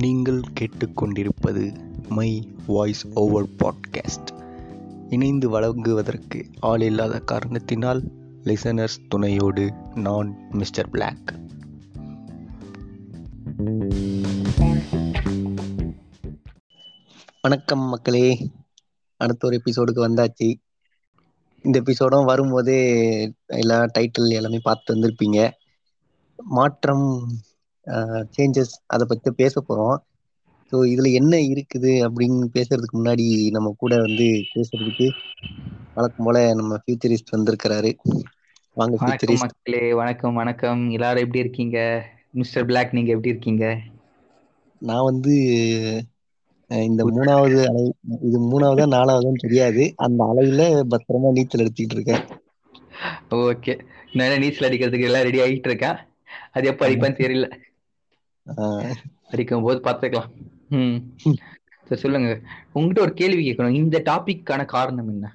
நீங்கள் கேட்டுக்கொண்டிருப்பது my voice over podcast. இணைந்து வழங்குவதற்கு ஆள் இல்லாத காரணத்தினால் லிசனர்ஸ் துணையோடு நான் மிஸ்டர் பிளாக் வணக்கம் மக்களே. அடுத்த ஒரு எபிசோடுக்கு வந்தாச்சு. இந்த எபிசோடும் வரும்போதே எல்லா டைட்டில் எல்லாமே பார்த்து வந்திருப்பீங்க. மாற்றம் சேஞ்சஸ் அதை பற்றி பேச போகிறோம் ஸோ இதில் என்ன இருக்குது அப்படின்னு பேசுறதுக்கு முன்னாடி நம்ம கூட வந்து பேசுறதுக்கு வழக்கம் போல நம்ம ஃபியூச்சரிஸ்ட் வந்திருக்கிறாரு. வாங்க ஃபியூச்சரிஸ்ட் மக்களே வணக்கம் வணக்கம். எல்லாரும் எப்படி இருக்கீங்க? மிஸ்டர் பிளாக் நீங்க எப்படி இருக்கீங்க? நான் வந்து இந்த மூணாவது அலை இது மூணாவதா நாலாவதான்னு தெரியாது. அந்த அலையில பத்திரமா நீச்சல் அடிச்சுக்கிட்டு இருக்கேன். ஓகே. நான் நீச்சல் அடிக்கிறதுக்கு எல்லாம் ரெடி ஆகிட்டு இருக்கேன்? அது எப்போ அடிப்பேன்னு தெரியல. ஆஹ், அடிக்கும் போது பார்த்துக்கலாம். ம். சரி சொல்லுங்க. உங்ககிட்ட ஒரு கேள்வி கேட்கணும். இந்த டாபிக்கான காரணம் என்ன?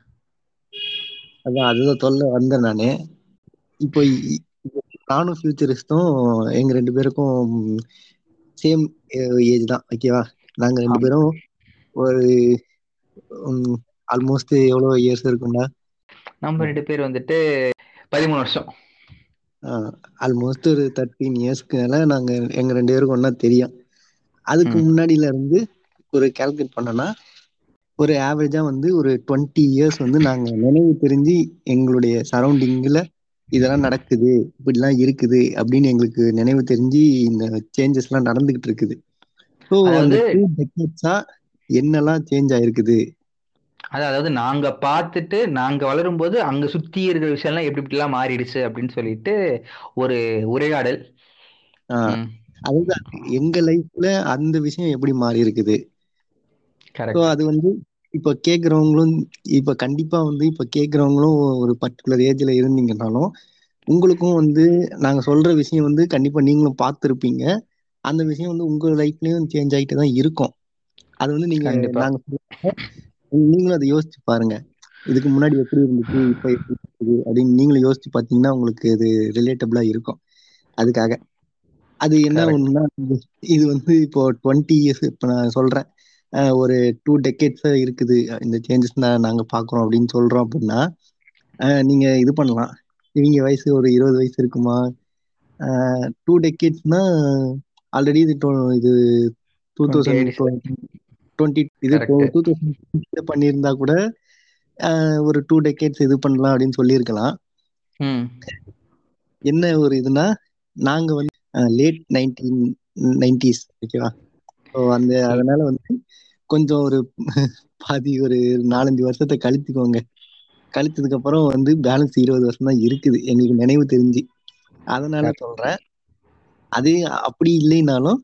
அதான் அதுதான் சொல்ல வந்தேன் நானு. இப்போ நானும் ஃபியூச்சரிஸ்டும் எங்க ரெண்டு பேருக்கும் சேம் ஏஜ் தான் ஓகேவா நாங்க ரெண்டு. பேரும் ஒரு ஆல்மோஸ்ட் எவ்வளோ இயர்ஸ் இருக்கும்டா? நம்ம ரெண்டு பேர் வந்துட்டு பதிமூணு வருஷம். ஆல்மோஸ்ட் ஒரு தேர்ட்டீன் இயர்ஸ்க்கு மேல நாங்க எங்க ரெண்டு பேருக்கும் ஒன்றா தெரியும். அதுக்கு. முன்னாடில இருந்து ஒரு கால்குலேட் பண்ணோம்னா ஒரு ஆவரேஜா வந்து ஒரு டுவெண்ட்டி இயர்ஸ் வந்து நாங்க நினைவு தெரிஞ்சு எங்களுடைய சரௌண்டிங்ல இதெல்லாம் நடக்குது இப்படிலாம் இருக்குது அப்படின்னு எங்களுக்கு நினைவு தெரிஞ்சு இந்த சேஞ்சஸ் எல்லாம் நடந்துகிட்டு இருக்குது. ஸோ அந்த அதாவது- டூ டெக்கேட்ஸா என்னெல்லாம் சேஞ்ச் ஆயிருக்குது? அது- அதாவது நாங்க பார்த்துட்டு நாங்க வளரும் போது அங்க சுத்தி இருக்கிற விஷயம்லாம் எப்படி இப்படிலாம் மாறிடுச்சு அப்படின்னு சொல்லிட்டு ஒரு உரையாடல். ஆஹ் ம், அதுதான். எங்க லைஃப்ல அந்த விஷயம் எப்படி மாறி இருக்குது? So correct. அது வந்து இப்போ கேட்குறவங்களும் இப்போ கண்டிப்பா வந்து இப்போ கேட்குறவங்களும் ஒரு பர்டிகுலர் ஏஜ்ல இருந்தீங்கன்னாலும் உங்களுக்கும் வந்து நாங்க சொல்ற விஷயம் வந்து கண்டிப்பா நீங்களும் பார்த்துருப்பீங்க. அந்த விஷயம் வந்து உங்க லைஃப்லயும் சேஞ்ச் ஆகிட்டு தான் இருக்கும். அது வந்து நீங்க கண்டிப்பா. நாங்க நீங்களும் அதை யோசிச்சு பாருங்க. இதுக்கு முன்னாடி எப்படி இருந்துச்சு இப்போ எப்படி இருக்குது அப்படின்னு நீங்களும் யோசிச்சு பார்த்தீங்கன்னா உங்களுக்கு இது ரிலேட்டபிளா இருக்கும். அதுக்காக. அது என்ன. ஒண்ணுன்னா இது- வந்து இப்போ டுவெண்ட்டி இயர்ஸ் இப்போ நான் சொல்றேன். ஒரு டூ டெக்கேட்ஸா இருக்குது. இந்த சேஞ்சஸ் நாங்க பாக்குறோம் அப்படின்னு சொல்றோம் அப்படின்னா நீங்க இது பண்ணலாம். இவங்க வயசு ஒரு இருபது வயசு இருக்குமா? டூ டெக்கேட்ஸ்னா ஆல்ரெடி இது இது டூ 20 தௌசண்ட். டுவெண்ட்டி இது. டூ தௌசண்ட் பண்ணியிருந்தா கூட ஒரு டூ டெக்கேட்ஸ் இது பண்ணலாம் அப்படின்னு சொல்லியிருக்கலாம். என்ன ஒரு இதுனா நாங்க வந்து லேட் நைன்டீன் நைன்டிஸ் ஓகேவா ஸோ அந்த அதனால வந்து கொஞ்சம் ஒரு பாதி ஒரு நாலஞ்சு வருஷத்தை கழித்துக்கோங்க. கழிச்சதுக்கு அப்புறம் வந்து பேலன்ஸ் இருபது வருஷம் தான் இருக்குது. எங்களுக்கு நினைவு தெரிஞ்சு. அதனால சொல்றேன். அது அப்படி இல்லைனாலும்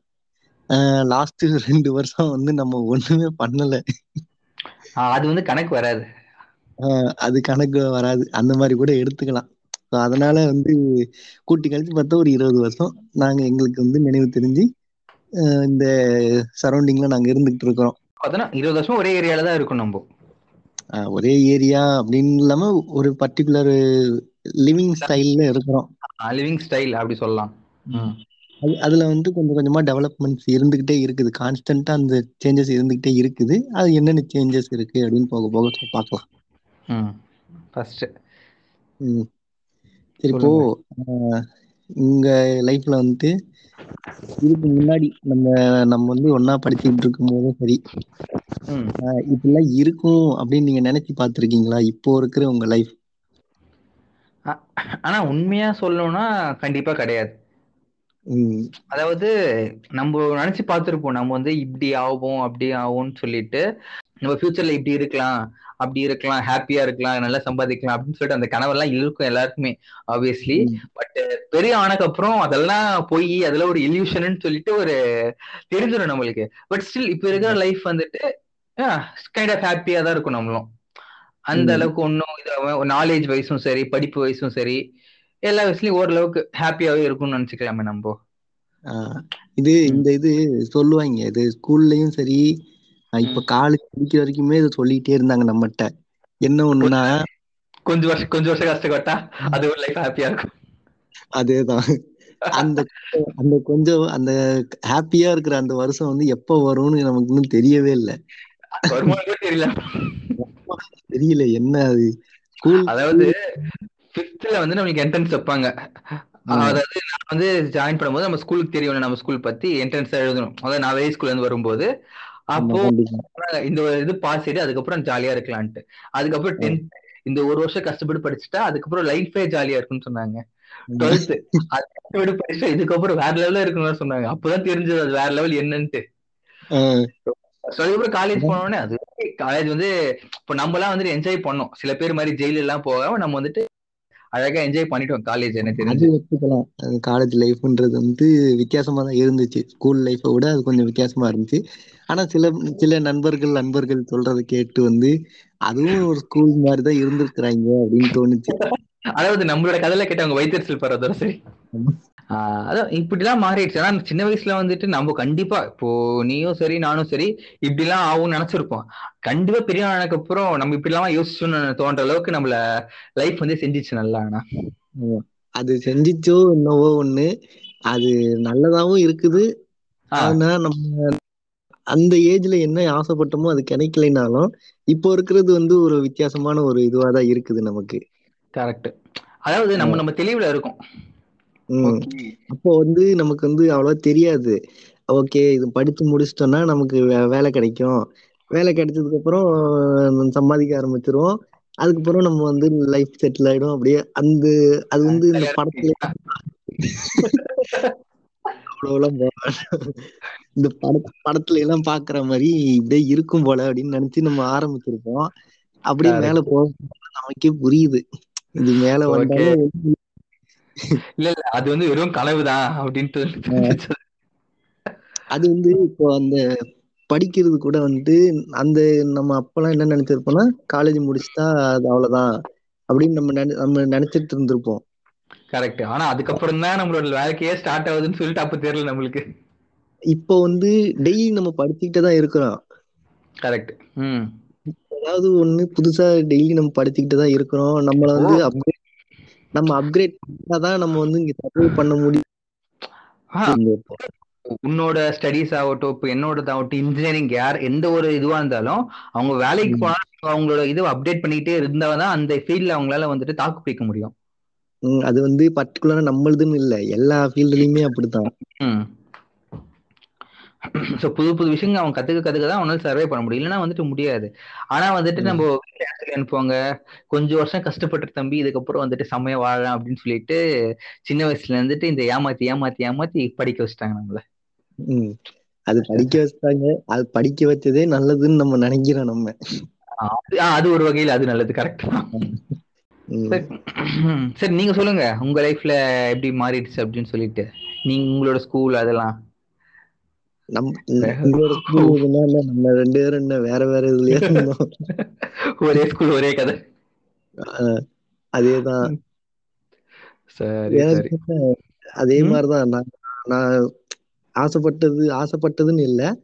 லாஸ்ட் ரெண்டு வருஷம் வந்து நம்ம ஒண்ணுமே பண்ணல. அது வந்து கணக்கு வராது. அது கணக்கு வராது. அந்த மாதிரி கூட எடுத்துக்கலாம். அதனால வந்து கூட்டி கழிச்சு பார்த்தா ஒரு இருபது வருஷம் நாங்க எங்களுக்கு வந்து நினைவு தெரிஞ்சு இந்த சரௌண்டிங்ல நாங்க இருந்துகிட்டு இருக்கிறோம். இருபது வருஷம் ஒரே ஏரியால தான் இருக்கும் நம்ம. ஒரே ஏரியா அப்படின்னு இல்லாம ஒரு பர்டிகுலர் லிவிங் ஸ்டைல்ல இருக்கிறோம். லிவிங் ஸ்டைல் அப்படி சொல்லலாம். அதுல வந்து கொஞ்சம் கொஞ்சமா டெவலப்மெண்ட்ஸ் இருந்துகிட்டே இருக்குது. கான்ஸ்டன்டா அந்த சேஞ்சஸ் இருந்துகிட்டே இருக்குது. அது என்னென்ன சேஞ்சஸ் இருக்கு அப்படின்னு போக போக பார்க்கலாம். ம். ஃபர்ஸ்ட் ம். சரி இப்போ உங்க லைஃப்ல வந்துட்டு இதுக்கு முன்னாடி நம்ம நம்ம வந்து ஒண்ணா படிச்சுட்டு இருக்கும் போதும் சரி இப்படிலாம் இருக்கும் அப்படின்னு நீங்க நினைச்சு பார்த்திருக்கீங்களா? இப்போ இருக்கிற உங்க லைஃப் ஆனா உண்மையா சொல்லணும்னா கண்டிப்பா கிடையாது. அதாவது நம்ம நினைச்சு பார்த்திருப்போம். நம்ம வந்து இப்படி ஆகும் அப்படி ஆகும்னு சொல்லிட்டு நம்ம ஃபியூச்சர்ல இப்படி இருக்கலாம் அப்படி இருக்கலாம் ஹாப்பியா இருக்கலாம் நல்லா சம்பாதிக்கலாம் அப்படின்னு சொல்லிட்டு அந்த கனவெல்லாம் இருக்கும் எல்லாருக்குமே ஆப்வியஸ்லி. பட் பெரிய ஆனக்கு அப்புறம் அதெல்லாம் போய் அதெல்லாம் ஒரு இல்யூஷன் சொல்லிட்டு ஒரு தெரிஞ்சிடும் நம்மளுக்கு. பட் ஸ்டில் இப்ப இருக்கிற லைஃப் வந்துட்டு கைண்ட் ஆஃப் ஹாப்பியா தான் இருக்கும் நம்மளும். அந்த. அளவுக்கு ஒன்றும் நாலேஜ் வைஸும் சரி படிப்பு வைஸும் சரி எல்லா வயசுலயும் ஓரளவுக்கு ஹாப்பியாவே இருக்கும்னு நினைச்சுக்கலாமே நம்ம. இது. இந்த இது சொல்லுவாங்க இது ஸ்கூல்லயும் சரி இப்ப. காலேஜ் படிக்கிற வரைக்குமே இது சொல்லிட்டே இருந்தாங்க நம்மகிட்ட. என்ன ஒண்ணுன்னா கொஞ்சம் வருஷம் கொஞ்சம் வருஷம் கஷ்டப்பட்டா அது ஒரு லைஃப் ஹாப்பியா இருக்கும். அதேதான். அந்த அந்த கொஞ்சம் அந்த ஹாப்பியா இருக்கிற அந்த வருஷம் வந்து எப்ப வரும்னு நமக்கு இன்னும் தெரியவே இல்லை. தெரியல. தெரியல என்ன அது? அதாவது ஃபிஃப்த்ல வந்து நம்மளுக்கு என்ட்ரன்ஸ் வைப்பாங்க. அதாவது நான் வந்து ஜாயின் பண்ணும்போது நம்ம ஸ்கூலுக்கு தெரியும் நம்ம ஸ்கூல் பத்தி என்ட்ரன்ஸ் எழுதணும். அதாவது நான் வெளி ஸ்கூல்ல இருந்து வரும்போது. அப்போ இந்த ஒரு இது பாஸ் ஆயிட்டு அதுக்கப்புறம் ஜாலியா இருக்கலான்ட்டு அதுக்கப்புறம் டென்த் இந்த ஒரு வருஷம் கஷ்டப்பட்டு படிச்சுட்டா அதுக்கப்புறம் லைஃபே ஜாலியா இருக்கும்னு சொன்னாங்க. டுவெல்த் அது கஷ்டப்பட்டு படிச்சா இதுக்கப்புறம் வேற லெவல்ல இருக்கணும்னு சொன்னாங்க. அப்பதான் தெரிஞ்சது அது வேற லெவல் என்னன்ட்டு. அதுக்கப்புறம் காலேஜ் போனோடனே அது காலேஜ் வந்து இப்போ நம்ம எல்லாம் வந்துட்டு என்ஜாய் பண்ணோம். சில பேர் மாதிரி ஜெயில எல்லாம் போகாம நம்ம வந்துட்டு அழகா என்ஜாய் பண்ணிட்டோம் காலேஜ் எனக்கு தெரிஞ்சு. ஒத்துக்கலாம். காலேஜ் லைஃப்ன்றது வந்து வித்தியாசமா தான் இருந்துச்சு. ஸ்கூல் லைஃபை விட அது கொஞ்சம் வித்தியாசமா இருந்துச்சு. ஆனா சில சில நண்பர்கள் நண்பர்கள் சொல்றதை கேட்டு வந்து அதுவும் ஒரு ஸ்கூல் மாதிரி தான் இருந்திருக்கிறாங்க அப்படின்னு தோணுச்சு. அதாவது நம்மளோட கதையில கேட்டு அவங்க வைத்தறிச்சல் போறதோட சரி அதான் இப்படிலாம் மாறிடுச்சு. ஆனா சின்ன வயசுல வந்துட்டு நம்ம கண்டிப்பா இப்போ நீயும் சரி நானும் சரி இப்படி எல்லாம் ஆகும்னு நினைச்சிருப்போம். கண்டிப்பா பெரிய ஆனதுக்கு அப்புறம் நம்ம இப்படி எல்லாம் யோசிச்சோம்னு தோன்ற அளவுக்கு நம்மள லைஃப் வந்து செஞ்சிச்சு நல்லா ஆனா. அது செஞ்சிச்சோ என்னவோ ஒண்ணு. அது நல்லதாவும் இருக்குது. ஆனா நம்ம அந்த ஏஜ்ல என்ன ஆசைப்பட்டோமோ அது கிடைக்கலைனாலும் இப்போ இருக்கிறது வந்து ஒரு வித்தியாசமான ஒரு இதுவா தான் இருக்குது நமக்கு. கரெக்ட் அதாவது நம்ம நம்ம தெளிவுல இருக்கோம். அப்போ வந்து நமக்கு வந்து அவ்வளவா தெரியாது. ஓகே இது படிச்சு முடிச்சிட்டோம்னா நமக்கு வேலை கிடைக்கும். வேலை கிடைச்சதுக்கு அப்புறம் சம்பாதிக்க ஆரம்பிச்சிருவோம். அதுக்கப்புறம் நம்ம வந்து லைஃப் செட்டில் ஆயிடும். அப்படியே அந்த அது வந்து இந்த படத்துல அவ்வளவுலாம் இந்த பட படத்துல எல்லாம் பாக்குற மாதிரி இப்படியே இருக்கும் போல அப்படின்னு நினைச்சு நம்ம ஆரம்பிச்சிருப்போம் அப்படியே மேல போக நமக்கே புரியுது. இது மேல வந்தாலும் இல்ல இல்ல அது வந்து வெறும் கனவுதான் அப்படின்ட்டு அது வந்து இப்போ அந்த படிக்கிறது கூட வந்து அந்த நம்ம அப்பெல்லாம் என்ன நினைச்சிருப்போம்னா காலேஜ் முடிச்சுட்டா அது அவ்வளவுதான் அப்படின்னு நம்ம நம்ம நினைச்சிட்டு இருந்திருப்போம். கரெக்ட் ஆனா அதுக்கப்புறம் தான் நம்மளோட வேலைக்கையே ஸ்டார்ட் ஆகுதுன்னு சொல்லிட்டு அப்ப தெரியல நம்மளுக்கு. இப்போ வந்து டெய்லி நம்ம படிச்சுக்கிட்டே தான் இருக்கிறோம். கரெக்ட் ஏதாவது ஒண்ணு புதுசா டெய்லி நம்ம படிச்சுக்கிட்டு தான் இருக்கிறோம். நம்மள வந்து நம்ம அப்கிரேட் பண்ணாதான் நம்ம வந்து இங்க சர்வை பண்ண முடியும். உன்னோட ஸ்டடிஸ் ஆகட்டும் இப்போ என்னோடதாகட்டும் இன்ஜினியரிங் யார் எந்த ஒரு இதுவா இருந்தாலும் அவங்க வேலைக்கு போனாலும் அவங்களோட இது அப்டேட் பண்ணிக்கிட்டே இருந்தாதான் அந்த ஃபீல்ட்ல அவங்களால வந்துட்டு தாக்கு பிடிக்க முடியும். அது வந்து பர்டிகுலரா நம்மளுதுன்னு இல்ல. எல்லா ஃபீல்ட்லயுமே அப்படித்தான். ஸோ புது புது விஷயங்கள் அவங்க கத்துக்க கத்துக்க தான் அவனால சர்வை பண்ண முடியும். இல்லைன்னா வந்துட்டு முடியாது. ஆனா வந்துட்டு நம்ம அனுப்புவாங்க. கொஞ்சம் வருஷம் கஷ்டப்பட்டு தம்பி இதுக்கப்புறம் வந்துட்டு செம்மையா வாழலாம் அப்படின்னு சொல்லிட்டு சின்ன வயசுல இருந்துட்டு இந்த ஏமாத்தி ஏமாத்தி ஏமாத்தி படிக்க வச்சுட்டாங்க நம்மள. அது படிக்க வச்சாங்க அது படிக்க வச்சதே நல்லதுன்னு நம்ம நினைக்கிறோம் நம்ம. அது ஒரு வகையில அது நல்லது. கரெக்ட் சரி. நீங்க சொல்லுங்க. உங்க லைஃப்ல எப்படி மாறிடுச்சு அப்படின்னு சொல்லிட்டு. நீங்க உங்களோட ஸ்கூல் அதெல்லாம். நம்ம ரெண்டு பேரும் என்ன? வேற வேற இதுலயே இருந்தோம். ஒரே ஸ்கூல் ஒரே கதை. அதேதான். அதே மாதிரிதான். நான் நான் ஆசைப்பட்டது ஆசைப்பட்டதுன்னு இல்ல.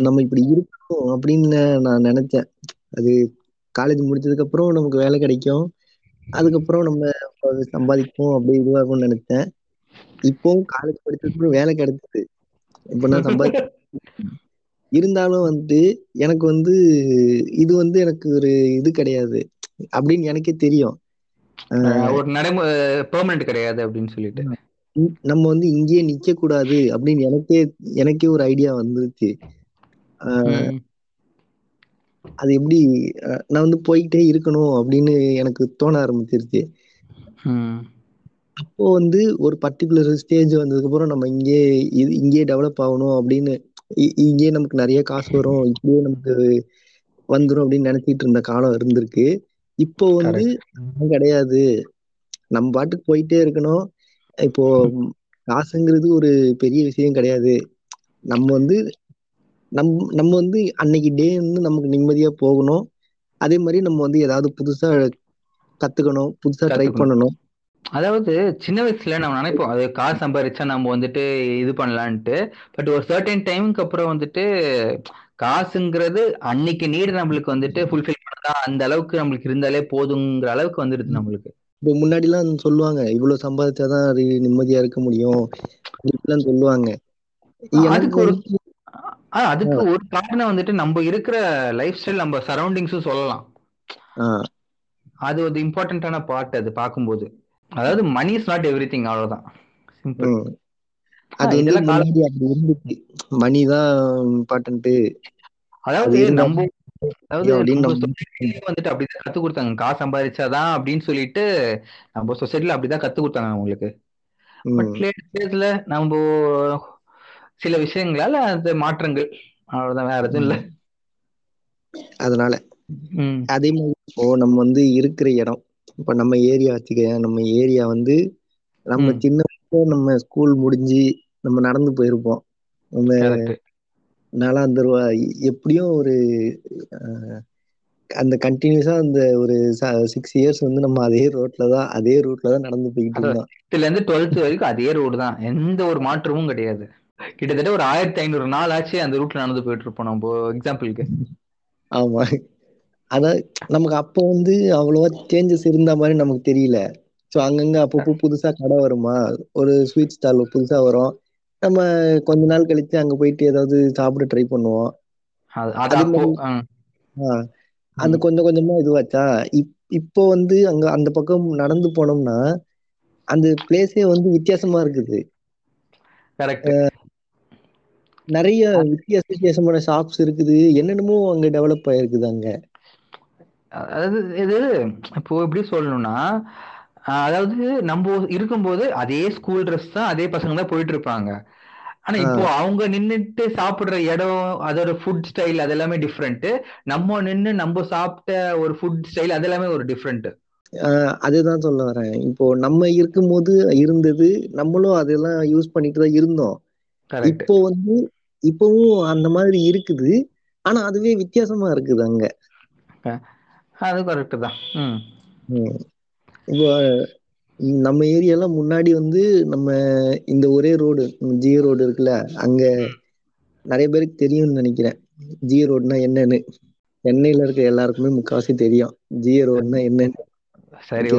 நம்ம இப்படி இருக்கணும் அப்படின்னு நான் நினைச்சேன். அது காலேஜ் முடிச்சதுக்கு அப்புறம் நமக்கு வேலை கிடைக்கும். அதுக்கப்புறம் நம்ம சம்பாதிப்போம் அப்படி இதுவாகும்னு நினைச்சேன். இப்போ காலேஜ் படிச்சதுக்கு அப்புறம் வேலை கிடைச்சது இப்ப நான் சம்பாதி இருந்தாலும் வந்து எனக்கு வந்து இது வந்து எனக்கு ஒரு இது கிடையாது அப்படின்னு எனக்கே தெரியும். ஒரு நடைமுறை பெர்மனன்ட் கிடையாது அப்படின்னு சொல்லிட்டு. நம்ம வந்து இங்கேயே நிக்க கூடாது அப்படின்னு எனக்கே எனக்கே ஒரு ஐடியா வந்துருச்சு. அது எப்படி நான் வந்து போய்கிட்டே இருக்கணும் அப்படின்னு எனக்கு தோண ஆரம்பிச்சிருச்சு. அப்போ வந்து ஒரு பர்டிகுலர் ஸ்டேஜ் வந்ததுக்கு அப்புறம் நம்ம இங்கே இது இங்கேயே டெவலப் ஆகணும் அப்படின்னு இங்கேயே நமக்கு நிறைய காசு வரும் இப்படியே நமக்கு வந்துரும் அப்படின்னு நினைச்சிட்டு இருந்த காலம் இருந்திருக்கு. இப்போ வந்து கிடையாது. நம்ம பாட்டுக்கு போயிட்டே இருக்கணும். இப்போ காசுங்கிறது ஒரு பெரிய விஷயம் கிடையாது. நம்ம வந்து நம் நம்ம வந்து அன்னைக்கு டே வந்து நமக்கு நிம்மதியா போகணும். அதே மாதிரி நம்ம வந்து ஏதாவது புதுசா கத்துக்கணும் புதுசா ட்ரை பண்ணணும். அதாவது சின்ன வயசுல நம்ம நினைப்போம் அது காசு சம்பாரிச்சா நம்ம வந்துட்டு இது பண்ணலான்ட்டு. பட் ஒரு சர்டன் டைமுக்கு அப்புறம் வந்துட்டு காசுங்கிறது அன்னைக்கு நீடு நம்மளுக்கு வந்துட்டு ஃபுல்ஃபில் பண்ணதா அந்த அளவுக்கு நம்மளுக்கு இருந்தாலே போதுங்கிற அளவுக்கு வந்துடுது நம்மளுக்கு. இப்போ முன்னாடி எல்லாம் சொல்லுவாங்க இவ்வளவு சம்பாதிச்சாதான் அது நிம்மதியா இருக்க முடியும். அப்படிலாம் சொல்லுவாங்க. அதுக்கு ஒரு அதுக்கு ஒரு காரணம் வந்துட்டு நம்ம இருக்கிற லைஃப் ஸ்டைல் நம்ம சரௌண்டிங்ஸும் சொல்லலாம். அது ஒரு இம்பார்ட்டன்டான பார்ட் அது பார்க்கும்போது. அதாவது money is not everything அவ்வளவுதான் சிம்பிள் அது அப்படி இருந்துச்சு. மணி தான் இம்பார்ட்டன்ட் அது அதாவது நம்ம வந்துட்டு அப்படிதான் கத்து கொடுத்தாங்க. காசு சம்பாதிச்சாதான் அப்படின்னு சொல்லிட்டு நம்ம சொசைட்டில அப்படிதான் கத்து கொடுத்தாங்க அவங்களுக்கு. பட் லேட் நம்ம சில விஷயங்களால அந்த மாற்றங்கள். அவ்வளவுதான் வேற எதுவும் இல்ல. அதனால. அதே மாதிரி இப்போ நம்ம வந்து இருக்கிற இடம் இப்ப நம்ம ஏரியா வச்சுக்க நம்ம ஏரியா வந்து நம்ம சின்ன வயசுல நம்ம ஸ்கூல் முடிஞ்சு நம்ம நடந்து போயிருப்போம். நம்ம நாலாம் தருவா எப்படியும் ஒரு அந்த கண்டினியூஸா அந்த ஒரு சிக்ஸ் இயர்ஸ் வந்து நம்ம அதே ரோட்ல தான் அதே ரூட்ல தான் நடந்து போய்கிட்டு இருந்தோம். சிக்ஸ்த்ல இருந்து டுவெல்த் வரைக்கும் அதே ரோடு தான். எந்த ஒரு மாற்றமும் கிடையாது. கிட்டத்தட்ட ஒரு ஆயிரத்தி ஐநூறு நாள் ஆச்சு அந்த ரூட்ல நடந்து போயிட்டு இருப்போம் நம்ம எக்ஸாம்பிளுக்கு ஆமா. அதான் நமக்கு அப்போ வந்து அவ்வளவா சேஞ்சஸ் இருந்த மாதிரி நமக்கு தெரியல. ஸோ அங்கங்க அப்பப்போ புதுசா கடை வருமா? ஒரு ஸ்வீட் ஸ்டால் புதுசா வரும். நம்ம கொஞ்ச நாள் கழிச்சு அங்க போயிட்டு ஏதாவது சாப்பிட ட்ரை பண்ணுவோம். அந்த கொஞ்சம் கொஞ்சமா இதுவாச்சா? இப் இப்போ வந்து அங்க அந்த பக்கம் நடந்து போனோம்னா அந்த பிளேஸே வந்து வித்தியாசமா இருக்குது. நிறைய வித்தியாச வித்தியாசமான ஷாப்ஸ் இருக்குது. என்னென்னமோ அங்க டெவலப் ஆயிருக்குது அங்க. அதாவது இது இப்போ எப்படி சொல்லணும்னா அதாவது நம்ம இருக்கும்போது அதே ஸ்கூல் ட்ரெஸ் தான் அதே பசங்க தான் போயிட்டு இருப்பாங்க ஆனா இப்போ அவங்க நின்னுட்டு சாப்பிடுற இடம் அதோட ஃபுட் ஸ்டைல் அது எல்லாமே டிஃப்ரெண்ட் நம்ம நின்னு நம்ம சாப்பிட்ட ஒரு ஃபுட் ஸ்டைல் அது எல்லாமே ஒரு டிஃப்ரெண்ட் அதுதான் சொல்ல வரேன். இப்போ நம்ம இருக்கும்போது இருந்தது நம்மளும் அதெல்லாம் யூஸ் பண்ணிட்டு தான் இருந்தோம். இப்போ வந்து இப்பவும் அந்த மாதிரி இருக்குது. ஆனா அதுவே வித்தியாசமா இருக்குது அங்க. அது கரெக்ட் தான். இப்போ நம்ம ஏரியாலாம் முன்னாடி வந்து நம்ம இந்த ஒரே ரோடு ஜியோ ரோடு இருக்குல்ல அங்க நிறைய பேருக்கு தெரியும்னு நினைக்கிறேன். ஜியோ ரோடுனா என்னன்னு. சென்னையில இருக்க எல்லாருக்குமே முக்காவாசி தெரியும். ஜியோ ரோடுனா என்னன்னு. சரி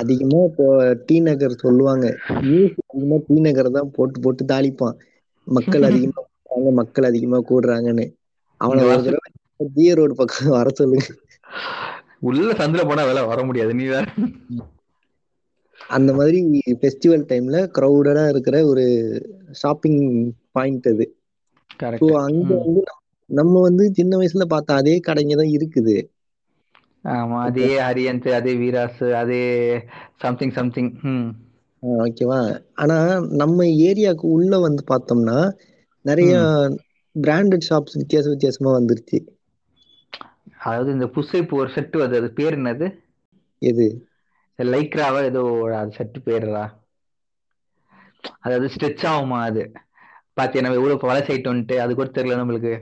அதிகமா இப்போ டி நகர் சொல்லுவாங்க. நியூஸ் அதிகமா டி நகர் தான் போட்டு போட்டு தாளிப்பான். மக்கள் அதிகமா மக்கள் அதிகமா கூடுறாங்கன்னு. அவனை ஒரு. தடவை ஜியோ ரோடு பக்கம் வர சொல்லுங்க. உள்ள சந்தில போனா வேலை வர முடியாது நீ வேற. அந்த மாதிரி ஃபெஸ்டிவல் டைம்ல க்ரௌடடா இருக்கிற ஒரு ஷாப்பிங் பாயிண்ட் அது. ஸோ அங்க வந்து நம்ம- வந்து சின்ன வயசுல பார்த்த அதே கடைங்க தான் இருக்குது. ஆமா அதே ஹரியன்ஸ் அதே வீராஸ் அதே சம்திங் சம்திங் ஓகேவா? ஆனா நம்ம ஏரியாவுக்கு உள்ள வந்து பார்த்தோம்னா நிறைய பிராண்டட் ஷாப்ஸ் வித்தியாச வித்தியாசமா வந்துருச்சு. அதாவது இந்த இப்போ ஒரு செட்டு வருது. அது பேர் என்னது? எது? லைக்ராவா ஏதோ அது செட்டு பேருடா. அதாவது ஸ்ட்ரெச் ஆகுமா அது? பாத்தியா நம்ம எவ்வளவு பழசாயிட்டோன்ட்டு அது கூட தெரியல நம்மளுக்கு.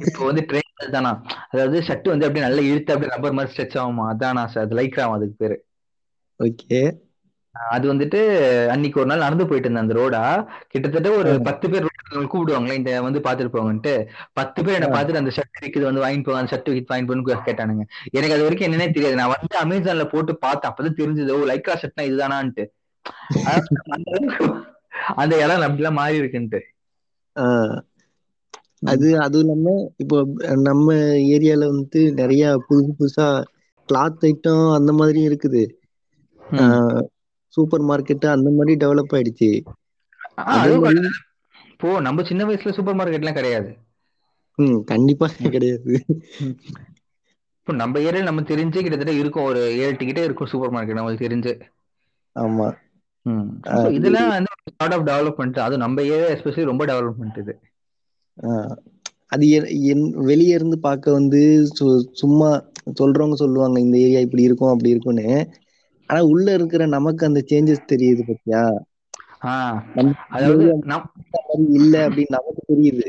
இப்போ வந்து ட்ரெயின் தானா அதாவது ஷர்ட் வந்து அப்படியே நல்லா இழுத்து அப்படியே ரப்பர் மாதிரி ஸ்ட்ரெச் ஆகுமா? அதானா சார் அது லைக்ராம் அதுக்கு பேரு. ஓகே அது வந்துட்டு அன்னைக்கு ஒரு நாள் நடந்து போயிட்டு இருந்தேன் அந்த ரோடா கிட்டத்தட்ட ஒரு. பத்து பேர் ரோட்ல கூப்பிடுவாங்களே இந்த வந்து பாத்துட்டு போங்கன்ட்டு. பத்து பேர் என்ன ஆ. பார்த்துட்டு அந்த ஷர்ட் விக்குது வந்து வாங்கிட்டு போங்க அந்த ஷர்ட் வித்து வாங்கிட்டு போன்னு கேட்டானுங்க. எனக்கு அது வரைக்கும் என்னன்னே தெரியாது. நான் வந்து அமேசான்ல போட்டு பார்த்தேன். அப்பதான் தெரிஞ்சது ஓ லைக்ரா ஷர்ட்னா இதுதானான்ட்டு. அந்த இடம் அப்படிலாம் மாறி இருக்குன்ட்டு. அது அதுவும் இல்லாம இப்போ நம்ம ஏரியால வந்து நிறைய புதுசு புதுசா கிளாத் ஐட்டம் அந்த மாதிரி இருக்குது. சூப்பர் மார்க்கெட் அந்த மாதிரி டெவலப் ஆயிடுச்சு. இப்போ நம்ம சின்ன வயசுல சூப்பர் மார்க்கெட்லாம் கிடையாது. ம் கண்டிப்பா கிடையாது. இப்போ நம்ம ஏரியால நம்ம தெரிஞ்சு கிட்டத்தட்ட இருக்கும். ஒரு ஏழு டிக்கெட்டே இருக்கும் சூப்பர் மார்க்கெட் நம்மளுக்கு தெரிஞ்சு. ஆமா. இதெல்லாம் வந்து ஸ்டார்ட் ஆஃப் டெவலப்மெண்ட் அது நம்ம ஏரியா எஸ்பெஷலி ரொம்ப டெவலப்மெண்ட் இது. அது வெளிய இருந்து பார்க்க வந்து சும்மா சொல்றவங்க சொல்லுவாங்க இந்த ஏரியா இப்படி இருக்கும் அப்படி இருக்கும்னு. ஆனா உள்ள இருக்கிற நமக்கு அந்த சேஞ்சஸ் தெரியுது பாத்தியா? நம்ம அதாவது இல்ல அப்படின்னு நமக்கு தெரியுது.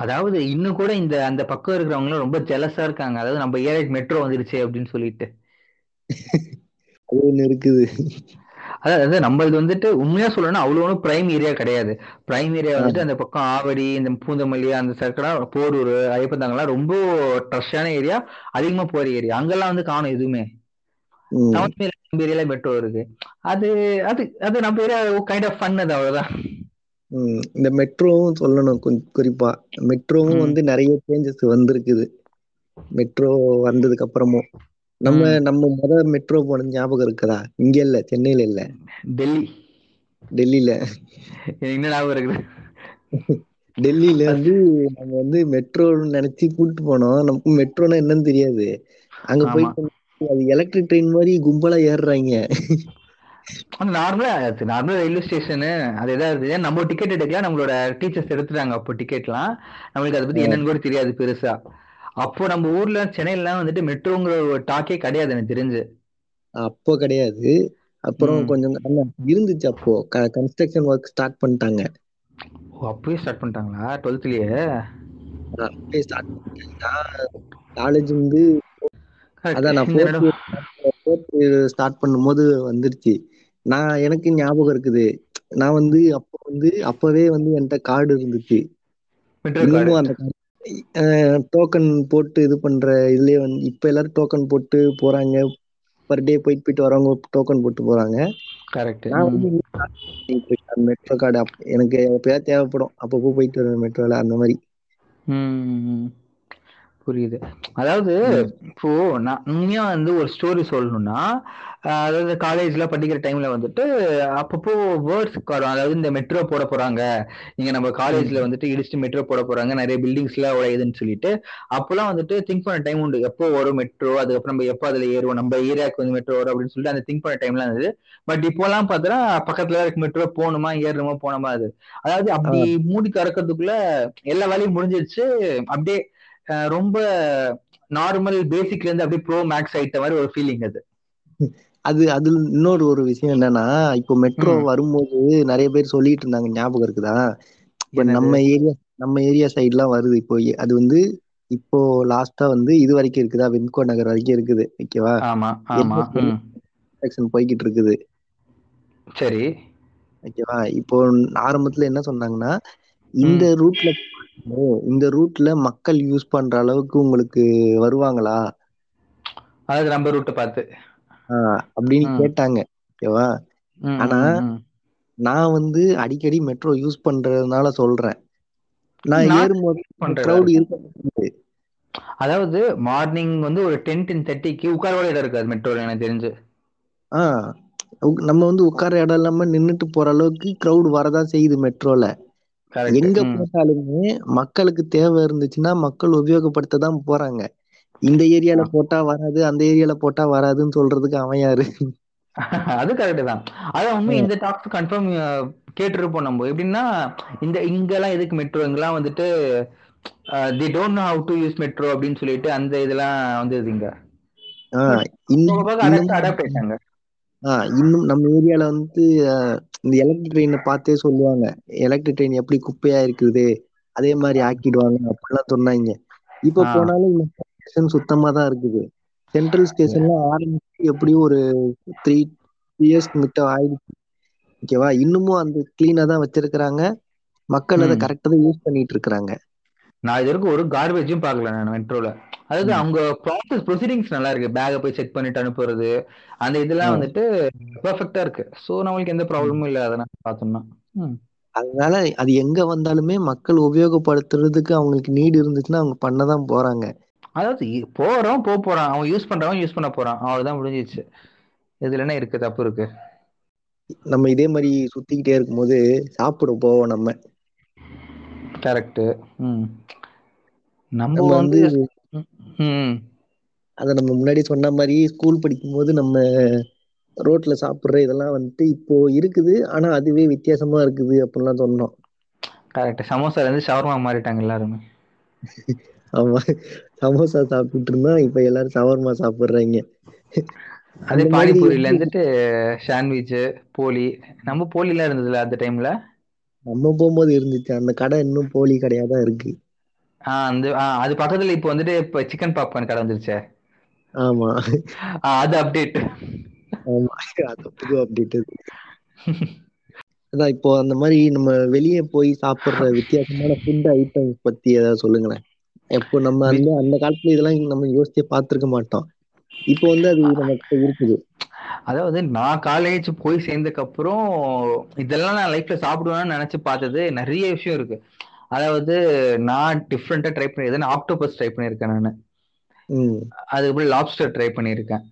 அதாவது இன்னும் கூட இந்த அந்த பக்கம் இருக்கிறவங்க ரொம்ப ஜெலஸா இருக்காங்க. அதாவது நம்ம ஏரியாக்கு மெட்ரோ வந்துருச்சு அப்படின்னு சொல்லிட்டு. அது ஒண்ணு இருக்குது. அதாவது நம்மளது வந்துட்டு உண்மையா சொல்லணும்னா அவ்வளோ ஒன்றும் பிரைம் ஏரியா கிடையாது. பிரைம் ஏரியா வந்துட்டு அந்த பக்கம் ஆவடி இந்த பூந்தமல்லி அந்த சர்க்கடா போரூர் ஐயப்பந்தாங்கலாம் ரொம்ப ட்ரஷ்ஷான ஏரியா அதிகமா போற ஏரியா அங்கெல்லாம் வந்து காணும் எதுவுமே. மெட்ரோ இருக்கு. அது அது அது நம்ம கைண்ட் ஆஃப் ஃபன் அது அவ்வளவுதான். இந்த மெட்ரோவும் சொல்லணும் கொஞ் குறிப்பா. மெட்ரோவும். வந்து நிறைய சேஞ்சஸ் வந்திருக்குது. மெட்ரோ வந்ததுக்கு அப்புறமும். நம்ம. நம்ம முத மெட்ரோ போன ஞாபகம் இருக்குதா? இங்க இல்ல சென்னையில இல்ல. டெல்லி. டெல்லியில. இன்னும் ஞாபகம் இருக்குது. டெல்லியில வந்து நம்ம வந்து மெட்ரோன்னு நினைச்சு கூட்டு போனோம். நமக்கு மெட்ரோனா என்னன்னு தெரியாது. அங்க போயிட்டு அது எலக்ட்ரிக் ட்ரெயின் மாதிரி கும்பலா ஏறுறாங்க. நார்மலா நார்மல் ரயில்வே ஸ்டேஷனு அது ஏதாவது நம்ம டிக்கெட் எடுக்கலாம் நம்மளோட டீச்சர்ஸ் எடுத்துட்டாங்க அப்போ டிக்கெட்லாம் நம்மளுக்கு அதை பத்தி என்னன்னு கூட தெரியாது பெருசா. அப்போ நம்ம ஊர்ல சென்னையிலாம் வந்துட்டு மெட்ரோங்கிற ஒரு டாக்கே கிடையாது எனக்கு தெரிஞ்சு. அப்போ கிடையாது. அப்புறம். கொஞ்சம் இருந்துச்சு அப்போ. கன்ஸ்ட்ரக்ஷன் ஒர்க் ஸ்டார்ட் பண்ணிட்டாங்க. அப்பயே ஸ்டார்ட் பண்ணிட்டாங்களா? டுவெல்த்லயே காலேஜ் வந்து அதான் நான் ஃபோர்த் ஸ்டார்ட் பண்ணும்போது வந்துருச்சு. நான் எனக்கு ஞாபகம் இருக்குது. நான் வந்து அப்போ வந்து அப்பவே வந்து என்கிட்ட கார்டு இருந்துச்சு. இன்னமும் அந்த டோக்கன் போட்டு இது பண்ற இதுலயே வந்து இப்ப எல்லாரும் டோக்கன் போட்டு போறாங்க. பர் டே போயிட்டு போயிட்டு வரவங்க டோக்கன் போட்டு போறாங்க. கரெக்ட் மெட்ரோ கார்டு எனக்கு எப்பயாவது தேவைப்படும். அப்பப்போ போயிட்டு வருவேன் மெட்ரோல அந்த மாதிரி. புரியுது. அதாவது இப்போ நான் உண்மையா வந்து ஒரு ஸ்டோரி சொல்லணும்னா அதாவது காலேஜ்ல படிக்கிற டைம்ல வந்துட்டு அப்பப்போ வேர்ட்ஸ் வரும். அதாவது இந்த மெட்ரோ போட போறாங்க. இங்க நம்ம காலேஜ்ல வந்துட்டு இடிச்சுட்டு மெட்ரோ போட போறாங்க. நிறைய பில்டிங்ஸ் எல்லாம் உடையுதுன்னு சொல்லிட்டு அப்பெல்லாம் வந்துட்டு திங்க் பண்ண டைம் உண்டு. எப்போ வரும் மெட்ரோ அதுக்கப்புறம் நம்ம எப்போ அதுல ஏறுவோம்? நம்ம ஏரியாவுக்கு வந்து மெட்ரோ வரும் அப்படின்னு சொல்லிட்டு அந்த திங்க் பண்ண டைம்லாம் இருந்தது. பட் இப்போலாம் பார்த்தா பக்கத்துல இருக்க. மெட்ரோ போகணுமா ஏறணுமா போனோமா அது. அதாவது அப்படி மூடி திறக்கிறதுக்குள்ள எல்லா வேலையும் முடிஞ்சிருச்சு. அப்படியே ரொம்ப நார்மல் பேசிக்ல இருந்து அப்படியே ப்ரோ மேக்ஸ் ஆயிட்ட மாதிரி ஒரு ஃபீலிங் அது. அது அது இன்னொரு ஒரு விஷயம் என்னன்னா இப்போ மெட்ரோ. வரும்போது நிறைய பேர் சொல்லிட்டு இருந்தாங்க. ஞாபகம் இருக்குதா? இப்ப? நம்ம ஏரியா நம்ம ஏரியா சைட்லாம் வருது. இப்போ அது வந்து இப்போ லாஸ்டா வந்து இது வரைக்கும் இருக்குதா? விம்கோ நகர் வரைக்கும் இருக்குது. ஓகேவா. செக்ஷன் போய்கிட்டு இருக்குது. சரி. ஓகேவா? இப்போ ஆரம்பத்துல என்ன சொன்னாங்கன்னா இந்த ரூட்ல இந்த ரூட்ல மக்கள் யூஸ் பண்ற அளவுக்கு உங்களுக்கு வருவாங்களா? அதாவது நம்ம ரூட்டை பார்த்து. அப்படின்னு. கேட்டாங்க. ஓகேவா? ஆனா. நான் வந்து அடிக்கடி மெட்ரோ யூஸ் பண்றதுனால சொல்றேன். நான் ஏறும்போது க்ரௌட் இருக்கு. அதாவது மார்னிங் வந்து ஒரு டென் டென் தேர்ட்டிக்கு உட்காரோட இடம் இருக்காது மெட்ரோல எனக்கு தெரிஞ்சு. உக்- நம்ம வந்து உட்கார இடம் இல்லாம நின்னுட்டு போற அளவுக்கு க்ரௌட் வரதான் செய்யுது மெட்ரோல எங்க போட்டாலுமே மக்களுக்கு தேவை இருந்துச்சுன்னா மக்கள் உபயோகப்படுத்த தான் போறாங்க. இந்த ஏரியால போட்டா வராது அந்த ஏரியால போட்டா வராதுன்னு சொல்றதுக்கு அவன் யாரு? அது கரெக்ட் தான். அதான் உண்மை இந்த டாக்ஸ் கன்ஃபார்ம் கேட்டிருப்போம் நம்ம. எப்படின்னா இந்த இங்கெல்லாம் எதுக்கு மெட்ரோ இங்கெல்லாம் வந்துட்டு they don't know how to use metro அப்படின்னு சொல்லிட்டு அந்த இதெல்லாம் வந்தது இங்க. இன்னும் நம்ம ஏரியால வந்து இந்த எலக்ட்ரிக் ட்ரெயினை பார்த்தே சொல்லுவாங்க. எலக்ட்ரிக் ட்ரெயின் எப்படி குப்பையா இருக்குது? அதே மாதிரி ஆக்கிடுவாங்க அப்படிலாம் சொன்னாங்க. இப்ப. போனாலும் ஸ்டேஷன் சுத்தமா தான் இருக்குது. சென்ட்ரல் ஸ்டேஷன்ல ஆரம்பிச்சு எப்படியும் ஒரு த்ரீ இயர்ஸ் கிட்ட ஆயிடுச்சு. ஓகேவா இன்னமும் அந்த கிளீனா தான் வச்சிருக்கிறாங்க. மக்கள் அதை. கரெக்டா தான் யூஸ் பண்ணிட்டு இருக்கிறாங்க. நான் இது வரைக்கும் ஒரு கார்பேஜும் பார்க்கல நான் மெட்ரோல அதாவது. அவங்க ப்ராசஸ் ப்ரொசீடிங்ஸ் நல்லா இருக்கு. பேக்கை போய் செக் பண்ணிட்டு அனுப்புறது அந்த இதெல்லாம். வந்துட்டு பெர்ஃபெக்ட்டா இருக்கு. ஸோ நம்மளுக்கு எந்த ப்ராப்ளமும் இல்லை. அதை நான் பார்த்தோம்னா. அதனால அது எங்க வந்தாலுமே மக்கள் உபயோகப்படுத்துறதுக்கு அவங்களுக்கு நீடு இருந்துச்சுன்னா அவங்க பண்ணதான் போறாங்க. அதாவது போறோம் போக போறான். அவன் யூஸ் பண்றவன் யூஸ் பண்ண போறான். அவ்வளவுதான் முடிஞ்சிச்சு இதுல என்ன இருக்கு? தப்பு இருக்கு. நம்ம இதே மாதிரி சுத்திக்கிட்டே இருக்கும்போது சாப்பிட போவோம் நம்ம. கரெக்ட் ம். நம்ம வந்து அத நம்ம முன்னாடி சொன்ன மாதிரி ஸ்கூல் படிக்கும்போது நம்ம ரோட்ல சாப்பிடுற இதெல்லாம் வந்துட்டு இப்போ இருக்குது. ஆனா அதுவே வித்தியாசமா இருக்குது அப்படின்லாம் சொன்னோம். கரெக்ட் சமோசால இருந்து ஷவர்மா மாறிட்டாங்க எல்லாருமே. ஆமா. சமோசா சாப்பிட்டுட்டு இருந்தா இப்ப எல்லாரும் சவர்மா சாப்பிடுறாங்க. அதே பானிபூரியில இருந்துட்டு சாண்ட்விச் போலி. நம்ம போலிலாம் இருந்ததுல அந்த டைம்ல நம்ம போகும்போது இருந்துச்சு. அந்த கடை இன்னும் போலி கடையா தான் இருக்கு. ஆஹ் அந்த ஆஹ் அது பக்கத்துல இப்போ வந்துட்டு இப்போ சிக்கன் பாப்கார்ன் கடை வந்துருச்சே. ஆமா. அது அப்டேட் ஆமா அது புது அப்டேட் அதான் இப்போ அந்த மாதிரி நம்ம வெளியே போய் சாப்பிடுற வித்தியாசமான ஃபுட் ஐட்டம்ஸ் பத்தி ஏதாவது சொல்லுங்களேன். இப்போ நம்ம அந்த அந்த காலத்துல இதெல்லாம் நம்ம யோசிச்சே பார்த்திருக்க மாட்டோம். இப்போ வந்து அது நமக்கு இருக்குது. அதாவது நான் காலேஜ் போய் சேர்ந்ததுக்கு அப்புறம் இதெல்லாம் நான் லைஃப்ல சாப்பிடுவேன்னு நினைச்சு பார்த்தது நிறைய விஷயம் இருக்கு. அதாவது நான் டிஃப்ரெண்டா ட்ரை பண்ணியிருக்கேன் ஆக்டோபஸ் ட்ரை பண்ணியிருக்கேன் நான். அதுக்கப்புறம் லாப்ஸ்டர் ட்ரை பண்ணியிருக்கேன்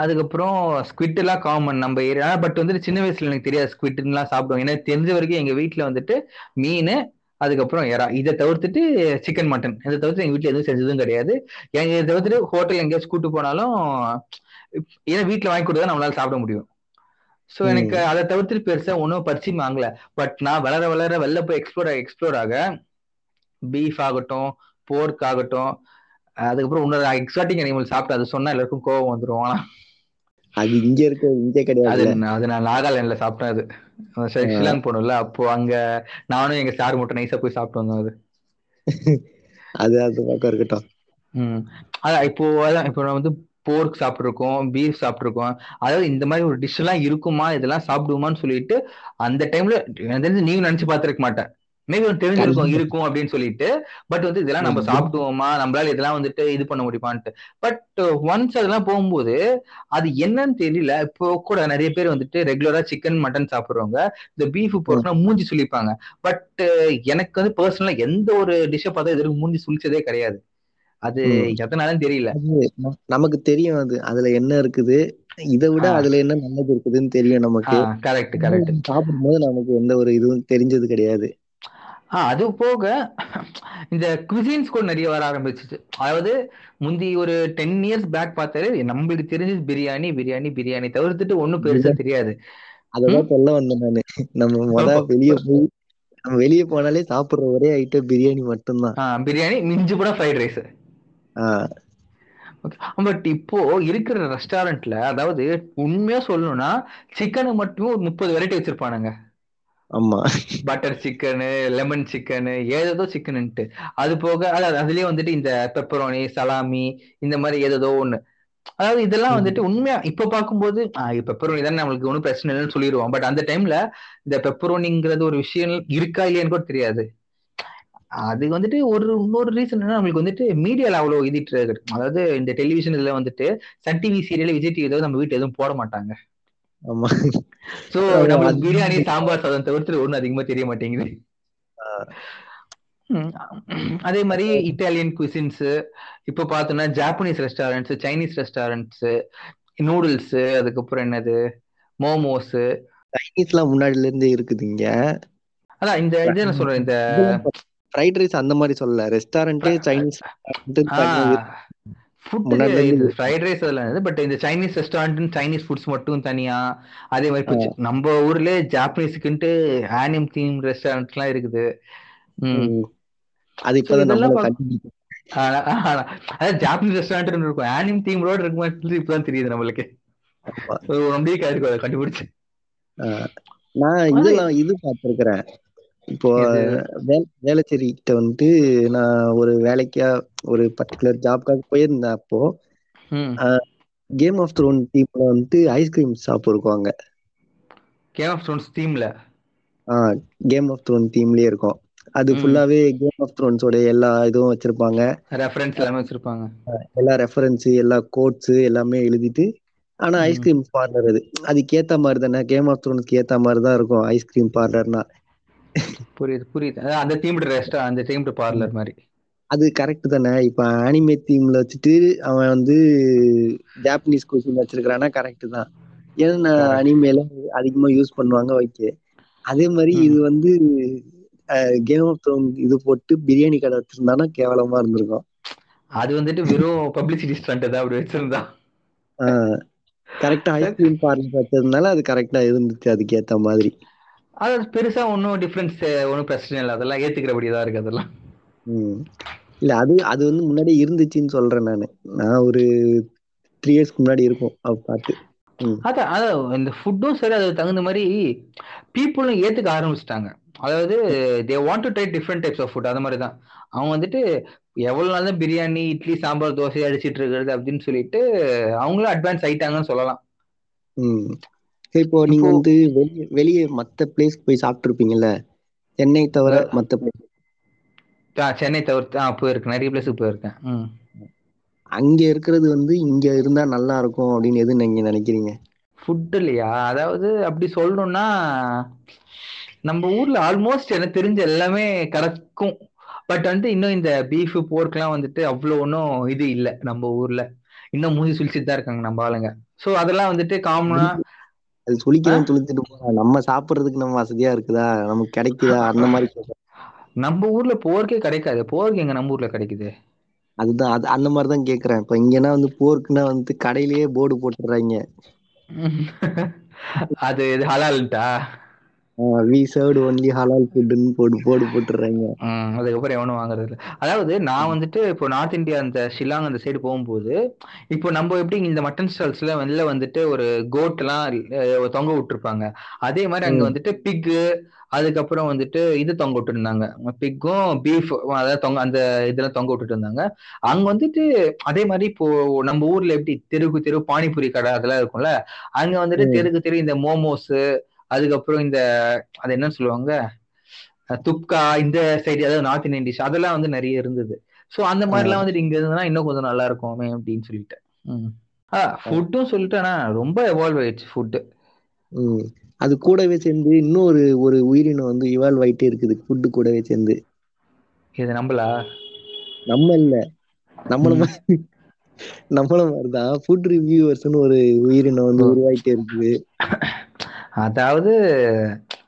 அதுக்கப்புறம் ஸ்குவிட் எல்லாம் காமன் நம்ம ஏரியா. பட் வந்துட்டு சின்ன வயசுல எனக்கு தெரியாது ஸ்குவிட்லாம் சாப்பிடுவோம் எனக்கு தெரிஞ்ச வரைக்கும் எங்க வீட்ல வந்துட்டு மீன் அதுக்கப்புறம் எறா இதை தவிர்த்துட்டு சிக்கன் மட்டன் இதை தவிர்த்து எங்க வீட்ல எதுவும் செஞ்சதும் கிடையாது. எங்க இதை தவிர்த்துட்டு ஹோட்டல் எங்கேயாச்சும் கூட்டு போனாலும் ஏன்னா வீட்ல வாங்கி கொடுத்தா நம்மளால சாப்பிட முடியும். ஸோ. எனக்கு அதை தவிர்த்துட்டு பெருசா ஒன்றும் பரிச்சயம் வாங்கல. பட் நான் வளர வளர வெளில போய் எக்ஸ்ப்ளோர் எக்ஸ்ப்ளோர் ஆக பீஃப் ஆகட்டும் போர்க் ஆகட்டும் அதுக்கப்புறம் இன்னொரு எக்ஸாட்டிக் அனிமல் சாப்பிட்டு அது சொன்னா எல்லாருக்கும் கோவம் வந்துரும். ஆனா அது இங்க இருக்க இங்க கிடையாது அது நான் நாகாலாந்துல சாப்பிட்டேன் அது. ஷி- ஷில்லாங் போனோம்ல அப்போ அங்க நானும் எங்க சார் மட்டும் நைஸா போய் சாப்பிட்டு வந்தோம் அது. அது அது பக்கம் இருக்கட்டும். இப்போ அதான் இப்போ நான் வந்து போர்க் சாப்பிட்ருக்கோம் பீஃப் சாப்பிட்ருக்கோம் அதாவது இந்த மாதிரி ஒரு டிஷ் எல்லாம் இருக்குமா இதெல்லாம் சாப்பிடுவோமான்னு சொல்லிட்டு அந்த டைம்ல எனக்கு தெரிஞ்சு நீங்க நினைச்சு பார்த்திருக்க மாட்டேன். மேபி தெரிஞ்சிருக்கும் இருக்கும் அப்படின்னு சொல்லிட்டு பட் வந்து இதெல்லாம் நம்ம சாப்பிடுவோமா நம்மளால இதெல்லாம் வந்துட்டு இது பண்ண முடியுமான்ட்டு. பட் ஒன்ஸ் அதெல்லாம் போகும்போது அது என்னன்னு தெரியல. இப்போ கூட நிறைய பேர் வந்துட்டு ரெகுலரா சிக்கன் மட்டன் சாப்பிடுறவங்க இந்த பீஃப் போர்க்னா மூஞ்சி சுளிப்பாங்க பட் எனக்கு வந்து பர்சனலா எந்த ஒரு டிஷ்ஷை பார்த்தா இது வரைக்கும் மூஞ்சி சுளிச்சதே கிடையாது. அது. எதனாலும் தெரியல. நமக்கு தெரியும் அது. அதுல என்ன இருக்குது? இதை விட. அதுல என்ன நல்லது இருக்குதுன்னு தெரியும் நமக்கு. கரெக்ட் கரெக்ட் சாப்பிடும்போது நமக்கு எந்த ஒரு இதுவும் தெரிஞ்சது கிடையாது. அது போக இந்த குவிசின்ஸ் கூட நிறைய வர ஆரம்பிச்சிச்சு. அதாவது முந்தி ஒரு டென் இயர்ஸ் பேக் பார்த்தாலே நம்மளுக்கு தெரிஞ்சது பிரியாணி பிரியாணி பிரியாணி தவிர்த்துட்டு ஒன்றும் பெருசா தெரியாது. அததான் சொல்ல வந்தேன் நானு. நம்ம முத ஆமா. வெளிய போய் நம்ம வெளிய போனாலே சாப்பிடுற ஒரே ஐட்டம் பிரியாணி மட்டும்தான். பிரியாணி மிஞ்சி கூட ஃப்ரைட் ரைஸ் பட் இப்போ இருக்கிற ரெஸ்டாரண்ட்ல அதாவது உண்மையா சொல்லணும்னா சிக்கனை மட்டுமே ஒரு முப்பது வெரைட்டி வச்சிருப்பானுங்க. ஆமா. பட்டர் சிக்கனு லெமன் சிக்கனு ஏதேதோ சிக்கனுன்ட்டு அது போக அதாவது அதுலயே வந்துட்டு இந்த பெப்பரோனி சலாமி இந்த மாதிரி ஏதேதோ ஒண்ணு. அதாவது இதெல்லாம். வந்துட்டு உண்மையா இப்ப பார்க்கும்போது பெப்பரோனி தானே நம்மளுக்கு ஒன்றும் பிரச்சனை இல்லைன்னு சொல்லிடுவோம். பட் அந்த டைம்ல இந்த பெப்பரோனிங்கிறது ஒரு விஷயம் இருக்கா இல்லையான்னு கூட தெரியாது. அது வந்துட்டு ஒரு இன்னொரு ரீசன் என்ன நம்மளுக்கு வந்துட்டு மீடியால அவ்வளவு இதுட்டு இருக்கு. அதாவது இந்த டெலிவிஷன் இதுல வந்துட்டு Sun TV serial Vijay TV ஏதாவது நம்ம வீட்டு எதுவும் போட மாட்டாங்க. ஆமா. சோ நம்மளுக்கு அது- பிரியாணி சாம்பார் சாதம் தவிர்த்து ஒன்றும் அதிகமா தெரிய மாட்டேங்குது. அதே மாதிரி இட்டாலியன் குசின்ஸ் இப்போ பார்த்தோம்னா Japanese restaurants Chinese restaurants noodles அதுக்கப்புறம் என்னது? மோமோஸ் சைனீஸ்லாம் முன்னாடில இருந்தே இருக்குது இங்க அதான் இந்த இது நான் சொல்றேன் இந்த ஃப்ரைட் ரைஸ் அந்த மாதிரி சொல்லல. ரெஸ்டாரண்டே சைனீஸ் ஃப்ரைட் ரைஸ் அதெல்லாம் இது பட் இந்த சைனீஸ் ரெஸ்டாரண்ட் சைனீஸ் ஃபுட்ஸ் மட்டும் தனியா அதே மாதிரி நம்ம ஊர்ல ஜாப்பனீஸ்க்குன்ட்டு ஆனியம் தீம் ரெஸ்டாரண்ட்ஸ்லாம் இருக்குது. அது இப்பதான் அதாவது ஜாப்பனீஸ் ரெஸ்டாரண்ட் இருக்கும். ஆனியம் தீமோட இருக்குமா இப்பதான் தெரியுது நம்மளுக்கு? நம்பிக்கை இருக்கு அதை கண்டுபிடிச்சு. நான் இதெல்லாம் இது பார்த்திருக்கிறேன். இப்போ வேளச்சேரி கிட்ட வந்துட்டு நான் ஒரு வேலைக்கா ஒரு பர்டிகுலர் ஜாப்காக போயிருந்தேன் அப்போ கேம் ஆஃப் த்ரோன் டீம்ல வந்துட்டு ஐஸ்கிரீம் ஷாப் இருக்கும் அங்க. கேம் ஆஃப் ஸ்டோன்ஸ் தீம்ல கேம் ஆஃப் த்ரோன் டீம்லயே இருக்கும். அது. ஃபுல்லாவே கேம் ஆஃப் த்ரோன்ஸோட எல்லா இதுவும் வச்சிருப்பாங்க. ரெஃபரன்ஸ் எல்லாமே வச்சிருப்பாங்க. எல்லா ரெஃபரன்ஸ் எல்லா கோட்ஸ் எல்லாமே எழுதிட்டு ஆனா. ஐஸ்கிரீம் பார்லர் அது. அதுக்கு ஏத்த மாதிரி தானே கேம் ஆஃப் த்ரோன்ஸ்க்கு ஏத்த மாதிரி தான் இருக்கும் ஐஸ்கிரீம் பார்லர்னா புரியுது புரியுது. அந்த தீம்டு ரெஸ்டா அந்த தீம்டு பார்லர் மாதிரி. அது கரெக்ட் தானே. இப்ப அனிமே தீம்ல வச்சுட்டு அவன் வந்து ஜாப்பனீஸ் குசின் வச்சிருக்கானா கரெக்ட் தான். ஏன்னா. அனிமேல அதிகமா யூஸ் பண்ணுவாங்க ஓகே அதே மாதிரி. இது வந்து கேம் ஆஃப் த்ரோன் இது போட்டு பிரியாணி கடை வச்சிருந்தானா கேவலமா இருந்திருக்கும். அது வந்துட்டு வெறும் பப்ளிசிட்டி ஸ்டண்ட் தான் அப்படி வச்சிருந்தா. கரெக்டா ஐஸ்கிரீம் பார்லர் வச்சதுனால அது கரெக்டா இருந்துச்சு அதுக்கு ஏத்த மாதிரி. அது பெருசா ஒன்றும் டிஃபரன்ஸ் ஒன்றும் பிரச்சனை இல்லை. அதெல்லாம் ஏத்துக்கிறபடிதான் இருக்கு அதெல்லாம். இல்ல அது அது வந்து முன்னாடி இருந்துச்சுன்னு சொல்றேன் நானு. நான் ஒரு த்ரீ இயர்ஸ்க்கு முன்னாடி இருக்கும் அவ பார்த்து. அதான் அதான் இந்த ஃபுட்டும் சரி அதுக்கு தகுந்த மாதிரி பீப்புளும் ஏத்துக்க ஆரம்பிச்சிட்டாங்க. அதாவது they want to try different types of food அது மாதிரி தான் அவங்க வந்துட்டு எவ்வளவு நாள் தான் பிரியாணி இட்லி சாம்பார் தோசை அடிச்சிட்டு இருக்கிறது அப்படின்னு சொல்லிட்டு அவங்களும் அட்வான்ஸ் ஆயிட்டாங்கன்னு சொல்லலாம். இப்போ நீங்க வந்து வெளிய வெளியே மத்த பிளேஸ்க்கு போய் சாப்பிட்டு இருப்பீங்கல்ல சென்னை தவிர மத்த சென்னை தவிர்த்து ஆ போயிருக்கேன். நிறைய பிளேஸுக்கு போயிருக்கேன். அங்க இருக்கிறது வந்து இங்க இருந்தா நல்லா இருக்கும் அப்படின்னு எது நீங்க நினைக்கிறீங்க? ஃபுட் இல்லையா? அதாவது அப்படி சொல்லணும்னா நம்ம ஊர்ல ஆல்மோஸ்ட் எனக்கு தெரிஞ்ச எல்லாமே கிடைக்கும். பட் வந்து இன்னும் இந்த பீஃப் போர்க்லாம் வந்துட்டு அவ்வளோ ஒன்றும் இது இல்லை நம்ம ஊர்ல. இன்னும் மூஞ்சி சுழிச்சிட்டு தான் இருக்காங்க நம்ம ஆளுங்க. ஸோ அதெல்லாம் வந்துட்டு காமனா அது சுளிக்கிறேன் துளித்துட்டு போறா நம்ம சாப்பிடுறதுக்கு நம்ம வசதியா இருக்குதா? நமக்கு கிடைக்குதா? அந்த மாதிரி. நம்ம ஊர்ல போர்க்கே கிடைக்காது. போர்க்கு எங்க நம்ம ஊர்ல கிடைக்குது. அதுதான் அது அந்த மாதிரி தான் கேக்குறேன். இப்ப இங்கன்னா வந்து போர்க்குன்னா வந்து கடையிலேயே போர்டு போட்டுடுறாங்க அது இது ஹலால்ட்டா? வி சர்வ்டு ஒன்லி ஹலால் ஃபுட்னு போட்டு போர்டு போட்டுடுறாங்க ம், அதுக்கப்புறம் எவனும் வாங்குறது இல்ல. அதாவது நான் வந்துட்டு இப்போ நார்த் இந்தியா அந்த ஷில்லாங் அந்த சைடு போகும்போது இப்போ நம்ம எப்படி இந்த மட்டன் ஸ்டால்ஸ்ல வெளில வந்துட்டு ஒரு கோட் எல்லாம் அஹ், தொங்க விட்டுருப்பாங்க. அதே மாதிரி அங்க. வந்துட்டு பிக்கு அதுக்கப்புறம் வந்துட்டு இது தொங்க விட்டுருந்தாங்க. பிக்கும் பீஃப் அதாவது தொங்க அந்த இதெல்லாம் தொங்க விட்டுட்டு இருந்தாங்க. அங்க வந்துட்டு அதே மாதிரி இப்போ நம்ம ஊர்ல எப்படி தெருக்கு தெரு பானிபூரி கடை அதெல்லாம் இருக்கும்ல அங்க வந்துட்டு. தெருக்கு தெரு இந்த மோமோஸ் அதுக்கப்புறம் இந்த அது என்ன சொல்லுவாங்க? துப்கா இந்த சைடு அதாவது நார்த் இந்தியன் டிஷ் அதெல்லாம் வந்து நிறைய இருந்தது. ஸோ அந்த மாதிரிலாம் வந்துட்டு இங்க இருந்ததுன்னா இன்னும் கொஞ்சம் நல்லா இருக்குமே அப்படின்னு சொல்லிட்டு. ஃபுட்டும் சொல்லிட்டு ஆனா ரொம்ப எவால்வ் ஆயிடுச்சு ஃபுட்டு ம். அது கூடவே சேர்ந்து இன்னொரு ஒரு உயிரினம் வந்து இவால்வ் ஆயிட்டே இருக்குது. ஃபுட்டு கூடவே சேர்ந்து. இது நம்பலா நம்ம இல்ல. நம்மள ம். மாதிரி நம்மள மாதிரிதான். ஃபுட் ரிவ்யூவர்ஸ்னு ஒரு உயிரினம் வந்து. உருவாயிட்டே இருக்குது. அதாவது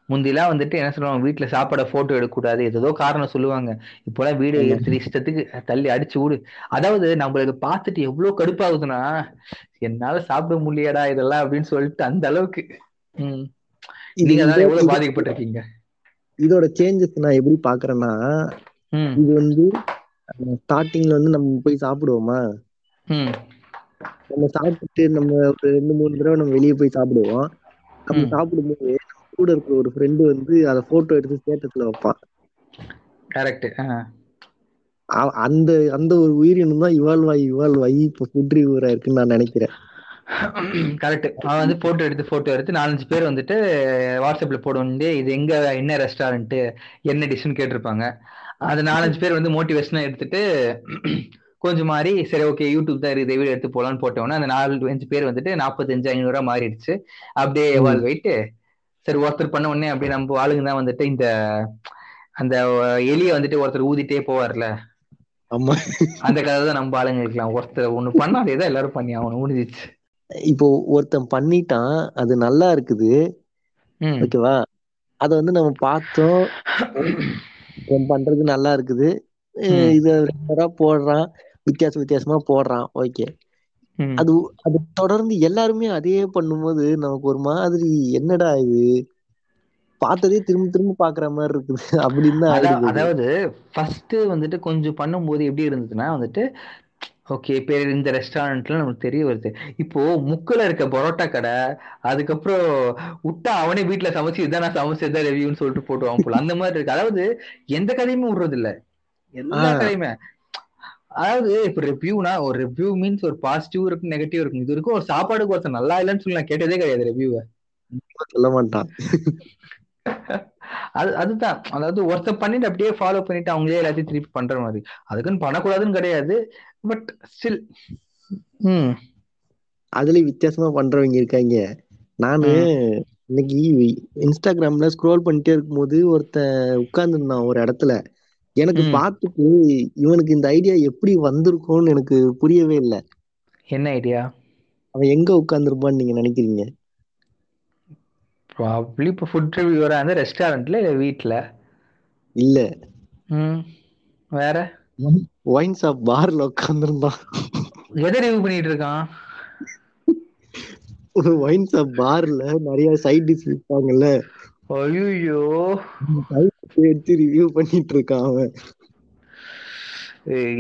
முந்திலாம் வந்துட்டு என்ன சொல்லுவாங்க வீட்டுல சாப்பாட போட்டோ எடுக்கக்கூடாது ஏதோ காரணம் சொல்லுவாங்க. இப்போலாம் வீடியோ ஆமா. எடுத்து இஷ்டத்துக்கு தள்ளி அடிச்சு விடு. அதாவது நம்மளுக்கு பார்த்துட்டு எவ்வளவு கடுப்பாகுதுன்னா என்னால சாப்பிட முடியலடா இதெல்லாம் அப்படின்னு சொல்லிட்டு அந்த அளவுக்கு. நீங்க அதனால இதோ- எவ்வளவு பாதிக்கப்பட்டிருக்கீங்க? இதோட சேஞ்சஸ் நான் எப்படி பாக்குறேன்னா இது வந்து ஸ்டார்டிங்ல வந்து நம்ம போய் சாப்பிடுவோமா? நம்ம சாப்பிட்டு நம்ம ஒரு ரெண்டு மூணு தடவை நம்ம வெளியே போய் சாப்பிடுவோம். அப்படி. சாப்பிடும்போது கூட இருக்கிற ஒரு ஃப்ரெண்டு வந்து அதை போட்டோ எடுத்து ஸ்டேட்டஸ்ல வைப்பான். கரெக்ட் அந்த அந்த ஒரு உயிரினம் தான் இவால்வ் ஆகி இவால்வ் ஆகி இப்போ ஃபுட் ரிவ்யூரா இருக்குன்னு நான் நினைக்கிறேன். கரெக்ட் அவன் வந்து போட்டோ எடுத்து போட்டோ எடுத்து நாலஞ்சு பேர் வந்துட்டு வாட்ஸ்அப்ல போடுவோம் இது எங்க என்ன ரெஸ்டாரண்ட் என்ன டிஷ்னு கேட்டிருப்பாங்க. அது நாலஞ்சு பேர் வந்து மோட்டிவேஷனா எடுத்துட்டு கொஞ்சம் மாறி சரி ஓகே யூடியூப் தான் இருக்குது வீடியோ எடுத்து போலான்னு போட்டோம்னா அந்த நாலு அஞ்சு பேர் வந்துட்டு நாற்பத்தஞ்சு ஐநூறுரூவா மாறிடுச்சு. அப்படியே. எவால்வ் ஆயிட்டு சரி ஒருத்தர் பண்ண உடனே அப்படியே நம்ம ஆளுங்க தான் வந்துட்டு இந்த அந்த எலிய வந்துட்டு ஒருத்தர் ஊதிட்டே போவார்ல. அந்த கதை தான் நம்ம ஆளுங்க இருக்கலாம். ஒருத்தர் ஒண்ணு பண்ணா அதே தான் எல்லாரும் பண்ணி அவனு முடிஞ்சிச்சு. இப்போ ஒருத்தன் பண்ணிட்டான் அது நல்லா இருக்குது. ஓகேவா? அத வந்து நம்ம பார்த்தோம். பண்றது நல்லா இருக்குது. இத ரெகுலரா போடுறான். வித்தியாச வித்தியாசமா போடுறான். ஓகே. அது அது தொடர்ந்து எல்லாருமே அதே பண்ணும்போது நமக்கு ஒரு மாதிரி என்னடா இது? பார்த்ததே திரும்ப திரும்ப பாக்குற மாதிரி இருக்குது. அப்படின்னு. அதாவது ஃபர்ஸ்ட் வந்துட்டு கொஞ்சம் பண்ணும்போது எப்படி இருந்ததுன்னா வந்துட்டு ஓகே பேர் இந்த ரெஸ்டாரண்ட்ல நமக்கு தெரிய வருது. இப்போ முக்குல இருக்க பரோட்டா கடை அதுக்கப்புறம் விட்டா அவனே வீட்டுல சமைச்சு இதான் நான் சமைச்சது ரெவியூன்னு சொல்லிட்டு போட்டுவான் போல. அந்த மாதிரி இருக்கு. அதாவது எந்த கதையுமே விடுறது இல்ல எல்லா. கதையுமே. அதாவது இப்ப ரிவ்யூனா ஒரு ரிவ்யூ மீன்ஸ் ஒரு பாசிட்டிவ் இருக்கும் நெகட்டிவ் இருக்கும். இது வரைக்கும் ஒரு சாப்பாடுக்கு ஒருத்தர் நல்லா இல்லைன்னு சொல்லி நான் கேட்டதே கிடையாது ரிவ்யூவை சொல்ல மாட்டான். அது அதுதான். அதாவது ஒருத்தர் பண்ணிட்டு அப்படியே ஃபாலோ பண்ணிட்டு அவங்களே எல்லாத்தையும் திருப்பி பண்ற மாதிரி. அதுக்குன்னு பண்ணக்கூடாதுன்னு கிடையாது. பட் ஸ்டில் ம் அதுலயும் வித்தியாசமா பண்றவங்க இருக்காங்க. நானு இன்னைக்கு இன்ஸ்டாகிராம்ல ஸ்க்ரோல் பண்ணிட்டே இருக்கும்போது ஒருத்தன் உட்கார்ந்துருந்தான் ஒரு இடத்துல. எனக்கு. பார்த்துட்டு இவனுக்கு இந்த ஐடியா எப்படி வந்திருக்கும்னு எனக்கு புரியவே இல்லை. என்ன ஐடியா அவன் எங்க உட்கார்ந்துருப்பான்னு நீங்க நினைக்கிறீங்க? ப்ராப்ளி இப்போ ஃபுட் ரிவ்யூவரா இருந்தா ரெஸ்டாரண்ட்ல இல்ல வீட்ல? இல்ல. ம். வேற? ஒயின் ஷாப் பார்ல உட்கார்ந்துருந்தான். எதை ரிவ்யூ பண்ணிட்டு இருக்கான்? ஒரு ஒயின் ஷாப் பார்ல நிறைய சைட் டிஷ் விற்பாங்கல்ல ஐயோ எடுத்து ரிவ்யூ பண்ணிட்டு இருக்கான் அவன்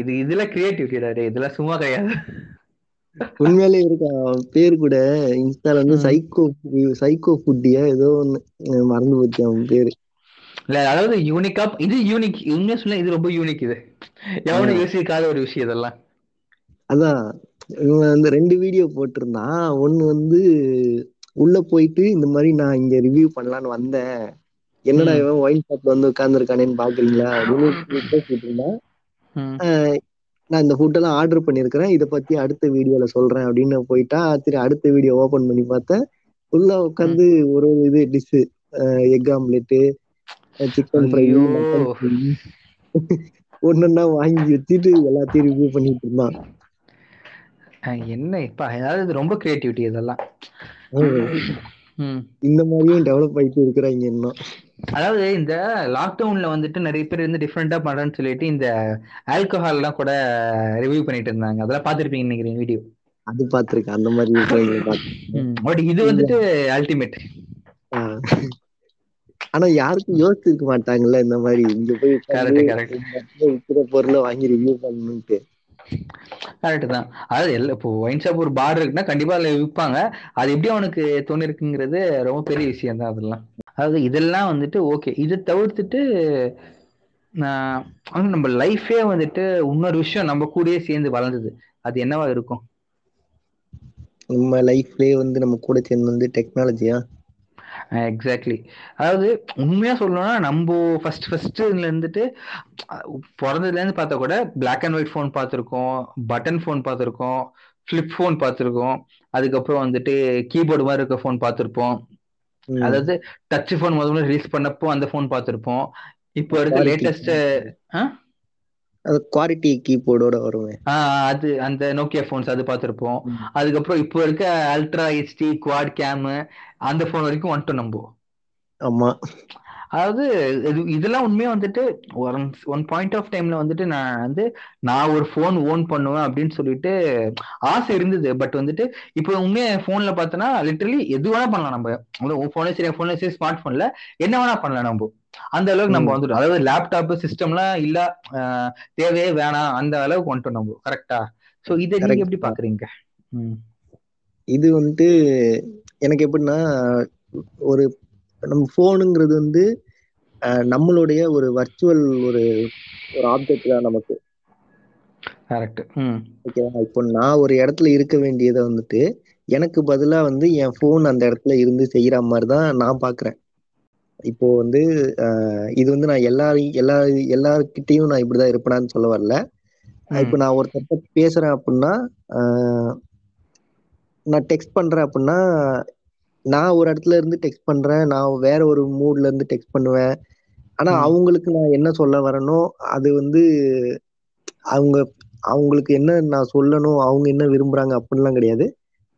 இது இதுல கிரியேட்டிவிட்டிடா டே இதெல்லாம் சும்மா கிடையாது. உண்மையிலே இருக்கான் அவன் பேர் கூட இன்ஸ்டால வந்து. சைக்கோ சைக்கோ ஃபுட்டியா ஏதோ ஒண்ணு. மறந்து போச்சு அவன் பேரு. இல்ல அதாவது யூனிக்கா இது யூனிக் உண்மையா சொல்ல இது ரொம்ப யூனிக் இது. எவனும் யோசிக்காத ஒரு விஷயம் இதெல்லாம். அதான் இவன் வந்து ரெண்டு வீடியோ போட்டிருந்தான். ஒண்ணு வந்து உள்ள போயிட்டு இந்த மாதிரி நான் இங்க ரிவ்யூ பண்ணலான்னு வந்தேன். என்னடா. இவன் ஒயின் ஷாப்ல வந்து உட்கார்ந்துருக்கானேன்னு பாக்குறீங்களா அப்படின்னு நான் இந்த ஃபுட் எல்லாம் ஆர்டர் பண்ணிருக்கிறேன் இதை பத்தி அடுத்த வீடியோல சொல்றேன் அப்படின்னு போயிட்டா சரி அடுத்த வீடியோ ஓபன் பண்ணி பார்த்தேன். உள்ள உட்காந்து ஒரு ஒரு இது dish egg omelette chicken fry. ஒன்னொன்னா வாங்கி வச்சுட்டு எல்லாத்தையும் ரிவ்யூ பண்ணிட்டு இருந்தான். என்ன இப்ப அதாவது இது ரொம்ப கிரியேட்டிவிட்டி இதெல்லாம். இந்த மாதிரியும் டெவலப் ஆயிட்டு இருக்கிறாங்க இன்னும். அதாவது இந்த லாக்டவுன்ல வந்துட்டு நிறைய பேர் வந்து டிஃப்ரெண்டா பண்றேன்னு சொல்லிட்டு இந்த ஆல்கஹால் எல்லாம் கூட ரிவ்யூ பண்ணிட்டு இருந்தாங்க. அதெல்லாம் பார்த்திருப்பீங்க நினைக்கிறேன் வீடியோ அது பாத்திருக்கேன் அந்த மாதிரி பட் இது வந்துட்டு அல்டிமேட். ஆனா யாருக்கும் யோசிச்சிருக்க மாட்டாங்கல்ல இந்த மாதிரி இங்க போய் கரெக்ட் விக்கிற பொருளை வாங்கி ரிவ்யூ பண்ணணும்ட்டு. கரெக்ட் தான். அதாவது எல்லா இப்போ ஒயின் ஷாப் ஒரு பார் இருக்குன்னா கண்டிப்பா அதுல விற்பாங்க அது எப்படி அவனுக்கு தோணிருக்குங்கிறது ரொம்ப பெரிய விஷயம் தான் அதெல்லாம். அதாவது இதெல்லாம் வந்துட்டு ஓகே இதை தவிர்த்துட்டு நான் நம்ம லைஃபே வந்துட்டு இன்னொரு விஷயம் நம்ம கூடயே சேர்ந்து வளர்ந்தது. அது என்னவா இருக்கும்? நம்ம லைஃப்லயே வந்து நம்ம கூட சேர்ந்து வந்து டெக்னாலஜியா எக்ஸாக்ட்லி அதாவது உண்மையா சொல்லணும்னா நம்ம ஃபர்ஸ்ட் ஃபர்ஸ்ட்ல இருந்துட்டு பிறந்ததுல இருந்து பார்த்தா கூட பிளாக் அண்ட் ஒயிட் ஃபோன் பார்த்துருக்கோம் பட்டன் ஃபோன் பார்த்துருக்கோம் ஃபிளிப் ஃபோன் பார்த்துருக்கோம் அதுக்கப்புறம் வந்துட்டு கீபோர்டு மாதிரி இருக்க ஃபோன் பார்த்துருப்போம். அதாவது டச் ஃபோன் முதல்ல ரிலீஸ் பண்ணப்போ அந்த ஃபோன் பார்த்துருப்போம். இப்போ இருக்க. லேட்டஸ்ட் அது குவாலிட்டி கீபோர்டோட வருவேன் அது அந்த நோக்கியா ஃபோன்ஸ் அது பார்த்துருப்போம். அதுக்கப்புறம் இப்போ இருக்க அல்ட்ரா ஹெச்டி குவாட் கேம் அந்த ஃபோன் வரைக்கும் வந்துட்டோம் நம்ம ஆமா. அதாவது இது இதெல்லாம் உண்மையா வந்துட்டு ஒன் ஒன் பாயிண்ட் ஆஃப் டைம்ல வந்துட்டு நான் வந்து நான் ஒரு ஃபோன் ஓன் பண்ணுவேன் அப்படின்னு சொல்லிட்டு ஆசை இருந்தது. பட் வந்துட்டு இப்போ உண்மையா ஃபோன்ல பார்த்தோன்னா லிட்டரலி எது வேணா பண்ணலாம் நம்ம. உன் ஃபோனே சரி ஃபோனே சரி ஸ்மார்ட் ஃபோன்ல என்ன வேணா பண்ணலாம் நம்ம. அந்த அளவுக்கு நம்ம. வந்துட்டோம். அதாவது லேப்டாப் சிஸ்டம்லாம் இல்ல தேவையே வேணாம். அந்த அளவுக்கு வந்துட்டோம் நம்ம. கரெக்டா சோ இதை நீங்க. எப்படி பாக்குறீங்க? இது வந்துட்டு எனக்கு எப்படின்னா ஒரு நம்ம ஃபோனுங்கிறது வந்து நம்மளுடைய ஒரு வர்ச்சுவல் ஒரு ஒரு ஆப்ஜெக்ட் தான் நமக்கு. கரெக்ட் ஓகேவா இப்போ நான் ஒரு இடத்துல இருக்க வேண்டியதை வந்துட்டு எனக்கு பதிலா வந்து என் ஃபோன் அந்த இடத்துல இருந்து செய்யற மாதிரி தான் நான் பாக்குறேன். இப்போ வந்து இது வந்து நான் எல்லாரையும் எல்லா எல்லார்கிட்டயும் நான் இப்படிதான் இருப்பேனான்னு சொல்ல வரல. இப்போ நான் ஒருத்தர்கிட்ட பேசுறேன் அப்படின்னா நான் டெக்ஸ்ட் பண்றேன் அப்படின்னா நான் ஒரு இடத்துல இருந்து டெக்ஸ்ட் பண்றேன். நான் வேற ஒரு மூட்ல இருந்து டெக்ஸ்ட் பண்ணுவேன். ஆனா. அவங்களுக்கு நான் என்ன சொல்ல வரேனோ அது வந்து அவங்க அவங்களுக்கு என்ன நான் சொல்லணும் அவங்க என்ன விரும்புறாங்க அப்படின்லாம் கிடையாது.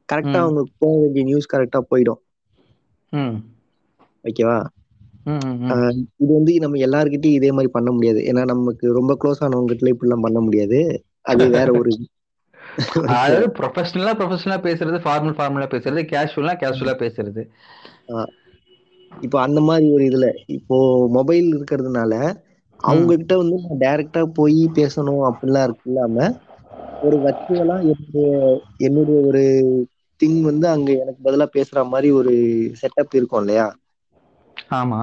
கரெக்டா. அவங்களுக்கு போக வேண்டிய நியூஸ் கரெக்டா போயிடும். ஓகேவா? இது வந்து நம்ம எல்லார்கிட்டயும் இதே மாதிரி பண்ண முடியாது. ஏன்னா நமக்கு ரொம்ப க்ளோஸ் ஆனவங்க கிட்ட இப்படிலாம் பண்ண முடியாது. அது வேற ஒரு. அதாவது ப்ரொஃபஷனலா ப்ரொஃபஷனலா பேசுறது ஃபார்மல் ஃபார்மலா பேசுறது கேஷுவலா கேஷுவலா பேசுறது. இப்போ அந்த மாதிரி ஒரு இதுல இப்போ மொபைல் இருக்கிறதுனால அவங்க கிட்ட வந்து நான் டைரக்டா போய் பேசணும் அப்படிலாம் இருக்கு இல்லாம ஒரு வர்ச்சுவலா என்னுடைய என்னுடைய ஒரு திங் வந்து அங்க எனக்கு பதிலா பேசுற மாதிரி ஒரு செட்டப் இருக்கும் இல்லையா? ஆமா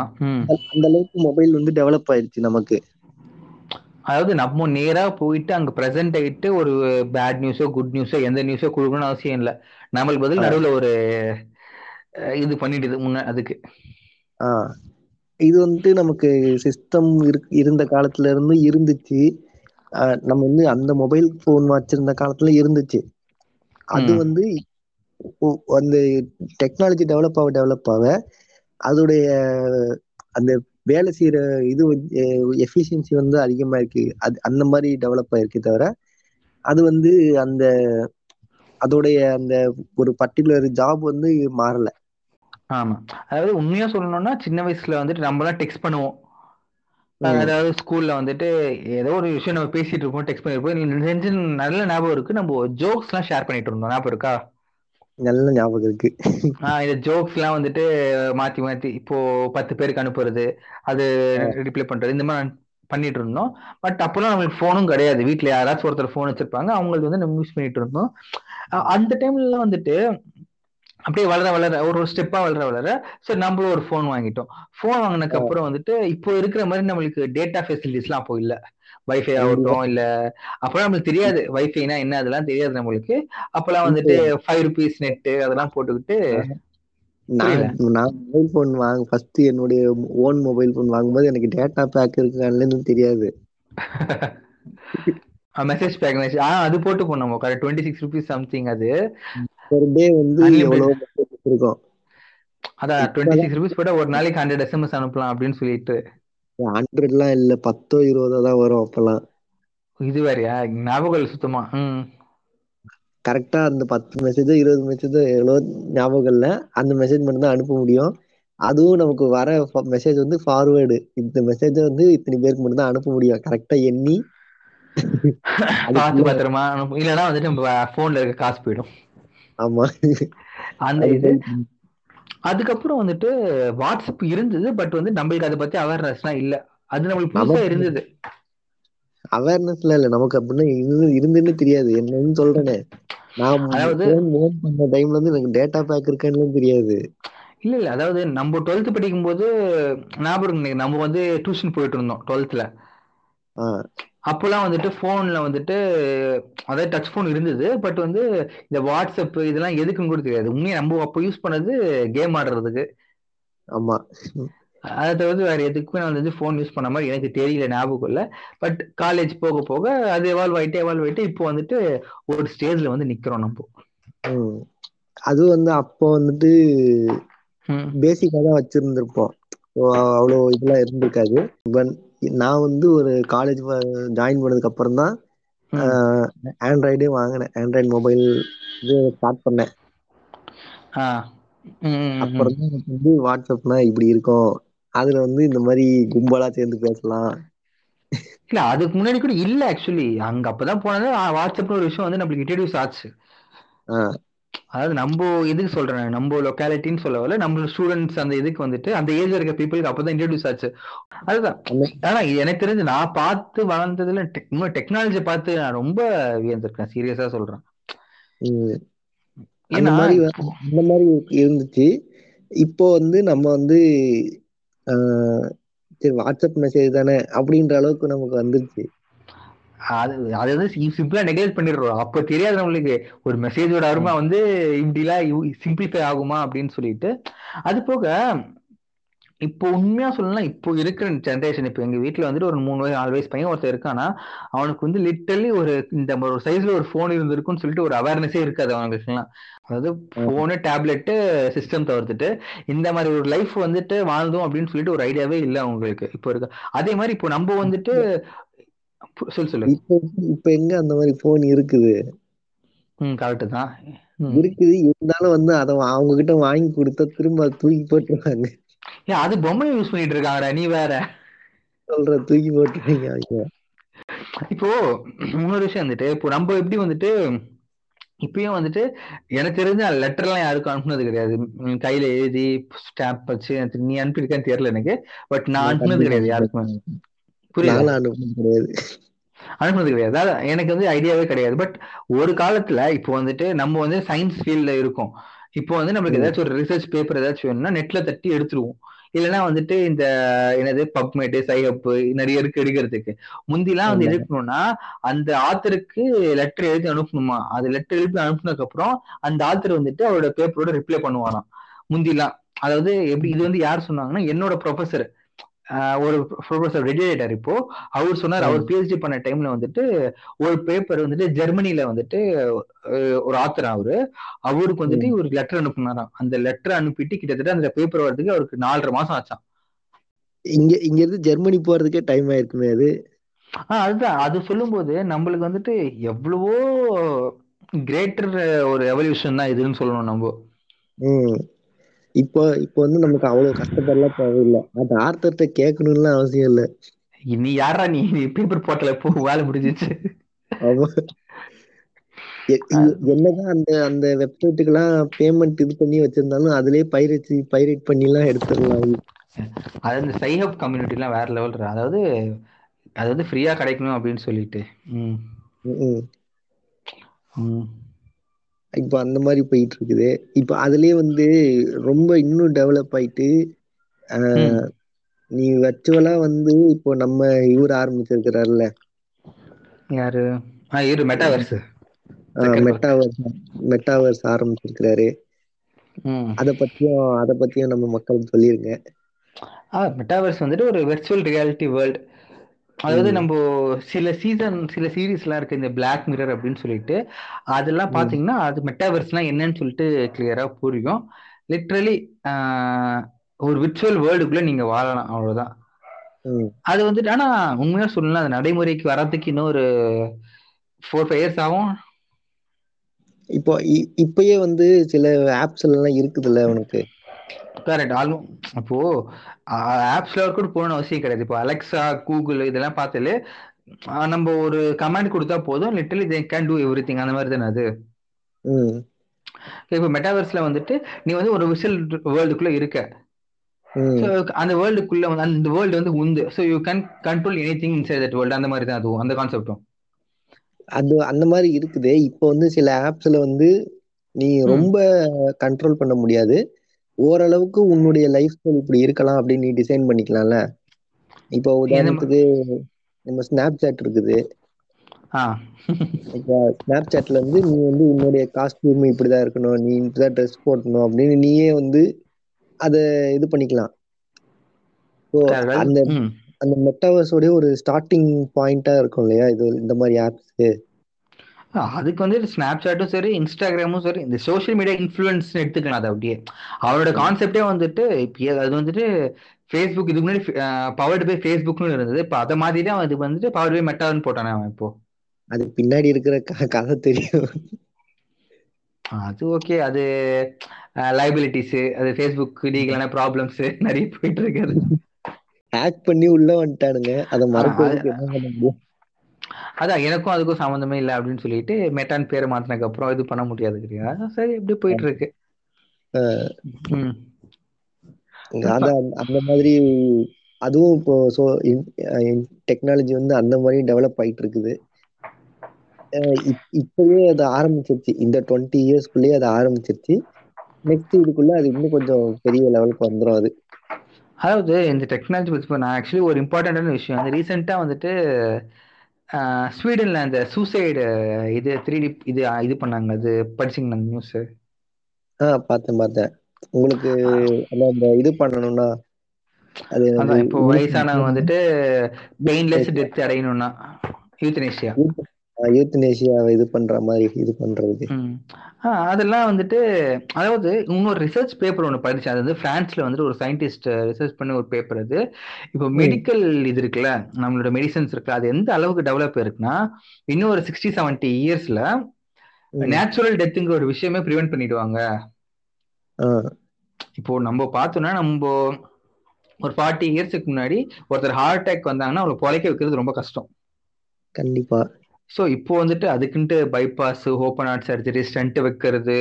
அந்த- அளவுக்கு மொபைல் வந்து டெவலப் ஆயிடுச்சு நமக்கு. அதாவது நம்ம நேரா போயிட்டு அங்க பிரசன்ட் ஆயிட்டு ஒரு பேட் நியூஸோ குட் நியூஸோ எந்த நியூஸோ கொடுக்கணும்னு அவசியம் இல்ல. நம்மளுக்கு பதில். நடுவுல ஒரு இது பண்ணிடுது முன்ன அதுக்கு. இது வந்து நமக்கு சிஸ்டம் இருந்த காலத்துல இருந்து இருந்துச்சு. நம்ம வந்து அந்த மொபைல் போன் வச்சிருந்த காலத்துல இருந்துச்சு. அது. வந்து அந்த டெக்னாலஜி டெவலப் ஆக டெவலப் ஆக அதோடைய அந்த வேலை செய்யற இது எஃபிஷியன்சி வந்து அதிகமா இருக்கு. அது அந்த மாதிரி டெவலப் ஆயிருக்கு தவிர அது வந்து அந்த அதோடைய அந்த ஒரு பர்டிகுலர் ஜாப் வந்து மாறல. ஆமா. அதாவது உண்மையா சொல்லணும்னா சின்ன வயசுல வந்துட்டு நம்ம எல்லாம் டெக்ஸ்ட் பண்ணுவோம். அதாவது ஸ்கூல்ல வந்துட்டு ஏதோ ஒரு விஷயம் நம்ம பேசிட்டு இருப்போம் டெக்ஸ்ட் பண்ணிருப்போம் நல்ல ஞாபகம் இருக்கு. நம்ம ஜோக்ஸ் எல்லாம் ஷேர் பண்ணிட்டு இருந்தோம். ஞாபகம் இருக்கா? நல்ல ஞாபகம் இருக்கு. ஆஹ் இந்த ஜோக்ஸ் எல்லாம் வந்துட்டு மாத்தி மாத்தி இப்போ பத்து பேருக்கு அனுப்புறது அது ரிப்ளை பண்றது இந்த மாதிரி பண்ணிட்டு இருந்தோம். பட் அப்பெல்லாம் நம்மளுக்கு ஃபோனும் கிடையாது. வீட்ல யாராச்சும் ஒருத்தர் ஃபோன் வச்சிருப்பாங்க அவங்களுக்கு வந்து நம்ம யூஸ் பண்ணிட்டு இருந்தோம். அந்த டைம்ல வந்துட்டு அப்படியே வளர வளர ஒரு ஒரு ஸ்டெப்பா வளர வளர சரி நம்மளும் ஒரு ஃபோன் வாங்கிட்டோம். ஃபோன் வாங்கினதுக்கு அப்புறம் வந்துட்டு இப்போ இருக்கிற மாதிரி நம்மளுக்கு டேட்டா ஃபெசிலிட்டிஸ்லாம் அப்போ இல்ல. வைஃபை ஆகட்டும் இல்ல அப்பெல்லாம் நம்மளுக்கு தெரியாது. வைஃபைனா என்ன அதெல்லாம் தெரியாது நம்மளுக்கு. அப்பெல்லாம் வந்துட்டு ஃபைவ் ருபீஸ் நெட் அதெல்லாம் போட்டுக்கிட்டு நான் நான் மொபைல் போன் வாங்க ஃபர்ஸ்ட் என்னுடைய ஓன் மொபைல் போன் வாங்கும்போது எனக்கு டேட்டா பேக் இருக்கான்னு தெரியாது. மெசேஜ் பேக் ஆ அது போட்டு போனோம் correct twenty six rupees something அது. ஒரு டே வந்து. எவ்வளவு இருக்கும் அதான் டுவெண்ட்டி சிக்ஸ் ருபீஸ் போட்டா ஒரு நாளைக்கு ஹண்ட்ரட் எஸ்எம்எஸ் அனுப்பலாம் அப்படின்னு சொல்லிட்டு. ஹண்ட்ரட்லாம் இல்ல பத்தோ இருபதோ தான் வரும் அப்பெல்லாம் இது வேறயா? ஞாபகம் இல்லை சுத்தமா. ம். கரெக்டா அந்த பத்து மெசேஜோ இருபது மெசேஜோ எவ்வளோ ஞாபகம் இல்ல. அந்த மெசேஜ் மட்டும் தான் அனுப்ப முடியும். அதுவும் நமக்கு வர மெசேஜ் வந்து ஃபார்வேர்டு இந்த மெசேஜை வந்து இத்தனை பேருக்கு மட்டும் தான் அனுப்ப முடியும். கரெக்டா எண்ணி. பார்த்து பத்திரமா அனுப்பு. இல்லைன்னா வந்துட்டு நம்ம போன்ல இருக்க காசு போயிடும். ஆமா. அந்த இது. அதுக்கப்புறம் வந்துட்டு வாட்ஸ்அப் இருந்தது பட் வந்து நம்மளுக்கு அதை பத்தி அவேர்னஸ்லாம் இல்ல. அது நம்மளுக்கு புதுசா இருந்தது. அவேர்னஸ்ல இல்ல நமக்கு அப்படின்னு இருந்து இருந்துன்னு தெரியாது. என்னன்னு சொல்றேனே. நான் அதாவது- பண்ண டைம்ல வந்து எனக்கு டேட்டா பேக் இருக்கான்னு தெரியாது. இல்ல இல்ல. அதாவது நம்ம டுவெல்த் படிக்கும் போது ஞாபகம் நம்ம வந்து டியூஷன் போயிட்டு இருந்தோம் டுவெல்த்ல அப்போலாம் வந்துட்டு ஃபோன்ல வந்துட்டு அதாவது டச் ஃபோன் இருந்தது பட் வந்து இந்த வாட்ஸ்அப் இதெல்லாம் எதுக்குன்னு கூட தெரியாது. உண்மையா நம்ம அப்போ யூஸ் பண்ணது கேம் ஆடுறதுக்கு. ஆமா. அதை தவிர்த்து வேற எதுக்குமே நான் வந்து ஃபோன் யூஸ் பண்ண மாதிரி எனக்கு தெரியல ஞாபகம் இல்லை. பட் காலேஜ் போக போக அது எவால்வ் ஆயிட்டு எவால்வ் ஆயிட்டு இப்போ வந்துட்டு ஒரு ஸ்டேஜ்ல வந்து நிக்கிறோம் நம்ம. அது வந்து அப்போ வந்துட்டு ம், பேசிக்கா தான் வச்சிருந்திருப்போம். அவ்வளோ இதெல்லாம் இருந்திருக்காது. நான் வந்து ஒரு காலேஜ் ஜாயின் பண்ணதுக்கு அப்புறம் தான். ஆண்ட்ராய்டே வாங்கினேன். ஆண்ட்ராய்டு மொபைல் இது ஸ்டார்ட் பண்ணேன். அப்புறம் தான் எனக்கு வந்து வாட்ஸ்அப்னா இப்படி இருக்கும். அதுல வந்து இந்த மாதிரி கும்பலா சேர்ந்து பேசலாம். இல்ல அதுக்கு முன்னாடி கூட இல்ல ஆக்சுவலி அங்க அப்பதான் போனது. வாட்ஸ்அப்னு ஒரு விஷயம் வந்து நம்மளுக்கு இன்ட்ரடியூஸ் ஆச்சு. அதாவது நம்ம எதுக்கு சொல்றேன் நம்ம லொக்காலிட்டின்னு சொல்ல வரல. நம்ம ஸ்டூடெண்ட்ஸ் அந்த இதுக்கு வந்துட்டு அந்த ஏஜ்ல இருக்க பீப்புளுக்கு அப்பதான் இன்ட்ரடியூஸ் ஆச்சு. அதுதான். ஆனா எனக்கு தெரிஞ்சு நான் பார்த்து வளர்ந்ததுல டெக்னாலஜி பார்த்து நான் ரொம்ப வியந்திருக்கேன். சீரியஸா சொல்றேன். ஏன்னா மாதிரி இருந்துச்சு. இப்போ வந்து நம்ம வந்து ஆஹ் சரி வாட்ஸ்அப் மெசேஜ் தானே அப்படின்ற அளவுக்கு நமக்கு வந்துருச்சு. அது அது வந்து சிம்பிளா நெக்லெக்ட் பண்ணிடுறோம். அப்ப தெரியாது நம்மளுக்கு. ஒரு மெசேஜோட அருமை வந்து இப்படிலாம் சிம்பிளிஃபை ஆகுமா அப்படின்னு சொல்லிட்டு. அது போக இப்போ உண்மையா சொல்லலாம் இப்போ இருக்கிற ஜென்ரேஷன் இப்போ எங்க வீட்ல வந்துட்டு ஒரு மூணு வயசு நாலு வயசு பையன் ஒருத்தர் இருக்கானா அவனுக்கு வந்து லிட்டரலி ஒரு இந்த ஒரு சைஸ்ல ஒரு ஃபோன் இருந்திருக்குன்னு சொல்லிட்டு ஒரு அவேர்னஸே இருக்காது அவனுக்குலாம். அதாவது ஃபோனு டேப்லெட்டு சிஸ்டம் தவிர்த்துட்டு இந்த மாதிரி ஒரு லைஃப் வந்துட்டு வாழ்ந்தோம் அப்படின்னு சொல்லிட்டு ஒரு ஐடியாவே இல்லை அவங்களுக்கு. இப்போ இருக்க அதே மாதிரி இப்போ நம்ம வந்துட்டு சொல்லு சொல்லு. இப்போ இப்போ எங்க அந்த மாதிரி போன் இருக்குது? ம் கரெக்டு தான். இருக்குது. இருந்தாலும் வந்து அதை அவங்க கிட்ட வாங்கி கொடுத்தா திரும்ப தூக்கி போட்டுருவாங்க. ஏன் அது பொம்மை யூஸ் பண்ணிட்டு இருக்காங்கடா நீ வேற. சொல்ற தூக்கி போட்டுருவாங்க அவங்க. இப்போ இன்னொரு விஷயம் வந்துட்டு இப்போ நம்ம எப்படி வந்துட்டு இப்பயும் வந்துட்டு எனக்கு தெரிஞ்ச லெட்டர்லாம் யாருக்கும் அனுப்புனது கிடையாது. கையில எழுதி ஸ்டாம்ப் வச்சு நீ அனுப்பியிருக்கேன்னு தெரியல எனக்கு. பட் நான் அனுப்புனது கிடையாது யாருக்குமே. புரியல கிடையாது. அனுப்புனது கிடையாது. அதான் எனக்கு வந்து ஐடியாவே கிடையாது. பட் ஒரு காலத்துல இப்போ வந்துட்டு நம்ம வந்து சயின்ஸ் ஃபீல்ட்ல இருக்கோம். இப்போ வந்து நம்மளுக்கு. ஏதாச்சும் ஒரு ரிசர்ச் பேப்பர் ஏதாச்சும் வேணும்னா நெட்ல தட்டி எடுத்துருவோம். இல்லைன்னா வந்துட்டு இந்த என்னது பப்மேட் சைஹப் நிறைய இருக்கு எடுக்கிறதுக்கு. முந்திலாம் வந்து. எடுக்கணும்னா அந்த ஆத்தருக்கு லெட்டர் எழுதி அனுப்பணுமா? அது லெட்டர் எழுதி அனுப்புனதுக்கு அப்புறம் அந்த ஆத்தர் வந்துட்டு அவரோட பேப்பரோட ரிப்ளை பண்ணுவாராம். முந்திலாம். அதாவது எப்படி இது வந்து யார் சொன்னாங்கன்னா என்னோட ப்ரொஃபசர் ஒரு ப்ரொஃபசர் ரெடியேட்டர் இப்போ. அவர் சொன்னார் அவர் பிஹெச்டி பண்ண டைம்ல வந்துட்டு ஒரு பேப்பர் வந்துட்டு ஜெர்மனில வந்துட்டு ஒரு ஆத்தர் அவரு. அவருக்கு வந்துட்டு ஒரு லெட்டர் அனுப்புனாராம். அந்த லெட்டர் அனுப்பிட்டு கிட்டத்தட்ட அந்த பேப்பர் வரதுக்கு அவருக்கு நாலரை மாசம் ஆச்சாம். இங்க இங்க இருந்து ஜெர்மனி போறதுக்கே டைம் ஆயிருக்குமே அது? ஆஹ் அதுதான். அது சொல்லும்போது நம்மளுக்கு வந்துட்டு எவ்வளவோ கிரேட்டர் ஒரு எவல்யூஷன் தான் இதுன்னு சொல்லணும் நம்ம. இப்போ இப்போ வந்து நமக்கு அவ்வளவு கஷ்டப்படலாம் தேவையில்லை. அது ஆர்த்தர்கிட்ட கேட்கணும்லாம் அவசியம் இல்லை. நீ யாரா நீ? பேப்பர் போட்டல. போ வேலை முடிஞ்சிச்சு. என்னதான் அந்த அந்த வெப்சைட்டுக்கெல்லாம் பேமெண்ட் இது பண்ணி வச்சிருந்தாலும் அதுலயே பைரேட் பைரேட் பண்ணி எல்லாம் எடுத்துடலாம். அது அந்த சைஹப் கம்யூனிட்டிலாம் வேற லெவல் அதாவது அதாவது ஃப்ரீயா கிடைக்கணும் அப்படின்னு சொல்லிட்டு. ம். ம். இப்போ அந்த மாதிரி போயிட்டு இருக்குது இப்போ அதுலயே வந்து ரொம்ப இன்னும் டெவலப் ஆயிட்டு. நீ வர்ச்சுவலா வந்து இப்போ நம்ம இவர் ஆரம்பிச்சிருக்கிறாருல்ல? யாரு? இரு மெட்டாவர்ஸ். Metaverse metaverse ஆரம்பிச்சிருக்கிறாரு. அத பத்தியும் அத பத்தியும் நம்ம மக்களுக்கு சொல்லிருங்க. மெட்டாவர்ஸ் வந்துட்டு ஒரு வெர்ச்சுவல் ரியாலிட்டி வேர்ல்டு அதாவது. நம்ம சில சீசன் சில சீரீஸ்லாம் இருக்கு இந்த பிளாக் மிரர் அப்படின்னு சொல்லிட்டு அதெல்லாம். பாத்தீங்கன்னா அது மெட்டாவர்ஸ்லாம் என்னன்னு சொல்லிட்டு கிளியரா புரியும் லிட்ரலி ஒரு விர்ச்சுவல் வேர்ல்டுக்குள்ள நீங்க வாழலாம் அவ்வளவுதான். அது வந்துட்டு ஆனா உண்மையா சொல்லலாம் அது நடைமுறைக்கு வர்றதுக்கு இன்னும் ஒரு ஃபோர் ஃபைவ் இயர்ஸ் ஆகும் இப்போ இப்பயே வந்து சில ஆப்ஸ் எல்லாம் இருக்குதுல்ல உனக்கு கரெக்ட் ஆல்மோ அப்போ ஆப்ஸ்ல கூட போகணும்னு அவசியம் கிடையாது. இப்போ அலெக்சா கூகுள் இதெல்லாம் பார்த்தாலே நம்ம ஒரு கமாண்ட் கொடுத்தா போதும். Literally they can do everything அந்த மாதிரி தானே அது? இப்போ மெட்டாவர்ஸ்ல வந்துட்டு நீ வந்து ஒரு விஷுவல் வேர்ல்டுக்குள்ள இருக்க. அந்த வேர்ல்டுக்குள்ள வந்து அந்த வேர்ல்டு வந்து உந்து so you can control anything inside that world அந்த மாதிரி தான் அதுவும் அந்த கான்செப்டும் அது அந்த மாதிரி இருக்குது. இப்போ வந்து சில ஆப்ஸ்ல வந்து நீ. ரொம்ப கண்ட்ரோல் பண்ண முடியாது. ஓரளவுக்கு உன்னுடைய லைஃப் ஸ்டைல் இப்படி இருக்கலாம் அப்படின்னு நீ டிசைன் பண்ணிக்கலாம்ல? இப்போ உதாரணத்துக்கு நம்ம ஸ்னாப் சாட் இருக்குது ஸ்னாப் சாட்ல வந்து நீ வந்து உன்னுடைய காஸ்டியூம் இப்படிதான் இருக்கணும் நீ இப்படிதான் ட்ரெஸ் போடணும் அப்படின்னு நீயே வந்து அதை இது பண்ணிக்கலாம். ஸோ அந்த அந்த மெட்டாவர்ஸோடைய ஒரு ஸ்டார்டிங் பாயிண்டா இருக்கும் இல்லையா? இது இந்த மாதிரி ஆப்ஸ் அதுக்கு வந்து ஸ்னாப் சாட்டும் சரி இன்ஸ்டாகிராமும் சரி இந்த சோஷியல் மீடியா இன்ஃப்ளூயன்ஸ் எடுத்துக்கலாம் அது அப்படியே. அவரோட கான்செப்டே வந்துட்டு இப்போ அது வந்துட்டு ஃபேஸ்புக் இதுக்கு முன்னாடி பவர்டு பை ஃபேஸ்புக்னு இருந்தது. இப்போ அதை மாதிரி தான் அது வந்துட்டு பவர்டு பை மெட்டான்னு போட்டானே அவன் இப்போ. அது பின்னாடி இருக்கிற கதை தெரியும். அது ஓகே அது லைபிலிட்டிஸ் அது ஃபேஸ்புக் லீகலான ப்ராப்ளம்ஸ் நிறைய போயிட்டு இருக்குது. ஹேக் பண்ணி உள்ள வந்துட்டானுங்க. அதை ஆ, அதான் எனக்கும் அதுக்கும் சம்மந்தமே இல்லை அப்படின்னு சொல்லிட்டு மெட்டான் பேரை மாத்தினதுக்கு அப்புறம் இது பண்ண முடியாது சரி இப்படி போயிட்டு இருக்கு அந்த- மாதிரி அதுவும் இப்போ ஸோ டெக்னாலஜி வந்து அந்த மாதிரி டெவலப் ஆயிட்டு இருக்குது அஹ் இப்- இப்பயே அது ஆரம்பிச்சிருச்சு. இந்த டுவெண்ட்டி இயர்ஸ்க்குள்ளேயே அது ஆரம்பிச்சிருச்சு. நெக்ஸ்ட் இதுக்குள்ள அது இன்னும் கொஞ்சம் பெரிய லெவலுக்கு வந்துடும் அது. அதாவது இந்த டெக்னாலஜி பற்றி நான் ஆக்சுவலி ஒரு இம்பார்ட்டண்டான விஷயம். அந்த ரீசெண்டாக வந்துட்டு ஸ்வீடன்ல அந்த சூசைடு இது த்ரீ டி இது இது பண்ணாங்க. அது படிச்சிங்களா அந்த நியூஸ் ஆ பார்த்தேன் பார்த்தேன். உங்களுக்கு அந்த இது பண்ணணும்னா அது இப்போ வயசானவங்க வந்துட்டு பெயின்லெஸ் டெத் அடையணும்னா யூத்தனேஷியா யூத்தனேஷியாவை இது பண்ற மாதிரி இது பண்றது. அதெல்லாம் வந்துட்டு அதாவது இன்னொரு ரிசர்ச் பேப்பர் ஒன்று படித்தேன் அது வந்து பிரான்ஸ்ல வந்துட்டு ஒரு சயின்டிஸ்ட் ரிசர்ச் பண்ண ஒரு பேப்பர் அது. இப்போ மெடிக்கல் இது இருக்குல்ல நம்மளோட மெடிசன்ஸ் இருக்குல்ல அது எந்த அளவுக்கு டெவலப் இருக்குன்னா இன்னும் ஒரு சிக்ஸ்டி செவன்டி இயர்ஸ்ல. நேச்சுரல் டெத்துங்கிற ஒரு விஷயமே ப்ரிவென்ட் பண்ணிடுவாங்க. இப்போ நம்ம பார்த்தோம்னா நம்ம ஒரு ஃபார்ட்டி இயர்ஸ்க்கு முன்னாடி ஒருத்தர் ஹார்ட் அட்டாக் வந்தாங்கன்னா அவங்களை பொழைக்க வைக்கிறது ரொம்ப கஷ்டம். கண்டிப்பா. ஸோ இப்போ வந்துட்டு அதுக்குன்ட்டு bypass open heart surgery stent வைக்கிறது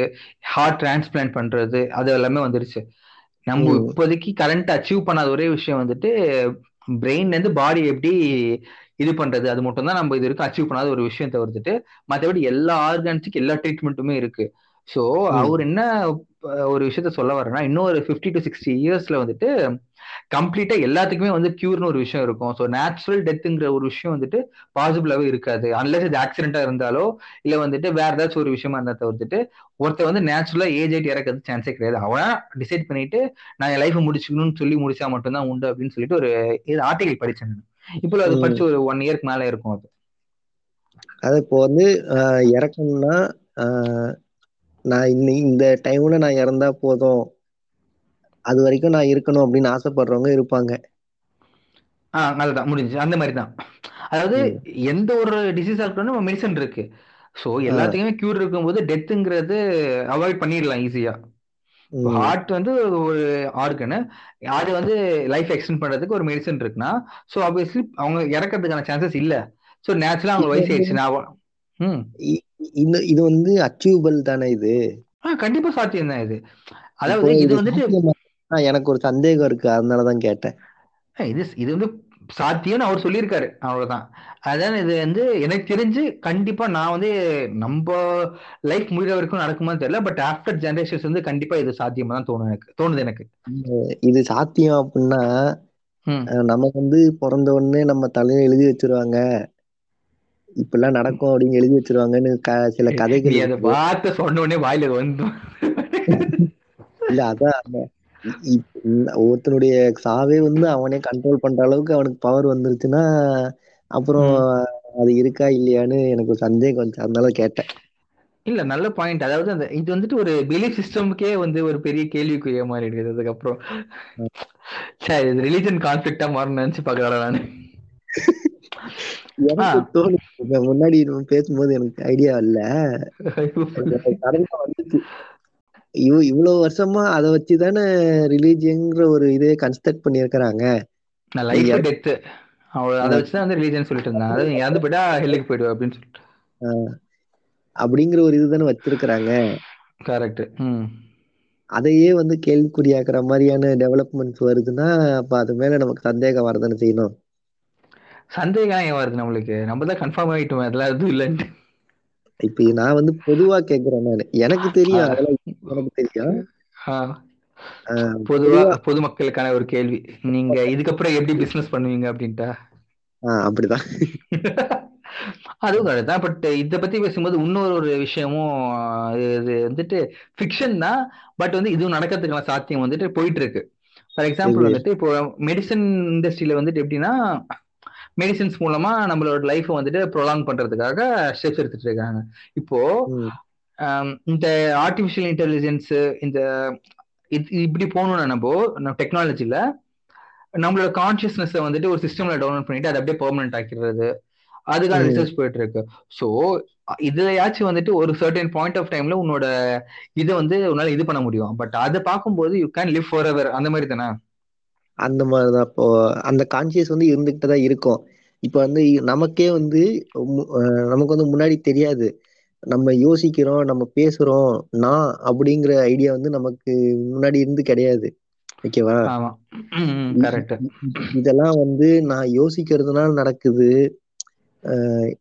ஹார்ட் டிரான்ஸ்பிளான்ட் பண்றது அது எல்லாமே வந்துருச்சு நம்ம. இப்போதைக்கு கரண்ட் அச்சீவ் பண்ணாத ஒரே விஷயம் வந்துட்டு பிரெயின்ல இருந்து பாடி எப்படி இது பண்றது அது மட்டும் தான் நம்ம இது வரைக்கும் அச்சீவ் பண்ணாத ஒரு விஷயம் தவிர்த்துட்டு மற்றபடி எல்லா ஆர்கான்ஸுக்கு எல்லா ட்ரீட்மெண்ட்டுமே இருக்கு ஸோ. அவர் என்ன ஒரு விஷயத்த சொல்ல வரேன்னா இன்னும் ஒரு ஃபிஃப்டி டு சிக்ஸ்டி இயர்ஸ்ல வந்துட்டு கம்ப்ளீட்டா எல்லாத்துக்குமே வந்து கியூர்னு ஒரு விஷயம் இருக்கும். ஸோ நேச்சுரல் டெத்துங்கிற ஒரு விஷயம் வந்துட்டு பாசிபிளாவே இருக்காது. அன்லஸ் இது ஆக்சிடென்டா இருந்தாலோ இல்ல வந்துட்டு வேற ஏதாச்சும் ஒரு விஷயமா இருந்தா தவிர்த்துட்டு ஒருத்தர் வந்து நேச்சுரலா ஏஜ் ஆயிட்டு இறக்கிறது சான்ஸே கிடையாது. அவனா டிசைட் பண்ணிட்டு நான் என் லைஃப் முடிச்சுக்கணும்னு சொல்லி முடிச்சா மட்டும்தான் உண்டு அப்படின்னு சொல்லிட்டு ஒரு இது ஆர்டிகல் படிச்சேன். இப்போ அது. படிச்சு ஒரு ஒன் இயர்க்கு மேல இருக்கும் அது. அது இப்போ வந்து இறக்கணும்னா நான் இந்த டைம்ல நான் இறந்தா போதும். அது வரைக்கும் நான் இருக்கணும் அப்படின்னு ஆசைப்படுறவங்க இருப்பாங்க. ஆ அதுதான் முடிஞ்சு அந்த மாதிரி தான் அதாவது. எந்த ஒரு டிசீஸா இருக்கட்டும் நம்ம மெடிசன் இருக்கு. ஸோ. எல்லாத்துக்குமே கியூர் இருக்கும்போது டெத்துங்கிறது அவாய்ட் பண்ணிடலாம் ஈஸியா. ஹார்ட் வந்து ஒரு ஆர்கனு அது வந்து லைஃப் எக்ஸ்டெண்ட் பண்றதுக்கு ஒரு மெடிசன் இருக்குன்னா ஸோ ஆப்வியஸ்லி அவங்க இறக்கறதுக்கான சான்சஸ் இல்ல. ஸோ நேச்சுரலா அவங்க வயசு ஆயிடுச்சு நான் இந்த இது வந்து அச்சீவபிள் தானே இது? ஆ கண்டிப்பா சாத்தியம் தான் இது அதாவது இது வந்துட்டு எனக்கு ஒரு சந்தேகம் இருக்கு. அதனாலதான் கேட்டேன். இது இது வந்து சாத்தியம்னு அவர் சொல்லியிருக்காரு. அவ்வளவுதான். அதான் இது வந்து எனக்கு தெரிஞ்சு கண்டிப்பா நான் வந்து நம்ம லைஃப் முடிகிற வரைக்கும் நடக்குமான்னு தெரியல. பட் ஆஃப்டர் ஜெனரேஷன்ஸ் வந்து கண்டிப்பா இது சாத்தியமா தான் தோணும் எனக்கு. தோணுது எனக்கு. இது சாத்தியம் அப்படின்னா ம். அஹ், நமக்கு வந்து பிறந்த உடனே நம்ம தலையில எழுதி வச்சிருவாங்க. இப்படிலாம் நடக்கும் அப்படின்னு எழுதி வச்சிருவாங்கன்னு சில கதைகள் வார்த்தை சொன்ன உடனே வாயில வந்து இல்ல அதான். ஒருத்தனுடைய சாவே வந்து அவனே கண்ட்ரோல் பண்ற அளவுக்கு அவனுக்கு பவர் வந்துருச்சுன்னா அப்புறம். அது இருக்கா இல்லையான்னு எனக்கு ஒரு சந்தேகம் வந்துச்சு அதனால கேட்டேன். இல்ல நல்ல பாயிண்ட் அதாவது அந்த இது வந்துட்டு ஒரு பிலீஃப் சிஸ்டமுக்கே வந்து ஒரு பெரிய கேள்விக்குரிய மாதிரி இருக்குது அதுக்கப்புறம் சரி இது ரிலீஜன் கான்ஃபிளிக்டா மாறணும் நினைச்சு பாக்கலாம் நானு. முன்னாடி பேசும்போது எனக்கு ஐடியா இல்ல. வந்துச்சு. இவ இவ்வளவு வருஷமா அதை வச்சுதானே ரிலீஜியன்ங்கிற ஒரு இதே கன்ஸ்ட்ரக்ட் பண்ணியிருக்கிறாங்க. அவ அதை வச்சுதான் வந்து ரிலீஜன் சொல்லிட்டு இருந்தான். அதாவது இறந்து போயிட்டா ஹெல்லுக்கு போயிடுவ அப்படின்னு சொல்லிட்டு. அப்படிங்கிற ஒரு இதுதானே வச்சிருக்கிறாங்க. கரெக்ட் அதையே வந்து கேள்விக்குறியாக்குற மாதிரியான டெவலப்மெண்ட்ஸ் வருதுன்னா அப்ப அது மேல நமக்கு சந்தேகம் வரதானே செய்யணும்? சந்தேகம் ஏன் வருது நம்மளுக்கு? நம்ம தான் கன்ஃபார்ம் ஆகிட்டோம் அதெல்லாம் எதுவும் இல்லைன்ட்டு. இப்ப நான் வந்து பொதுவா கேக்குறேன் நானு. எனக்கு தெரியும். அதெல்லாம் ஆ. ஆஹ் பொதுவா பொதுமக்களுக்கான ஒரு கேள்வி. நீங்க இதுக்கப்புறம் எப்படி பிசினஸ் பண்ணுவீங்க அப்படின்ட்டா? அப்படிதான். அதுவும் கரெக்ட் தான். பட் இதை பத்தி பேசும்போது இன்னொரு ஒரு விஷயமும் இது வந்துட்டு ஃபிக்ஷன் தான். பட் வந்து இதுவும் நடக்கிறதுக்கான சாத்தியம் வந்துட்டு போயிட்டு இருக்கு ஃபார் எக்ஸாம்பிள் வந்துட்டு இப்போ மெடிசன் இண்டஸ்ட்ரியில வந்துட்டு எப்படின்னா மெடிசின்ஸ் மூலமா நம்மளோட லைஃப்பை வந்துட்டு ப்ரொலாங் பண்றதுக்காக ஸ்டெப்ஸ் எடுத்துட்டு இருக்காங்க. இப்போ இந்த ஆர்டிஃபிஷியல் இன்டெலிஜென்ஸ் இந்த இது- இப்படி போகணும்னா நம்ம டெக்னாலஜில நம்மளோட கான்சியஸ்னஸை வந்துட்டு ஒரு சிஸ்டம்ல டவுன்லோட் பண்ணிட்டு அதை அப்படியே பெர்மனன்ட் ஆக்கிடுறது. அதுக்கான. ரிசர்ச் போயிட்டு இருக்கு ஸோ இதுலயாச்சும் வந்துட்டு ஒரு சர்டன் பாயிண்ட் ஆஃப் டைம்ல உன்னோட இதை வந்து உன்னால இது பண்ண முடியும். பட் அதை பார்க்கும்போது you can live forever அந்த மாதிரி தானே? அந்த மாதிரிதான் இப்போ அந்த கான்சியஸ் வந்து இருந்துகிட்டு தான் இருக்கும். இப்போ வந்து நமக்கே வந்து நமக்கு வந்து முன்னாடி தெரியாது. நம்ம யோசிக்கிறோம் நம்ம பேசுறோம் நான் அப்படிங்கிற ஐடியா வந்து நமக்கு முன்னாடி இருந்து கிடையாது. ஓகேவா? இதெல்லாம் வந்து நான் யோசிக்கிறதுனால நடக்குது.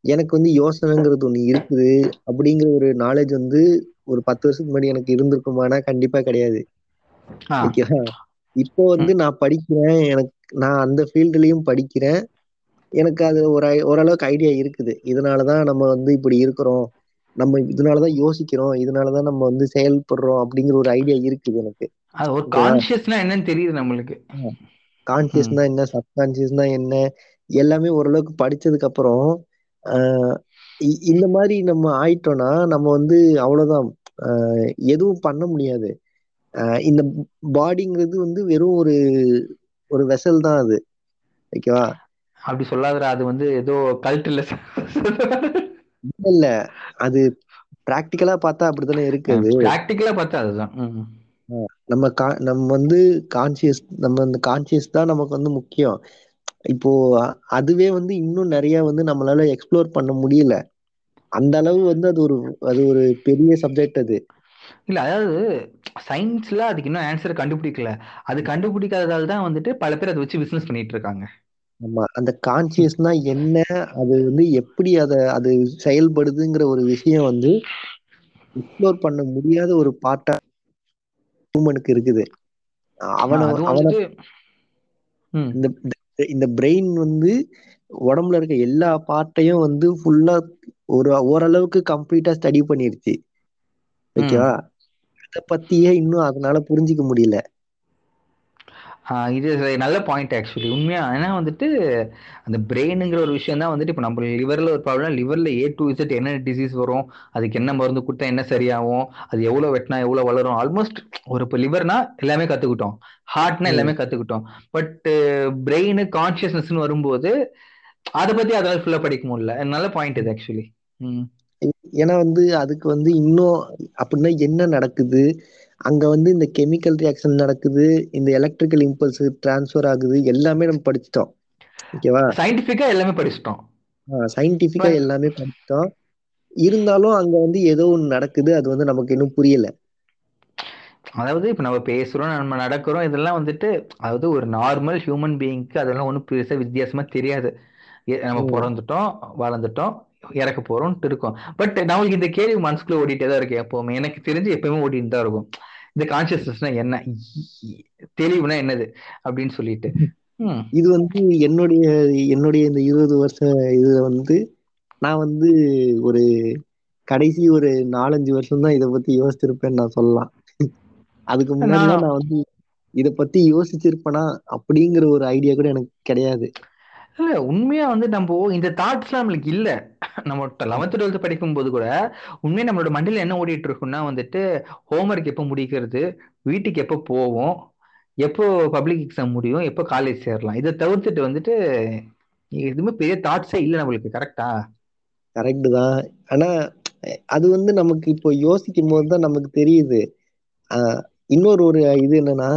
எனக்கு வந்து யோசனைங்கிறது ஒண்ணு இருக்குது. அப்படிங்கிற ஒரு நாலேஜ் வந்து ஒரு பத்து வருஷத்துக்கு முன்னாடி எனக்கு இருந்திருக்குமானா கண்டிப்பா கிடையாது. ஓகேவா? இப்போ வந்து நான் படிக்கிறேன். எனக்கு நான் அந்த ஃபீல்டுலயும் படிக்கிறேன். எனக்கு அது ஒரு ஓரளவுக்கு ஐடியா இருக்குது. இதனாலதான் நம்ம வந்து இப்படி இருக்கிறோம். நம்ம இதனாலதான் யோசிக்கிறோம் இதனாலதான் நம்ம வந்து செயல்படுறோம் அப்படிங்கிற ஒரு ஐடியா இருக்குது எனக்கு. ஒரு கான்சியஸ்னா என்னன்னு தெரியுது நம்மளுக்கு. கான்சியஸ்னா என்ன சப்கான்சியஸ்னா என்ன எல்லாமே ஓரளவுக்கு படிச்சதுக்கு அப்புறம் இந்த மாதிரி நம்ம ஆயிட்டோம்னா நம்ம வந்து அவ்வளவுதான். எதுவும் பண்ண முடியாது. இந்த பாடிங்கிறது வந்து வெறும் ஒரு ஒரு வெசல் தான் அது. ஓகேவா? அப்படி சொல்லாதடா அது வந்து ஏதோ கல்ட் இல்ல இல்ல இல்ல அது பிராக்டிக்கலா பார்த்தா அப்படித்தானே இருக்கு அது. பிராக்டிக்கலா பார்த்தா அதுதான். நம்ம கா நம்ம வந்து கான்சியஸ் நம்ம அந்த கான்சியஸ் தான் நமக்கு வந்து முக்கியம். இப்போ அதுவே வந்து இன்னும் நிறைய வந்து நம்மளால எக்ஸ்ப்ளோர் பண்ண முடியல. அந்த அளவு வந்து அது ஒரு அது ஒரு பெரிய சப்ஜெக்ட் அது. இல்ல அதாவது சயின்ஸ்ல அதுக்கு இன்னும் ஆன்சர் கண்டுபிடிக்கல. அது கண்டுபிடிக்காததால தான் வந்துட்டு பல பேர் அதை வச்சு பிசினஸ் பண்ணிட்டு இருக்காங்க. ஆமா. அந்த கான்சியஸ்னா என்ன? அது வந்து எப்படி அத அது செயல்படுதுங்கிற ஒரு விஷயம் வந்து எக்ஸ்ப்ளோர் பண்ண முடியாத ஒரு பார்ட்டா ஹியூமனுக்கு இருக்குது. அவனை அவனை இந்த இந்த- பிரெயின் வந்து உடம்புல இருக்க எல்லா பார்ட்டையும் வந்து ஃபுல்லா ஒரு ஓரளவுக்கு கம்ப்ளீட்டா ஸ்டடி பண்ணிருச்சு. ஓகேவா? அத பத்தியே இன்னும் அதனால புரிஞ்சுக்க முடியல. இது நல்ல பாயிண்ட் ஆக்சுவலி உண்மையா ஏன்னா வந்துட்டு அந்த பிரெயினுங்கிற ஒரு விஷயம் தான் வந்துட்டு இப்போ நம்ம லிவர்ல ஒரு ப்ராப்ளம் லிவர்ல ஏ டு இசட் என்ன டிசீஸ் வரும் அதுக்கு என்ன மருந்து கொடுத்தா என்ன சரியாகும் அது எவ்வளவு வெட்டினா எவ்வளவு வளரும் ஆல்மோஸ்ட் ஒரு இப்போ லிவர்னா எல்லாமே கத்துக்கிட்டோம். ஹார்ட்னா எல்லாமே கத்துக்கிட்டோம். பட் பிரெயின் கான்சியஸ்னஸ்னு வரும்போது அதை பத்தி அதாவது ஃபுல்லா படிக்க முடியல. நல்ல பாயிண்ட் இது ஆக்சுவலி ஏன்னா வந்து அதுக்கு வந்து இன்னும் அப்படின்னா என்ன நடக்குது அங்க வந்து இந்த கெமிக்கல் ரியாக்ஷன் நடக்குது இந்த எலக்ட்ரிக்கல் இம்பல்ஸ் டிரான்ஸ்ஃபர் ஆகுது எல்லாமே நம்ம படிச்சிட்டோம். ஓகேவா சயின்டிபிக்கா எல்லாமே படிச்சிட்டோம். சயின்டிபிக்கா பட் எல்லாமே படிச்சிட்டோம். இருந்தாலும் அங்க வந்து ஏதோ ஒண்ணு நடக்குது அது வந்து நமக்கு இன்னும் புரியல. அதாவது இப்போ நம்ம பேசுறோம் நம்ம நடக்கிறோம் இதெல்லாம் வந்துட்டு அதாவது ஒரு நார்மல் ஹியூமன் பீயிங்க்கு அதெல்லாம் ஒன்றும் பெருசா வித்தியாசமா தெரியாது. நம்ம பிறந்துட்டோம் வளர்ந்துட்டோம் இறக்க போறோம்ட்டு இருக்கோம். பட் நம்மளுக்கு இந்த கேள்வி மனசுக்குள்ள ஓடிட்டே தான் இருக்கு எப்பவுமே. எனக்கு தெரிஞ்சு எப்பவுமே ஓடிட்டு தான் இருக்கும். இந்த கான்சியஸ்னஸ்னா என்ன? தெளிவுனா என்னது? அப்படின்னு சொல்லிட்டு. இது வந்து என்னுடைய என்னுடைய இந்த இருபது வருஷம் இதுல வந்து நான் வந்து ஒரு கடைசி ஒரு நாலஞ்சு வருஷம் தான் இதை பத்தி யோசிச்சிருப்பேன்னு நான் சொல்லலாம். அதுக்கு நானும் நான் வந்து இத பத்தி யோசிச்சிருப்பனா அப்படிங்கிற ஒரு ஐடியா கூட எனக்கு கிடையாது. இல்ல உண்மையா வந்து நம்ம இந்த தாட்ஸ்லாம் நம்மளுக்கு இல்ல. நம்ம லெவன்த் டுவெல்த் படிக்கும் போது கூட உண்மையா நம்மளோட மண்டியில என்ன ஓடிட்டு இருக்கும்னா வந்துட்டு ஹோம்ஒர்க் எப்போ முடிக்கிறது வீட்டுக்கு எப்போ போவோம் எப்போ பப்ளிக் எக்ஸாம் முடியும் எப்போ காலேஜ் சேரலாம். இதை தவிர்த்துட்டு வந்துட்டு எதுவுமே பெரிய தாட்ஸே இல்லை நம்மளுக்கு கரெக்டா கரெக்ட் தான். ஆனா அது வந்து நமக்கு இப்போ யோசிக்கும் போது தான் நமக்கு தெரியுது. இன்னொரு ஒரு இது என்னன்னா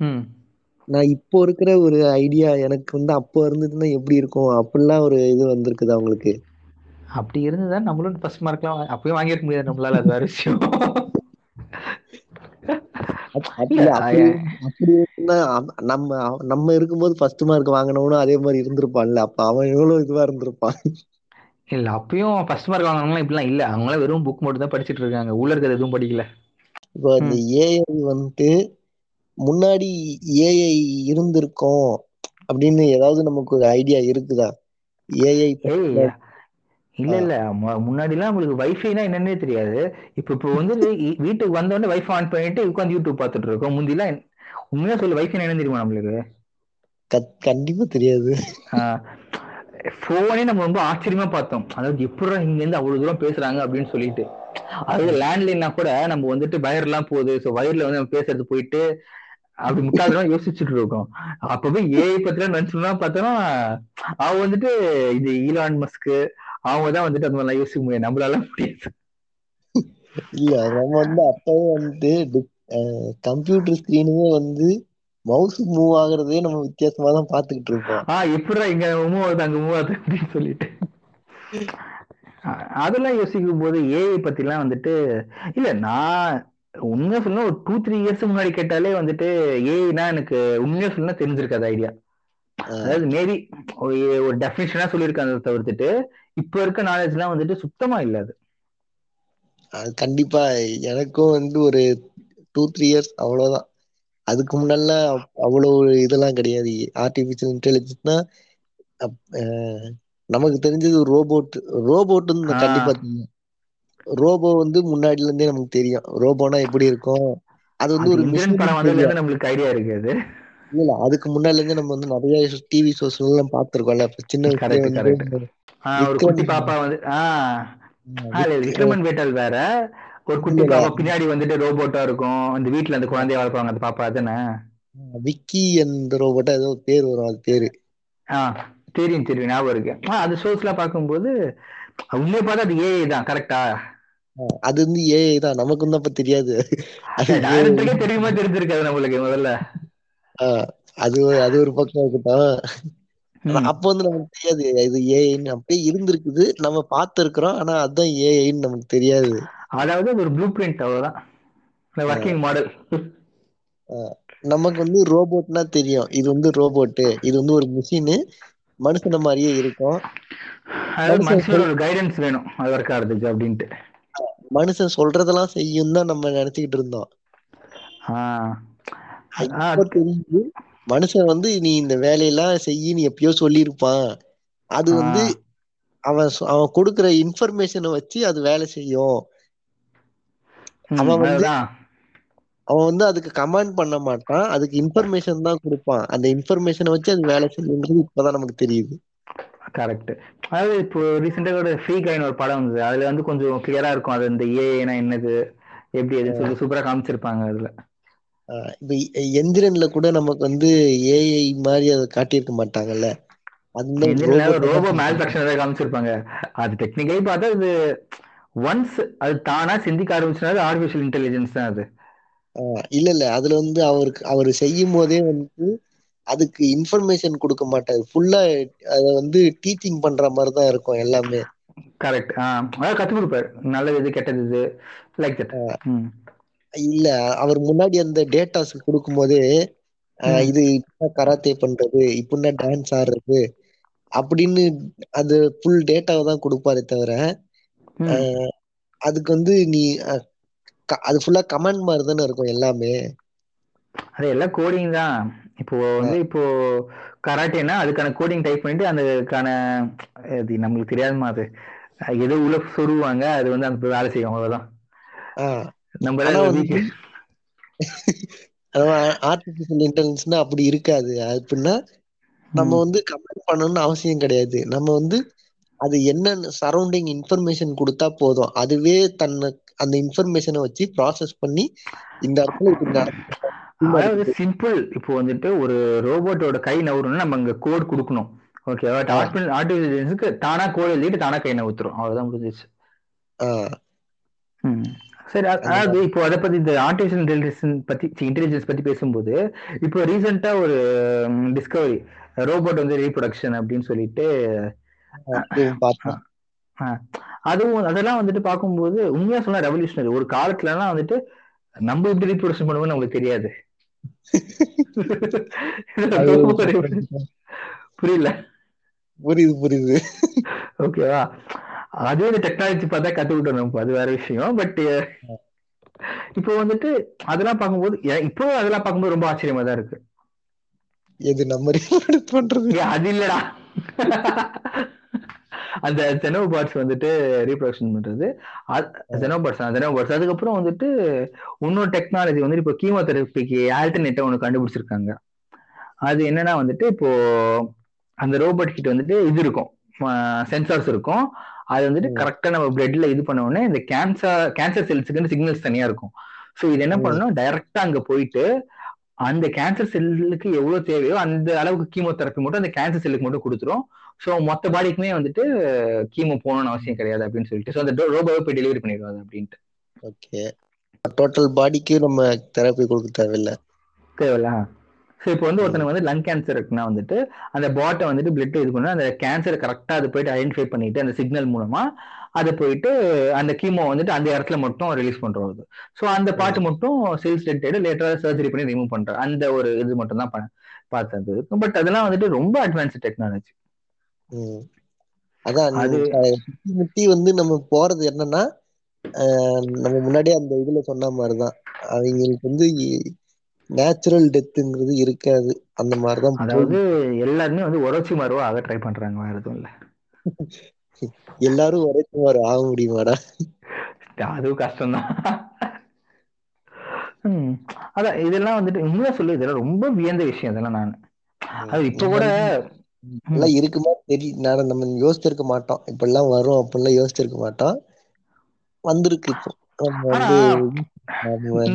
ம். நான் இப்போ இருக்கிற ஒரு ஐடியா எனக்கு வந்து அப்போ இருந்ததுன்னா எப்படி இருக்கும்? அப்படிலாம் ஒரு இது வந்திருக்குது அவங்களுக்கு அப்படி இருந்ததா நம்மளும் ஃபர்ஸ்ட் மார்க்லாம் அப்பயும் வாங்கியிருக்க முடியாது நம்மளால அது வேற விஷயம். நம்ம நம்ம இருக்கும்போது ஃபர்ஸ்ட் மார்க் வாங்கினவனும் அதே மாதிரி இருந்திருப்பான்ல. அப்ப அவன் எவ்வளவு இதுவா இருந்திருப்பான்? இல்ல அப்பயும் ஃபர்ஸ்ட் மார்க் வாங்கினவங்களாம் இப்படிலாம் இல்ல. அவங்களாம் வெறும் புக் மட்டும் தான் படிச்சிட்டு இருக்காங்க. உள்ள இருக்கிறது எதுவும் படிக்கல. இப்போ இந்த ஏஐ வந்துட்டு முன்னாடி ஏஐ இருந்திருக்கும் அப்படின்னு ஏதாவது நமக்கு ஒரு ஐடியா இருக்குதா? ஏஐ இல்ல இல்ல மு- முன்னாடிலாம் நம்மளுக்கு வைஃபைனா என்னன்னே தெரியாது. இப்ப இப்போ வந்து வீட்டுக்கு வந்த உடனே வைஃபை ஆன் பண்ணிட்டு உட்காந்து யூடியூப் பார்த்துட்டு இருக்கோம். முந்திலாம் உண்மையா சொல்லு வைஃபை என்னன்னு தெரியுமா நம்மளுக்கு? கண்டிப்பா தெரியாது. போனே நம்ம ரொம்ப ஆச்சரியமா பார்த்தோம். அதாவது எப்படி இங்க இருந்து அவ்வளவு தூரம் பேசுறாங்க அப்படின்னு சொல்லிட்டு. அதாவது லேண்ட்லைன்னா கூட நம்ம வந்துட்டு வயர் எல்லாம் போகுது. ஸோ வயர்ல வந்து நம்ம பேசுறது போயிட்டு அப்படி முட்டாள்தான் யோசிச்சுட்டு இருக்கோம். அப்பவே ஏஐ பத்திலாம் நினைச்சோம்னா பார்த்தோம்னா அவன் வந்துட்டு இது ஈலான் மஸ்க்கு அவங்க தான் வந்துட்டு அந்த மாதிரிலாம் யோசிக்க முடியாது. நம்மளால முடியாது. இல்ல நம்ம வந்து அப்பவே வந்துட்டு கம்ப்யூட்டர் ஸ்கிரீனுமே வந்து மவுஸ் மூவ் ஆகுறதே நம்ம வித்தியாசமா தான் பாத்துக்கிட்டு இருப்போம். ஆஹ் எப்படிடா இங்க மூவ் ஆகுது அங்க மூவ் ஆகுது அப்படின்னு சொல்லிட்டு. அதெல்லாம் யோசிக்கும் போது ஏஐ பத்திலாம் வந்துட்டு இல்ல நான் உண்மையா சொன்னா ஒரு டூ த்ரீ இயர்ஸ் முன்னாடி கேட்டாலே வந்துட்டு ஏஐனா எனக்கு உண்மையா சொன்னா தெரிஞ்சிருக்காது ஐடியா அதாவது மேபி ஒரு டெஃபினேஷனா சொல்லியிருக்காங்க தவிர்த்துட்டு இப்ப இருக்க நாலேஜ் எல்லாம் வந்துட்டு சுத்தமா இல்ல அது. கண்டிப்பா எனக்கும் வந்து ஒரு டூ த்ரீ இயர்ஸ் அவ்வளவுதான். அதுக்கு முன்னெல்லாம் அவ்- அவ்வளவு இதெல்லாம் கிடையாது. ஆர்டிபிஷியல் இன்டெலிஜென்ஸ்னா நமக்கு தெரிஞ்சது ரோபோட் ரோபோட்னு ஆ. கண்டிப்பா தெரியும். ரோபோ வந்து முன்னாடில இருந்தே நமக்கு தெரியும். ரோபோனா எப்படி இருக்கும்? அது வந்து ஒரு மிஷின் படம் நம்மளுக்கு ஐடியா இருக்கு அது. இல்ல அதுக்கு முன்னாடில இருந்தே நம்ம வந்து நிறைய டிவி ஷோஸ் எல்லாம் பார்த்திருக்கோம்ல. அப்ப சின்ன ஒரு குட்டி பாப்பா வந்து விக்ரமன். வேட்டல் வேற. ஒரு குட்டி. பாப்பா பின்னாடி வந்துட்டு ரோபோட்டா இருக்கும். அந்த வீட்ல அந்த குழந்தைய வளர்ப்பாங்க அந்த பாப்பா அதுதானே விக்கி அந்த ரோபோட்டா ஏதோ பேர் வரும் அது பேரு. ஆஹ் தெரியும் தெரியும் ஞாபகம் இருக்கு. அது ஷோஸ் எல்லாம் பார்க்கும்போது உண்மையை பார்த்தா அது ஏஐ தான் கரெக்டா அது வந்து ஏஐ தான். நமக்கு வந்து அப்ப தெரியாது. தெரியுமா தெரிஞ்சிருக்காது நம்மளுக்கு முதல்ல. அது அது ஒரு பக்கம் இருக்கட்டும். அப்ப வந்து நமக்கு தெரியாது. இது ஏஐன்னு அப்படியே இருந்திருக்குது. நம்ம பார்த்திருக்கிறோம். ஆனா அதுதான் ஏஐன்னு நமக்கு தெரியாது. அதாவது அது ஒரு ப்ளூ பிரிண்ட் அவ்வளவுதான். ஒர்க்கிங் மாடல் நமக்கு வந்து ரோபோட்னா தெரியும். இது வந்து ரோபோட்டு இது வந்து ஒரு மிஷின் மனுஷன மாதிரியே இருக்கும். கைடன்ஸ் வேணும். அது ஒர்க் ஆகிறதுக்கு அப்படின்ட்டு. மனுஷன் சொல்றதெல்லாம் செய்யும் தான் நம்ம நினைச்சுக்கிட்டு இருந்தோம். தெரியுது. மனுஷன் வந்து நீ இந்த வேலையெல்லாம் செய்யின்னு எப்பயோ சொல்லியிருப்பான். அது வந்து அவன் அவன் கொடுக்குற இன்ஃபர்மேஷனை வச்சு அது வேலை செய்யும். அவன் வந்து- அவன் வந்து அதுக்கு கமாண்ட் பண்ண மாட்டான். அதுக்கு இன்ஃபர்மேஷன் தான் கொடுப்பான். அந்த இன்ஃபர்மேஷனை வச்சு அது வேலை செய்யுன்றது இப்பதான் நமக்கு தெரியுது. கரெக்ட் அதாவது இப்போ ரீசெண்டாக ஒரு ஃப்ரீ கைன் ஒரு படம் வந்தது. அதுல வந்து கொஞ்சம் கிளியரா இருக்கும். அது இந்த ஏஐனா என்னது? எப்படி அது சொல்லி சூப்பரா காமிச்சிருப்பாங்க அதுல. இப்ப எந்திரன்ல கூட நமக்கு வந்து ஏஐ மாதிரி அதை காட்டியிருக்க மாட்டாங்கல்ல? ரோபோ மேல் ஏதாவது காமிச்சிருப்பாங்க. அது டெக்னிக்கலி பார்த்தா அது ஒன்ஸ் அது தானா சிந்திக்க ஆரம்பிச்சுனா அது ஆர்டிஃபிஷியல் இன்டெலிஜென்ஸ் தான் அது. இல்ல இல்ல. அதுல வந்து அவருக்கு அவர் செய்யும் போதே வந்து அதுக்கு இன்ஃபர்மேஷன் கொடுக்க மாட்டாரு. ஃபுல்லா அத வந்து டீச்சிங் பண்ற மாதிரி தான் இருக்கும் எல்லாமே. கரெக்ட் அதாவது கத்து கொடுப்பாரு. நல்லது இது கெட்டது இது லைக் தட் இல்ல அவர் முன்னாடி அந்த டேட்டாஸ் கொடுக்கும் போதே ஆஹ் ம். இது கராத்தே பண்றது இப்படின்னா டான்ஸ் ஆடுறது அப்படின்னு அது ஃபுல் டேட்டாவை தான் கொடுப்பாரே தவிர அதுக்கு வந்து நீ அது ஃபுல்லா கமெண்ட் மாதிரி தானே இருக்கும் எல்லாமே. அது எல்லாம் கோடிங் தான். இப்போ வந்து இப்போ கராட்டேனா அதுக்கான கோடிங் டைப் பண்ணிட்டு அதுக்கான அது நம்மளுக்கு தெரியாதுமா அது. ஏதோ உள்ள சொருவாங்க அது வந்து அந்த வேலை செய்யும் அவ்வளவுதான். நம்ம ஆர்டிபிஷியல் இன்டெலிஜென்ஸ்னா அப்படி இருக்காது. அது எப்படின்னா நம்ம. வந்து கமெண்ட் பண்ணணும்னு அவசியம் கிடையாது. நம்ம வந்து அது என்ன சரௌண்டிங் இன்ஃபர்மேஷன் கொடுத்தா போதும். அதுவே தன்னை அந்த இன்ஃபர்மேஷனை வச்சு ப்ராசஸ் பண்ணி இந்த இடத்துல அதாவது சிம்பிள் இப்போ வந்துட்டு ஒரு ரோபோட்டோட கை நவரணும்னா நம்ம அங்க கோட் கொடுக்கணும். ஓகேவா ஆ. ஆர்டிபிஷியலுக்கு தானா கோட் எழுதிட்டு தானா கை நவுத்துரும். அவ்வளவுதான் முடிஞ்சிச்சு. சரி அதாவது இப்போ அதை பத்தி இந்த ஆர்டிஃபிஷியல் இன்டெலிஜென்ஸ் பத்தி இன்டெலிஜென்ஸ் பத்தி பேசும்போது இப்போ ரீசெண்டா ஒரு டிஸ்கவரி ரோபோட் வந்து ரீப்ரொடக்ஷன் அப்படின்னு சொல்லிட்டு அதுவும் அதெல்லாம் வந்துட்டு பார்க்கும்போது உண்மையா சொன்னா ரெவல்யூஷனரி ஒரு காலத்துல எல்லாம் வந்துட்டு நம்ம எப்படி ரீப்ரொடக்ஷன் பண்ணுவோம்னு நமக்கு தெரியாது. புரியல. புரியுது புரியுது. ஓகேவா அதே இந்த டெக்னாலஜி பார்த்தா கத்துக்கிட்டோம் நம்ம அது வேற விஷயம். பட் இப்போ வந்துட்டு அதெல்லாம் பார்க்கும்போது இப்போ அதெல்லாம் பார்க்கும்போது ரொம்ப ஆச்சரியமா தான் இருக்கு. எது நம்ம பண்றது? அது இல்லடா. அந்த ஜெனோபாட்ஸ் வந்துட்டு ரீப்ரொடக்ஷன் பண்றது. ஜெனோபாட்ஸ் ஜெனோபாட்ஸ் அதுக்கப்புறம் வந்துட்டு இன்னொரு டெக்னாலஜி வந்துட்டு இப்போ கீமோதெரபிக்கு ஆல்டர்னேட்டா ஒன்று கண்டுபிடிச்சிருக்காங்க. அது என்னன்னா வந்துட்டு இப்போ அந்த ரோபோட் கிட்ட வந்துட்டு இது இருக்கும். சென்சார்ஸ் இருக்கும். அது வந்துட்டு ம். கரெக்டா நம்ம பிளட்ல இது பண்ண உடனே இந்த கேன்சர் கேன்சர் செல்ஸுக்கு சிக்னல்ஸ் தனியா இருக்கும். ஸோ இது என்ன. பண்ணணும்? டைரக்டா அங்க போயிட்டு அந்த கேன்சர் செல்லுக்கு எவ்வளவு தேவையோ அந்த அளவுக்கு கீமோதெரப்பி மட்டும் அந்த கேன்சர் செல்லுக்கு மட்டும் கொடுத்துரும். ஸோ மொத்த பாடிக்குமே வந்துட்டு கீமோ போகணும்னு அவசியம் கிடையாது அப்படின்னு சொல்லிட்டு. ஸோ அந்த ரோபோவை போய் டெலிவரி பண்ணிடுவாங்க அப்படின்ட்டு. ஓகே டோட்டல் பாடிக்கு நம்ம தெரப்பி கொடுக்க தேவையில்ல? தேவையில்ல ஸோ இப்போ வந்து ஒருத்தனுக்கு வந்து லங் கேன்சர் இருக்குன்னா வந்துட்டு அந்த பாட்டை வந்துட்டு பிளட் இது பண்ணி அந்த கேன்சரை கரெக்டாக அது போயிட்டு ஐடென்டிஃபை பண்ணிட்டு அந்த சிக்னல் மூலமா அது போயிட்டு அந்த கீமோ வந்துட்டு அந்த இடத்துல மட்டும் ரிலீஸ் பண்றது. ஸோ அந்த பாட்டு மட்டும் செல்ஸ் டெட்டட் லேட்டராக சர்ஜரி பண்ணி ரிமூவ் பண்ற அந்த ஒரு இது மட்டும் தான் பார்த்தது. பட் அதெல்லாம் வந்துட்டு ரொம்ப அட்வான்ஸ் டெக்னாலஜி. அதான் முத்தி வந்து நம்ம போறது என்னன்னா நம்ம முன்னாடியே அந்த இதுல சொன்ன மாதிரிதான். அவங்களுக்கு வந்து நேச்சுரல் டெத்துங்கிறது இருக்காது. அந்த மாதிரிதான் அதாவது எல்லாருமே வந்து ஒரோச்சி மாறுவா ஆக ட்ரை பண்றாங்க வேற எதுவும் இல்ல. எல்லாரும் ஒரே மாதிரி ஆக முடியுமாடா? அதுவும் கஷ்டம்தான். அதான் இதெல்லாம் வந்துட்டு உண்மையா சொல்லு இதெல்லாம் ரொம்ப வியந்த விஷயம் இதெல்லாம் நான். அது இப்ப கூட எல்லாம் இருக்குமா? தெரியல நான் நம்ம யோசிச்சிருக்க மாட்டோம். இப்பெல்லாம் வரும் அப்படிலாம் யோசிச்சிருக்க மாட்டோம். வந்திருக்கு இப்போ.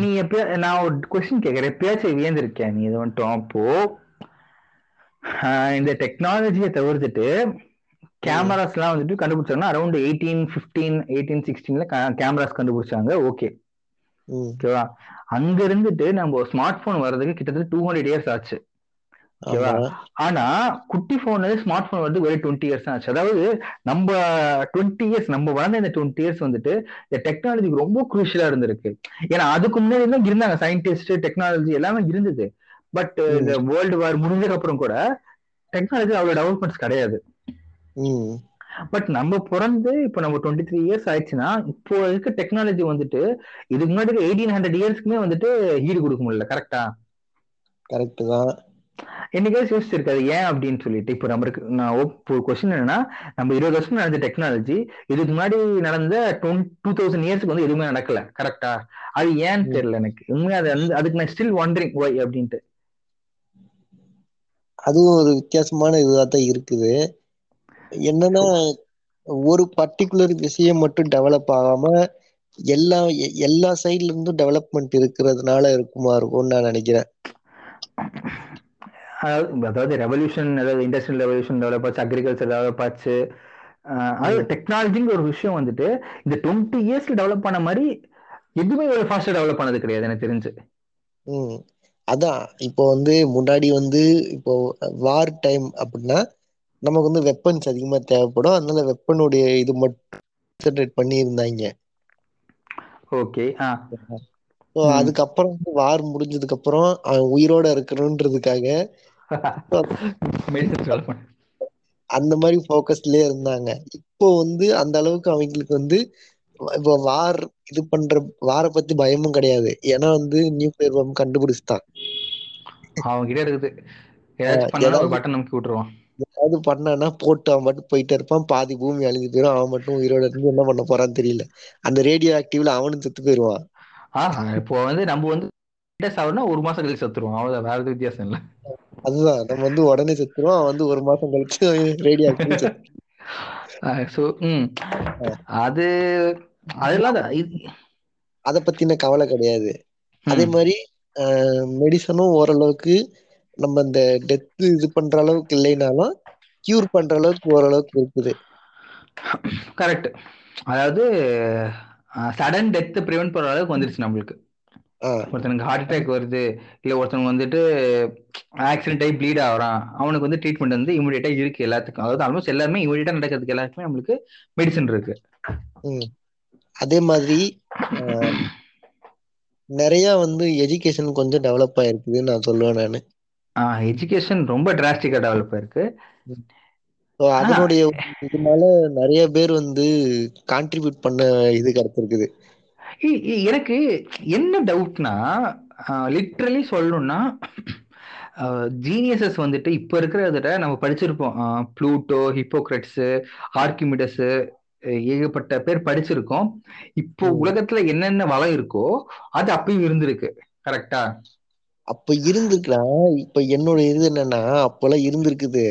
நீ எப்ப நான் ஒரு கொஸ்டின் கேக்குறேன் எப்பயாச்சும் வியந்திருக்கேன் நீ? இது வந்துட்டோம் அப்போ இந்த டெக்னாலஜியை தவிர்த்துட்டு கேமராஸ் எல்லாம் வந்துட்டு கண்டுபிடிச்சாங்கன்னா அரௌண்ட் எயிட்டீன் பிப்டீன் எயிட்டீன் சிக்ஸ்டீன்ல கேமராஸ் கண்டுபிடிச்சாங்க. ஓகே ஓகேவா அங்க இருந்துட்டு நம்ம ஸ்மார்ட் போன் வர்றதுக்கு கிட்டத்தட்ட டூ ஹண்ட்ரட் இயர்ஸ் ஆச்சு. ஓகேவா? ஆனா குட்டி போன் ஸ்மார்ட் போன் வந்து வெறும் டுவெண்ட்டி இயர்ஸ் ஆச்சு. அதாவது நம்ம டுவெண்ட்டி இயர்ஸ் நம்ம வளர்ந்த இந்த டுவெண்ட்டி இயர்ஸ் வந்துட்டு இந்த டெக்னாலஜிக்கு ரொம்ப குரூஷியலா இருந்திருக்கு. ஏன்னா அதுக்கு முன்னாடி தான் இருந்தாங்க சயின்டிஸ்ட் டெக்னாலஜி எல்லாமே இருந்தது. பட் இந்த வேர்ல்டு வார் முடிஞ்சதுக்கு அப்புறம் கூட டெக்னாலஜி அவ்வளவு டெவலப்மெண்ட்ஸ் கிடையாது. பட் நம்ம பிறந்து இப்போ நம்ம டுவெண்ட்டி த்ரீ இயர்ஸ் ஆயிடுச்சுன்னா இப்போ இருக்க டெக்னாலஜி வந்துட்டு இதுக்கு முன்னாடி எயிட்டீன் ஹண்ட்ரட் இயர்ஸ்க்குமே வந்துட்டு ஈடு கொடுக்க முடியல கரெக்டா கரெக்ட் தான். என்னைக்காவது யோசிச்சிருக்காது ஏன் அப்படின்னு சொல்லிட்டு. இப்போ நம்மளுக்கு நான் கொஸ்டின் என்னன்னா நம்ம இருபது வருஷம் நடந்த டெக்னாலஜி இதுக்கு முன்னாடி நடந்த டூ தௌசண்ட் இயர்ஸ்க்கு வந்து எதுவுமே நடக்கல. கரெக்டா அது ஏன்னு தெரியல எனக்கு. உண்மையா அது அதுக்கு நான் ஸ்டில் ஒண்டரிங் ஒய் அப்படின்ட்டு. அதுவும் ஒரு வித்தியாசமான இதுவா தான் இருக்குது. என்னன்னா ஒரு பர்டிகுலர் விஷயம் மட்டும் டெவலப் ஆகாம எல்லா எல்லா சைட்ல இருந்தும் டெவலப்மெண்ட் இருக்கிறதுனால இருக்குமா இருக்கும்னு நான் நினைக்கிறேன். அதாவது அதாவது ரெவல்யூஷன் அதாவது இண்டஸ்ட்ரியல் ரெவல்யூஷன் டெவலப் ஆச்சு அக்ரிகல்ச்சர் டெவலப் ஆச்சு. அதாவது டெக்னாலஜிங்கிற ஒரு விஷயம் வந்துட்டு இந்த டுவெண்ட்டி இயர்ஸ்ல டெவலப் பண்ண மாதிரி எதுவுமே ஒரு ஃபாஸ்டா டெவலப் பண்ணது கிடையாது எனக்கு தெரிஞ்சு. அதான் இப்போ வந்து முன்னாடி வந்து இப்போ வார் டைம் அப்படின்னா நமக்கு வந்து வெப்பன்ஸ் அதிகமா தேவைப்படும். அதனால வெப்பனுடைய இது மட்டும் concentrate பண்ணி இருந்தாங்க ஓகே அதுக்கப்புறம் வந்து வார் முடிஞ்சதுக்கு அப்புறம் உயிரோட பண்ண அந்த மாதிரி ஃபோக்கஸ்லயே இருந்தாங்க. இப்போ வந்து அந்த அளவுக்கு அவங்களுக்கு வந்து இப்போ வார் இது பண்ற வார பத்தி பயமும் கிடையாது. ஏன்னா வந்து நியூக்ளியர் பம் கண்டுபிடிச்சிட்டான். அவங்க கிட்ட இருக்குது ஏதாவது- பண்ணானா போட்டு அவன் மட்டும் போயிட்டே இருப்பான். பாதி பூமி அழிஞ்சு போயிடும் அவன் மட்டும் உயிரோட இருந்து என்ன பண்ண போறான்னு தெரியல. அந்த ரேடியோ ஆக்டிவ்ல அவனும் செத்து போயிடுவான் இப்போ வந்து நம்ம வந்து ஒரு மாசம் கழிச்சு செத்துருவோம் அவ்வளவுதான். வேற வித்தியாசம் இல்ல. அதுதான் நம்ம வந்து உடனே செத்துருவோம். வந்து ஒரு மாசம் கழிச்சு ரேடியோ அது அதெல்லாம் அத பத்தின கவலை கிடையாது. அதே. மாதிரி மெடிசனும் ஓரளவுக்கு நம்ம இந்த டெத் இது பண்ற அளவுக்கு இல்லைனாலும் கியூர் பண்ற அளவுக்கு ஓரளவுக்கு இருக்குது. கரெக்ட் அதாவது சடன் டெத் ப்ரிவென்ட் பண்ற அளவுக்கு வந்துருச்சு நம்மளுக்கு. ஒருத்தனுக்கு ஹார்ட் அட்டாக் வருது இல்ல ஒருத்தனுக்கு வந்துட்டு ஆக்சிடென்ட் ஆகி ப்ளீட் ஆகுறான் அவனுக்கு வந்து ட்ரீட்மெண்ட் வந்து இமீடியட்டா இருக்கு எல்லாத்துக்கும். அதாவது ஆல்மோஸ்ட் எல்லாருமே இமீடியட்டா நடக்கிறதுக்கு எல்லாருக்குமே நம்மளுக்கு மெடிசன் இருக்கு. அதே மாதிரி நிறைய வந்து எஜுகேஷன் கொஞ்சம் டெவலப் ஆயிருக்குதுன்னு நான் சொல்லுவேன் நானு. எஜுகேஷன் ரொம்ப டிராஸ்டிக்கா டெவலப் ஆயிருக்கு. அதனுடைய இதனால நிறைய பேர் வந்து கான்ட்ரிபியூட் பண்ண இது கிடைச்சிருக்குது. எனக்கு என்ன டவுட்னா லிட்ரலி சொல்லணும்னா ஜீனியசஸ் வந்துட்டு இப்போ இருக்கிறத நம்ம படிச்சிருப்போம். ப்ளூட்டோ ஹிப்போக்ரட்ஸ் ஆர்கிமிடஸ் ஏகப்பட்ட பேர் படிச்சிருக்கோம். இப்போ. உலகத்துல என்னென்ன வளம் இருக்கோ அது அப்பயும் இருந்திருக்கு. கரெக்டா அப்ப இருந்திருக்கலாம் இப்ப என்னோட இது என்னன்னா அப்பெல்லாம் இருந்திருக்குது.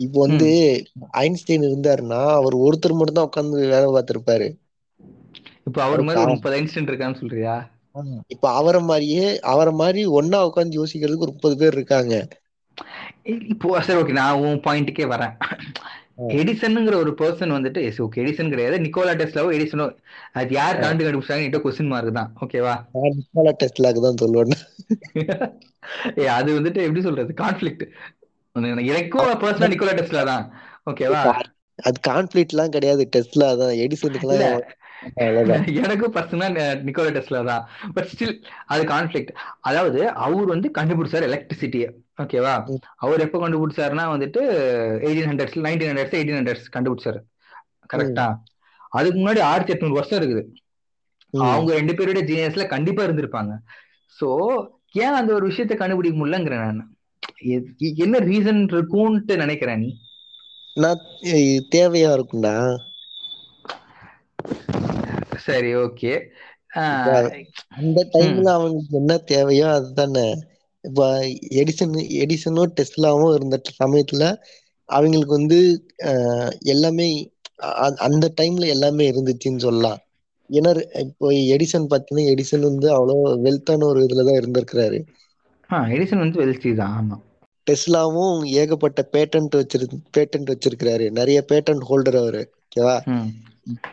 இப்போ வந்து ஐன்ஸ்டைன் இருந்தாருன்னா அவர் ஒருத்தர் மட்டும் தான் உட்கார்ந்து வேலை பார்த்திருப்பாரு. இப்போ அவர் மாதிரி ஒரு முப்பது ஐன்ஸ்டைன் இருக்கான்னு சொல்றியா? இப்ப அவரை மாதிரியே அவரை மாதிரி ஒன்னா உட்கார்ந்து யோசிக்கிறதுக்கு ஒரு முப்பது பேர் இருக்காங்க. இப்போ சரி ஓகே நான் உன் பாயிண்ட்டுக்கே வரேன். எடிசன்ங்கிற ஒரு பர்சன் வந்துட்டு எஸ் ஓகே எடிசன் கிடையாது. நிக்கோலா டெஸ்லாவோ எடிசனோ அது யார் கண்டு கண்டுபிடிச்சாங்க கொஸ்டின் மார்க் தான். ஓகேவா நிக்கோலா டெஸ்லாக்கு தான் சொல்லுவேன். ஏ அது வந்துட்டு எப்படி சொல்றது? கான்ஃபிளிக்ட் எனக்கும் பர்சனல் நிக்கோலா டெஸ்லா தான் ஓகேவா அது கான்ஃபிளிக்ட் எல்லாம் கிடையாது. டெஸ்லா தான் எடிசனுக்கு இல்ல. எல்லாம் அவ்வளவுதான் எனக்கும் பர்சனல் நிக்கோலா டெஸ்லா தான். பட் ஸ்டில் அது கான்ஃபிளிக்ட் அதாவது அவர் வந்து கண்டுபிடிச்சாரு எலக்ட்ரிசிட்டியை ஓகேவா. அவர் எப்போ கண்டுபிடிச்சாருன்னா வந்துட்டு eighteen hundreds nineteen hundreds eighteen hundreds கண்டுபிடிச்சாரு. கரெக்டா அதுக்கு முன்னாடி ஆயிரத்தி எட்நூறு வருஷம் இருக்குது. அவங்க ரெண்டு பேருடைய ஜீனியஸ்ல கண்டிப்பா இருந்திருப்பாங்க. சோ ஏன் அந்த ஒரு விஷயத்தை கண்டுபிடிக்க முடியலங்கிறேன் நான். என்ன ரீசன் இருக்கும்ட்டு நினைக்கிறேன் நீ. நான் தேவையா இருக்கும்டா. சரி ஓகே. அந்த டைம்ல அவங்களுக்கு என்ன தேவையோ அதுதானே. இப்ப எடிசன் எடிசனும் டெஸ்லாவும் இருந்த சமயத்துல அவங்களுக்கு வந்து எல்லாமே அந்த டைம்ல எல்லாமே இருந்துச்சுன்னு சொல்லலாம். ஏன்னா இப்போ எடிசன் பாத்தீங்கன்னா எடிசன் வந்து அவ்வளோ வெல்த்தான ஒரு இதுலதான் இருந்திருக்கிறாரு. எடிசன் வந்து வெல்சி தான் ஆமா. டெஸ்லாவும் ஏகப்பட்ட பேட்டன்ட் வச்சிரு பேட்டன்ட் வச்சிருக்கிறாரு. நிறைய பேட்டன்ட் ஹோல்டர் அவரு ஓகேவா.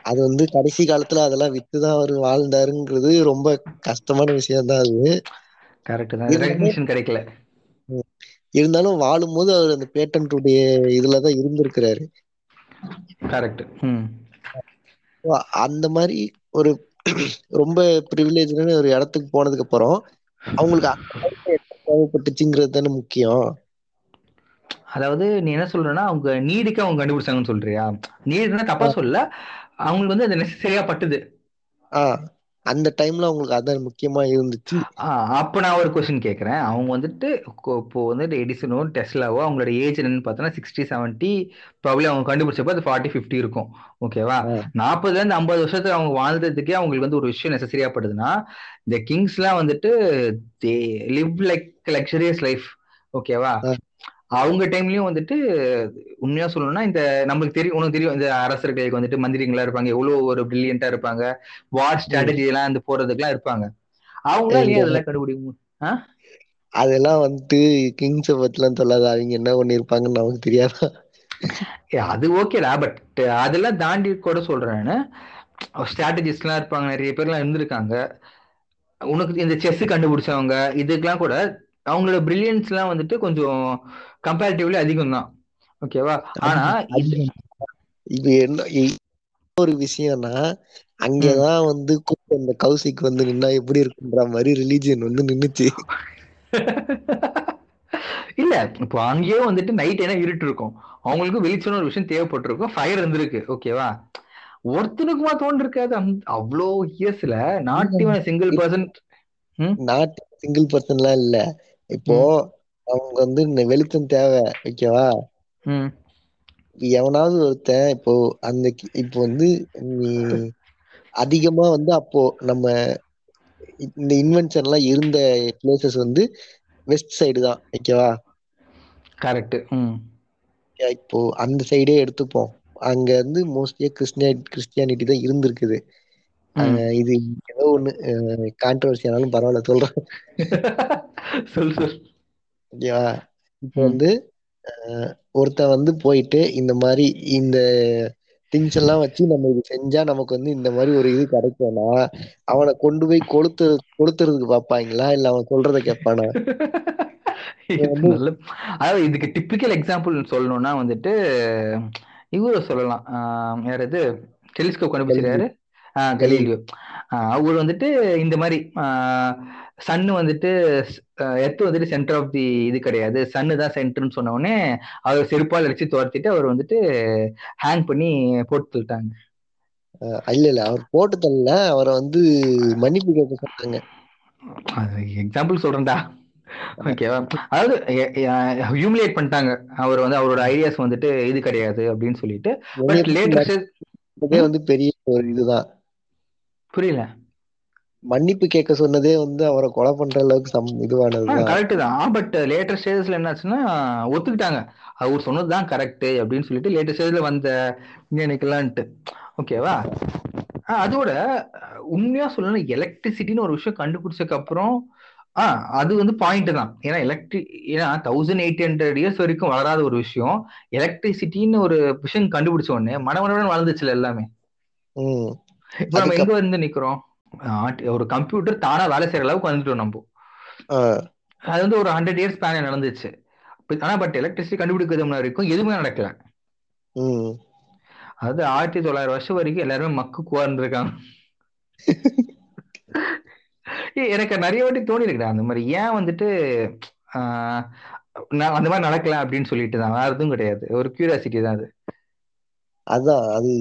அது வந்து கடைசி காலத்துல அதெல்லாம் வித்துதான் அவர் வாழ்ந்தாருங்கிறது ரொம்ப கஷ்டமான விஷயம் தான். அது கரெக்ட் தான் கிடைக்கல. இருந்தாலும் வாழும்போது அவர் அந்த பேட்டன்ட் உடைய இதுலதான் இருந்திருக்கிறாரு. கரெக்ட் அந்த மாதிரி ஒரு ரொம்ப ப்ரிவிலேஜான ஒரு இடத்துக்கு போனதுக்கு அப்புறம் அவங்களுக்கு தேவைப்பட்டுச்சுங்கிறது தானே முக்கியம். அதாவது நீ என்ன சொல்றேன்னா அவங்க நீடுக்கு அவங்க கண்டுபிடிச்சாங்கன்னு சொல்றியா? நீடுனா தப்பா சொல்ல அவங்களுக்கு வந்து அது நெசசரியா பட்டுது. அந்த டைம்ல அவங்களுக்கு அதான் முக்கியமா இருந்துச்சு. அப்ப நான் ஒரு கொஸ்டின் கேட்கறேன் அவங்க வந்துட்டு இப்போ வந்துட்டு எடிசனோ டெஸ்லாவோ அவங்களோட ஏஜ் என்னன்னு பார்த்தோன்னா சிக்ஸ்டி செவன்ட்டி ப்ராப்ளம் அவங்க கண்டுபிடிச்சப்போ அது ஃபார்ட்டி ஃபிஃப்டி இருக்கும். ஓகேவா நாற்பதுல இருந்து ஐம்பது வருஷத்துக்கு அவங்க வாழ்ந்ததுக்கே அவங்களுக்கு வந்து ஒரு விஷயம் நெசசரியா படுதுன்னா இந்த கிங்ஸ்லாம் வந்துட்டு they live like luxurious life ஓகேவா அவங்க டைம்லயும் வந்துட்டு உண்மையா சொல்லணும்னா இந்த நம்மளுக்கு தெரியும் உனக்கு தெரியும் இந்த அரசர்களுக்கு வந்துட்டு மந்திரிங்களா இருப்பாங்க. எவ்வளவு ஒரு பிரில்லியண்டா இருப்பாங்க. வார் ஸ்ட்ராட்டஜி எல்லாம் இந்த போறதுக்குலாம் இருப்பாங்க. எங்க ஏன் அதெல்லாம் கண்டுபிடிக்க? அதெல்லாம் வந்துட்டு கிங்ஸ பத்திலாம் சொல்லாத அவங்க என்ன பண்ணிருப்பாங்கன்னு நமக்கு தெரியாதா? அது ஓகேடா பட் அதெல்லாம் தாண்டி கூட சொல்றேன் ஸ்ட்ராட்டஜிஸ்ட்லாம் இருப்பாங்க நிறைய பேர்லாம் இருந்திருக்காங்க. உனக்கு இந்த செஸ் கண்டுபிடிச்சவங்க இதுக்கெல்லாம் கூட அவங்களோட பிரில்லியன்ஸ்லாம் வந்துட்டு கொஞ்சம் கம்பேரிட்டிவ்லி அதிகம் தான் ஓகேவா ஆனா இது என்ன ஒரு விஷயம்னா அங்கதான் வந்து அந்த கௌசிக் வந்து நின்னா எப்படி இருக்குன்ற மாதிரி ரிலீஜியன் வந்து நின்னுச்சு. இல்ல இப்போ அங்கேயே வந்துட்டு நைட் என்ன இருட்டு இருக்கும். அவங்களுக்கு வெளிச்சம்னு ஒரு விஷயம் தேவைப்பட்டிருக்கும். ஃபயர் இருந்திருக்கு. ஓகேவா ஒருத்தனுக்குமா தோன்றிருக்காது. அவ்வளோ இயர்ஸ்ல நாட் சிங்கிள் பர்சன்ட் ம்? நாட் சிங்கிள் பர்சன்லாம் இல்ல. இப்போ அவங்க வந்து இந்த வெளிச்சம் தேவை ஓகேவா எவனாவது ஒருத்தன் இப்போ அந்த இப்போ வந்து நீ அதிகமா வந்து அப்போ நம்ம இந்த இன்வென்ஷன் எல்லாம் இருந்த பிளேசஸ் வந்து வெஸ்ட் சைடு தான் ஓகேவா கரெக்ட் இப்போ அந்த சைடே எடுத்துப்போம். அங்க இருந்து மோஸ்ட்லியா கிறிஸ்டியா கிறிஸ்டியானிட்டி தான் இருந்திருக்குது. இது ஏதோ ஒண்ணு கான்ட்ரவர்சி ஆனாலும் பரவாயில்ல சொல்றேன். சொல் சொல் ஓகேவா? இப்போ. வந்து ஒருத்தன் வந்து போயிட்டு இந்த மாதிரி இந்த திங்ஸ் எல்லாம் வச்சு நம்ம இது செஞ்சா நமக்கு வந்து இந்த மாதிரி ஒரு இது கிடைக்கும்னா அவனை கொண்டு போய் கொளுத்து கொளுத்துறதுக்கு பாப்பாங்களா இல்ல அவன் சொல்றத கேட்பானா? அதாவது இதுக்கு டிப்பிக்கல் எக்ஸாம்பிள் சொல்லணும்னா வந்துட்டு இவரை சொல்லலாம். ஆஹ் யார் இது? டெலிஸ்கோப் கண்டுபிடிச்சாரு கலீலியோ அவர் வந்துட்டு இந்த மாதிரி சன்னு வந்துட்டு எர்த் வந்துட்டு சென்டர் ஆஃப் தி இது கிடையாது. சன்னு தான் சென்டர்னு சொன்ன உடனே அவர் செருப்பால் அடிச்சு துரத்திட்டு அவர் வந்துட்டு ஹேங் பண்ணி போட்டு தள்ளிட்டாங்க. இல்ல இல்ல. அவர் போட்டு தரல அவரை வந்து மன்னிப்பு கேட்க சொன்னாங்க. எக்ஸாம்பிள் சொல்றேன்டா. ஓகேவா அதாவது ஹியூமிலேட் பண்ணிட்டாங்க. அவர் வந்து அவரோட ஐடியாஸ் வந்துட்டு இது கிடையாது அப்படின்னு சொல்லிட்டு. பட் லேட்டர் இதே வந்து பெரிய ஒரு இதுதான். புரியல. மன்னிப்பு கேட்க சொன்னதே வந்து அவரை கொலை பண்ற அளவுக்கு சம் இதுவானதுதான் கரெக்ட் தான். பட் லேட்டர் ஸ்டேஜஸ்ல என்னாச்சுன்னா ஒத்துக்கிட்டாங்க. அவர் சொன்னதுதான் கரெக்ட் அப்படின்னு சொல்லிட்டு லேட்டர் ஸ்டேஜ்ல வந்த விஞ்ஞானிக்கலான்ட்டு ஓகேவா ஆஹ் அதோட உண்மையா சொல்லணும் எலக்ட்ரிசிட்டின்னு ஒரு விஷயம் கண்டுபிடிச்சதுக்கு அப்புறம் ஆ அது வந்து பாயிண்ட் தான். ஏன்னா எலக்ட்ரி ஏன்னா தௌசண்ட் எயிட் ஹண்ட்ரட் இயர்ஸ் வரைக்கும் வளராத ஒரு விஷயம். எலக்ட்ரிசிட்டின்னு ஒரு விஷயம் கண்டுபிடிச்ச உடனே மனமனவன் வளர்ந்துச்சுல எல்லாமே. இப்போ நம்ம எங்க வந்து நிக்கிறோம்? ஒரு கம்ப்யூட்டர் தானா வேலை செய்யற அளவுக்கு வந்துட்டோம் நம்ம. அது வந்து ஒரு ஹண்ட்ரட் இயர்ஸ் ஸ்பேன் நடந்துச்சு. ஆனா பட் எலக்ட்ரிசிட்டி கண்டுபிடிக்கிறது முன்னாடி வரைக்கும் எதுவுமே நடக்கல. அதாவது ஆயிரத்தி தொள்ளாயிரம் வருஷம் வரைக்கும் எல்லாருமே மக்கு குவா இருந்திருக்காங்க. ஏய், எனக்கு நிறைய வாட்டி தோணி இருக்குடா அந்த மாதிரி ஏன் வந்துட்டு நான் அந்த மாதிரி நடக்கல அப்படின்னு சொல்லிட்டு தான். வேற எதுவும் கிடையாது. ஒரு கியூரியாசிட்டி தான் அது. அதான் அது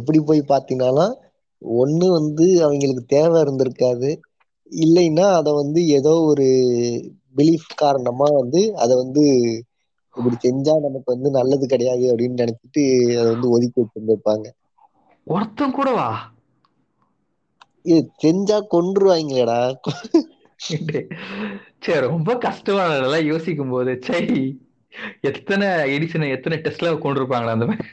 எப்படி போய் பாத்தீங்கன்னாலும் ஒண்ணு வந்து அவங்களுக்கு தேவை இருந்திருக்காது. இல்லைன்னா அத வந்து ஏதோ ஒரு பிலீஃப் காரணமா வந்து அத வந்து இப்படி செஞ்சா நமக்கு வந்து நல்லது கிடையாது அப்படின்னு நினைச்சிட்டு அதை வந்து ஒதுக்கி வச்சிருந்திருப்பாங்க. ஒருத்தன் கூடவா இது செஞ்சா கொன்றுவாங்களேடா சரி ரொம்ப கஷ்டமானதெல்லாம் யோசிக்கும் போது சை எத்தனை எடிசனை எத்தனை டெஸ்ட்ல கொண்டிருப்பாங்களா அந்த மாதிரி.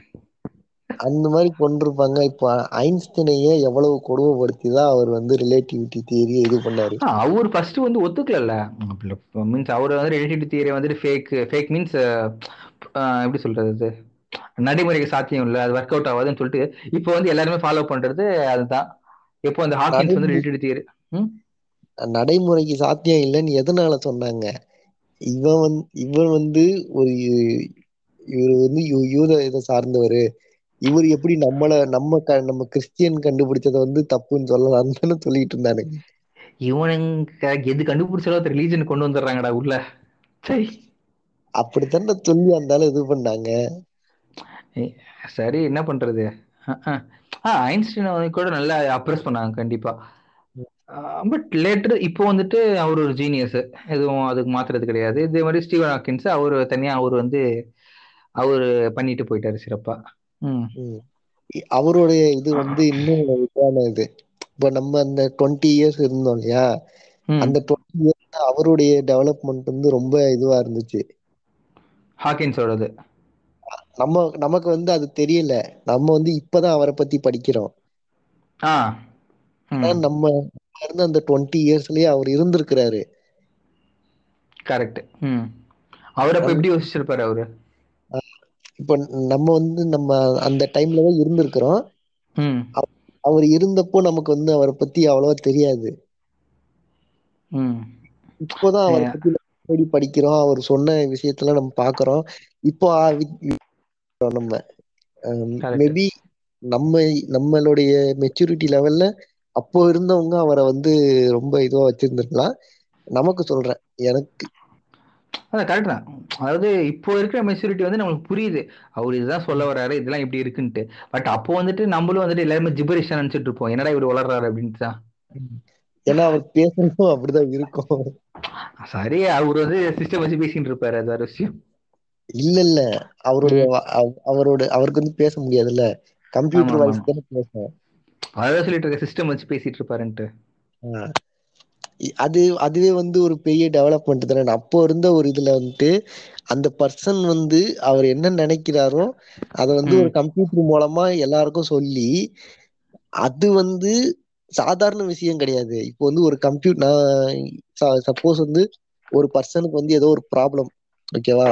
அந்த மாதிரி கொண்டிருப்பாங்க. இப்போ ஐன்ஸ்டைனையே எவ்வளவு கொடுமைப்படுத்தி தான் அவர் வந்து ரிலேட்டிவிட்டி தியரியை இது பண்ணாரு. அவர் ஃபர்ஸ்ட் வந்து ஒத்துக்கல மீன்ஸ் அவர் வந்து ரிலேட்டிவ் தியரி வந்துட்டு ஃபேக் ஃபேக் மீன்ஸ் எப்படி சொல்றது நடைமுறைக்கு சாத்தியம் இல்லை. அது ஒர்க் அவுட் ஆகாதுன்னு சொல்லிட்டு இப்போ வந்து எல்லாருமே ஃபாலோ பண்றது அதுதான். இப்போ அந்த ஹாக்கின்ஸ் வந்து ரிலேட்டிவ் தியரி நடைமுறைக்கு சாத்தியம் இல்லைன்னு எதனால சொன்னாங்க? இவன் வந்து இவன் வந்து ஒரு இவர் வந்து யூ- யூத இதை சார்ந்தவர். இவர் எப்படி நம்மள நம்ம நம்ம கிறிஸ்டியன் கண்டுபிடிச்சதை வந்து தப்புன்னு சொல்லலாம்னு சொல்லிட்டு இருந்தானுங்க இவனுங்க எது கண்டுபிடிச்சாலும் ரிலீஜன் கொண்டு வந்துடுறாங்கடா உள்ள. சரி. அப்படித்தானே சொல்லி அந்தாலும் இது பண்ணாங்க. சரி என்ன பண்றது? ஆ ஐன்ஸ்டைன் கூட நல்லா அப்ரெஸ் பண்ணாங்க கண்டிப்பா. பட் லேட்டர் இப்போ வந்துட்டு அவர் ஒரு ஜீனியஸ் எதுவும் அதுக்கு மாத்துறது கிடையாது. இதே மாதிரி ஸ்டீவன் ஹாக்கின்ஸ் அவர் தனியா அவர் வந்து அவர் பண்ணிட்டு போயிட்டாரு சிறப்பா. ம் ம். அவருடைய இது வந்து இன்னும் இதான இது. இப்ப நம்ம அந்த டுவெண்ட்டி இயர்ஸ் இருந்தோம் இல்லையா? அந்த டுவெண்ட்டி இயர்ஸ் அவருடைய டெவலப்மெண்ட் வந்து ரொம்ப இதுவா இருந்துச்சு. ஹாக்கின்ஸோடது. நம்ம நமக்கு வந்து அது தெரியல. நம்ம வந்து இப்பதான் அவரை பத்தி படிக்கிறோம். நம்ம இருந்த அந்த டுவெண்ட்டி இயர்ஸ்லயே அவர் இருந்திருக்கிறாரு. கரெக்ட் அவர் அப்ப எப்படி யோசிச்சிருப்பாரு அவரு? இப்ப நம்ம வந்து நம்ம அந்த டைம்ல தான் இருந்திருக்கிறோம் அவர் இருந்தப்போ நமக்கு வந்து அவரை பத்தி அவ்வளவா தெரியாது. இப்போதான் அவரை பத்தி தேடி படிக்கிறோம். அவர் சொன்ன விஷயத்தெல்லாம் நம்ம பாக்குறோம். இப்போ நம்ம. மேபி நம்ம நம்மளுடைய மெச்சூரிட்டி லெவல்ல அப்போ இருந்தவங்க அவரை வந்து ரொம்ப இதுவா வச்சிருந்திருக்கலாம். நமக்கு சொல்றேன். எனக்கு அதான் கரெக்ட் தான். அதாவது இப்போ இருக்கிற மெச்சூரிட்டி வந்து நம்மளுக்கு புரியுது. அவர் இதுதான் சொல்ல வர்றாரு இதெல்லாம் இப்படி இருக்குன்ட்டு. பட் அப்போ வந்துட்டு நம்மளும் வந்துட்டு எல்லாருமே ஜிபரிஷா நினைச்சிட்டு இருப்போம். என்னடா இப்படி வளர்றாரு அப்படின்ட்டு தான். ஏன்னா அவர் பேசுறதும் அப்படிதான் இருக்கும். சரி அவர் வந்து சிஸ்டம் வச்சு பேசிட்டு இருப்பாரு அது வேற விஷயம். இல்ல இல்ல. அவருடைய அவரோட அவருக்கு வந்து பேச முடியாதுல்ல. கம்ப்யூட்டர் ஆமா, வாய்ஸ் தானே பேசும் அதான் சொல்லிட்டு இருக்க சிஸ்டம் வச்சு பேசிட்டு இருப்பாருன்ட்டு. அது அதுவே வந்து ஒரு பெரிய டெவலப்மெண்ட் தானே. அப்போ இருந்த ஒரு இதுல வந்துட்டு அந்த பர்சன் வந்து அவர் என்ன நினைக்கிறாரோ அத வந்து. ஒரு கம்ப்யூட்டர் மூலமா எல்லாருக்கும் சொல்லி அது வந்து சாதாரண விஷயம் கிடையாது. இப்போ வந்து ஒரு கம்ப்யூட்டர் நான் சப்போஸ் வந்து ஒரு பர்சனுக்கு வந்து ஏதோ ஒரு ப்ராப்ளம் ஓகேவா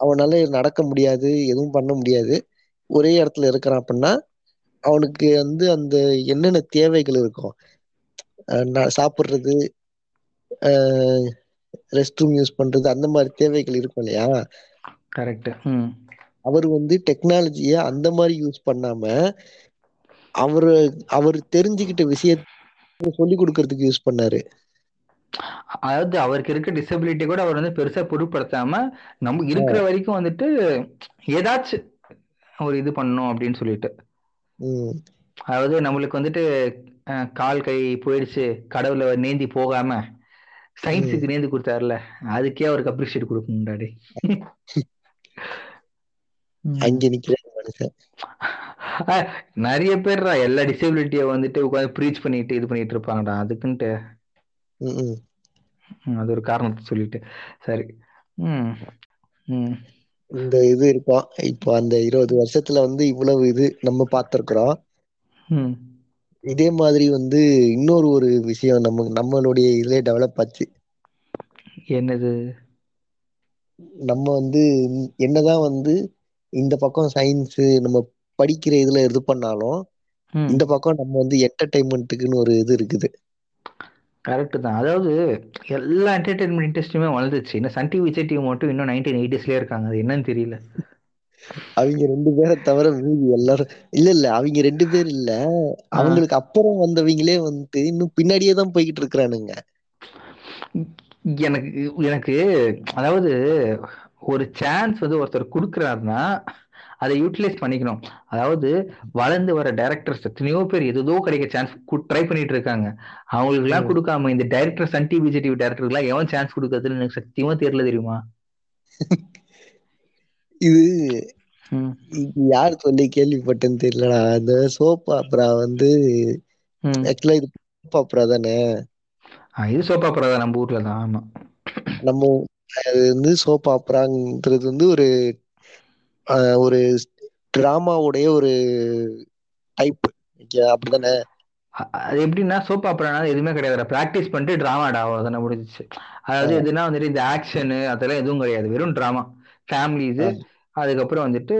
அவனால நடக்க முடியாது எதுவும் பண்ண முடியாது. ஒரே இடத்துல இருக்கிறான் அப்படின்னா அவனுக்கு வந்து அந்த என்னென்ன தேவைகள் இருக்கும்? சாப்பிடுறது ரெஸ்ட் ரூம் யூஸ் பண்றது அந்த மாதிரி தேவைகள் இருக்கும் இல்லையா? கரெக்ட் அவர் வந்து டெக்னாலஜிய அந்த மாதிரி யூஸ் பண்ணாம அவரு அவர் தெரிஞ்சுக்கிட்ட விஷயத்த சொல்லி கொடுக்கறதுக்கு யூஸ் பண்ணாரு. அதாவது அவருக்கு இருக்க டிசபிலிட்டி கூட அவர் வந்து பெருசா பொருட்படுத்தாம நம்ம இருக்கிற வரைக்கும் வந்துட்டு ஏதாச்சும் ஒரு இது பண்ணணும் அப்படின்னு சொல்லிட்டு. அதாவது நம்மளுக்கு வந்துட்டு கால் கை போயிடுச்சு. கடவுள நேந்தி போகாம சயின்ஸுக்கு நேந்தி கொடுத்தாருல அதுக்கே அவருக்கு அப்ரிஷியேட் கொடுக்கணும்டாடி. அங்க நிக்கிற மனுஷன். அஹ், நிறைய பேர்டா எல்லா டிசபிலிட்டிய வந்துட்டு உட்காந்து ப்ரீச் பண்ணிட்டு இது பண்ணிட்டு இருப்பாங்கடா. அதுக்குன்ட்டு. அது ஒரு காரணத்தை சொல்லிட்டு. சரி. இந்த இது இருக்கும் இப்போ அந்த இருபது வருஷத்துல வந்து இவ்வளவு இது நம்ம பார்த்திருக்கிறோம். ம். இதே மாதிரி வந்து இன்னொரு ஒரு விஷயம் நம்ம நம்மளுடைய இதுல டெவலப் ஆச்சு. என்னது? நம்ம வந்து என்னதான் வந்து இந்த பக்கம் சயின்ஸ் நம்ம படிக்கிற இதுல இது பண்ணாலும் இந்த பக்கம் நம்ம வந்து என்டர்டைன்மெண்ட்டுக்குன்னு ஒரு இது இருக்குது. கரெக்ட் தான். அதாவது எல்லா என்டர்டைன்மெண்ட் இண்டஸ்ட்ரியுமே வளர்ந்துச்சு. இன்னும் சன் டிவி விஜய் டிவி மட்டும் இன்னும் நைன்டீன் எயிட்டிஸ்லேயே இருக்காங்க. அது என்னன்னு தெரியல. அவங்க ரெண்டு பேரை தவிர மீதி எல்லாரும் இல்ல இல்ல அவங்க ரெண்டு பேர் இல்ல. அவங்களுக்கு அப்புறம் வந்தவங்களே வந்து இன்னும் பின்னாடியே தான் போய்கிட்டு இருக்கிறானுங்க. எனக்கு எனக்கு அதாவது ஒரு சான்ஸ் வந்து ஒருத்தர் கொடுக்குறாருன்னா அதை யூட்டிலைஸ் பண்ணிக்கணும். அதாவது வளர்ந்து வர டைரக்டர்ஸ் எத்தனையோ பேர் எதோ கிடைக்க சான்ஸ் ட்ரை பண்ணிட்டு இருக்காங்க. அவங்களுக்கு எல்லாம் ம். கொடுக்காம இந்த டைரக்டர் சன் டிவி டிவி டேரக்டர்லாம் எவன் சான்ஸ் கொடுக்கறதுன்னு எனக்கு சத்தியமா தெரியல தெரியுமா? இது இது யார் சொல்லி கேள்விப்பட்டேன்னு தெரியலடா. அந்த சோப் ஆப்ரா வந்து. ஆக்சுவலா இது சோப் ஆப்ரா தானே? இது சோப்பா தான் நம்ம ஊர்ல தான். ஆமா. நம்ம அது வந்து சோப் ஆப்ராங்கிறது வந்து ஒரு ஒரு டிராமாவுடைய ஒரு டைப் அப்படிதானே அது எப்படின்னா சோப் ஆப்பரா எதுவுமே கிடையாது ப்ராக்டிஸ் பண்ணிட்டு டிராமா ஆகும் தானே முடிஞ்சிச்சு. அதாவது. எதுனா வந்துட்டு இந்த ஆக்ஷனு அதெல்லாம் எதுவும் கிடையாது. வெறும் டிராமா ஃபேமிலிஸ் ஆ. அதுக்கப்புறம் வந்துட்டு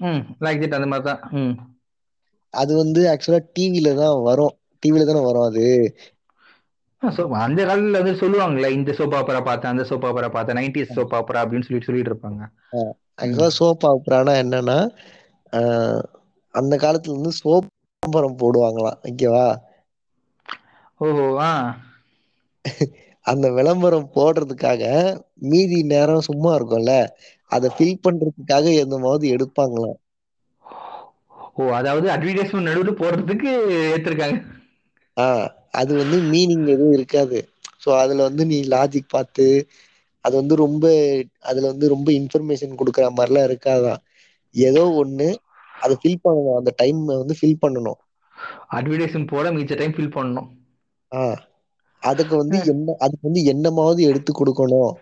ம் லைக் திட் அந்த மாதிரி தான் ம். அது வந்து ஆக்சுவலா டிவில தான் வரும். டிவில தானே வரும் அது. ஸோ அந்த காலத்துல வந்து சொல்லுவாங்கல்ல இந்த சோப் ஆப்பரா பார்த்தேன் அந்த சோப் ஆப்பரா பார்த்தேன் நைன்டிஸ் சோப் ஆப்பரா அப்படின்னு சொல்லிட்டு சொல்லிட்டு இருப்பாங்க. ஆக்சுவலா சோப் ஆப்ரானா என்னன்னா அந்த காலத்துல இருந்து சோப் விளம்பரம் போடுவாங்களாம் ஓகேவா? ஓஹோ ஆ. அந்த விளம்பரம் போடுறதுக்காக மீதி நேரம் சும்மா இருக்கும்ல அதை ஃபில் பண்றதுக்காக என்னமாவது எடுப்பாங்களாம் ஓ அதாவது அட்வர்டைஸ்மெண்ட் நடுவில் போடுறதுக்கு ஏற்றிருக்காங்க ஆஹ் அது வந்து மீனிங் எதுவும் இருக்காது. ஸோ அதுல வந்து நீ லாஜிக் பார்த்து அது வந்து ரொம்ப அதுல வந்து ரொம்ப இன்ஃபர்மேஷன் கொடுக்குற மாதிரிலாம் இருக்காதான் ஏதோ ஒண்ணு அதை ஃபில் பண்ணணும். அந்த டைம் வந்து ஃபில் பண்ணணும். அட்வர்டைஸ்மெண்ட் போட மிச்ச டைம் ஃபில் பண்ணணும். ஆஹ் அதுக்கு வந்து என்ன அதுக்கு வந்து என்னமாவது எடுத்து கொடுக்கணும்.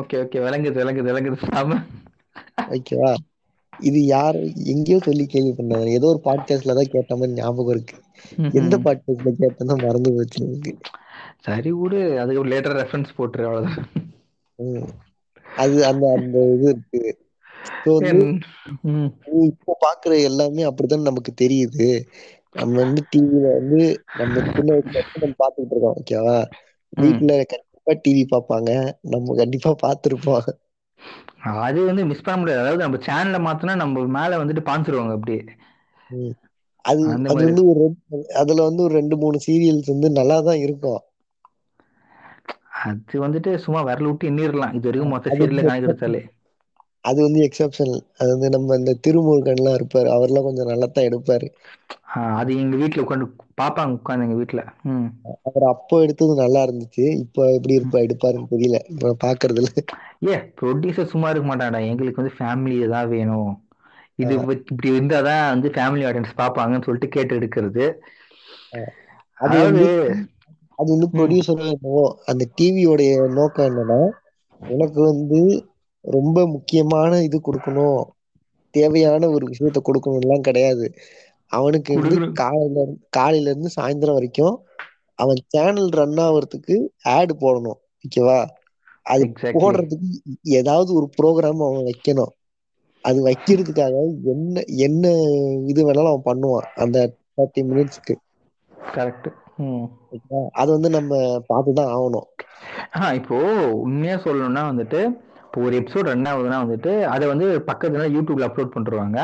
Okay okay. விளங்குது விளங்குது விளங்குது. சாம. ஓகேவா இது யார் எங்கேயோ சொல்லி கேள்வி பண்ணாங்க. ஏதோ ஒரு பாட்காஸ்ட்ல தான் கேட்ட மாதிரி ஞாபகம் இருக்கு. எந்த பாட்காஸ்ட்ல கேட்டேன்னா மறந்து போச்சு எனக்கு. சரி விடு. அதுக்கு லேட்டர் ரெஃபரன்ஸ் போட்டுரு அவ்வளவுதான். அது அந்த அந்த இது இருக்கு. இப்போ பாக்குற எல்லாமே அப்படித்தான் நமக்கு தெரியுது. நம்ம வந்து டிவில வந்து நம்ம சின்ன வயசுல நம்ம பாத்துக்கிட்டு இருக்கோம் ஓகேவா வீட்டுல கண்டிப்பா டிவி பார்ப்பாங்க? நம்ம கண்டிப்பா பார்த்திருப்போம். அது வந்து மிஸ் பண்ண முடியாது. அதாவது நம்ம சேனல்ல மாத்தினா நம்ம மேல வந்துட்டு பாஞ்சிருவாங்க அப்படியே. அது அது வந்து ஒரு அதுல வந்து ஒரு ரெண்டு மூணு சீரியல்ஸ் வந்து நல்லா தான் இருக்கும். அது வந்துட்டு சும்மா விரல விட்டு எண்ணிரலாம். இது வரைக்கும் மொத்த சீரியல்ல கணக்கு எடுத்தாலே. அது வந்து எக்ஸப்ஷனல் அது வந்து நம்ம இந்த திருமுருகன்லாம் இருப்பாரு. அவர்லாம் கொஞ்சம் நல்லா தான் எடுப்பாரு அது எங்க வீட்ல உட்காந்து பாப்பாங்க உட்காந்து எங்க வீட்ல. ம். அவர் அப்போ எடுத்தது நல்லா இருந்துச்சு. இப்போ எப்படி இருப்பா எடுப்பாருன்னு தெரியல. இப்ப பாக்குறதுல ஏ ப்ரொடியூசர் சும்மா இருக்க மாட்டான்டா. எங்களுக்கு வந்து ஃபேமிலி தான் வேணும். இது இப்படி இருந்தாதான் வந்து ஃபேமிலி ஆடியன்ஸ் பார்ப்பாங்கன்னு சொல்லிட்டு கேட்டு எடுக்கிறது. அது அதாவது வந்து அது வந்து. ப்ரொடியூசரோ என்னவோ அந்த டிவியோடைய நோக்கம் என்னன்னா உனக்கு வந்து ரொம்ப முக்கியமான இது கொடுக்கணும். தேவையான ஒரு விஷயத்த கொடுக்கணும் எல்லாம் கிடையாது. அவனுக்கு வந்து. காலையில இருந்து- காலையில இருந்து சாயந்தரம் வரைக்கும் அவன் சேனல் ரன் ஆகுறதுக்கு ஆட் போடணும். ஓகேவா அது போடுறதுக்கு ஏதாவது ஒரு ப்ரோக்ராம் அவன் வைக்கணும். அது வைக்கிறதுக்காக என்ன என்ன இது வேணாலும் அவன் பண்ணுவான். அந்த தேர்ட்டி மினிட்ஸ்க்கு கரெக்ட் அது வந்து நம்ம பார்த்துதான் ஆகணும். இப்போ உண்மையா சொல்லணும்னா வந்துட்டு இப்போ ஒரு எபிசோட் ஆகுதுன்னா வந்துட்டு அதை வந்து பக்கத்துல யூடியூப்ல அப்லோட் பண்ணிருவாங்க.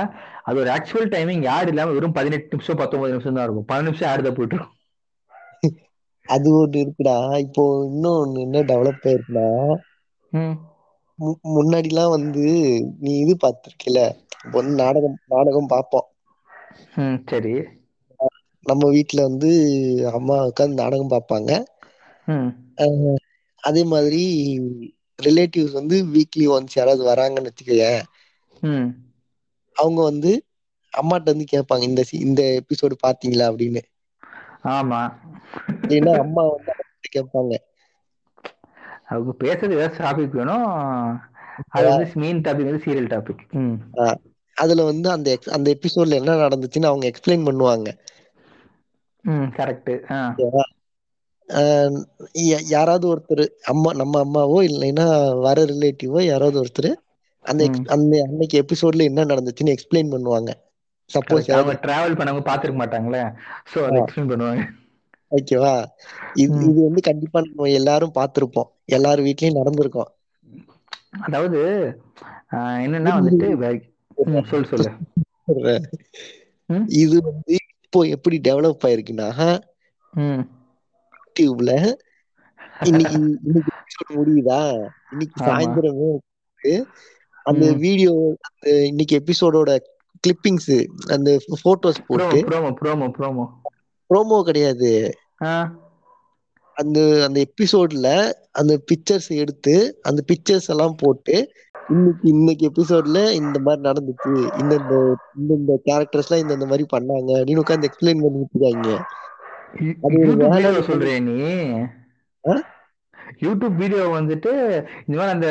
அது ஒரு ஆக்சுவல் டைமிங் ஆட் இல்லாம வெறும் பதினெட்டு நிமிஷம் பத்தொன்பது நிமிஷம் தான் இருக்கும். பதினஞ்சு நிமிஷம் ஆட் தான் போயிட்டு இருக்கும். அது ஒண்ணு இருக்குடா. இப்போ இன்னொன்னு என்ன டெவலப் ஆயிருக்குன்னா முன்னாடிலாம் வந்து நீ இது பார்த்திருக்கல இப்போ வந்து நாடகம் நாடகம் பார்ப்போம். சரி. நம்ம வீட்ல வந்து அம்மா உட்காந்து நாடகம் பார்ப்பாங்க. அதே மாதிரி ரிலேட்டிவ்ஸ் வந்து வீக்லி ஒன்ஸ் யாராவது வராங்கன்னு வச்சுக்கோயேன் அவங்க வந்து அம்மாட்ட வந்து கேட்பாங்க இந்த இந்த எபிசோடு பாத்தீங்களா அப்படின்னு. ஆமா. இல்லைன்னா அம்மா வந்து கேட்பாங்க. அவங்க பேசுறது ஏதாச்சும் டாபிக் வேணும். அது வந்து மெயின் டாபிக் வந்து சீரியல் டாபிக் அதுல வந்து அந்த அந்த எபிசோட்ல என்ன நடந்துச்சுன்னு அவங்க எக்ஸ்பிளைன் பண்ணுவாங்க. ம் கரெக்ட் யாராவது ஒருத்தர் அம்மா நம்ம அம்மாவோ இல்லைன்னா வர ரிலேட்டிவோ யாராவது ஒருத்தர் அந்த. அந்த அன்னைக்கு எபிசோட்ல என்ன நடந்துச்சுன்னு எக்ஸ்பிளைன் பண்ணுவாங்க சப்போஸ். அவங்க டிராவல் பண்ணவங்க பாத்துருக்க மாட்டாங்களே சோ அதை. எக்ஸ்பிளைன் பண்ணுவாங்க ஓகேவா இது. இது வந்து கண்டிப்பா நம்ம எல்லாரும் பார்த்திருப்போம் எல்லார் வீட்லயும் நடந்திருக்கும் அதாவது என்னன்னா வந்துட்டு சொல்லு சொல்லு? இது வந்து இப்போ எப்படி டெவலப் ஆயிருக்குன்னா யூடியூப்ல இன்னைக்கு முடியுதா? இன்னைக்கு. சாயந்தரமே அந்த. வீடியோ அந்த இன்னைக்கு எபிசோடோட கிளிப்பிங்ஸ் அந்த போட்டோஸ் போட்டு. ப்ரோமோ ப்ரோமோ ப்ரோமோ ப்ரோமோ கிடையாது. அந்த அந்த எபிசோட்ல அந்த பிக்சர்ஸ் எடுத்து அந்த பிக்சர்ஸ் எல்லாம் போட்டு இன்னைக்கு இன்னைக்கு எபிசோட்ல இந்த மாதிரி நடந்துச்சு. இந்த இந்த இந்த கேரக்டர்ஸ் எல்லாம் இந்த இந்த மாதிரி பண்ணாங்க அப்படின்னு உட்காந்து எக்ஸ்பிளைன் பண்ணிட்டு இருக்காங்க. யூடியூப் சொல்றியா நீ? யூடியூப் வீடியோ வந்துட்டு இந்த மாதிரி அந்த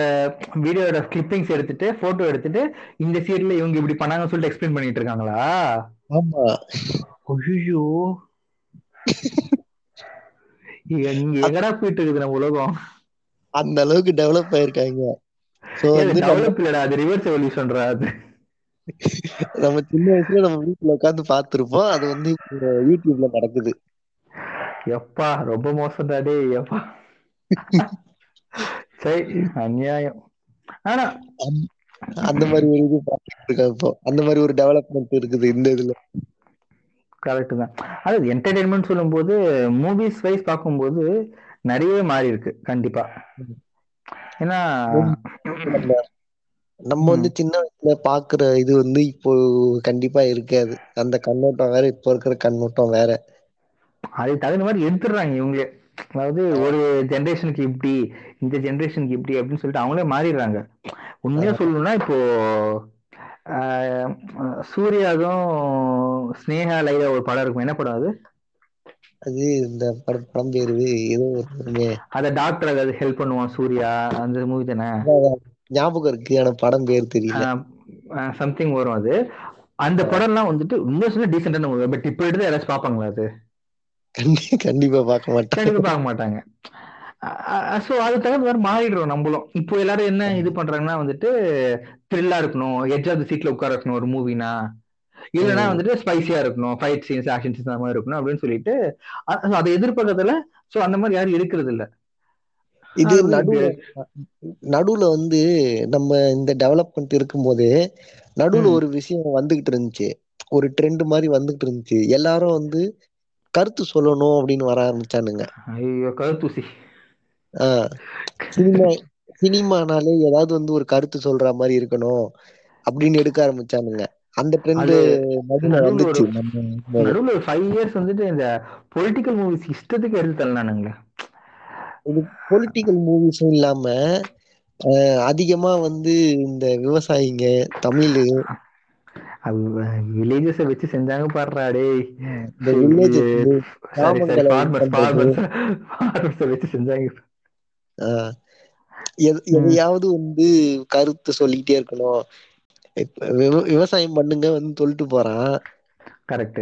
வீடியோட கிளிப்பிங்ஸ் எடுத்துட்டு போட்டோ எடுத்துட்டு இந்த சீரியல்ல இவங்க இப்படி பண்ணாங்கன்னு சொல்லிட்டு எக்ஸ்பிளைன் பண்ணிட்டு இருக்காங்களா? ஆமா. ஐயோ எங்கடா போயிட்டு இருக்குது நம்ம உலகம்? அந்த அளவுக்கு டெவலப் ஆயிருக்காங்க. சோ வந்து டெவலப் இல்லடா அது ரிவர்ஸ் எவல்யூஷன்டா அது. நம்ம சின்ன வயசுல நம்ம வீட்டுல உட்காந்து பார்த்திருப்போம். அது வந்து யூடியூப்ல நடக்குது. எப்பா ரொம்ப மோசம்டா டேய் எப்பா. சரி அநியாயம். ஆனா அந்த- மாதிரி ஒரு இது இப்போ. அந்த மாதிரி ஒரு டெவலப்மெண்ட் இருக்குது இந்த இதுல. கரெக்ட் தான். அது என்டர்டைன்மெண்ட் சொல்லும்போது மூவிஸ் வைஸ் பார்க்கும்போது நிறைய மாறி இருக்கு கண்டிப்பா. ஏன்னா நம்ம நம்ம வந்து சின்ன வயசுல பாக்குற இது வந்து இப்போ கண்டிப்பா இருக்காது. அந்த கண்ணோட்டம் வேற இப்போ இருக்கிற கண்ணோட்டம் வேற. அதுக்கு தகுந்த மாதிரி எடுத்துடுறாங்க இவங்களே. அதாவது ஒரு ஜென்ரேஷனுக்கு இப்படி இந்த ஜென்ரேஷனுக்கு இப்படி அப்படின்னு சொல்லிட்டு அவங்களே மாறிடுறாங்க. உண்மையா சொல்லணும்னா இப்போ ஆஹ், சூர்யாவும் ஸ்னேகா லைலா ஒரு படம் இருக்கும். என்ன படம் அது? அது இந்த படம் பேரு ஏதோ ஒரு. அத டாக்டர் ஏதாவது ஹெல்ப் பண்ணுவான் சூர்யா அந்த மூவி தானே? ஞாபகம் இருக்கு ஆனா படம் பேர் தெரியல. சம்திங் வரும் அது. அந்த படம்லாம் வந்துட்டு உண்மையா சொன்னா டீசென்டான மூவி பட் இப்போ எடுத்து யாராச்சும் பார்ப்பாங்களா அது? கண்டிப்பா பார்க்க கண்டிப்பா பார்க்க மாட்டாங்க. ஸோ அது தகுந்த மாதிரி மாறிடுறோம் நம்மளும். இப்போ எல்லாரும் என்ன இது பண்றாங்கன்னா வந்துட்டு த்ரில்லா இருக்கணும் எட்ஜ் ஆஃப் த சீட்ல உட்கார இருக்கணும் ஒரு மூவினா இல்லைன்னா. வந்துட்டு ஸ்பைசியா இருக்கணும் ஃபைட் சீன்ஸ் ஆக்ஷன் சீன்ஸ் அந்த மாதிரி இருக்கணும் அப்படின்னு சொல்லிட்டு அதை எதிர்பார்க்கறதுல ஸோ அந்த மாதிரி யாரும் இருக்கிறது இல்ல. இது நடுவுல நடுவுல வந்து நம்ம இந்த டெவலப்மெண்ட் இருக்கும்போது நடுவுல. ஒரு விஷயம் வந்துகிட்டு இருந்துச்சு. ஒரு ட்ரெண்ட் மாதிரி வந்துகிட்டு இருந்துச்சு. எல்லாரும் வந்து கருத்து சொல்லணும் அப்படின்னு வர ஆரம்பிச்சானுங்க. ஐயோ கருத்தூசி. சினிமா சினிமானாலே ஏதாவது வந்து ஒரு கருத்து சொல்ற மாதிரி இருக்கணும் அப்படின்னு எடுக்க ஆரம்பிச்சானுங்க. அந்த ட்ரெண்ட் வந்துச்சு. நடுவுல ஃபைவ் இயர்ஸ் வந்துட்டு இந்த பொலிட்டிக்கல் மூவிஸ் இஷ்டத்துக்கு எடுத்து தள்ளினானுங்களே இது பொலிட்டிக்கல் மூவிஸும் இல்லாம அதிகமா வந்து இந்த விவசாயிங்க தமிழ் வில்லேஜஸ வச்சு செஞ்சாங்க பாடுறா டேய். வச்சு செஞ்சாங்க. எதையாவது வந்து கருத்து சொல்லிக்கிட்டே இருக்கணும். விவசாயம் பண்ணுங்க வந்து சொல்லிட்டு போறான். கரெக்ட்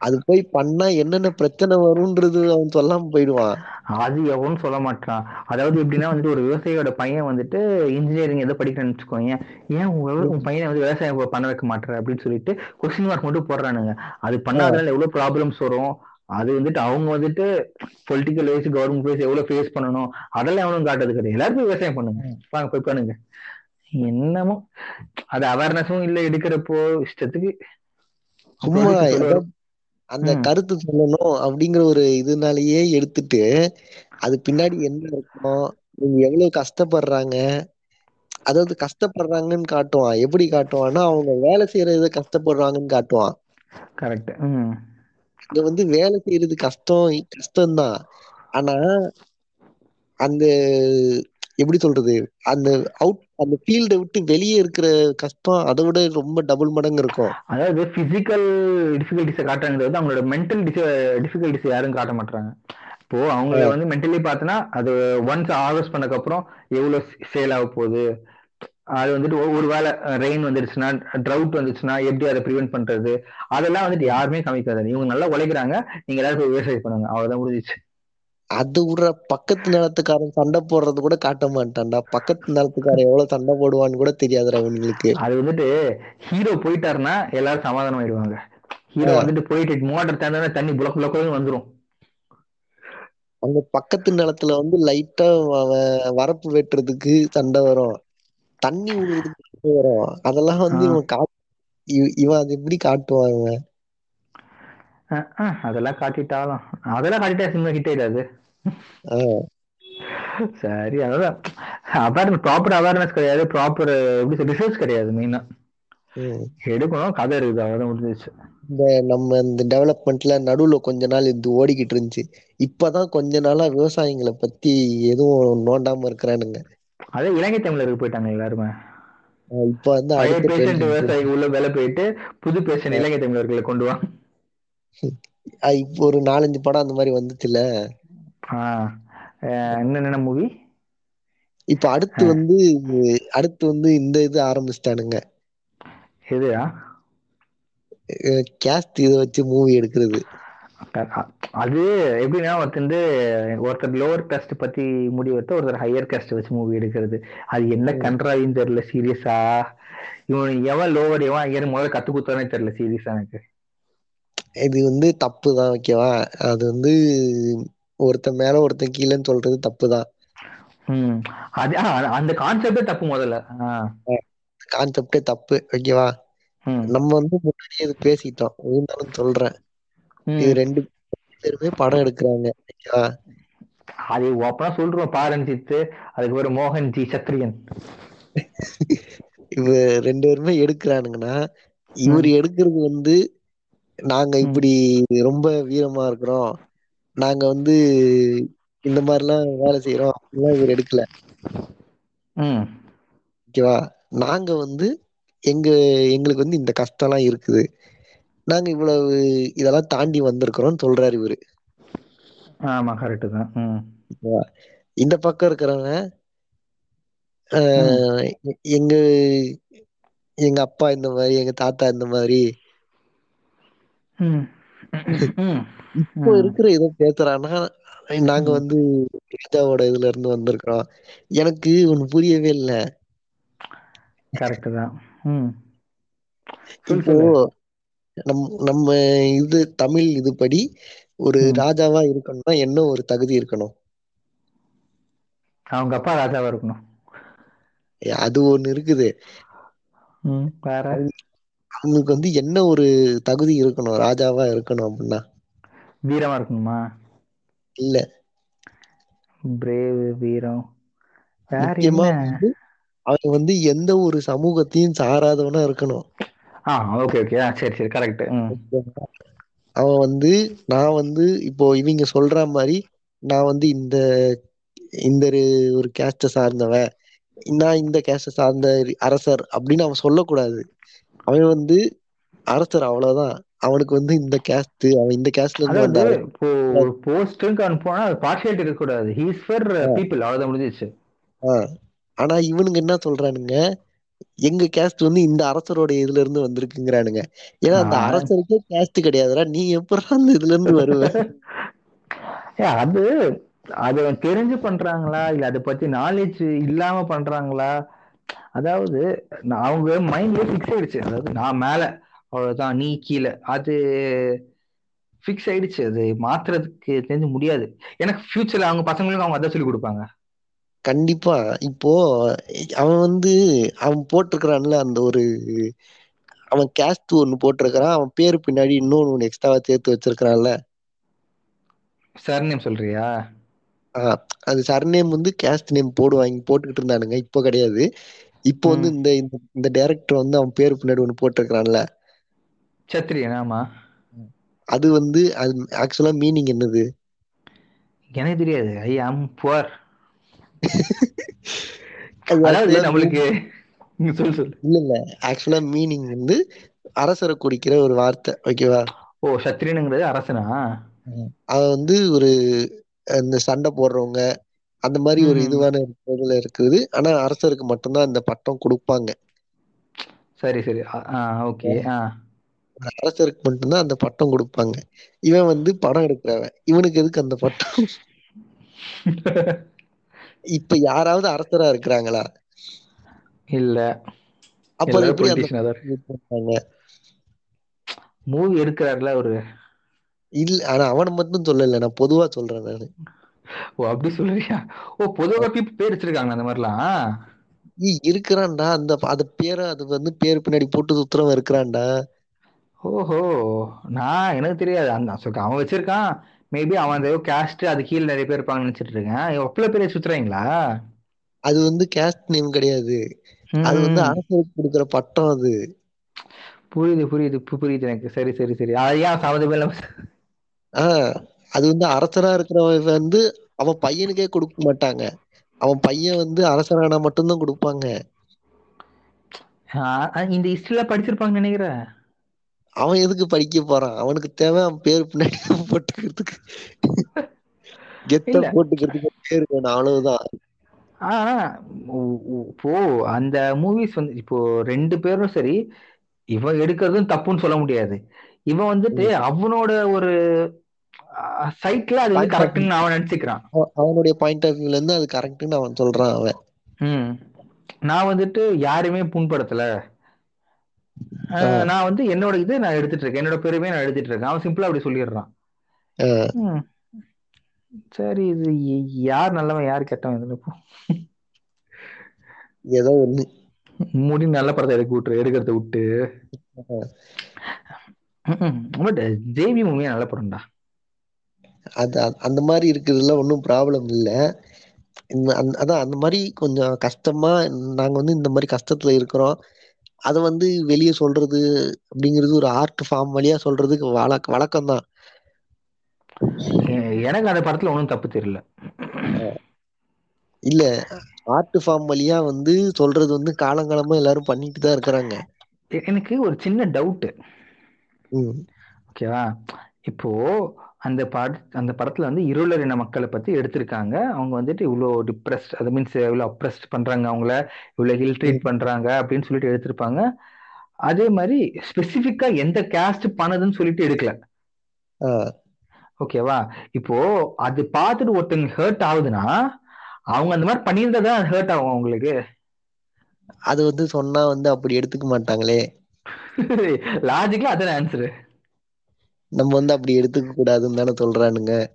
அது போய் பண்ணா என்னென்ன பிரச்சனை வரும்ன்றது அவன் சொல்லாம போயிடுவான். அது எவனும் சொல்ல மாட்டான். அதாவது எப்படின்னா வந்துட்டு ஒரு விவசாயியோட பையன் வந்துட்டு இன்ஜினியரிங் எதோ படிக்கிறேன்னு வச்சுக்கோங்க ஏன் உன் பையனை வந்து விவசாயம் பண்ண வைக்க மாட்டேற அப்படின்னு சொல்லிட்டு கொஸ்டின் மார்க் மட்டும் போடுறானுங்க. அது பண்ணாதனால எவ்வளவு ப்ராப்ளம்ஸ் வரும்? அது வந்துட்டு அவங்க வந்துட்டு பொலிட்டிக்கல் வைஸ் கவர்மெண்ட் வைஸ் எவ்வளவு ஃபேஸ் பண்ணணும்? அதெல்லாம் எவனும் காட்டுறது கிடையாது. எல்லாருக்கும் விவசாயம் பண்ணுங்க. வாங்க போய் பண்ணுங்க என்னமோ அது அவேர்னஸும் இல்ல எடுக்கிறப்போ இஷ்டத்துக்கு. அந்த. கருத்து சொல்லணும் அப்படிங்கிற ஒரு இதனாலயே எடுத்துட்டு அது பின்னாடி என்ன இருக்கும் இவங்க எவ்வளவு கஷ்டப்படுறாங்க அதாவது கஷ்டப்படுறாங்கன்னு காட்டுவான். எப்படி காட்டுவான்னா அவங்க வேலை செய்யறது கஷ்டப்படுறாங்கன்னு காட்டுவான். கரெக்ட். இங்க வந்து வேலை செய்யறது கஷ்டம் கஷ்டம்தான். ஆனா அந்த எப்படி சொல்றது? அந்த அவுட் அந்த ஃபீல்டை விட்டு வெளியே இருக்கிற கஷ்டம் அதை விட ரொம்ப டபுள் மடங்கு இருக்கும். அதாவது பிசிக்கல் டிஃபிகல்டிஸை காட்டுறாங்கிறது வந்து அவங்களோட மென்டல் டிஃபிகல்டிஸ் யாரும் காட்ட மாட்டாங்க இப்போ அவங்கள வந்து மென்டலி பார்த்தோன்னா அது ஒன்ஸ் ஹார்வெஸ்ட் பண்ணதுக்கு அப்புறம் எவ்வளவு சேல் ஆக போகுது? அது வந்துட்டு ஒரு- வேளை ரெயின் வந்துடுச்சுன்னா ட்ரவுட் வந்துச்சுன்னா எப்படி அதை ப்ரிவென்ட் பண்றது? அதெல்லாம் வந்துட்டு யாருமே காமிக்காது இவங்க நல்லா உழைக்கிறாங்க. நீங்க எல்லாரும் விவசாயம் பண்ணுங்க. அவ்வளவுதான் முடிஞ்சிச்சு. அது விடுற பக்கத்து நிலத்துக்காரன் சண்டை போடுறது கூட காட்ட மாட்டான்டா. பக்கத்து நிலத்துக்காரன் எவ்வளவு சண்டை போடுவான்னு கூட தெரியாதுடா அவனுங்களுக்கு அது வந்துட்டு ஹீரோ போயிட்டாருன்னா எல்லாரும் சமாதானம் ஆயிடுவாங்க ஹீரோ வந்துட்டு போயிட்டு மோட்டர் தந்தா தண்ணி புலக் புலக்குன்னு வந்துரும். அங்க பக்கத்து நிலத்துல வந்து லைட்டா வரப்பு வெட்டுறதுக்கு சண்டை வரும். தண்ணி விடுறதுக்கு சண்டை வரும். அதெல்லாம் வந்து. இவன் கா இவ- இவன் அது எப்படி அஹ் அதெல்லாம் காட்டிட்டாலும். அதெல்லாம் காட்டிட்டா சினிமா ஹிட் ஆயிடாது. சரி அதான். அவேர்னஸ் ப்ராப்பர் அவேர்னஸ் கிடையாது ப்ராப்பர் எப்படி சொல்ல ரிசர்ச் கிடையாது மெயினா. எடுக்கணும் கதை இருக்குது அவ்வளவுதான் முடிஞ்சிச்சு இந்த நம்ம இந்த டெவலப்மெண்ட்ல நடுவுல கொஞ்ச நாள் இது ஓடிக்கிட்டு இருந்துச்சு. இப்பதான் கொஞ்ச நாளா விவசாயிகளை பத்தி எதுவும் நோண்டாம இருக்கிறானுங்க. அதே இலங்கை தமிழருக்கு போயிட்டாங்க எல்லாருமே. இப்ப வந்து பழைய பேஷண்ட் trend விவசாயி உள்ள வேலை போயிட்டு புது பேஷண்ட் இலங்கை தமிழர்களை கொண்டு வா. இப்போ ஒரு நாலஞ்சு படம் அந்த மாதிரி வந்துச்சுல்ல? ஆஹ் அஹ் இன்னும் என்ன மூவி இப்ப அடுத்து வந்து அடுத்து வந்து இந்த இது ஆரம்பிச்சிட்டானுங்க. எதுயா? கேஸ்ட் இதை வச்சு மூவி எடுக்கிறது. அது எப்படின்னா ஒருத்தர் வந்து ஒருத்தர் லோவர் காஸ்ட் பத்தி முடிவு எடுத்து ஒருத்தர் ஹையர் காஸ்ட் வச்சு மூவி எடுக்கிறது. அது என்ன கன்றாவின்னு தெரியல சீரியஸா இவன் எவன் லோவர் எவன் ஹையர் முதல்ல கத்து குத்தானே தெரியல சீரியஸா எனக்கு. இது வந்து தப்பு தான் ஓகேவா அது வந்து ஒருத்தன் மேல ஒருத்தன் கீழேன்னு சொல்றது தப்பு தான் ம். அது அந்த கான்செப்டே தப்பு முதல்ல. கான்செப்டே தப்பு ஓகேவா நம்ம வந்து முன்னாடியே இது பேசிட்டோம். இருந்தாலும் சொல்றேன். இது ரெண்டு பேருமே படம் எடுக்கிறாங்க ஓகேவா அது ஓப்பனா சொல்றோம் பாரஞ்சித்து அதுக்கு ஒரு மோகன் ஜி சத்ரியன். இவ ரெண்டு பேருமே எடுக்கிறானுங்கன்னா இவர் எடுக்கிறது வந்து நாங்க இப்படி ரொம்ப வீரமா இருக்கிறோம். நாங்க வந்து இந்த மாதிரிலாம் வேலை செய்யறோம் அப்படிலாம் இவர் எடுக்கல. ம். ஓகேவா? நாங்க வந்து எங்க எங்களுக்கு வந்து இந்த கஷ்டம்லாம் இருக்குது. நாங்க இவ்வளவு இதெல்லாம் தாண்டி வந்திருக்கிறோம்னு சொல்றாரு இவரு. ஆமா கரெக்ட் தான். ஓகேவா? இந்த பக்கம் இருக்கிறவங்க எங்க எங்க அப்பா இந்த மாதிரி எங்க தாத்தா இந்த மாதிரி. இப்போ. இருக்கிற இதை பேசுறான்னா நாங்க வந்து ராஜாவோட இதுல இருந்து வந்திருக்கிறோம். எனக்கு ஒண்ணு புரியவே இல்லை. கரெக்ட் தான். இப்போ நம் நம்ம இது தமிழ் இதுபடி ஒரு. ராஜாவா இருக்கணும்னா என்ன ஒரு தகுதி இருக்கணும்? அவங்க அப்பா ராஜாவா இருக்கணும். அது ஒண்ணு இருக்குது. அவங்களுக்கு வந்து என்ன ஒரு தகுதி இருக்கணும்? ராஜாவா இருக்கணும் அப்படின்னா. வீரமா இருக்கணுமா? இல்ல. பிரேவ் வீரம். வேற என்ன? அவன் வந்து எந்த ஒரு சமூகத்தையும் சாராதவனா இருக்கணும். ஆ ஓகே ஓகே சரி சரி. கரெக்ட் அவன் வந்து நான் வந்து இப்போ இவங்க சொல்ற மாதிரி நான் வந்து இந்த இந்த ஒரு- ஒரு கேஸ்ட சார்ந்தவன். நான் இந்த கேஸ்ட சார்ந்த அரசர் அப்படின்னு அவன் சொல்லக்கூடாது. அவன் வந்து அரசர் அவ்வளவுதான். அவனுக்கு வந்து இந்த கேஸ்ட் அவன் இந்த கேஸ்ட்ல இருந்து அதாவது வந்த இப்போ ஒரு போஸ்ட்க்கு அனுப்புனா அது பார்ஷியாலிட்டி இருக்க கூடாது ஹீஸ் ஃபார் பீப்புள் அவ்வளவுதான் முடிஞ்சிச்சு ஆனா இவனுங்க என்ன சொல்றானுங்க? எங்க கேஸ்ட் வந்து இந்த அரசரோட இதுல இருந்து வந்திருக்குங்கிறானுங்க. ஏன்னா அந்த அரசருக்கே கேஸ்ட் கிடையாதுடா. நீ எப்படி அந்த இதுல இருந்து வருவ? அது அது தெரிஞ்சு பண்றாங்களா? இல்ல அதை பத்தி நாலேஜ் இல்லாம பண்றாங்களா? அதாவது அவங்க மைண்ட்லயே ஃபிக்ஸ் ஆயிடுச்சு. அதாவது நான் மேல. அவ்வளவுதான் நீ கீழே. அது ஃபிக்ஸ் ஆயிடுச்சு. அது மாத்துறதுக்கு தெரிஞ்சு முடியாது. எனக்கு ஃபியூச்சர்ல அவங்க பசங்களுக்கு அவங்க அதான் சொல்லி கொடுப்பாங்க. கண்டிப்பா. இப்போ அவன் வந்து அவன் போட்டிருக்கிறான்ல அந்த ஒரு அவன் கேஸ்ட் ஒண்ணு போட்டிருக்கிறான். அவன் பேரு பின்னாடி இன்னொன்னு ஒண்ணு எக்ஸ்ட்ராவா சேர்த்து வச்சிருக்கிறான்ல. சார் நேம் சொல்றியா? அது சர்நேம் வந்து கேஸ்ட் நேம் போடுவாங்க போட்டுக்கிட்டு இருந்தானுங்க. இப்போ கிடையாது. இப்போ வந்து இந்த இந்த- டைரக்டர் வந்து அவன் பேரு பின்னாடி ஒண்ணு போட்டிருக்கிறான்ல. சத்திரியன் ஆமா. அது வந்து அது ஆக்சுவலா மீனிங் என்னது? எனக்கு தெரியாது. ஐ ஆம் புவர் அது அதாவது நம்மளுக்கு சொல்லு சொல்லு. இல்ல இல்ல ஆக்சுவலா மீனிங் வந்து அரசரை குறிக்கிற ஒரு வார்த்தை ஓகேவா ஓ சத்திரியனுங்கிறது அரசனா? அவன் வந்து ஒரு இந்த சண்டை போடுறவங்க அந்த மாதிரி ஒரு இதுவான இதுல இருக்குது. ஆனா அரசருக்கு மட்டும்தான் இந்த பட்டம் கொடுப்பாங்க. சரி சரி. ஓகே. ஆ. அரசருக்கு மட்டும்தான் அந்த பட்டம் கொடுப்பாங்க. இவன் வந்து படம் எடுக்கிறவன். இவனுக்கு எதுக்கு அந்த பட்டம்? இப்ப யாராவது அரசரா இருக்கிறாங்களா? இல்ல. அப்ப எப்படி அந்த? மூவி எடுக்கிறாருல ஒரு இல்ல ஆனா அவனை மட்டும் சொல்லல. நான் பொதுவா சொல்றேன் நானு. ஓ அப்படி சொல்றியா? ஓ பொதுவாக people பேர் வச்சிருக்காங்க அந்த மாதிரிலாம்? இருக்கிறான்டா. அந்த அது பேரை அது வந்து பேரு பின்னாடி போட்டு சுத்துறவன் இருக்கிறான்டா. ஓஹோ. நான் எனக்கு தெரியாது. அந்த அவன் வச்சிருக்கான். மேபி அவன் அந்த கேஸ்ட் அது கீழே நிறைய பேர் இருப்பாங்கன்னு நினைச்சிட்டு இருக்கேன். எவ்வளவு பேர் சுத்துறாங்களா அது வந்து கேஸ்ட் நேம் கிடையாது. அது வந்து ம். அரசருக்கு கொடுக்குற பட்டம் அது. புரியுது புரியுது இப்ப புரியுது எனக்கு. சரி சரி சரி. அது ஏன் சம்மந்தமே இல்லாம? அது வந்து அரசரா இருக்கிறவன் வந்து அவன் பையனுக்கே கொடுக்க மாட்டாங்க. அவன் பையன் வந்து அரசரானா மட்டும்தான் கொடுப்பாங்க. ஆ, இந்த ஹிஸ்டரியில படிச்சிருப்பாங்கன்னு நினைக்கிறேன். அவன் எதுக்கு படிக்க போறான்? அவனுக்கு தேவை அவன் பேர் பின்னாடி போட்டுக்கிறதுக்கு. கெத்த போட்டுக்கிறதுக்கு பேர் வேணும் அவ்வளவுதான். ஆனா இப்போ அந்த மூவிஸ் வந்து இப்போ ரெண்டு பேரும் சரி இவன் எடுக்கிறதும் தப்புன்னு சொல்ல முடியாது. இவன் வந்துட்டு. அவனோட ஒரு சைட்ல அது வந்து. கரெக்ட்னு அவன் நினைச்சுக்கிறான். அவ- அவனுடைய பாயிண்ட் ஆஃப் வியூல இருந்து அது கரெக்ட்னு அவன் சொல்றான் அவன். ம். நான் வந்துட்டு யாருமே புண்படுத்தல. நான் வந்து என்னோட இது நான் எடுத்துட்டு இருக்கேன் என்னோட பெருமையை நான் எடுத்துட்டு இருக்கேன் அவன் சிம்பிளா அப்படி சொல்லிடுறான். சரி இது யார் நல்லவன் யார் கெட்டவன் இதுல ஏதோ ஒண்ணு. முடி நல்ல படத்தை எடுக்க விட்டு எடுக்கிறத விட்டு. பட் ஜேவி மூவியா நல்ல படம்டா. அது அந்த மாதிரி இருக்கிறதுல ஒன்றும் ப்ராப்ளம் இல்லை. அதான் அந்த மாதிரி கொஞ்சம் கஷ்டமா நாங்க வந்து இந்த மாதிரி கஷ்டத்துல இருக்கிறோம். அதை வந்து வெளியே சொல்றது அப்படிங்கிறது ஒரு ஆர்ட் ஃபார்ம் வழியா சொல்றதுக்கு வழக்க வழக்கம் தான் எனக்கு அந்த படத்துல ஒன்றும் தப்பு தெரியல. இல்ல ஆர்ட் ஃபார்ம் வழியா வந்து சொல்றது வந்து காலங்காலமா எல்லாரும் பண்ணிட்டு தான் இருக்கிறாங்க எனக்கு ஒரு சின்ன டவுட் ஓகேவா இப்போ அந்த பட அந்த படத்துல வந்து இருளர் இன மக்களை பத்தி எடுத்திருக்காங்க. அவங்க வந்துட்டு இவ்வளோ டிப்ரெஸ்ட் அது மீன்ஸ் இவ்வளோ அப்ரெஸ்ட் பண்றாங்க அவங்கள. இவ்வளோ ஹில் ட்ரீட் பண்றாங்க அப்படின்னு சொல்லிட்டு எடுத்திருப்பாங்க. அதே மாதிரி ஸ்பெசிஃபிக்கா எந்த கேஸ்ட் பண்ணுதுன்னு சொல்லிட்டு எடுக்கல. ஓகேவா இப்போ அது பார்த்துட்டு ஒருத்தங்க ஹர்ட் ஆகுதுன்னா அவங்க அந்த மாதிரி பண்ணியிருந்தா தான் ஹர்ட் ஆகும் அவங்களுக்கு? அது வந்து சொன்னா வந்து அப்படி எடுத்துக்க மாட்டாங்களே. லாஜிக்கலா அதான ஆன்சரு நம்ம வந்து அப்படி எடுத்துக்க கூடாதுன்னு தானே சொல்றானுங்க.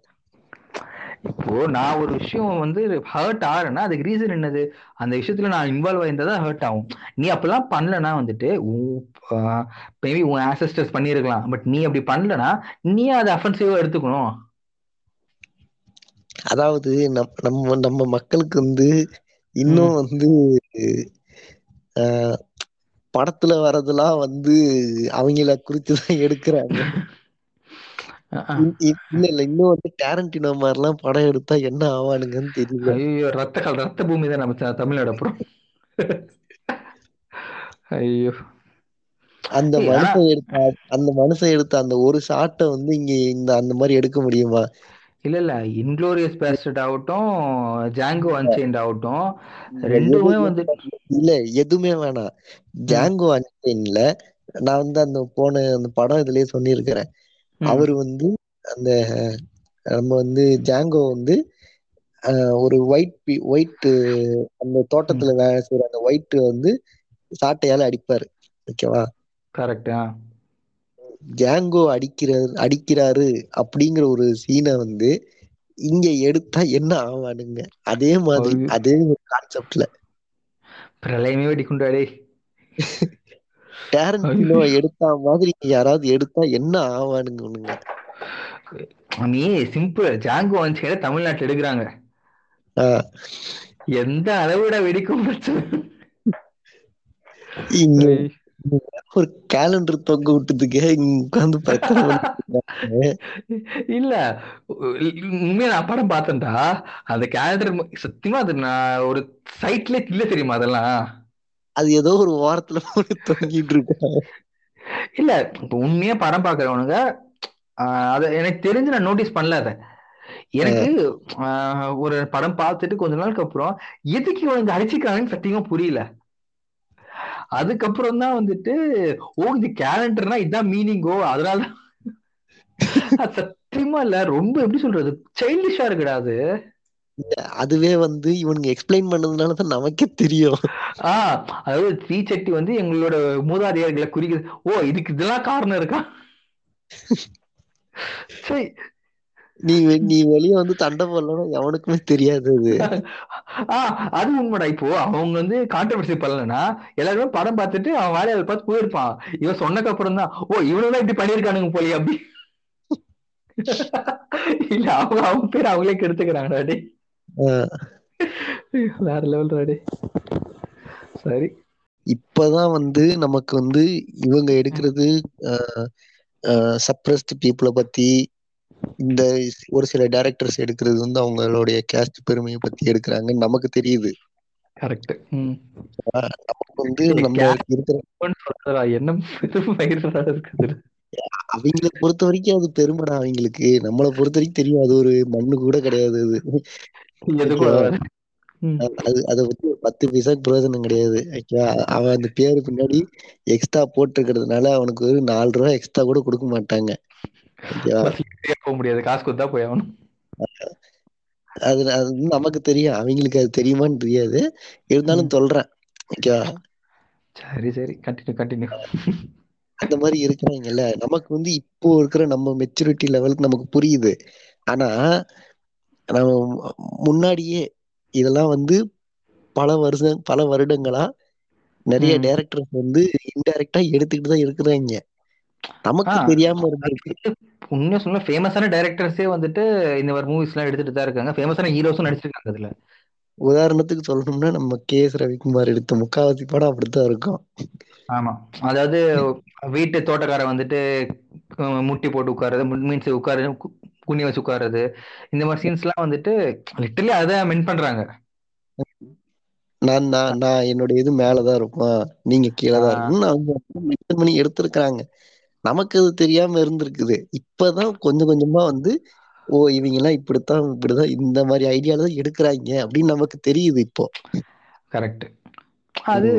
இப்போ நான் ஒரு விஷயம் வந்து ஹர்ட் ஆகிறேன்னா அதுக்கு ரீசன் என்னது? அந்த விஷயத்துல நான் இன்வால்வ் ஆயிருந்தா தான் ஹர்ட் ஆகும். நீ அப்பெல்லாம் பண்ணலனா வந்துட்டு மேபி உன் ஆன்சஸ்டர்ஸ் பண்ணியிருக்கலாம் பட் நீ அப்படி பண்ணலனா நீ அதை அஃபென்சிவா எடுத்துக்கணும். அதாவது நம் நம்ம நம்ம மக்களுக்கு வந்து இன்னும் வந்து படத்துல வர்றதெல்லாம் வந்து அவங்கள குறித்துதான் எடுக்கிறாங்க. இ- இ- இல்ல இல்ல. இன்னும் வந்து டேரண்டினோ மாதிரிலாம் படம் எடுத்தா என்ன ஆவானுங்கன்னு தெரியல. ஐயோ ரத்த கால் ரத்த பூமி தான் நம்ம த- தமிழ்நாடு அப்புறம்? ஐயோ. அந்த மனுஷன் எடுத்த அந்த மனுஷன் எடுத்த அந்த ஒரு ஷாட்டை வந்து இங்க இந்த அந்த மாதிரி எடுக்க முடியுமா? இல்ல இல்ல. இன்க்ளோரியஸ் பேஸ்டட் ஆகட்டும் ஜாங்கோ அன்சைன்ட் ஆகட்டும் ரெண்டுமே வந்து இல்ல எதுவுமே வேணாம். ஜாங்கோ அன்சைன்ல நான் வந்து அந்த போன அந்த படம் இதுலயே சொல்லியிருக்கிறேன். அவர் வந்து அந்த நம்ம வந்து ஜாங்கோ வந்து ஒரு ஒயிட் ஒயிட் அந்த தோட்டத்துல வேலை செய்யற அந்த ஒயிட் வந்து சாட்டையால அடிப்பாரு. ஓகேவா? கரெக்ட் ஜாங்கோ அடிக்கிறாரு அடிக்கிறாரு அப்படிங்கிற ஒரு சீனை வந்து இங்க எடுத்தா என்ன ஆவானுங்க? அதே மாதிரி அதே கான்செப்ட்ல பிரளயமே வெடிக்குண்டாடே டேரண்டினோ எடுத்தா மாதிரி யாராவது எடுத்தா என்ன ஆவானுங்க நீ சிம்பிள் ஜாங்கோ அன்சைன்ட் தமிழ்நாட்டுல எடுக்கிறாங்க. எந்த அளவுட வெடிக்கும் இங்க. ஒரு கேலண்டர் தொங்க விட்டதுக்கே இருக்காங்க. இல்ல. உண்மையா நான் படம் பார்த்தேன்டா. அந்த கேலண்டர் சத்தியமா அது நான் ஒரு சைட்ல இல்ல தெரியுமா அதெல்லாம்? அது ஏதோ ஒரு வாரத்துல போட்டு தொங்கிட்டு இருக்காங்க இல்ல இப்ப உண்மையா படம் பாக்குறவனுங்க அத எனக்கு தெரிஞ்சு நான் நோட்டீஸ் பண்ணல அத. எனக்கு ஒரு படம் பார்த்துட்டு கொஞ்ச நாளுக்கு அப்புறம் எதுக்கு இவனுங்க அடிச்சுக்கிறாங்கன்னு சத்தியமா புரியல. அதுக்கப்புறம் தான் வந்துட்டு ஓ இது கேலண்டர்னா இதான் மீனிங்கோ அதனால அது சத்தியமா இல்ல ரொம்ப எப்படி சொல்றது சைல்டிஷா இருக்குடா அது. அதுவே வந்து இவனுங்க எக்ஸ்பிளைன் பண்ணதுனால தான் நமக்கே தெரியும். ஆஹ் அதாவது தீச்சட்டி வந்து எங்களோட மூதாதையர்களை குறிக்குது. ஓ இதுக்கு இதெல்லாம் காரணம் இருக்கா? சரி. நீ நீ வெளியே வந்து சண்டை போடலன்னா எவனுக்குமே தெரியாது அது. ஆஹ் அது உண்மைடா. இப்போ அவங்க வந்து கான்ட்ரவர்சி பண்ணலன்னா எல்லாருமே படம் பார்த்துட்டு அவன் வேலையை பார்த்து போயிருப்பான். இவன் சொன்னக்கு அப்புறம் தான் ஓ இவனுதான் இப்படி பண்ணிருக்கானுங்க போய் அப்படி. இல்ல அவங்க அவங்க பேர் அவங்களே கெடுத்துக்கிறாங்கடா வேற லெவல் டே சரி. இப்பதான் வந்து நமக்கு வந்து இவங்க எடுக்கிறது சப்ரஸ்ட் பீப்புளை பத்தி இந்த ஒரு சில டைரக்டர்ஸ் எடுக்கிறது வந்து அவங்களுடைய கேஸ்ட் பெருமையை பத்தி எடுக்கிறாங்கன்னு நமக்கு தெரியுது. கரெக்ட் நமக்கு வந்து நம்ம இருக்கிற என்ன இருக்குது? அவங்கள பொறுத்த வரைக்கும் அது பெருமைடா அவங்களுக்கு. நம்மளை பொறுத்த வரைக்கும் தெரியும் அது ஒரு மண்ணு கூட கிடையாது அது. அது அதை பத்தி பைசா பிரயோஜனம் கிடையாது ஓகேவா அவன் அந்த பேரு பின்னாடி எக்ஸ்ட்ரா போட்டிருக்கிறதுனால அவனுக்கு ஒரு நாலு ரூபா எக்ஸ்ட்ரா கூட கொடுக்க மாட்டாங்க போக முடியாது காசு கொடுத்தா போய் ஆகணும். அது அது வந்து நமக்கு தெரியும் அவங்களுக்கு அது தெரியுமான்னு தெரியாது. இருந்தாலும் சொல்றேன் ஓகேவா சரி சரி கண்டினியூ கண்டினியூ அந்த மாதிரி இருக்கிறாங்கல்ல நமக்கு வந்து இப்போ இருக்கிற நம்ம மெச்சூரிட்டி லெவலுக்கு நமக்கு புரியுது. ஆனா நம்ம முன்னாடியே இதெல்லாம் வந்து பல வருஷம் பல வருடங்களா நிறைய. டைரக்டர்ஸ் வந்து இன்டைரக்டா எடுத்துக்கிட்டு தான் இருக்கிறாங்க நமக்கு. தெரியாம இருந்திருக்கு உண்மையா சொன்னா ஃபேமஸான டைரக்டர்ஸே வந்துட்டு இந்த மாதிரி மூவிஸ் எல்லாம் எடுத்துட்டு தான் இருக்காங்க ஃபேமஸான ஹீரோஸும் நடிச்சிருக்காங்க அதுல உதாரணத்துக்கு சொல்லணும்னா நம்ம கே. எஸ். ரவிக்குமார் எடுத்த முக்காவாசி படம் அப்படித்தான் இருக்கும். ஆமா. அதாவது வீட்டு தோட்டக்காரன் வந்துட்டு முட்டி போட்டு உட்காருறது மீன்ஸ் உட்காரு குனி வச்சு உட்காருறது இந்த மாதிரி சீன்ஸ் எல்லாம் வந்துட்டு லிட்டரலி அதை மென் பண்றாங்க. நான் நான் நான் என்னோட இது மேலதான் இருப்பேன் நீங்க கீழே தான் அவங்க பண்ணி எடுத்திருக்கிறாங்க. நமக்கு அது தெரியாம இருந்திருக்குது. இப்பதான் கொஞ்சம் கொஞ்சமா வந்து ஓ இவங்க எல்லாம் இப்படித்தான் இப்படிதான் இந்த மாதிரி ஐடியால தான் எடுக்கிறாங்க அப்படின்னு நமக்கு தெரியுது இப்போ. கரெக்ட் அது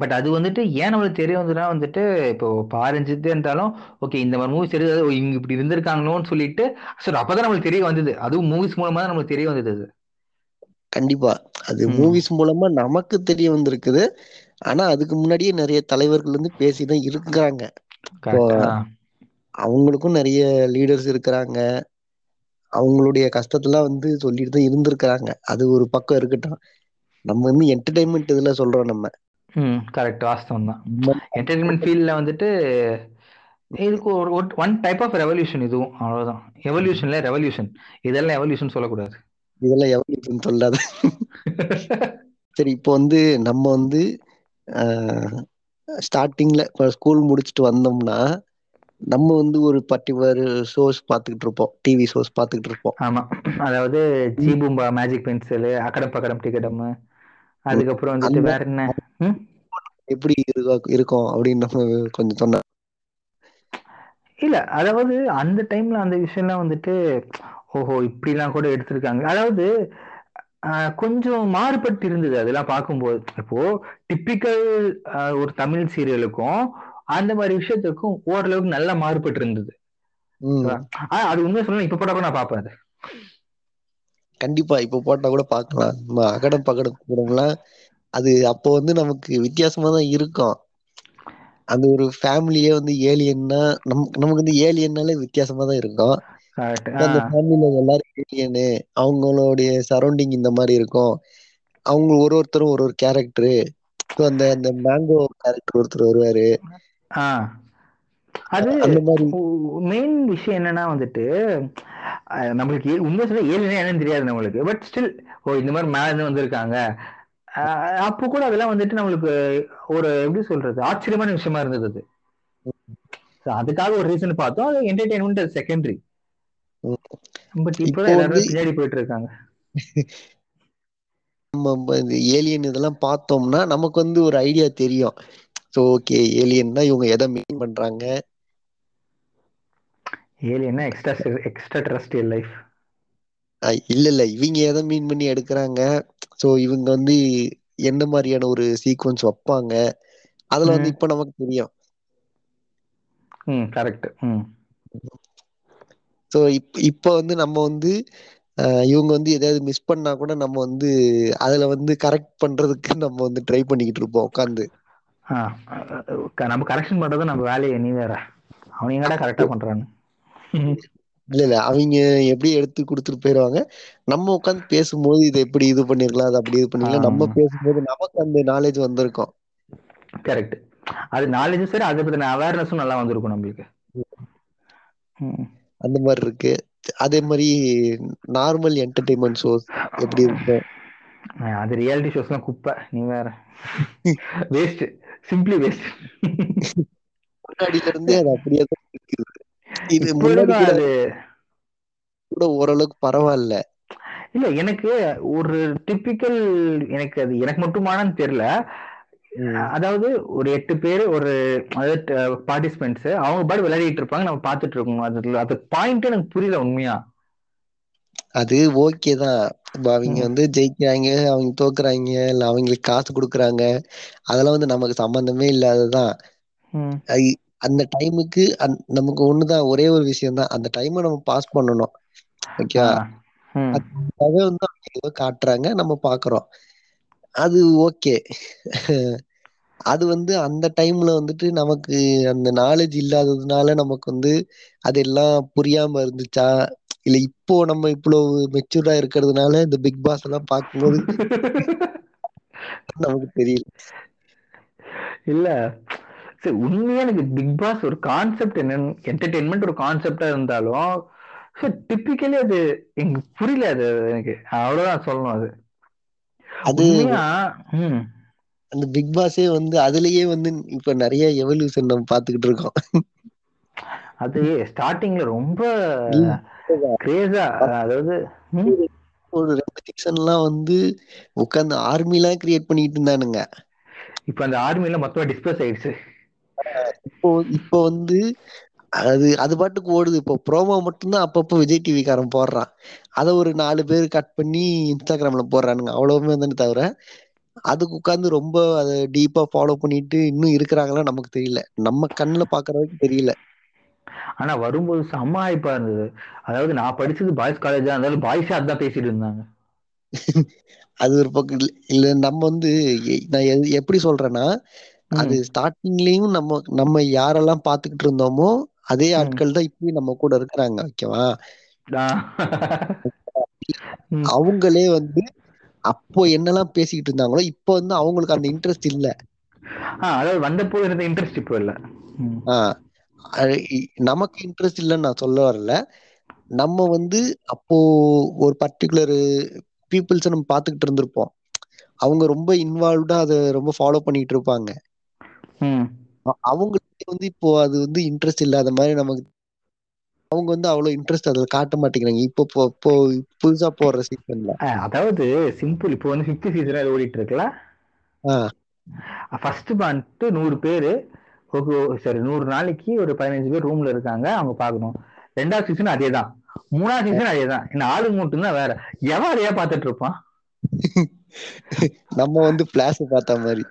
பட் அது வந்துட்டு ஏன் நம்மளுக்கு தெரிய வந்ததுன்னா வந்துட்டு இப்போ பாரஞ்சித்து இருந்தாலும் ஓகே இந்த மாதிரி மூவிஸ் தெரியாது ஓ, இவங்க இப்படி இருந்திருக்காங்களோன்னு சொல்லிட்டு சரி அப்பதான் நம்மளுக்கு தெரிய வந்தது. அதுவும் மூவிஸ் மூலமா தான் நம்மளுக்கு தெரிய வந்தது அது. கண்டிப்பா. அது. மூவிஸ் மூலமா நமக்கு தெரிய வந்திருக்குது. ஆனா அதுக்கு முன்னாடியே நிறைய தலைவர்கள் வந்து பேசிதான் இருக்கிறாங்க. அவங்களுக்கும் நிறைய லீடர்ஸ் இருக்கிறாங்க. அவங்களுடைய கஷ்டத்தெல்லாம் வந்து சொல்லிட்டு தான் இருந்திருக்கிறாங்க. அது ஒரு பக்கம் இருக்கட்டும். நம்ம வந்து என்டர்டைன்மெண்ட் இதுல சொல்றோம் நம்ம. ம் கரெக்ட் வாஸ்தவம் தான். என்டர்டைன்மெண்ட் ஃபீல்டில் வந்துட்டு இதுக்கு ஒரு ஒன் டைப் ஆஃப் ரெவல்யூஷன் இதுவும். அவ்வளவுதான். எவல்யூஷன்ல ரெவல்யூஷன் இதெல்லாம் எவல்யூஷன் சொல்லக்கூடாது. இதெல்லாம் எவ்வளவு சொல்லாத. சரி இப்போ வந்து நம்ம வந்து ஸ்டார்டிங்ல இப்போ ஸ்கூல் முடிச்சுட்டு வந்தோம்னா நம்ம வந்து ஒரு பர்டிகுலர் ஷோஸ் பார்த்துக்கிட்டு இருப்போம். டிவி ஷோஸ் பார்த்துக்கிட்டு இருப்போம். ஆமா. அதாவது ஜி பூம்பா மேஜிக் பென்சில் அக்கடம் பக்கடம் டிக்கெடம் அதுக்கப்புறம் வந்துட்டு வேற என்ன? எப்படி இருக்கோ- இருக்கும் அப்படின்னு நம்ம கொஞ்சம் சொன்னா. இல்ல அதாவது அந்த டைம்ல அந்த விஷயம்லாம் வந்துட்டு ஓஹோ இப்படிலாம் கூட எடுத்திருக்காங்க. அதாவது கொஞ்சம் மாறுபட்டு இருந்தது அதெல்லாம் பார்க்கும்போது. இப்போ டிப்பிக்கல் ஒரு தமிழ் சீரியலுக்கும் அந்த மாதிரி விஷயத்துக்கும் ஓரளவுக்கு நல்லா மாறுபட்டு இருந்தது. அது உண்மையை சொல்லணும் இப்ப படம் நான் பார்ப்பேன் அது. கண்டிப்பா இப்ப போட்டா கூட பார்க்கலாம். நம்ம அகடம் பகடம் கூடலாம். அது அப்போ வந்து நமக்கு வித்தியாசமா தான் இருக்கும். அந்த ஒரு ஃபேமிலியே வந்து ஏலியன்னா நம் நமக்கு வந்து ஏலியன்னாலே வித்தியாசமா தான் இருக்கும். அந்த ஆஹ், ஃபேமிலில எல்லாரும் ஏலியனு அவங்களுடைய சரௌண்டிங் இந்த மாதிரி இருக்கும். அவங்க ஒரு ஒருத்தரும் ஒரு ஒரு கேரக்டரு அந்த அந்த மேங்கோ கேரக்டர் ஒருத்தர் வருவாரு. அது மெயின் விஷயம் என்னன்னா வந்துட்டு நம்மளுக்கு உண்மை சொல்ல ஏழுனா என்னன்னு தெரியாது நம்மளுக்கு. பட் ஸ்டில் ஓ இந்த மாதிரி மேல வந்திருக்காங்க. அப்போ கூட அதெல்லாம் வந்துட்டு நம்மளுக்கு ஒரு எப்படி சொல்றது ஆச்சரியமான விஷயமா இருந்தது அது. அதுக்காக ஒரு ரீசன் பார்த்தோம். அது என்டர்டைன்மெண்ட் செகண்டரி. பட் இப்போ எல்லாரும் பின்னாடி போயிட்டு இருக்காங்க. நம்ம இந்த ஏலியன் இதெல்லாம் பார்த்தோம்னா நமக்கு வந்து ஒரு ஐடியா தெரியும். ஸோ ஓகே ஏலியன்னா இவங்க எதை மீன் பண்றாங்க? ஏலியன்னா எக்ஸ்ட்ரா எக்ஸ்ட்ரா டெரஸ்ட்ரியல் லைஃப் இல்ல இல்ல இவங்க எதை மீன் பண்ணி எடுக்கிறாங்க? ஸோ இவங்க வந்து என்ன மாதிரியான ஒரு சீக்வன்ஸ் வைப்பாங்க? அதுல வந்து. இப்ப நமக்கு தெரியும். ம் கரெக்ட் ம். ஸோ இப் இப்போ வந்து நம்ம வந்து இவங்க வந்து எதாவது மிஸ் பண்ணா கூட நம்ம வந்து அதுல வந்து கரெக்ட் பண்றதுக்கு நம்ம வந்து ட்ரை பண்ணிக்கிட்டு இருப்போம் உட்காந்து நம்ம கரெக்ஷன் பண்றது நம்ம வேலையை நீ வேற. அவன் எங்கடா கரெக்டா பண்றான்னு. இல்ல இல்ல அவங்க எப்படி எடுத்து கொடுத்துட்டு போயிடுவாங்க நம்ம உட்காந்து பேசும்போது இதை எப்படி இது பண்ணிருக்கலாம் அது அப்படி இது பண்ணிக்கலாம் நம்ம. பேசும்போது நமக்கு அந்த நாலேஜ் வந்திருக்கும். கரெக்ட் அது நாலேஜும் சரி அதை பத்தின அவேர்னஸும் நல்லா வந்திருக்கும் நம்மளுக்கு. அந்த மாதிரி இருக்கு. அதே மாதிரி நார்மல் என்டர்டைன்மெண்ட் ஷோஸ் எப்படி இருக்கும்? அது ரியாலிட்டி ஷோஸ்லாம் குப்பை நீ வேற. வேஸ்ட் சிம்பிளி வேஸ்ட் முன்னாடில இருந்தே அது அப்படியே தான் இருக்குது. இது முன்னாடி கூட அது. கூட ஓரளவுக்கு பரவாயில்ல. இல்ல எனக்கு ஒரு டிப்பிக்கல் எனக்கு அது எனக்கு மட்டுமானு தெரியல. அதாவது ஒரு எட்டு பேர் ஒரு அதாவது பார்ட்டிசிபென்ட்ஸ் அவங்க பாட்டு விளையாடிட்டு இருப்பாங்க. நம்ம பார்த்துட்டு இருக்கோம் அது அது பாயிண்ட் எனக்கு புரியல உண்மையா. அது ஓகே தான். இப்ப அவங்க. வந்து ஜெயிக்கிறாங்க அவங்க தோக்குறாங்க இல்ல அவங்களுக்கு காசு கொடுக்குறாங்க. அதெல்லாம் வந்து நமக்கு சம்பந்தமே இல்லாததான் அந்த டைமுக்கு நமக்கு ஒண்ணுதான் ஒரே ஒரு விஷயம் தான். அந்த டைமை நம்ம பாஸ் பண்ணணும். ஓகே ஆ. ம். அதுக்காக வந்து அவங்க ஏதோ காட்டுறாங்க நம்ம பாக்குறோம். அது ஓகே. அது வந்து அந்த டைம்ல வந்துட்டு நமக்கு அந்த நாலேஜ் இல்லாததுனால நமக்கு வந்து அதெல்லாம் புரியாம இருந்துச்சா? இல்ல இப்போ நம்ம இவ்வளவு மெச்சூர்டா இருக்கிறதுனால இந்த பிக் பாஸ் எல்லாம் பார்க்கும்போது நமக்கு தெரியல. இல்ல. சரி உண்மையா எனக்கு பிக் பாஸ் ஒரு கான்செப்ட் என்னன்னு என்டர்டெயின்மெண்ட் ஒரு கான்செப்டா இருந்தாலும் டிப்பிக்கலி அது எனக்கு புரியல அது எனக்கு. அவ்வளவுதான் சொல்லணும் அது. அது அந்த பிக் பாஸே வந்து அதுலயே வந்து இப்ப நிறைய எவல்யூஷன் நம்ம பாத்துக்கிட்டு இருக்கோம். அது ஸ்டார்டிங்ல ரொம்ப கிரேஸா அதாவது ஒரு வந்து உட்காந்து ஆர்மி எல்லாம் கிரியேட் பண்ணிட்டு இருந்தானுங்க. இப்ப அந்த ஆர்மில மொத்தமா ஆயிடுச்சு. இப்போ இப்போ வந்து அது அது பாட்டுக்கு ஓடுது. இப்போ ப்ரோமோ மட்டும்தான் அப்பப்போ விஜய் டிவி காரன் போடுறான். அதை ஒரு நாலு பேர் கட் பண்ணி இன்ஸ்டாகிராம்ல போடுறானுங்க. அவ்வளவுமே தானே தவிர அதுக்கு உட்காந்து ரொம்ப அதை டீப்பா ஃபாலோ பண்ணிட்டு இன்னும் இருக்கிறாங்களா நமக்கு தெரியல. நம்ம கண்ணுல பாக்குற வரைக்கும் தெரியல. ஆனா வரும்போது செம்ம ஹைப்பா இருந்தது. அதாவது நான் படிச்சது பாய்ஸ் காலேஜா இருந்தாலும் பாய்ஸே அதான் பேசிட்டு இருந்தாங்க. அது ஒரு பக்கம் இல்ல இல்ல நம்ம வந்து நான் எப்படி சொல்றேன்னா அது ஸ்டார்டிங்லயும் நம்ம நம்ம யாரெல்லாம் பாத்துக்கிட்டு இருந்தோமோ அதே. ஆட்கள் தான் இப்பயும் நம்ம கூட இருக்கிறாங்க ஓகேவா. அவங்களே வந்து அப்போ என்னெல்லாம் பேசிக்கிட்டு இருந்தாங்களோ இப்போ வந்து அவங்களுக்கு அந்த இன்ட்ரெஸ்ட் இல்ல. அதாவது வந்தப்போ இருந்த இன்ட்ரெஸ்ட் இப்போ இல்ல. நமக்கு இன்ட்ரெஸ்ட் இல்லைன்னு நான் சொல்ல வரல. நம்ம வந்து அப்போ ஒரு பர்டிகுலர் பீப்புள்ஸை நம்ம பார்த்துக்கிட்டு இருந்திருப்போம். அவங்க ரொம்ப இன்வால்வ்டா அதை ரொம்ப ஃபாலோ பண்ணிட்டு இருப்பாங்க. அவங்களுக்கு வந்து இப்போ அது வந்து இன்ட்ரெஸ்ட் இல்லாத மாதிரி நமக்கு அவங்க வந்து அவ்வளவு இன்ட்ரெஸ்ட் அதுல காட்ட மாட்டேங்கிறாங்க. இப்போ இப்போ புதுசா போடுற சீசன்ல அதாவது சிம்பிள் இப்போ வந்து ஃபிஃப்த் சீசன் ஓடிட்டு இருக்குல்ல? ஃபர்ஸ்ட் வந்துட்டு நூறு பேரு ஓகே சரி நூறு நாளைக்கு ஒரு பதினஞ்சு பேர் ரூம்ல இருக்காங்க அவங்க பார்க்கணும். ரெண்டாவது சீசன் அதே தான் மூணாவது சீசன் அதே தான் இந்த ஆளுங்க மட்டும் தான் வேற. எவன் அதையா பார்த்துட்டு இருப்பான்? நம்ம வந்து பிளாஸ் பார்த்த மாதிரி.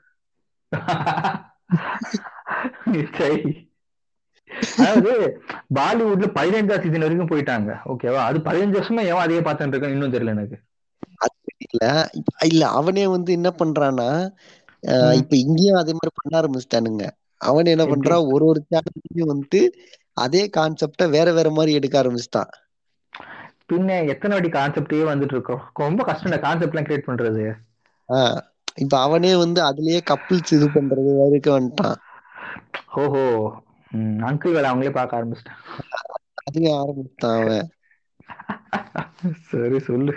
சரி. அதாவது பாலிவுட்ல பதினஞ்சாவது சீசன் வரைக்கும் போயிட்டாங்க. ஓகேவா அது பதினஞ்சு வருஷமா எவன் அதையே பார்த்துட்டு இருக்கான்னு இன்னும் தெரியல எனக்கு. இல்ல இல்ல அவனே வந்து என்ன பண்றான்னா. இப்ப இங்கேயும் அதே மாதிரி பண்ண ஆரம்பிச்சிட்டானுங்க. அவன் என்ன? பண்றான் ஒரு ஒரு சேனல்லையும் வந்து அதே கான்செப்ட வேற வேற மாதிரி எடுக்க ஆரம்பிச்சிட்டான். பின்ன எத்தனை வாட்டி கான்செப்டே வந்துட்டு இருக்கோம் ரொம்ப கஷ்டம் இந்த கான்செப்ட் எல்லாம் கிரியேட் பண்றது. இப்ப அவனே வந்து அதுலயே கப்பிள்ஸ் இது பண்றது வரைக்கும் வந்துட்டான். ஓஹோ. அங்கிள் வேலை அவங்களே பார்க்க ஆரம்பிச்சிட்டேன். அதுவே ஆரம்பிச்சிட்டான் அவன். சரி சொல்லு.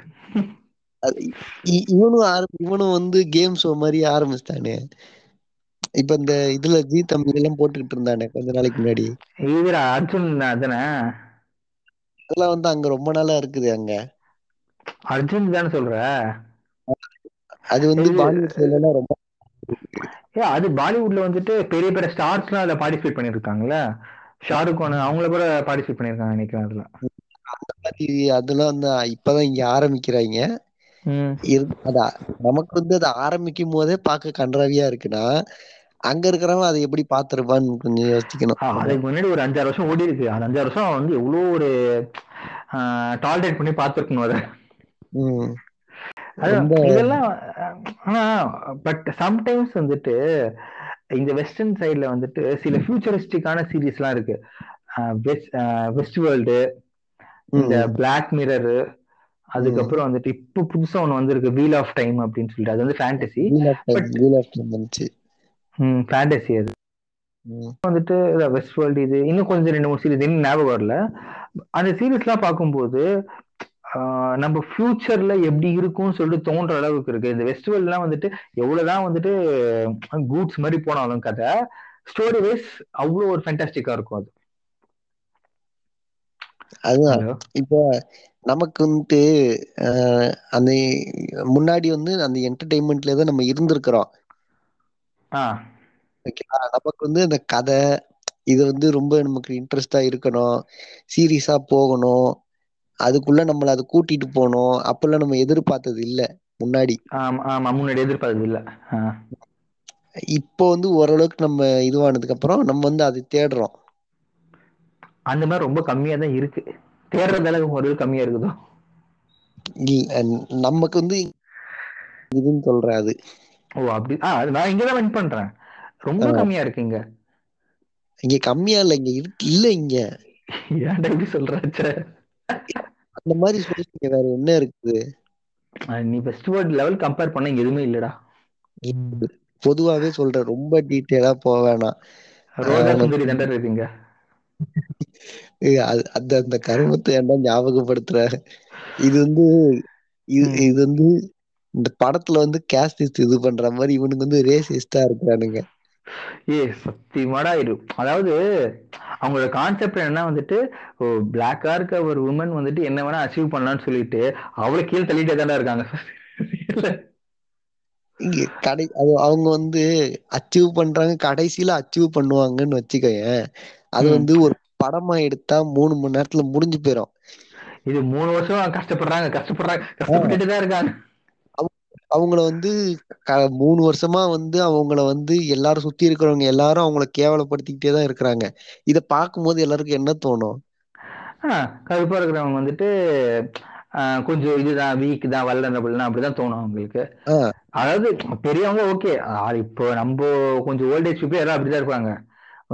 இவனும் இவனும் வந்து கேம் ஷோ மாதிரி ஆரம்பிச்சிட்டானே. இப்ப இந்த இதுல ஜி தமிழ் எல்லாம் போட்டுக்கிட்டு இருந்தானே கொஞ்ச நாளைக்கு முன்னாடி. அர்ஜுன் அதானே அதெல்லாம் வந்து அங்க ரொம்ப நாளா இருக்குது அங்க. அர்ஜுன் தானே சொல்ற? அது வந்து இது- பாலிவுட் சைடுலாம் ரொம்ப ஏ அது பாலிவுட்ல வந்துட்டு பெரிய பெரிய ஸ்டார்ஸ்லாம் அதுல பார்ட்டிசிபேட் பண்ணிருக்காங்கல்ல? ஷாருக் கான் அவங்கள கூட பார்ட்டிசிபேட் பண்ணிருக்காங்க நினைக்கிறேன் அதுல. அதெல்லாம் வந்து இப்பதான் இங்க ஆரம்பிக்கிறாங்க. ம். இரு- அதா நமக்கு வந்து அது ஆரம்பிக்கும் போதே பார்க்க கன்றாவியா இருக்குன்னா அங்க இருக்கிறவன் அதை எப்படி பார்த்திருப்பான்னு கொஞ்சம் யோசிக்கணும். அதுக்கு முன்னாடி ஒரு அஞ்சாறு வருஷம் ஓடி இருக்கு அந்த அஞ்சாறு வருஷம் வந்து எவ்வளோ ஒரு டாலரேட் பண்ணி பார்த்துருக்கணும் அதை. இதெல்லாம் ஆனா பட் சம்டைம்ஸ் வந்துட்டு இந்த வெஸ்டர்ன் சைடுல வந்துட்டு சில ஃபியூச்சரிஸ்டிக்கான சீரீஸ்லாம் இருக்கு. வெஸ்ட் வேர்ல்டு இந்த பிளாக் மிரர் அதுக்கப்புறம் வந்துட்டு இப்போ புதுசா ஒண்ணு வந்திருக்கு வீல் ஆஃப் டைம் அப்படின்னு சொல்லிட்டு. அது வந்து ஃபேண்டசி ஃபேண்டசி அது. வந்துட்டு வெஸ்ட் வேர்ல்டு இது இன்னும் கொஞ்சம் ரெண்டு மூணு சீரிஸ் இன்னும் ஞாபகம் வரல. அந்த சீரீஸ்லாம் பார்க்கும்போது நம்ம ஃபியூச்சர்ல எப்படி இருக்கும்னு சொல்லிட்டு தோன்ற அளவுக்கு இருக்கு. இந்த வெஸ்ட் வேர்ல்ட்லாம் வந்துட்டு எவ்வளவுதான் வந்துட்டு கூட்ஸ் மாதிரி போனாலும் கதை ஸ்டோரி வைஸ் அவ்வளோ ஒரு ஃபேண்டாஸ்டிக்கா இருக்கும் அது. அதுதான். இப்போ நமக்கு வந்துட்டு அந்த முன்னாடி வந்து அந்த என்டர்டைன்மெண்ட்ல தான் நம்ம இருந்திருக்கிறோம். ஓகேவா நமக்கு வந்து அந்த கதை இது வந்து ரொம்ப நமக்கு இன்ட்ரெஸ்டா இருக்கணும். சீரியஸா போகணும். அதுக்குள்ள நம்மள அதை கூட்டிட்டு போகணும். அப்பெல்லாம் நம்ம எதிர்பார்த்தது இல்ல முன்னாடி. ஆமா ஆமா. முன்னாடி எதிர்பார்த்தது இல்ல. இப்போ வந்து ஓரளவுக்கு நம்ம இதுவானதுக்கு அப்புறம் நம்ம வந்து அதை தேடுறோம். அந்த மாதிரி ரொம்ப கம்மியா தான் இருக்கு. தேடுறது அளவுக்கு ஒரு கம்மியா இருக்குதோ? இல்ல நமக்கு வந்து இதுன்னு சொல்றேன் அது. ஓ அப்படி ஆ அது நான் இங்கதான் வின் பண்றேன். ரொம்ப கம்மியா இருக்கு இங்க. இங்க கம்மியா இல்ல இங்க இருக்கு இல்ல இங்க. ஏன்டா இப்படி சொல்ற ச்சே. அந்த மாதிரி சொல்லிட்டு வேற என்ன இருக்குது? நீ ஃபர்ஸ்ட் வேர்ட் லெவல் கம்பேர் பண்ண இங்க எதுவுமே இல்லடா. பொதுவாவே சொல்றேன் ரொம்ப டீட்டெயிலா போக வேணாம். ரோஜா ஆஹ் சுந்தரி தண்டர் இருக்கீங்க ஏய், அது- அந்த அந்த கருமத்தை ஏன்டா ஞாபகப்படுத்துற? இது வந்து இது. இது வந்து இந்த படத்துல வந்து கேஸ்டிஸ்ட் இது பண்ற மாதிரி இவனுக்கு வந்து ரேசிஸ்டா இருக்கிறானுங்க. ஏ சத்தியமாடா இரு அதாவது அவங்களோட கான்செப்ட் என்ன வந்துட்டு பிளாக்கா இருக்க ஒரு உமன் வந்துட்டு என்ன வேணா அச்சீவ் பண்ணலாம்னு சொல்லிட்டு அவளை கீழே தள்ளிட்டே தானே இருக்காங்க. கடை அவங்க வந்து அச்சீவ் பண்றாங்க கடைசியில அச்சீவ் பண்ணுவாங்கன்னு வச்சுக்கோயேன். அது. வந்து ஒரு படமா எடுத்தா மூணு மணி நேரத்துல முடிஞ்சு போயிடும் இது மூணு வருஷம் கஷ்டப்படுறாங்க கஷ்டப்படுறாங்க கஷ்டப்பட்டுட்டு தான் இருக்காங்க. அவங்கள வந்து மூணு வருஷமா வந்து அவங்கள வந்து எல்லாரும் சுத்தி இருக்கிறவங்க எல்லாரும் அவங்கள கேவலப்படுத்திக்கிட்டே தான் இருக்கிறாங்க. இத பார்க்கும்போது எல்லாருக்கும் என்ன தோணும்? கருப்பா இருக்கிறவங்க வந்துட்டு கொஞ்சம் இதுதான் வீக் தான் வல்லரபிள்னா அப்படிதான் தோணும் அவங்களுக்கு. அதாவது பெரியவங்க ஓகே இப்போ நம்ம கொஞ்சம் ஓல்டேஜ் பீப்புள் எல்லாம் அப்படிதான் இருப்பாங்க.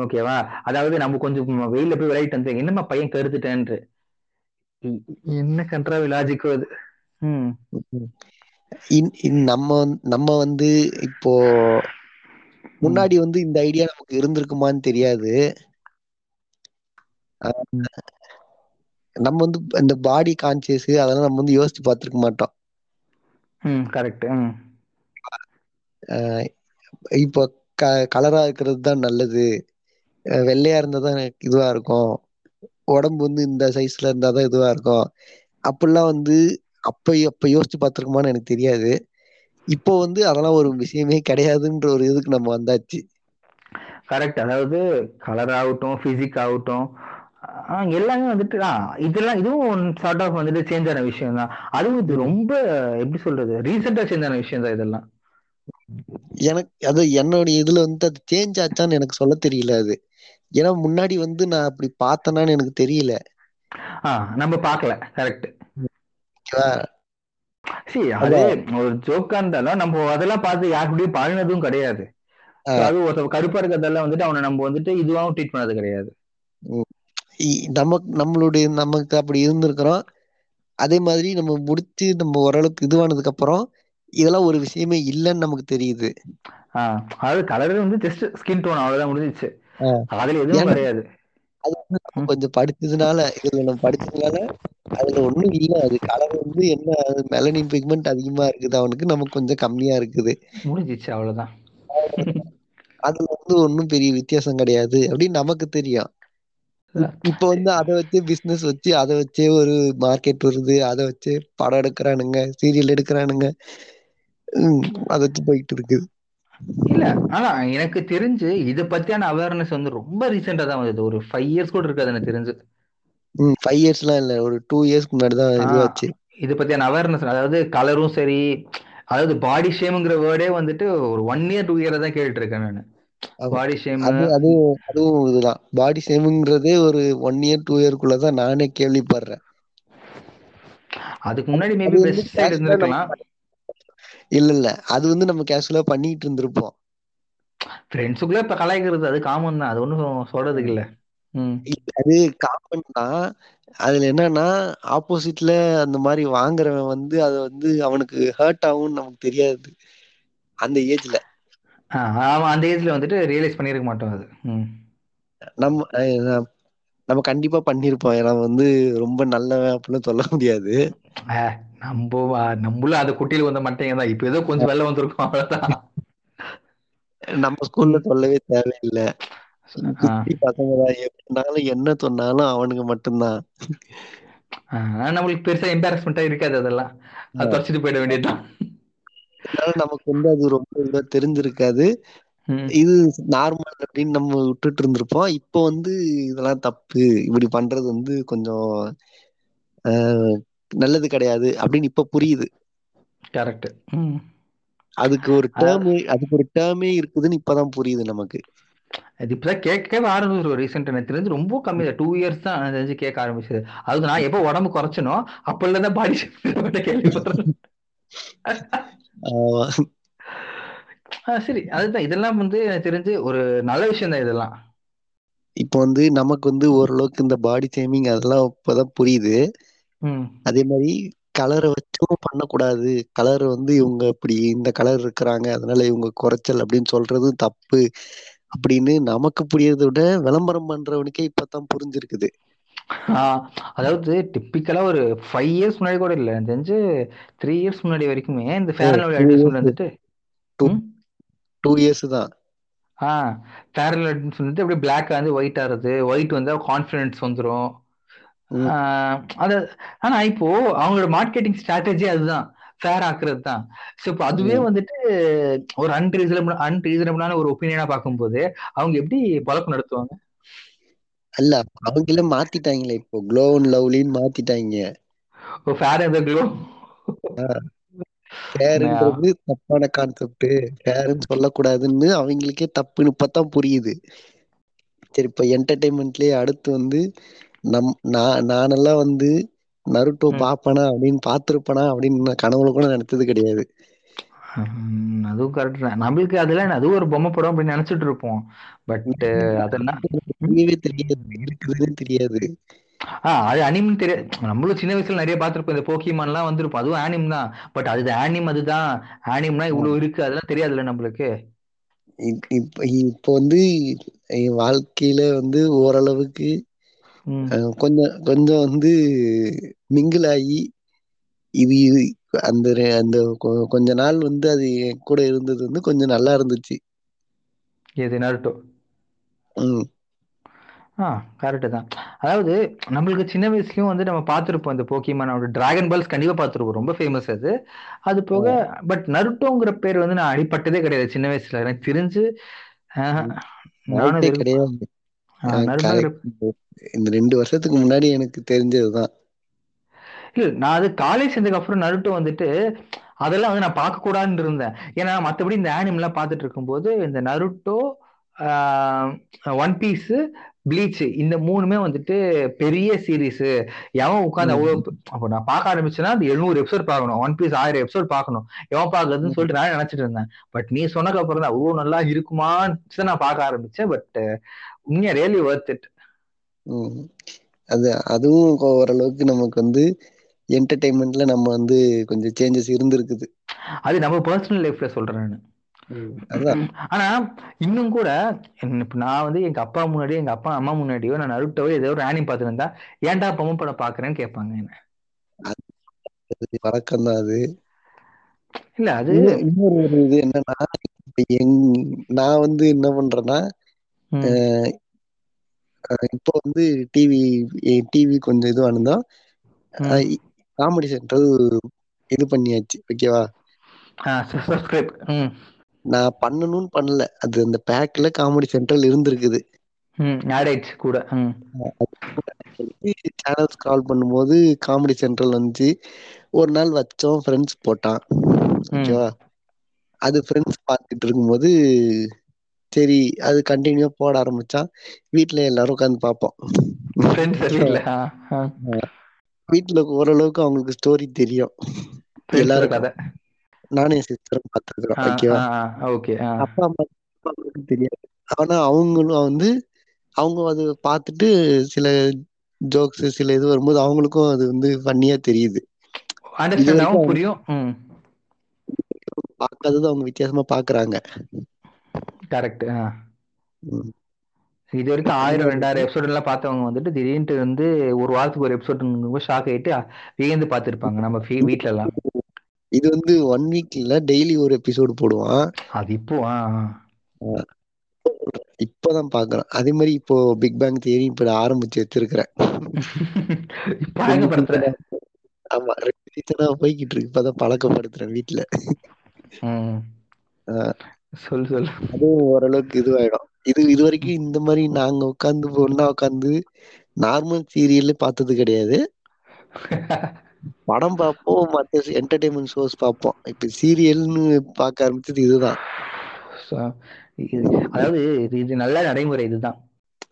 ஓகேவா அதாவது நம்ம கொஞ்சம் வெயில்ல போய் விளையாட்டு வந்து என்னம்மா பையன் கருத்துட்டேன்ட்டு. என்ன கன்றாவி லாஜிக்கோ அது? நம்ம நம்ம வந்து இப்போ முன்னாடி வந்து இந்த ஐடியா நமக்கு இருந்திருக்குமான்னு தெரியாது. நம்ம வந்து இந்த பாடி கான்சியஸ் அதெல்லாம் நம்ம வந்து யோசிச்சு பார்த்திருக்க மாட்டோம். கரெக்ட் இப்போ க கலரா இருக்கிறது தான் நல்லது. வெள்ளையா இருந்தா தான் இதுவா இருக்கும். உடம்பு வந்து இந்த சைஸ்ல இருந்தா தான் இதுவா இருக்கும். அப்படிலாம் வந்து அப்ப அப்ப யோசிச்சு பார்த்திருக்குமான்னு எனக்கு தெரியாது. இப்போ வந்து அதெல்லாம் ஒரு விஷயமே கிடையாதுன்ற ஒரு இதுக்கு நம்ம வந்தாச்சு. கரெக்ட் அதாவது கலர் ஆகட்டும் பிசிக் ஆகட்டும் எல்லாமே வந்துட்டு இதெல்லாம் இதுவும் சார்ட் ஆஃப் வந்துட்டு சேஞ்ச் ஆன விஷயம் தான் அதுவும் இது ரொம்ப எப்படி சொல்றது ரீசெண்டா சேஞ்ச் ஆன விஷயம் தான் இதெல்லாம். எனக்கு அது என்னுடைய இதுல வந்து அது சேஞ்ச் ஆச்சான்னு எனக்கு சொல்ல தெரியல அது. ஏன்னா முன்னாடி வந்து நான் அப்படி பார்த்தேனான்னு எனக்கு தெரியல. ஆஹ் நம்ம பார்க்கல. கரெக்ட் ஓகேவா? அது ஒரு ஜோக்கா இருந்தாலும் நம்ம அதெல்லாம் பார்த்து யாருக்கூடயும் பழனதும் கிடையாது. அது ஒருத்தர் கருப்பா இருக்கிறதெல்லாம் வந்துட்டு அவனை நம்ம வந்துட்டு இதுவாகவும் ட்ரீட் பண்ணது கிடையாது. நமக்கு நம்மளுடைய நமக்கு அப்படி இருந்திருக்கிறோம். அதே மாதிரி நம்ம முடிச்சு நம்ம ஓரளவுக்கு இதுவானதுக்கு அப்புறம் இதெல்லாம் ஒரு விஷயமே இல்லைன்னு நமக்கு தெரியுது. அதாவது கலர் வந்து ஜஸ்ட் ஸ்கின் டோன் அவ்வளவுதான் முடிஞ்சிச்சு. அதுல எதுவும் கிடையாது. அது கொஞ்சம் படிச்சதுனால இதுல நம்ம படிச்சதுனால அதுல ஒண்ணும் இல்ல. அது கலர் வந்து என்ன மெலனின் பிக்மெண்ட் அதிகமா இருக்குது அவனுக்கு நமக்கு கொஞ்சம் கம்மியா இருக்குது. முடிஞ்சிச்சு அவ்வளவுதான். அதுல வந்து ஒண்ணும் பெரிய வித்தியாசம் கிடையாது அப்படின்னு நமக்கு தெரியும். இப்- இப்ப வந்து அதை வச்சு பிசினஸ் வச்சு அதை வச்சே ஒரு மார்க்கெட் வருது அதை வச்சே படம் எடுக்கிறானுங்க சீரியல் எடுக்கிறானுங்க. அதை வச்சு போயிட்டு இருக்குது. இல்ல ஆனா எனக்கு தெரிஞ்சு இத பத்தியான அவேர்னஸ் வந்து ரொம்ப ரீசெண்டா தான் வந்தது. ஒரு ஃபைவ் இயர்ஸ் கூட இருக்காது எனக்கு தெரிஞ்சு. ஃபைவ் இயர்ஸ்லாம் இல்ல. ஒரு டூ இயர்ஸ்க்கு முன்னாடி தான் இதுவாச்சு. இத பத்தியான அவேர்னஸ் அதாவது கலரும் சரி அதாவது பாடி ஷேம்ங்கிற வேர்டே வந்துட்டு ஒரு ஒன் இயர் டூ இயர் தான் கேட்டுட்டு இருக்கேன் நான். பாடி ஷேம் அது அதுவும் அதுவும் இதுதான். பாடி ஷேமிங்கிறதே ஒரு ஒன் இயர் டூ இயர்க்குள்ளதான் நானே கேள்விப்படுறேன். அதுக்கு முன்னாடி மேபி பெஸ்ட் சைடு இருந்திருக்கலாம். இல்ல இல்ல அது வந்து நம்ம கேஷுவலா பண்ணிட்டு இருந்திருப்போம். ஃப்ரெண்ட்ஸுக்குள்ள இப்ப கலாய்க்கிறது அது காமன் தான். அது ஒன்றும் சொல்றதுக்கு இல்ல. அது காமன் தான். அதுல என்னன்னா ஆப்போசிட்ல அந்த மாதிரி வாங்குறவன் வந்து அது வந்து அவனுக்கு ஹர்ட் ஆகும்னு நமக்கு தெரியாது. அந்த ஏஜ்ல அவன் அந்த ஏஜ்ல வந்துட்டு ரியலைஸ் பண்ணிருக்க மாட்டோம் அது. நம்ம நம்ம கண்டிப்பா பண்ணிருப்போம். ஏன்னா வந்து ரொம்ப நல்லவன் அப்படின்னு சொல்ல முடியாது. நம்ம நம்மளும் அது குட்டியில வந்த மாட்டேங்க தான் இப்ப ஏதோ கொஞ்சம் வெள்ளம் வந்திருக்கும் அவ்வளவுதான். நம்ம ஸ்கூல்ல சொல்லவே தேவையில்லை. பசங்க என்ன சொன்னாலும் அவனுக்கு மட்டும்தான். நம்மளுக்கு பெருசா எம்பாரஸ்மெண்டா இருக்காது அதெல்லாம். அது தொடச்சிட்டு போயிட வேண்டியதுதான். நமக்கு வந்து அது ரொம்ப தெரிஞ்சிருக்காது. இது நார்மல் அப்படின்னு நம்ம விட்டுட்டு இருந்திருப்போம். இப்போ வந்து இதெல்லாம் தப்பு. இப்படி பண்றது வந்து கொஞ்சம் நல்லது கிடையாது அப்படின்னு இப்ப புரியுது. கரெக்ட். ம். அதுக்கு ஒரு டேர்ம் அதுக்கு ஒரு டேர்மே இருக்குதுன்னு இப்பதான் புரியுது நமக்கு. அது இப்பதான் கேட்கவே ஆரம்பிச்சிருவோம் ரீசெண்ட் எனக்கு தெரிஞ்சு ரொம்ப கம்மி. தான் டூ இயர்ஸ் தான் எனக்கு தெரிஞ்சு கேட்க ஆரம்பிச்சது. அதுக்கு நான் எப்போ உடம்பு குறைச்சனோ அப்பல தான் பாடி கேள்விப்படுறேன் சரி. அதுதான். இதெல்லாம் வந்து எனக்கு தெரிஞ்சு ஒரு நல்ல விஷயம் தான் இதெல்லாம். இப்போ வந்து நமக்கு வந்து ஓரளவுக்கு இந்த பாடி ஷேமிங் அதெல்லாம் இப்பதான் புரியுது. அதே மாதிரி கலரை வச்சும் பண்ணக்கூடாது. கலர் வந்து இவங்க இப்படி இந்த கலர் இருக்கிறாங்க அதனால இவங்க குறைச்சல் அப்படின்னு சொல்றதும் தப்பு அப்படின்னு நமக்கு புரியறதை விட விளம்பரம் பண்றவனுக்கே இப்பதான் புரிஞ்சிருக்குது. அதாவது டிப்பிக்கலா ஒரு ஃபைவ் இயர்ஸ் முன்னாடி கூட இல்ல தெரிஞ்சு த்ரீ இயர்ஸ் முன்னாடி வரைக்குமே இந்த ஃபேர் அண்ட் அட்வர்டைஸ்மெண்ட். வந்துட்டு? டூ இயர்ஸ் தான். ஆஹ் ஃபேர் அண்ட் வந்துட்டு அப்படியே பிளாக் வந்து ஒயிட் ஆறது ஒயிட் வந்து கான்ஃபிடன்ஸ் வந்துரும். அது ஆனா இப்போ அவங்களோட மார்க்கெட்டிங் ஸ்ட்ராட்டஜி அதுதான். ஃபேர் ஆக்குறது தான் ஸோ இப்போ அதுவே. வந்துட்டு ஒரு அன்ரீசனபிள் அன்ரீசனபிளான ஒரு ஒப்பீனியனா பார்க்கும்போது அவங்க எப்படி பழக்கம் நடத்துவாங்க? அல்ல அவங்களே மாத்திட்டாங்களே. இப்போ க்ளோ அண்ட் லவ்லின்னு மாத்திட்டாங்க. ஃபேர் அண்ட் க்ளோ ஃபேர்ன்றது தப்பான கான்செப்ட் ஃபேர்னு சொல்லக்கூடாதுன்னு அவங்களுக்கே தப்புன்னு இப்பதான் புரியுது. சரி இப்ப என்டர்டைன்மெண்ட்லயே அடுத்து வந்து நம் நான் நானெல்லாம் வந்து நருட்டோ. பாப்பனா அப்படின்னு பார்த்திருப்பனா அப்படின்னு நான் கனவுல கூட நினைச்சது கிடையாது. அதுவும் கரெக்ட் தான். நம்மளுக்கு அதெல்லாம் அதுவும் ஒரு பொம்மை படம் அப்படின்னு நினைச்சிட்டு இருப்போம். பட் அதெல்லாம் தெரியவே தெரியாது. இருக்குதுன்னு தெரியாது. ஆஹ் அது அனிம் தெரியாது நம்மளும் சின்ன வயசுல நிறைய பார்த்திருப்போம் இந்த போக்கிமான்லாம் வந்திருப்போம். அதுவும் ஆனிம் தான். பட் அது ஆனிம் அதுதான். ஆனிம்னா இவ்வளவு இருக்கு. அதெல்லாம் தெரியாதுல்ல நம்மளுக்கு. இப்- இப்ப இப்போ வந்து என் வாழ்க்கையில வந்து ஓரளவுக்கு கொஞ்சம் கொஞ்சம் வந்து மிங்கிள் ஆகி இது அந்த அந்த கொஞ்ச நாள் வந்து அது என் கூட இருந்தது வந்து கொஞ்சம் நல்லா இருந்துச்சு எது நருட்டோ ம் ஆ கரெக்ட்டு தான். அதாவது நம்மளுக்கு சின்ன வயசுலயும் வந்து நம்ம பார்த்துருப்போம் இந்த போக்கிமானோட டிராகன் பால்ஸ் கண்டிப்பா பார்த்துருப்போம். ரொம்ப ஃபேமஸ் அது. அது போக பட் நருட்டோங்கிற பேர் வந்து நான் அடிபட்டதே கிடையாது சின்ன வயசுல. எனக்கு தெரிஞ்சு நானும் கிடையாது. இந்த 2 வருஷத்துக்கு முன்னாடி எனக்கு தெரிஞ்சதுதான். இல்ல நான் அது காலேஜ் சேர்ந்ததுக்கு அப்புறம் நருட்டோ வந்துட்டு அதெல்லாம் வந்து நான் பார்க்கக்கூடாதுன்னு இருந்தேன். ஏன்னா மத்தபடி இந்த ஆனிமெலாம் பார்த்துட்டு இருக்கும்போது இந்த நருட்டோ, ஒன் பீஸு, ப்ளீச் இந்த 3மே வந்துட்டு பெரிய சீரிஸு. எவன் உட்கார்ந்து அவ்வளோ. அப்ப நான் பார்க்க ஆரம்பிச்சேன்னா, அது 700 எபிசோட் பார்க்கணும். ஒன் பீஸ் 1000 எபிசோட் பார்க்கணும். எவன் பார்க்கறதுன்னு. சொல்லிட்டு நானே நினைச்சிட்டு இருந்தேன். பட் நீ சொன்னதுக்கு அப்புறம் தான் அவ்வளோ நல்லா இருக்குமான்னு நான் பார்க்க ஆரம்பிச்சேன். பட் உண்மையா ரியலி வொர்த் இட். அது அதுவும் ஓரளவுக்கு நமக்கு வந்து என்டர்டெயின்மென்ட்ல நம்ம வந்து கொஞ்சம் சேஞ்சஸ் இருந்திருக்குது. அது நம்ம பெர்சனல் லைஃப்ல சொல்றேன் நானு. ஆனா இன்னும் கூட நான் வந்து எங்க அப்பா முன்னாடியோ, எங்க அப்பா, அம்மா முன்னாடியோ நான் நருட்டோவோ ஏதோ ஒரு ஆனிம் பார்த்துட்டு இருந்தா, ஏன்டா பொம்மை படம் பார்க்குறேன்னு கேட்பாங்க என்ன. தான் அது. இல்ல அது இன்னொரு ஒரு இது என்னன்னா, எங் நான் வந்து என்ன பண்றேன்னா, இப்போ வந்து டிவி டிவி கொஞ்சம் அ ம். காமெடி சென்ட்ரல் இது பண்ணியாச்சு. ஓகேவா? சப்ஸ்கிரைப். நான் பண்ணணும்னு பண்ணல. அது அந்த பேக்ல காமெடி சென்ட்ரல் இருந்திருக்குது. கூட. ம். சேனல் ஸ்க்ரால் பண்ணும்போது காமெடி சென்ட்ரல் வந்துச்சு. ஒரு நாள் வச்சோம். ஃப்ரெண்ட்ஸ் போட்டான். ஓகேவா? அது ஃப்ரெண்ட்ஸ் பார்த்துட்டு இருக்கும்போது, சரி அது கன்டினியூவா போட ஆரம்பிச்சான். வீட்ல எல்லாரும் உட்கார்ந்து பார்ப்போம். வீட்ல ஓரளவுக்கு அவங்களுக்கு ஸ்டோரி தெரியும். எல்லாருக்கும். கதை. நானும் என் சிஸ்டரும் பார்த்துருக்கிறோம். ஆ, ஓகேவா? ஓகே. அப்பா, அம்மா தெரியாது. ஆனா அவங்களும் வந்து அவங்க அத பார்த்துட்டு சில ஜோக்ஸ் சில இது வரும்போது அவங்களுக்கும் அது வந்து ஃபன்னியா தெரியுது. புரியும். பார்க்காதது அவங்க வித்தியாசமா பார்க்குறாங்க. கரெக்ட். ஆ. ம். இதுவரைக்கும் அந்த 1000, ஒரு 2000 எபிசோட் எல்லாம் பார்த்தவங்க வந்துட்டு திடீர்னுட்டு வந்து ஒரு வாரத்துக்கு ஒரு எபிசோட்ங்கும்போது ஷாக் ஆயிட்டு வியந்து பார்த்திருப்பாங்க நம்ம வீட்ல எல்லாம். இது வந்து 1 வீக் இல்ல. டெய்லி ஒரு எபிசோடு போடுவான். அது இப்போ. இப்பதான் பார்க்குறேன். அதே மாரி இப்போ பிக் பேங் தியரி இப்ப ஆரம்பிச்சு வச்சிருக்கிறேன். இப்ப 2 பழக்கப்படுத்துற. சீசனா ஆமா 2 சீசனா போய்க்கிட்டு இருக்கு. இப்பதான் பழக்கப்படுத்துறேன். ஆ. சொல்லு, சொல்லு. அதுவும் ஓரளவுக்கு இதுவாயிடும். இது இதுவரைக்கும் இந்த மாரி நாங்க உட்கார்ந்து ஒண்ணா உட்கார்ந்து நார்மல் சீரியல்ல பார்த்தது கிடையாது. படம் பார்ப்போம். மத்த என்டர்டெயின்மென்ட் ஷோஸ் பார்ப்போம். இப்ப சீரியல்னு பார்க்க ஆரம்பிச்சது இதுதான். அதாவது இது நல்ல நடைமுறை இதுதான்.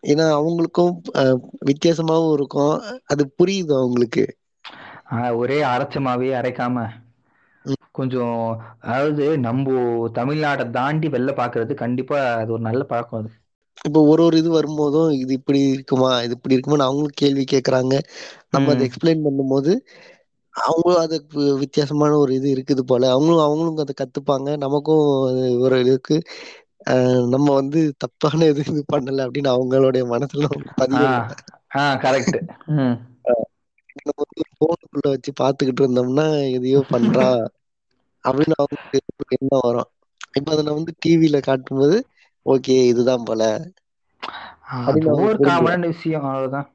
ஏன்னா அவங்களுக்கும் வித்தியாசமாவும் இருக்கும். அது புரியுது அவங்களுக்கு. ஒரே அரைச்ச மாவே அரைக்காம. கொஞ்சம் அதாவது நம்போ தமிழ்நாட தாண்டி வெளில பார்க்கறது கண்டிப்பா அது ஒரு நல்ல பழக்கம் அது. இப்போ ஒரு ஒரு இது வரும்போதும், இது இப்படி இருக்குமா? இது இப்படி இருக்குமான்னு அவங்களும் கேள்வி கேட்கறாங்க. நம்ம அத. எக்ஸ்பிளைன் பண்ணும்போது, அவங்களும் அதுக்கு வித்தியாசமான ஒரு இது இருக்குது போல. அவங்களும் அவங்களும் அத கத்துப்பாங்க. நமக்கும் ஒரு இதுக்கு நம்ம வந்து தப்பான எது இது பண்ணல அப்படின்னு அவங்களுடைய மனசுல கரெக்ட். நம்ம வந்து ஃபோனுக்குள்ள வச்சு பார்த்துக்கிட்டு இருந்தோம்னா, எதையோ பண்றான் அப்படின்னு அவங்களுக்கு எண்ணம் வரும். இப்ப அத வந்து டிவில காட்டும்போது, ஓகே இதுதான் போல. விஷயம் அவ்வளவுதான்.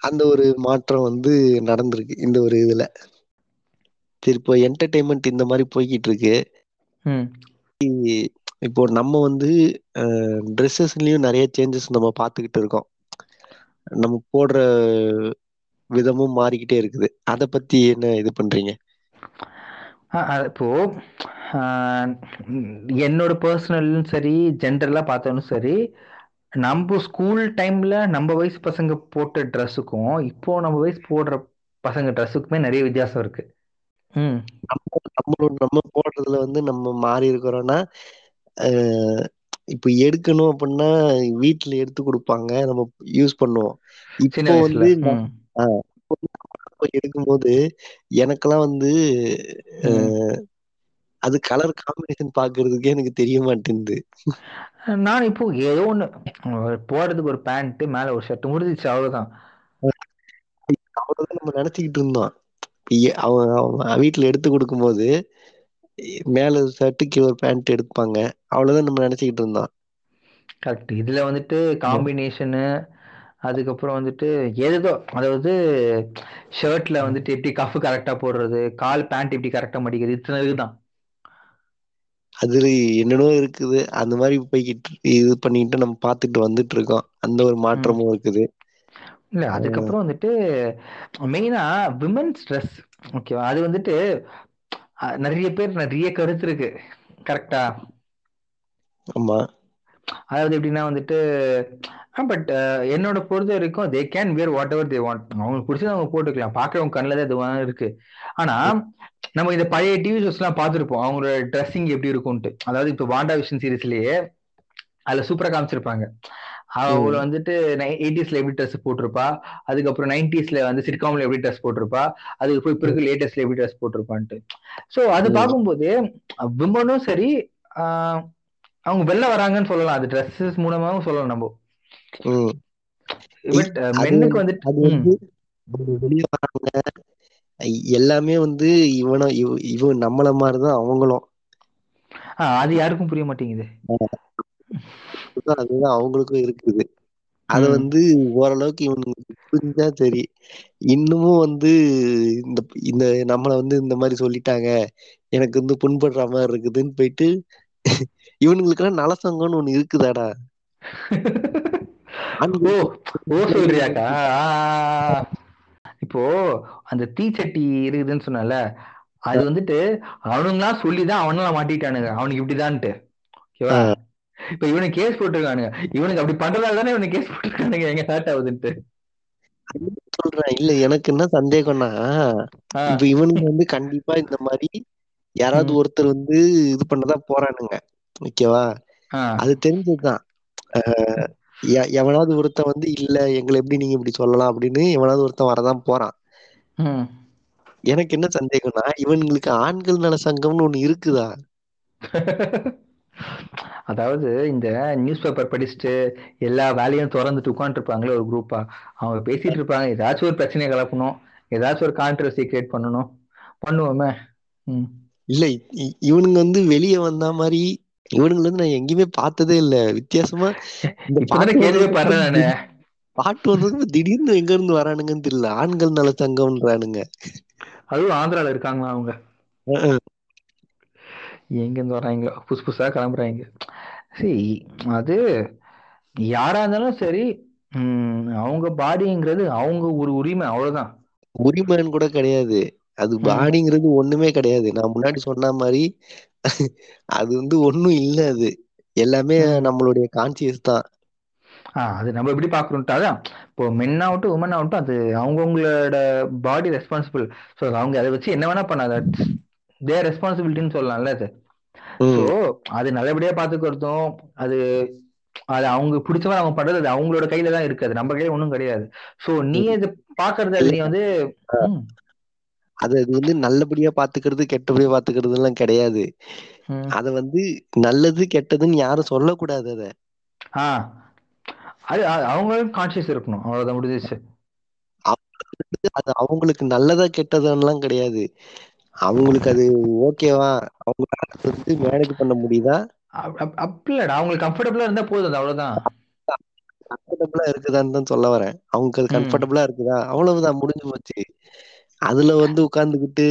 அந்த ஒரு மாற்றம் வந்து நடந்திருக்கு. இந்த ஒரு இதுல. சரி இப்போ என்டர்டெயின்மென்ட் இந்த மாரி போய்க்கிட்டு இருக்கு. இப்போ நம்ம வந்து ட்ரெஸ்ஸஸ்லயும் நெறைய சேஞ்சஸ் நம்ம பார்த்துக்கிட்டு இருக்கோம். நம்ம போடுற விதமும் மாறிக்கிட்டே இருக்குது. அத பத்தி என்ன இது பண்றீங்க? இப்போ என்னோட பெர்சனலும் சரி, ஜென்ரலா பார்த்தாலும் சரி, நம்ப ஸ்கூல் டைம்ல நம்ப வயசு பசங்க போட்ட ட்ரெஸ்ஸுக்கும், இப்போ நம்ம வயசு போடுற பசங்க ட்ரெஸ்ஸுக்குமே நெறைய வித்தியாசம் இருக்கு. ம். நம்ம நம்ம போடுறதுல வந்து நம்ம மாறி இருக்கிறோம்னா, இப்ப எடுக்கணும் அப்படின்னா, வீட்ல எடுத்து குடுப்பாங்க. நம்ம யூஸ் பண்ணுவோம். இப்போ. வந்து எடுக்கும்போது, எனக்கெல்லாம் வந்து. அது கலர் காம்பினேஷன் பார்க்கறதுக்கே எனக்கு தெரிய மாட்டேன்து. நான் இப்போ ஏதோ ஒண்ணு போடுறதுக்கு ஒரு பேண்ட், மேல ஒரு ஷர்ட் முடிஞ்சிருச்சு அவ்வளவுதான். அவ்வளவுதான் நம்ம நெனச்சுக்கிட்டு இருந்தோம். அவன் அவன் வீட்ல எடுத்து குடுக்கும்போது, மேல ஒரு ஷர்ட், கீழ ஒரு பேண்ட் எடுப்பாங்க. அவ்வளவுதான் நம்ம நெனச்சுக்கிட்டு இருந்தோம். கரெக்ட் இதுல வந்துட்டு காம்பினேஷனு அதுக்கப்புறம் வந்துட்டு ஏதோ அதாவது ஷர்ட்ல வந்துட்டு எப்படி கஃப் கரெக்டா போடுறது கால் பேண்ட் எப்படி கரெக்டா மடிக்கிறது இத்தனை இதுதான் அதுல என்னென்னோ இருக்குது. அந்த மாதிரி போய்கிட்டு இது பண்ணிட்டு நம்ம பார்த்துட்டு வந்துட்டு இருக்கோம் அந்த ஒரு மாற்றமும் இருக்குது. இல்ல அதுக்கப்புறம் வந்துட்டு மெயினா விமன்ஸ் ட்ரெஸ் ஓகேவா? அது வந்துட்டு நிறைய பேர் நிறைய கருத்து இருக்கு. கரெக்டா? ஆமா. அதாவது எப்படின்னா வந்துட்டு பட் என்னோட பொறுத்த வரைக்கும் they can wear whatever they want அவங்களுக்கு பிடிச்சது அவங்க போட்டுக்கலாம். பார்க்கறவங்க கண்ணில் தான் இதுவாக இருக்கு. ஆனா நம்ம இந்த பழைய டிவி ஷோஸ் எல்லாம் பார்த்துருப்போம். அவங்களோட ட்ரெஸ்ஸிங் எப்படி இருக்கும்ட்டு அதாவது இப்போ வாண்டா விஷன் சீரிஸ்லயே அதுல சூப்பரா காமிச்சிருப்பாங்க. அவங்கள வந்துட்டு எயிட்டிஸ்ல எப்படி ட்ரெஸ் போட்டிருப்பா? அதுக்கப்புறம் நைன்டிஸ்ல வந்து சிட்காம்ல எப்படி ட்ரெஸ் போட்டிருப்பா? அதுக்கு இப்போ இருக்க லேட்டஸ்ட்ல எப்படி ட்ரெஸ் போட்டிருப்பான்ட்டு. ஸோ அது. பார்க்கும்போது விமனும் சரி ஆஹ், அவங்க வெளில வராங்கன்னு சொல்லலாம். அது ட்ரெஸ்ஸஸ் மூலமாவும் சொல்லலாம் நம்ம. பட் மென்னுக்கு வந்துட்டு அது ம், வந்து அவங்க வெளிய வராங்க. எல்லாமே வந்து இவன இவ- இவன் நம்மள மாதிரிதான் அவங்களும். அது யாருக்கும் புரிய மாட்டேங்குது. அதுதான் அவங்களுக்கும் இருக்குது. அத. வந்து ஓரளவுக்கு இவனுக்கு புரிஞ்சா சரி. இன்னமும் வந்து இந்த இந்த நம்மள வந்து இந்த மாதிரி சொல்லிட்டாங்க. எனக்கு வந்து புண்படுற மாதிரி இருக்குதுன்னு போயிட்டு இவனுங்களுக்கெல்லாம் நலசங்கம்னு ஒண்ணு இருக்குதாடா? ஓ ஓ சொல்றியாக்கா. இப்போ அந்த தீச்சட்டி இருக்குதுன்னு சொன்னல அது வந்துட்டு அவனுங்களாம் சொல்லிதான் அவனெல்லாம் மாட்டிட்டானுங்க. அவனுக்கு இப்படிதான்ட்டு. ஓகேவா? இப்ப இவனுக்கு கேஸ் போட்டிருக்கானுங்க. இவனுக்கு அப்படி பண்றதால தானே இவனுக்கு கேஸ் போட்டிருக்கானுங்க. எங்க ஹேர்ட் ஆகுதுன்ட்டு. சொல்றேன்? இல்ல எனக்கு என்ன சந்தேகம்னா இப்ப இவனுங்க வந்து கண்டிப்பா இந்த மாதிரி யாராவது ஒருத்தர் வந்து இது பண்ணதான் போறானுங்க. ஓகேவா? அது தெரிஞ்சதுதான். எவனாவது ஒருத்தன் வந்து இல்ல எங்களை எப்படி நீங்க இப்படி சொல்லலாம்? அப்படின்னு எவனாவது ஒருத்தன் வரதான் போறான். எனக்கு என்ன சந்தேகம்னா இவனுங்களுக்கு ஆண்கள் நல சங்கம்னு ஒண்ணு இருக்குதா? அதாவது இந்த நியூஸ் பேப்பர் படிச்சுட்டு எல்லா வேலையும் திறந்துட்டு உட்காந்துருப்பாங்களே ஒரு குரூப்பா அவங்க பேசிட்டு இருப்பாங்க ஏதாச்சும் ஒரு பிரச்சனையை கிளப்பணும் ஏதாச்சும் ஒரு கான்ட்ரவர்சி கிரியேட் பண்ணணும். பண்ணுவோமே. இல்ல இவனுங்க வந்து வெளியே வந்த மாதிரி இவனுங்களை வந்து நான் எங்கேயுமே பார்த்ததே இல்ல. வித்தியாசமா இந்த பாட்டு வந்ததுக்கு திடீர்னு எங்க இருந்து வரானுங்கன்னு தெரியல. ஆண்கள் நல சங்கம்ன்றானுங்க அதுவும் ஆந்திரால இருக்காங்களா அவங்க. எங்க இருந்து வராங்களோ புதுசு புதுசா கிளம்புறாங்க. சரி அது யாரா இருந்தாலும் சரி ம், அவங்க பாடிங்கிறது அவங்க ஒரு உரிமை அவ்வளவுதான். உரிமைன்னு கூட கிடையாது. அது. பாடிங்கிறது ஒண்ணுமே கிடையாது. நான் முன்னாடி சொன்ன மாதிரி அது வந்து ஒண்ணும் இல்ல அது. எல்லாமே. நம்மளுடைய கான்சியஸ் தான். அது நம்ம எப்படி பாக்குறோம்ட்டு அதான் இப்போ மென் ஆகட்டும் உமன் ஆகட்டும் அது அவங்கவுங்களோட பாடி ரெஸ்பான்சிபிள் ஸோ அவங்க அதை வச்சு என்ன வேணா பண்ணாத. தே ரெஸ்பான்சிபிலிட்டின்னு சொல்லலாம்ல அது. ஸோ அது நல்லபடியா பாத்துக்கிறதும் அது அது அவங்க பிடிச்சவங்க அவங்க பண்றது அது அவங்களோட கையில தான் இருக்கு. அது நம்ம கையில ஒன்றும் கிடையாது. ஸோ நீ. இது பாக்குறது அது நீ வந்து அது அது வந்து நல்லபடியா பாத்துக்கிறது கெட்டபடியா பாத்துக்கிறது எல்லாம் கிடையாது. அத வந்து நல்லது கெட்டதுன்னு யாரும் சொல்லக்கூடாது அத. அது அவங்களும் கான்சியஸ் இருக்கணும். அவ்வளவுதான் முடிஞ்சிச்சு அது அவங்களுக்கு நல்லதா கெட்டதான்லாம் கிடையாது. அவங்களுக்கு அது ஓகேவா? அவங்களால வந்து மேனேஜ் பண்ண முடியுதா? அப்- அப்- அப்படி இல்லடா. அவங்களுக்கு கம்ஃபர்டபுளா இருந்தா போதும் அது அவ்வளவுதான். கம்ஃபர்டபுளா இருக்குதான்னு தான் சொல்ல வரேன். அவங்களுக்கு கம்ஃபர்டபுளா இருக்குதா? அவ்வளவுதான் முடிஞ்சு போச்சு. அதுல வந்து உட்கார்ந்துகிட்டு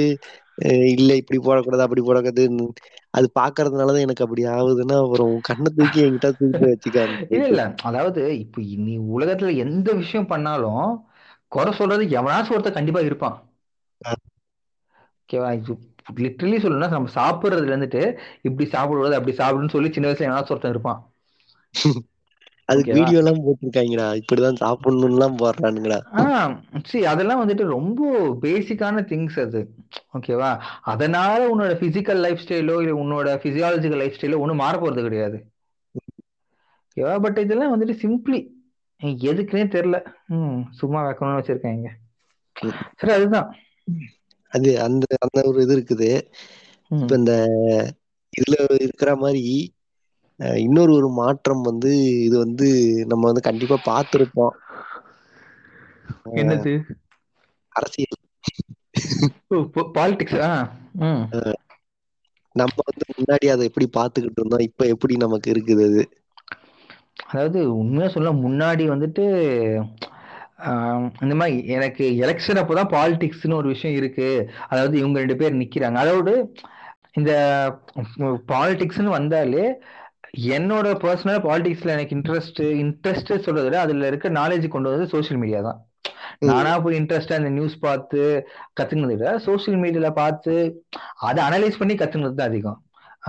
அஹ் இல்ல இப்படி போடக்கூடாது அப்படி போடக்கூடாதுன்னு அது பாக்குறதுனாலதான் எனக்கு அப்படி ஆகுதுன்னா அப்புறம் கண்ணை தூக்கி என்கிட்ட தூக்கி வச்சுக்க அந்த இல்ல இல்ல. அதாவது இப்போ நீ உலகத்துல எந்த விஷயம் பண்ணாலும் குறை சொல்றது எவனாச்சும் ஒருத்தர் கண்டிப்பா இருப்பான். ஓகேவா? இது லிட்டரலி சொல்லணும்னா நம்ம சாப்பிடுறதுல இருந்துட்டு இப்படி சாப்பிடுறது அப்படி சாப்பிடுன்னு சொல்லி சின்ன வயசுல எவனாச்சும் ஒருத்தன் இருப்பான். அதுக்கு வீடியோ எல்லாம் போட்டிருக்காங்கடா இப்படிதான் சாப்பிடணும்னு எல்லாம் போடுறானுங்கடா சரி அதெல்லாம் வந்துட்டு ரொம்ப பேசிக்கான திங்ஸ் அது. ஓகேவா அதனால உன்னோட பிசிக்கல் லைஃப் ஸ்டைலோ இல்லை உன்னோட பிசியாலஜிக்கல் லைஃப் ஸ்டைலோ ஒன்றும் மாற போறது கிடையாது. ஓகேவா பட் இதெல்லாம் வந்துட்டு சிம்பிளி எதுக்குன்னே தெரியல. ம் சும்மா வைக்கணும்னு வச்சிருக்காங்க. சரி அதுதான். அது அந்த அந்த ஒரு இது இருக்குது. இப்ப இந்த இதுல இருக்கிற மாதிரி இன்னொரு ஒரு மாற்றம் வந்து இது வந்து நம்ம வந்து கண்டிப்பா பார்த்திருப்போம். என்னது? அரசியல். பாலிடிக்ஸ் நம்ம வந்து முன்னாடி அதை எப்படி பார்த்துக்கிட்டு இருந்தோம் இப்ப எப்படி நமக்கு இருக்குது அது? அதாவது உண்மையா சொல்ல முன்னாடி வந்துட்டு இந்த மாதிரி எனக்கு எலெக்ஷன் அப்போதான் பாலிடிக்ஸ்னு ஒரு விஷயம் இருக்கு. அதாவது இவங்க ரெண்டு பேர் நிக்கிறாங்க. அதோடு இந்த பாலிடிக்ஸ்னு வந்தாலே என்னோட பர்சனல் பாலிடிக்ஸ்ல எனக்கு இன்ட்ரெஸ்ட் இன்ட்ரெஸ்ட் சொல்றதை விட அதுல இருக்க நாலேஜ் கொண்டு வந்தது சோஷியல் மீடியா தான். நானா போய் இன்ட்ரெஸ்டா இந்த நியூஸ் பார்த்து கத்துனதை விட சோஷியல் மீடியால பார்த்து அதை அனலைஸ் பண்ணி கத்துனது தான் அதிகம்.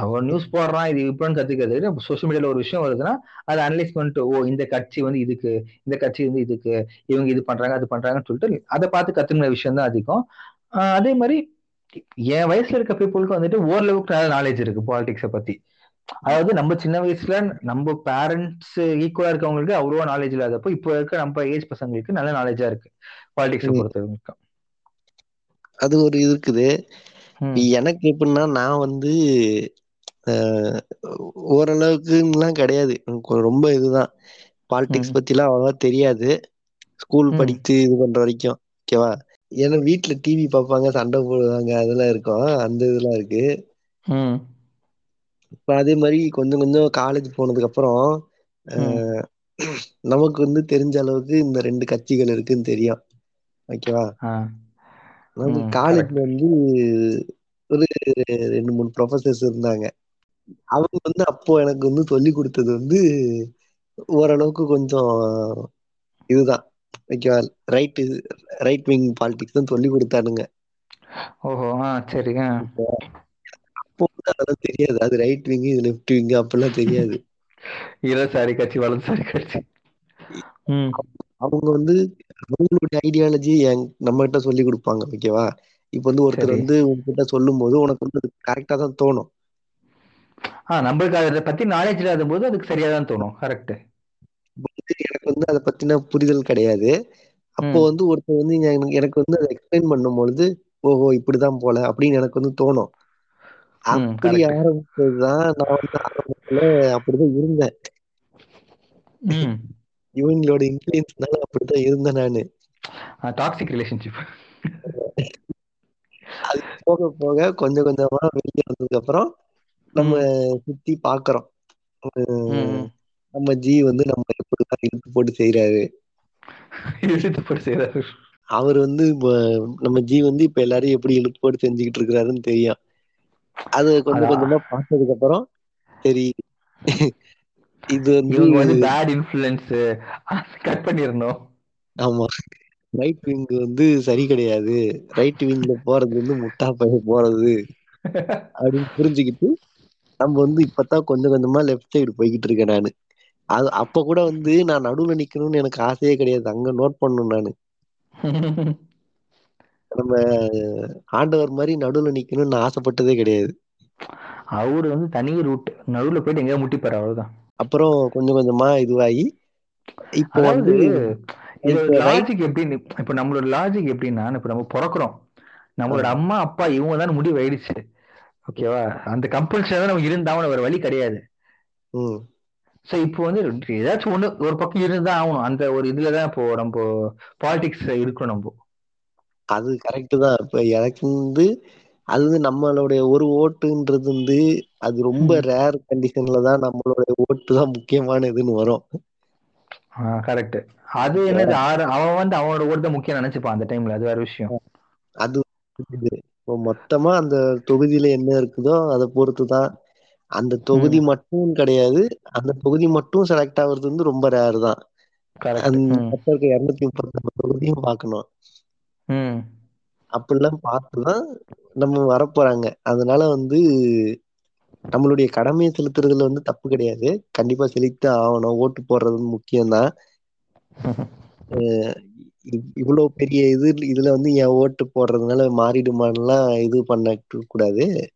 அவன் நியூஸ் போடுறான் இது இப்படின்னு கத்துக்கிறது விட சோஷியல் மீடியால ஒரு விஷயம் வருதுன்னா அதை அனலைஸ் பண்ணிட்டு ஓ இந்த கட்சி வந்து இதுக்கு இந்த கட்சி வந்து இதுக்கு இவங்க இது பண்றாங்க அது பண்றாங்கன்னு சொல்லிட்டு அதை பார்த்து கத்துக்கிற விஷயம் தான் அதிகம். அதே மாதிரி என் வயசுல இருக்க பீப்புளுக்கு வந்துட்டு ஓரளவுக்கு நல்ல நாலேஜ் இருக்கு பாலிடிக்ஸை பத்தி. அதாவது நம்ம சின்ன வயசுல நம்ம பேரண்ட்ஸ் ஈக்குவலா இருக்கவங்களுக்கு அவ்வளவா நாலேஜ் இல்லாதப்போ இப்போ இருக்க நம்ம ஏஜ் பசங்களுக்கு நல்ல நாலேஜா இருக்கு. பாலிடிக்ஸ் பொறுத்தவரைக்கும் அது ஒரு இருக்குது. எனக்கு எப்படின்னா நான் வந்து ஓரளவுக்குலாம் கிடையாது. ரொம்ப இதுதான். பாலிடிக்ஸ். பத்திலாம் அவ்வளவா தெரியாது. ஸ்கூல். படிச்சு இது பண்ற வரைக்கும் ஓகேவா ஏன்னா வீட்ல டிவி பார்ப்பாங்க சண்டை போடுவாங்க அதெல்லாம் இருக்கும். அந்த இதெல்லாம் இருக்கு. இப்ப அதே மாதிரி கொஞ்சம் கொஞ்சம் காலேஜ் போனதுக்கு அப்புறம். ஆஹ், நமக்கு வந்து தெரிஞ்ச அளவுக்கு இந்த ரெண்டு கட்சிகள் இருக்குன்னு தெரியும். ஓகேவா? ம், காலேஜ்ல. வந்து ஒரு ரெண்டு மூணு ப்ரொஃபசர்ஸ் இருந்தாங்க. அவங்க வந்து அப்போ எனக்கு வந்து சொல்லி கொடுத்தது வந்து ஓரளவுக்கு கொஞ்சம் இதுதான். ஓகேவா? ரைட் ரைட் விங் பாலிடிக்ஸ் தான் சொல்லி கொடுத்தானுங்க. ஓஹோ ஆ சரி அதெல்லாம் தெரியாது. அது ரைட் விங் இது லெஃப்ட் விங் அப்படிலாம் தெரியாது. இடதுசாரி கட்சி வலதுசாரி கட்சி. ம். அவங்க வந்து அவங்களுடைய ஐடியாலஜி நம்ம கிட்ட சொல்லி கொடுப்பாங்க ஓகேவா இப்போ வந்து ஒருத்தர் வந்து உங்ககிட்ட சொல்லும் போது உனக்கு வந்து கரெக்டா தான் தோணும். ஆ நம்மளுக்கு அதை பத்தி நாலேஜ் இல்லாத போது அதுக்கு சரியா தான் தோணும் கரெக்ட் எனக்கு வந்து அதை பத்தின புரிதல் கிடையாது. அப்போ வந்து ஒருத்தர் வந்து எனக்கு வந்து அதை எக்ஸ்பிளைன் பண்ணும் பொழுது ஓஹோ இப்படிதான் போல அப்படின்னு எனக்கு வந்து தோணும். அப்படி ஆரம்பிச்சதுதான் நான் வந்து ஆரம்பத்துல அப்படிதான் இருந்தேன். இவங்களோட இன்ஃபுளுன்ஸ்னால அப்படிதான் இருந்தேன் நானு. டாக்ஸிக் ரிலேஷன்ஷிப் அது போக போக கொஞ்சம் கொஞ்சமா வெளியே வந்ததுக்கு அப்புறம் நம்ம சுத்தி பாக்குறோம். நம்ம ஜி வந்து நம்ம எப்படிதான் இழுத்து போட்டு செய்யறாரு இழுத்து போட்டு செய்றாரு. அவர் வந்து இப்ப நம்ம ஜி வந்து இப்ப எல்லாரையும் எப்படி இழுத்து போட்டு செஞ்சுக்கிட்டு இருக்கிறாருன்னு தெரியும். அது கொஞ்சம் கொஞ்சமா பார்த்ததுக்கு அப்புறம் சரி இது வந்து வந்து பேட் இன்ஃப்ளூயன்ஸ் கட் பண்ணிடணும். ஆமா. ரைட் விங் வந்து சரி கிடையாது. ரைட் விங்ல போறது வந்து முட்டா பைய போறது. அப்படின்னு புரிஞ்சுக்கிட்டு நம்ம வந்து இப்பதான் கொஞ்சம் கொஞ்சமா லெஃப்ட் சைடு போய்கிட்டு இருக்கேன் நானு. அது அப்ப கூட வந்து நான் நடுவுல நிக்கணும்னு எனக்கு ஆசையே கிடையாது. அங்க நோட் பண்ணணும் நானு. நம்ம ஆண்டவர் மாதிரி நடுவுல நிக்கணும்னு நான் ஆசைப்பட்டதே கிடையாது. அவரு வந்து தனி ரூட் நடுவுல போயிட்டு எங்கேயா முட்டிப்பாரு அவ்வளவுதான். அப்புறம் கொஞ்சம் கொஞ்சமா இதுவாகி இப்போ வந்து லாஜிக் எப்படின்னு இப்ப நம்மளோட லாஜிக் எப்படின்னா இப்ப நம்ம பிறக்கிறோம். நம்மளோட அம்மா அப்பா இவங்க தான் முடிவு ஆயிடுச்சு. ஓகேவா அந்த கம்பல்ஷன் தான் நம்ம இருந்தாலும் வேற வழி கிடையாது. சோ இப்போ வந்து ஏதாச்சும் ஒண்ணு ஒரு பக்கம் இருந்தா ஆகணும். அந்த ஒரு இதுலதான் இப்போ நம்ம பாலிடிக்ஸ் இருக்கணும் நம்ம. அது கரெக்ட் தான். இப்ப எனக்கு வந்து அது வந்து நம்மளுடைய ஒரு ஓட்டுன்றது வந்து அது ரொம்ப. ரேர் கண்டிஷன்ல தான் நம்மளுடைய ஓட்டு தான் முக்கியமான இதுன்னு வரும். கரெக்ட் அது என்னது? ஆறு அவன் வந்து அவனோட ஓட்டு தான் முக்கியம் நினைச்சுப்பான் அந்த டைம்ல அது வேற விஷயம். அது. இப்போ மொத்தமா அந்த தொகுதியில என்ன இருக்குதோ அதை பொறுத்து தான். அந்த தொகுதி மட்டும் கிடையாது. அந்த தொகுதி மட்டும் செலக்ட் ஆகுறது வந்து ரொம்ப ரேர் தான். இருக்க இருநூத்தி முப்பத்தி தொகுதியும் பார்க்கணும். அப்படிலாம் பார்த்துதான் நம்ம வரப்போறாங்க. அதனால வந்து நம்மளுடைய கடமையை செலுத்துறதுல வந்து தப்பு கிடையாது. கண்டிப்பா செலுத்த ஆகணும். ஓட்டு போடுறது முக்கியம்தான். இவ்- இவ்வளவு பெரிய இது இதுல வந்து என் ஓட்டு போடுறதுனால மாறிடுமான்லாம் இது பண்ண கூடாது.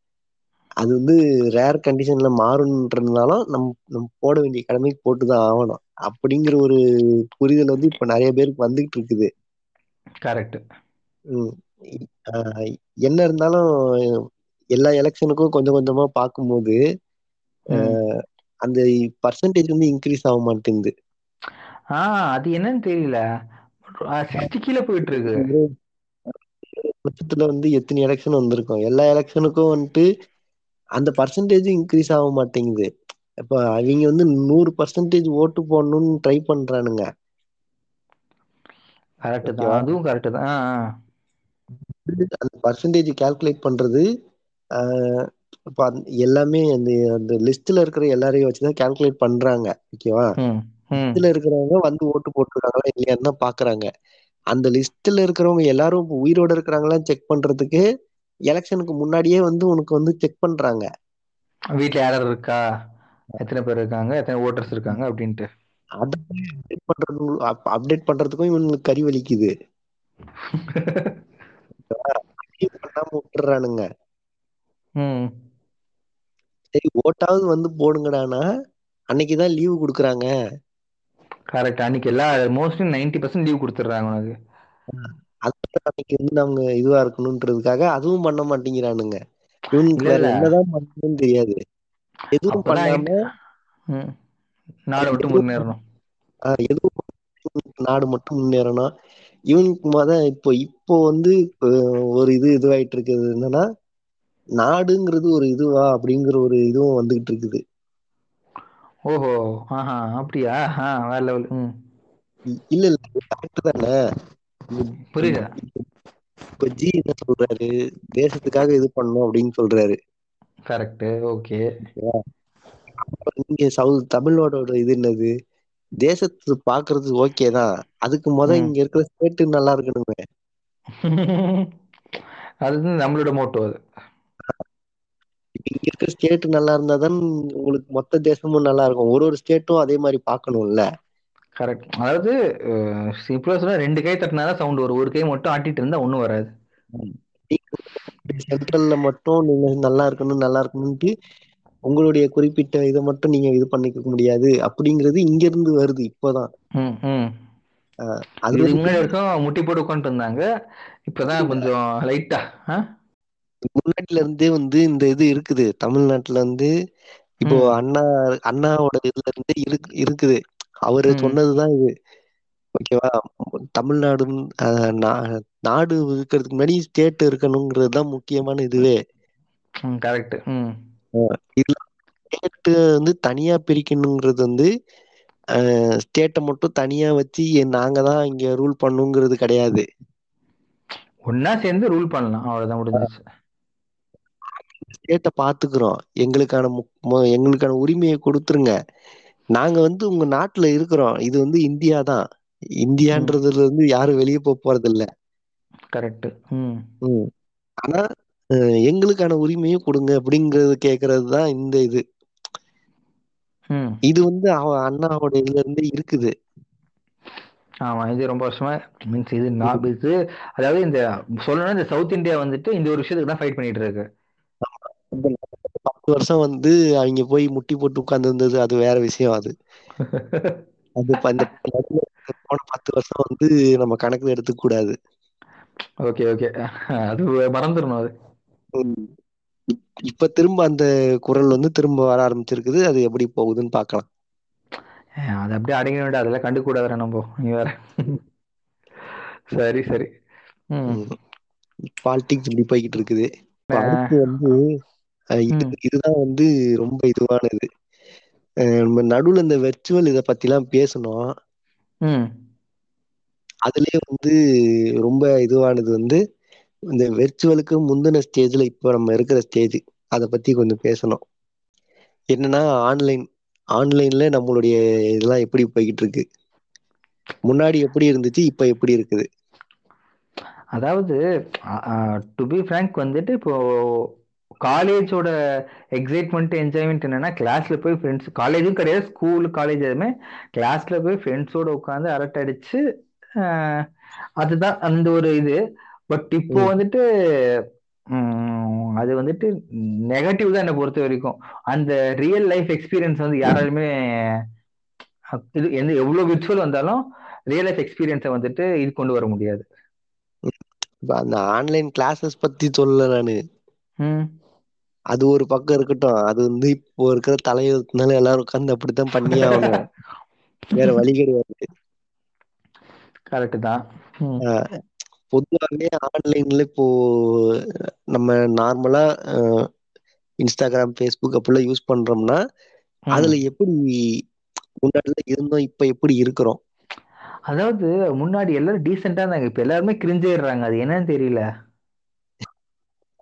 அது வந்து ரேர் கண்டிஷன்ல மாறுன்றதுனாலும் நம் நம்ம போட வேண்டிய கடமைக்கு போட்டுதான் ஆகணும். அப்படிங்கிற ஒரு புரிதல் வந்து இப்ப நிறைய பேருக்கு வந்துகிட்டு இருக்குது. கரெக்ட் என்ன இருந்தாலும் எல்லா எலெக்ஷனுக்கும் கொஞ்சம் கொஞ்சமா பார்க்கும்போது அந்த பர்சன்டேஜ் வந்து இன்க்ரீஸ் ஆக மாட்டேங்குது. ஆஹ் அது என்னன்னு தெரியல. சிக்ஸ்டி கீழே போயிட்டு இருக்கு வருஷத்துல வந்து எத்தனை எலெக்ஷன் வந்திருக்கும்? எல்லா எலெக்ஷனுக்கும் வந்துட்டு அந்த பர்சன்டேஜ் இன்க்ரீஸ் ஆக மாட்டேங்குது. இப்ப அவங்க வந்து நூறு பர்சன்டேஜ் ஓட்டு போடணும்னு ட்ரை பண்றானுங்க. கரெக்ட் தான். அதுவும் கரெக்ட் தான். அந்த பர்சன்டேஜ் கால்குலேட் பண்றது இப்ப எல்லாமே அந்த அந்த லிஸ்ட்ல இருக்கிற எல்லாரையும் வச்சுதான் கால்குலேட் பண்றாங்க ஓகேவா? லிஸ்ட்ல இருக்கிறவங்க வந்து ஓட்டு போட்டுருக்காங்களா இல்லையான்னு பாக்குறாங்க. அந்த லிஸ்ட்ல இருக்கிறவங்க எல்லாரும் உயிரோட இருக்கிறாங்களா செக் பண்றதுக்கு எலெக்ஷனுக்கு முன்னாடியே வந்து உனக்கு வந்து செக் பண்றாங்க. வீட்ல யார் யார் இருக்கா? எத்தனை பேர் இருக்காங்க? எத்தனை ஓட்டர்ஸ் இருக்காங்க? அப்படின்ட்டு. அதை அப்டேட் பண்றது அப்டேட் பண்றதுக்கும் இவனுக்கு கறி வலிக்குது. பண்ணாம விட்டுறானுங்க. சரி ஓட்டாவது வந்து போடுங்கடானா? அன்னைக்குதான் லீவு கொடுக்குறாங்க. கரெக்ட் அன்னைக்கு எல்லா மோஸ்ட்லி நைன்டி பர்சன்ட் லீவ் கொடுத்துட்றாங்க உனக்கு. அது அன்னைக்கு வந்து அவங்க இதுவா இருக்கணும்ன்றதுக்காக அதுவும் பண்ண மாட்டேங்கிறானுங்க. இவனுக்கு என்னதான் பண்ணணும்னு தெரியாது. எதுவும் பண்ணாம விட்டு முன்னேறணும். எதுவும் பண்ணாம நாடு மட்டும் முன்னேறணும். இவனுக்கு முத இப்போ இப்போ வந்து ஒரு இது இதுவாயிட்டு இருக்குது. என்னன்னா நாடுங்கிறது ஒரு இதுவா அப்படிங்கிற ஒரு இதுவும் வந்துகிட்டு இருக்குது. ஓஹோ ஆஹா அப்படியா? வேற லெவல் இல்ல இல்ல கரெக்ட் தானே. புரியல இப்ப ஜி என்ன சொல்றாரு? தேசத்துக்காக இது பண்ணணும் அப்படின்னு சொல்றாரு. கரெக்ட் ஓகே இங்க சவுத் தமிழோட இது என்னது? தேசத்தை பாக்குறது ஓகே தான். அதுக்கு முத இங்க இருக்கிற ஸ்டேட் நல்லா இருக்கணுமே. அது நம்மளோட மோட்டோ அது. இங்க இருக்கிற ஸ்டேட் நல்லா இருந்தா தான் உங்களுக்கு மொத்த தேசமும் நல்லா இருக்கும். ஒரு ஒரு ஸ்டேட்டும் அதே மாதிரி பார்க்கணும்ல. கரெக்ட் அதாவது சிம்பிளா சொன்னா ரெண்டு கை தட்டினாதான் சவுண்ட் வரும். ஒரு கை மட்டும் ஆட்டிட்டு இருந்தா ஒண்ணும் வராது. சென்ட்ரல்ல மட்டும் நீங்க நல்லா இருக்கணும் நல்லா இருக்கணும்ட்டு உங்களுடைய குறிப்பிட்ட இதை மட்டும் நீங்க இது பண்ணிக்க முடியாது அப்படிங்கிறது இங்க இருந்து வருது இப்போதான். அது முன்னாடி வரைக்கும் முட்டி போட்டு உட்காந்துட்டு இருந்தாங்க. இப்பதான் கொஞ்சம் லைட்டா முன்னாடில இருந்தே வந்து இந்த இது இருக்குது. தமிழ்நாட்டுல வந்து இப்போ அண்ணா அண்ணாவோட இதுல இருந்தே இருக்கு இருக்குது. அவரு சொன்னதுதான் இது. ஓகேவா? தமிழ்நாடு நாடு இருக்கிறதுக்கு முன்னாடி ஸ்டேட் இருக்கணுங்கிறது தான் முக்கியமான இதுவே. கரெக்ட் இதுல ஸ்டேட் வந்து தனியா பிரிக்கணுங்கிறது வந்து ஸ்டேட்டை மட்டும் தனியா வச்சு நாங்க தான் இங்க ரூல் பண்ணுங்கிறது கிடையாது. ஒன்னா சேர்ந்து ரூல் பண்ணலாம். அவ்வளவுதான் முடிஞ்சிச்சு ஸ்டேட்டை பாத்துக்கிறோம் எங்களுக்கான எங்களுக்கான உரிமையை கொடுத்துருங்க. நாங்க வந்து உங்க நாட்டுல இருக்கிறோம். இது வந்து இந்தியா தான். இந்தியான்றதுல இருந்து யாரும் வெளியே போக போறது இல்ல கரெக்ட். ஆனா எங்களுக்கான உரிமையும் கொடுங்க அப்படிங்கறது கேக்குறது தான் இந்த இது. இது வந்து அண்ணாவோட இதுல இருந்து இருக்குது. ஆமா இது ரொம்ப வருஷமா மீன்ஸ் இது நான் இது அதாவது இந்த சொல்லணும்னா இந்த சவுத் இந்தியா வந்துட்டு இந்த ஒரு விஷயத்துக்கு தான் ஃபைட் பண்ணிட்டு இருக்கு. பத்து வருஷம் வந்து அவங்க போய் முட்டி போட்டு உட்கார்ந்து இருந்தது அது வேற விஷயம் அது. அது போன பத்து வருஷம் வந்து நம்ம கணக்குல எடுத்துக்க கூடாது. Okay okay. அது மறந்துடணும் அது. இப்ப திரும்ப அந்த குரல் வந்து திரும்ப வர ஆரம்பிச்சிருக்குது. அது எப்படி போகுதுன்னு பார்க்கலாம். ஏன், அது அப்படியே அடங்க வேண்டாம் அதெல்லாம் கண்டுக்க கூடாதுடா நம்ம. நீ வேற. சரி சரி. பாலிடிக்ஸ் இப்படி போய்கிட்டு இருக்குது. அடுத்து வந்து இது இதுதான் வந்து ரொம்ப இதுவானது. நம்ம நடுவுல இந்த வெர்ச்சுவல் இதை பத்தி எல்லாம் பேசணும் அதுலயே வந்து ரொம்ப இதுவானது வந்து இந்த விர்ச்சுவலுக்கு முந்தின ஸ்டேஜ்ல இப்போ நம்ம இருக்கிற ஸ்டேஜ் அதை பத்தி கொஞ்சம் பேசணும். என்னன்னா ஆன்லைன் ஆன்லைன்ல நம்மளுடைய இதெல்லாம் எப்படி போய்கிட்டு இருக்கு? முன்னாடி எப்படி இருந்துச்சு இப்போ எப்படி இருக்குது? அதாவது டு பி ஃப்ரேங்க் வந்துட்டு இப்போ காலேஜோட எக்ஸைட்மெண்ட் என்ஜாய்மெண்ட் என்னன்னா கிளாஸ்ல போய் ஃப்ரெண்ட்ஸ் காலேஜும் கிடையாது ஸ்கூல் காலேஜ் எதுவுமே கிளாஸ்ல போய் ஃப்ரெண்ட்ஸோட உட்காந்து அரட்டை அடிச்சு அதுதான் அந்த ஒரு இது. பட் இப்போ. வந்துட்டு அது வந்துட்டு நெகட்டிவ் தான் என்னை பொறுத்த வரைக்கும். அந்த ரியல் லைஃப் எக்ஸ்பீரியன்ஸ் வந்து யாராலுமே இது எந்த எவ்வளவு விர்ச்சுவல் வந்தாலும் ரியல் லைஃப் எக்ஸ்பீரியன்ஸை வந்துட்டு இது கொண்டு வர முடியாது. அந்த ஆன்லைன் கிளாஸஸ் பத்தி சொல்லல நானு. அது ஒரு பக்கம் இருக்கட்டும். அது வந்து இப்போ இருக்கிற தலையெழுத்துனால எல்லாரும் உட்காந்து அப்படித்தான் பண்ணியே ஆகணும். வேற வழி கிடையாது. கரெக்ட் தான். பொதுவாகவே ஆன்லைன்ல இப்போ நம்ம நார்மலா இன்ஸ்டாகிராம் ஃபேஸ்புக் அப்படிலாம் யூஸ் பண்றோம்னா ம். அதுல எப்படி முன்னாடி இருந்தோம் இப்ப எப்படி இருக்கிறோம்? அதாவது முன்னாடி எல்லாரும் டீசெண்டா இருந்தாங்க. இப்ப எல்லாருமே கிரிஞ்சிடுறாங்க அது என்னன்னு தெரியல.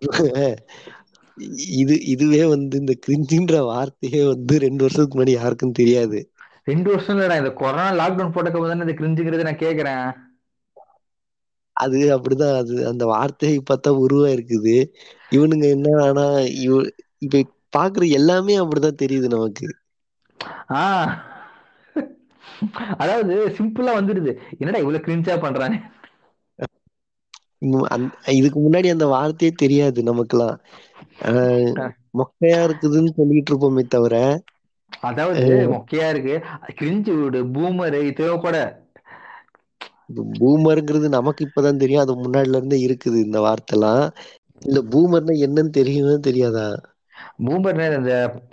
இது இதுவே வந்து இந்த கிரிஞ்சின்ற வார்த்தையே வந்து ரெண்டு வருஷத்துக்கு முன்னாடி யாருக்கும் தெரியாது. ரெண்டு வருஷம் இல்லடா. இந்த கொரோனா லாக்டவுன் போட்டக்கப்ப தானே இந்த கிரிஞ்சுங்கிறது நான் கேக்குறேன். அது அப்படிதான். அது அந்த வார்த்தை இப்பதான் உருவா இருக்குது. இவனுங்க என்ன ஆனா இவ இப்ப பாக்குற எல்லாமே அப்படிதான் தெரியுது நமக்கு. ஆ. அதாவது சிம்பிளா வந்துடுது. என்னடா இவ்வளவு கிரிஞ்சா பண்றாங்க இதுக்கு முன்னாடி அந்த வார்த்தையே தெரியாது நமக்கெல்லாம். ஆஹ் மொக்கையா இருக்குதுன்னு சொல்லிட்டு இருப்போமே தவிர அதாவது மொக்கையா இருக்கு. கிரிஞ்சு விடு பூமர் இது கூட பூமருங்கிறது நமக்கு இப்பதான் தெரியும். அது முன்னாடில இருந்தே இருக்குது இந்த வார்த்தைலாம். இல்ல பூமர்னா என்னன்னு தெரியுமே தெரியாதா? பூமர் அந்த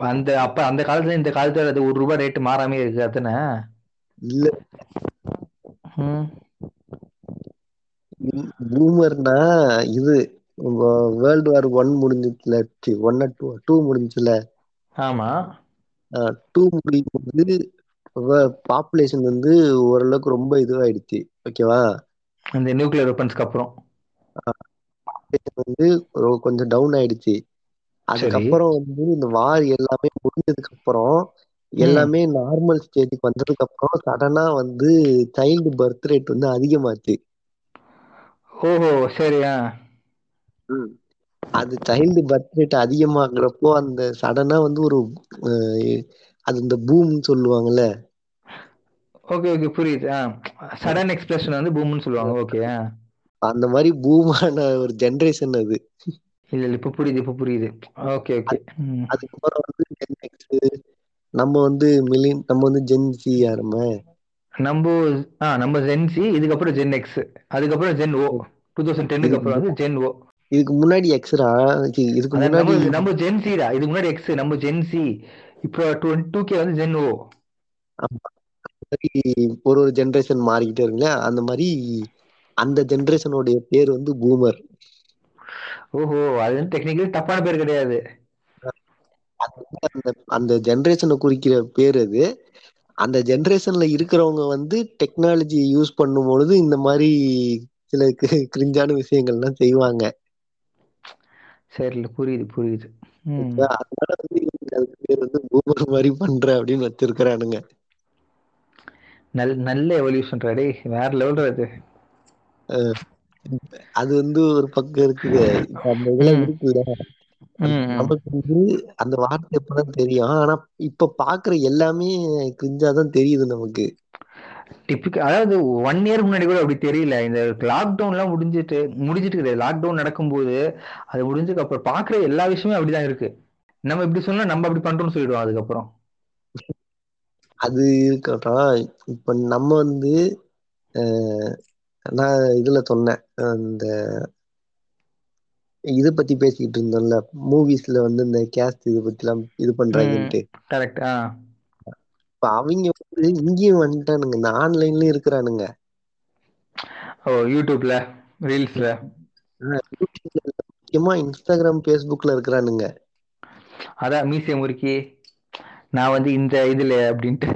அந்த அப்ப அந்த காலத்துல இந்த காலத்துல அது ஒரு ரூபாய் ரேட்டு மாறாமே இருக்கு அத்தனை இல்ல. பூமர்னா இது வேர்ல்டு வார் ஒன் முடிஞ்சுச்சுல ஒன் டூ டூ முடிஞ்சுல ஆமா. டூ முடியும் போது பாப்புலேஷன் வந்து ஓரளவுக்கு ரொம்ப இதுவாயிடுச்சு. ஓகேவா? இந்த நியூக்ளியர் வெப்பன்ஸ்க்கு அப்புறம். வந்து கொஞ்சம் டவுன் ஆயிடுச்சு. அதுக்கப்புறம் வந்து இந்த வார் எல்லாமே முடிஞ்சதுக்கு அப்புறம் எல்லாமே நார்மல் ஸ்டேஜுக்கு வந்ததுக்கு அப்புறம் சடனா வந்து சைல்டு பர்த் ரேட் வந்து அதிகமாச்சு. ஓஹோ சரியா அது சைல்டு பர்த் ரேட் அதிகமாகுறப்போ அந்த சடனா வந்து ஒரு அது இந்த பூம்னு சொல்லுவாங்கல்ல? ஓகே ஓகே புரியுது. சடன் எக்ஸ்பிரஷன் வந்து பூம்னு சொல்லுவாங்க. ஓகே அந்த மாதிரி பூமான ஒரு ஜெனரேஷன் அது. இல்ல இல்ல இப்ப புரியுது இப்ப புரியுது. ஓகே ஓகே அதுக்கப்புறம் வந்து நம்ம வந்து மில்லியன் நம்ம வந்து ஜென்சி யாருமே நம்ம? ஆ நம்ம ஜென் சி இதுக்கப்புறம் ஜென் எக்ஸ் அதுக்கப்புறம் ஜென் ஓ டூ தௌசண்ட் டென்னுக்கு அப்புறம் வந்து ஜென் ஓ இதுக்கு முன்னாடி எக்ஸ்ரா இதுக்கு முன்னாடி நம்ம நம்ம ஜென் சிடா இதுக்கு முன்னாடி எக்ஸ் நம்ம ஜென் சி இப்போ டூ கே வந்து ஜென் ஓ மாதிரி ஒரு ஒரு ஜெனரேஷன் மாறிக்கிட்டே இருக்குல்ல? அந்த மாதிரி அந்த ஜெனரேஷனுடைய பேர் வந்து பூமர். ஓஹோ அது வந்து டெக்னிக்கலி தப்பான பேர் கிடையாது. அந்த அந்த ஜெனரேஷனை குறிக்கிற பேர் அது. அந்த ஜெனரேஷன்ல இருக்கிறவங்க வந்து டெக்னாலஜி யூஸ் பண்ணும் பொழுது இந்த மாதிரி சில கிரிஞ்சான விஷயங்கள்லாம் செய்வாங்க. சரி புரியுது புரியுது. அதனால வந்து பேர் வந்து பூமர் மாதிரி பண்ற அப்படின்னு வச்சிருக்கிறானுங்க. நல் நல்ல எவல்யூஷன் டேய். வேற லெவல் அது அது வந்து ஒரு பக்கம் இருக்குது. அந்த இதெல்லாம் ம். இருக்குல்ல. நமக்கு வந்து அந்த வார்த்தை எப்பதான் தெரியும்? ஆனா இப்ப பாக்குற எல்லாமே கிரிஞ்சாதான் தெரியுது நமக்கு. டிபிக் அதாவது ஒன் இயர் முன்னாடி கூட அப்படி தெரியல. இந்த லாக்டவுன்லாம் முடிஞ்சிட்டு முடிஞ்சிட்டு கிடையாது லாக்டவுன் நடக்கும்போது அது முடிஞ்சதுக்கு அப்புறம் பாக்குற எல்லா விஷயமும் அப்படிதான் இருக்கு. நம்ம இப்படி சொன்னா நம்ம அப்படி பண்றோம்னு சொல்லிடுவோம் அதுக்கப்புறம். அது இருக்கட்டும் இப்ப நம்ம வந்து அஹ், நான் இதுல சொன்னேன் அந்த இத பத்தி பேசிக்கிட்டு இருந்தோம்ல மூவிஸ்ல வந்து இந்த கேஸ்ட் இது பத்தி எல்லாம் இது பண்றாங்கன்ட்டு. ஆ. இப்ப அவங்க வந்து இங்கேயும் வந்துட்டானுங்க இந்த ஆன்லைன்லயும் இருக்கிறானுங்க. ஓ யூடியூப்ல ரீல்ஸ்ல. யூடியூப்ல இல்ல, முக்கியமா இன்ஸ்டாகிராம் ஃபேஸ்புக்ல இருக்கிறானுங்க. அதான் மீசிய முறுக்கி. நான் வந்து இந்த இதுல அப்படின்ட்டு.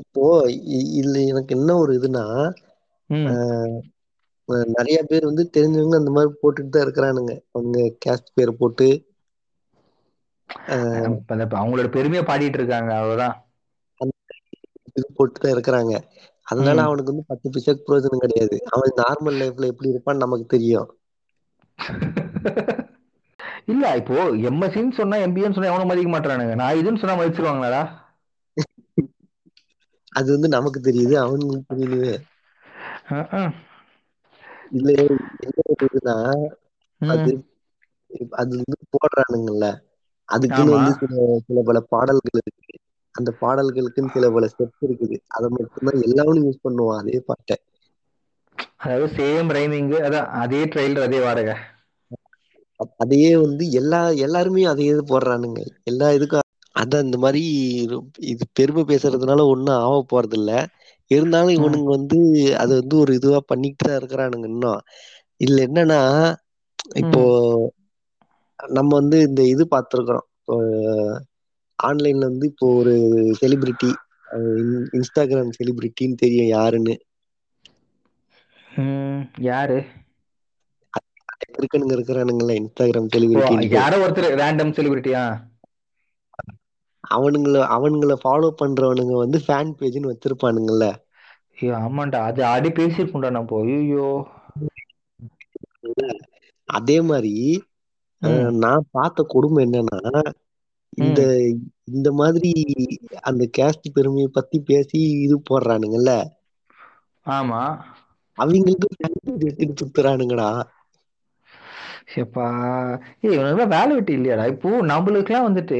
இப்போ இதுல எனக்கு என்ன ஒரு இதுனா நிறைய பேர் வந்து தெரிஞ்சவங்க அந்த மாதிரி போட்டுட்டு தான் இருக்கிறானுங்க. அவங்க கேஸ்ட் பேரை போட்டு. அவங்களோட பெருமையை பாடிட்டு இருக்காங்க அவ்வளவுதான். இது போட்டு தான் இருக்கிறாங்க. அதனால. அவனுக்கு வந்து பத்து பைசாக்கு பிரயோஜனம் கிடையாது. அவன் நார்மல் லைஃப்ல எப்படி இருப்பான்னு நமக்கு தெரியும். இல்ல இப்போ எம்எஸ்சின்னு சொன்னா எம்பிஏன்னு சொன்னா எவனும் மதிக்க மாட்டானுங்க நான் இதுன்னு சொன்னா மதிச்சிருவாங்களாடா? அது வந்து நமக்கு தெரியுது அவனுக்கு தெரியலையே. அஹ். இதுல என்ன. அது அது வந்து போடுறானுங்கல்ல. அதுக்குன்னு. வந்து சில பல பாடல்கள் இருக்கு. அந்த பாடல்களுக்குன்னு சில பல ஸ்டெப்ஸ் இருக்குது. அதை மட்டும்தான் எல்லாரும் யூஸ் பண்ணுவான் அதே பாட்டை. அதாவது சேம் ரைமிங் அதான் அதே ட்ரெயிலர் அதே வாடகை. அதையே வந்து எல்லா எல்லாருமே அதையே போடுறானுங்க. எல்லா இதுக்கும் அதான் இந்த மாதிரி இது பெருமை பேசுறதுனால ஒண்ணும் ஆக போறது இல்ல இருந்தாலும். இவனுங்க வந்து அது வந்து ஒரு இதுவா பண்ணிட்டு தான் இருக்கிறானுங்க இன்னும். இதுல என்னன்னா இப்போ நம்ம வந்து இந்த இது பார்த்திருக்கிறோம். இப்போ ஆன்லைன்ல வந்து இப்போ ஒரு செலிபிரிட்டி இன்ஸ்டாகிராம் செலிபிரிட்டின்னு தெரியும் யாருன்னு. யாரு? இருக்கனுங்க இருக்கிறானுங்கல்ல இன்ஸ்டாகிராம் ஓ செலிபிரிட்டின்னு யாரோ ஒருத்தர் ரேண்டம் செலிபிரிட்டியா அவனுங்கள அவனுங்கள ஃபாலோ பண்றவனுங்க வந்து ஃபேன் பேஜ்னு வச்சிருப்பானுங்கல்ல. ஐயோ ஆமாண்டா அது ஆடி பேசியிருக்கோம்டா நம்ம ஐயோ. அதே மாதிரி நான் பார்த்த கொடுமை என்னன்னா இந்த இந்த மாதிரி அந்த கேஸ்ட் பெருமையை பத்தி பேசி இது போடுறானுங்கல்ல. ஆமா. அவங்களுக்கு சுத்துறானுங்கடா எப்பா? ஏய் இவனுக்குலாம் வேலை வெட்டி இல்லையாடா? இப்போ நம்மளுக்குலாம் வந்துட்டு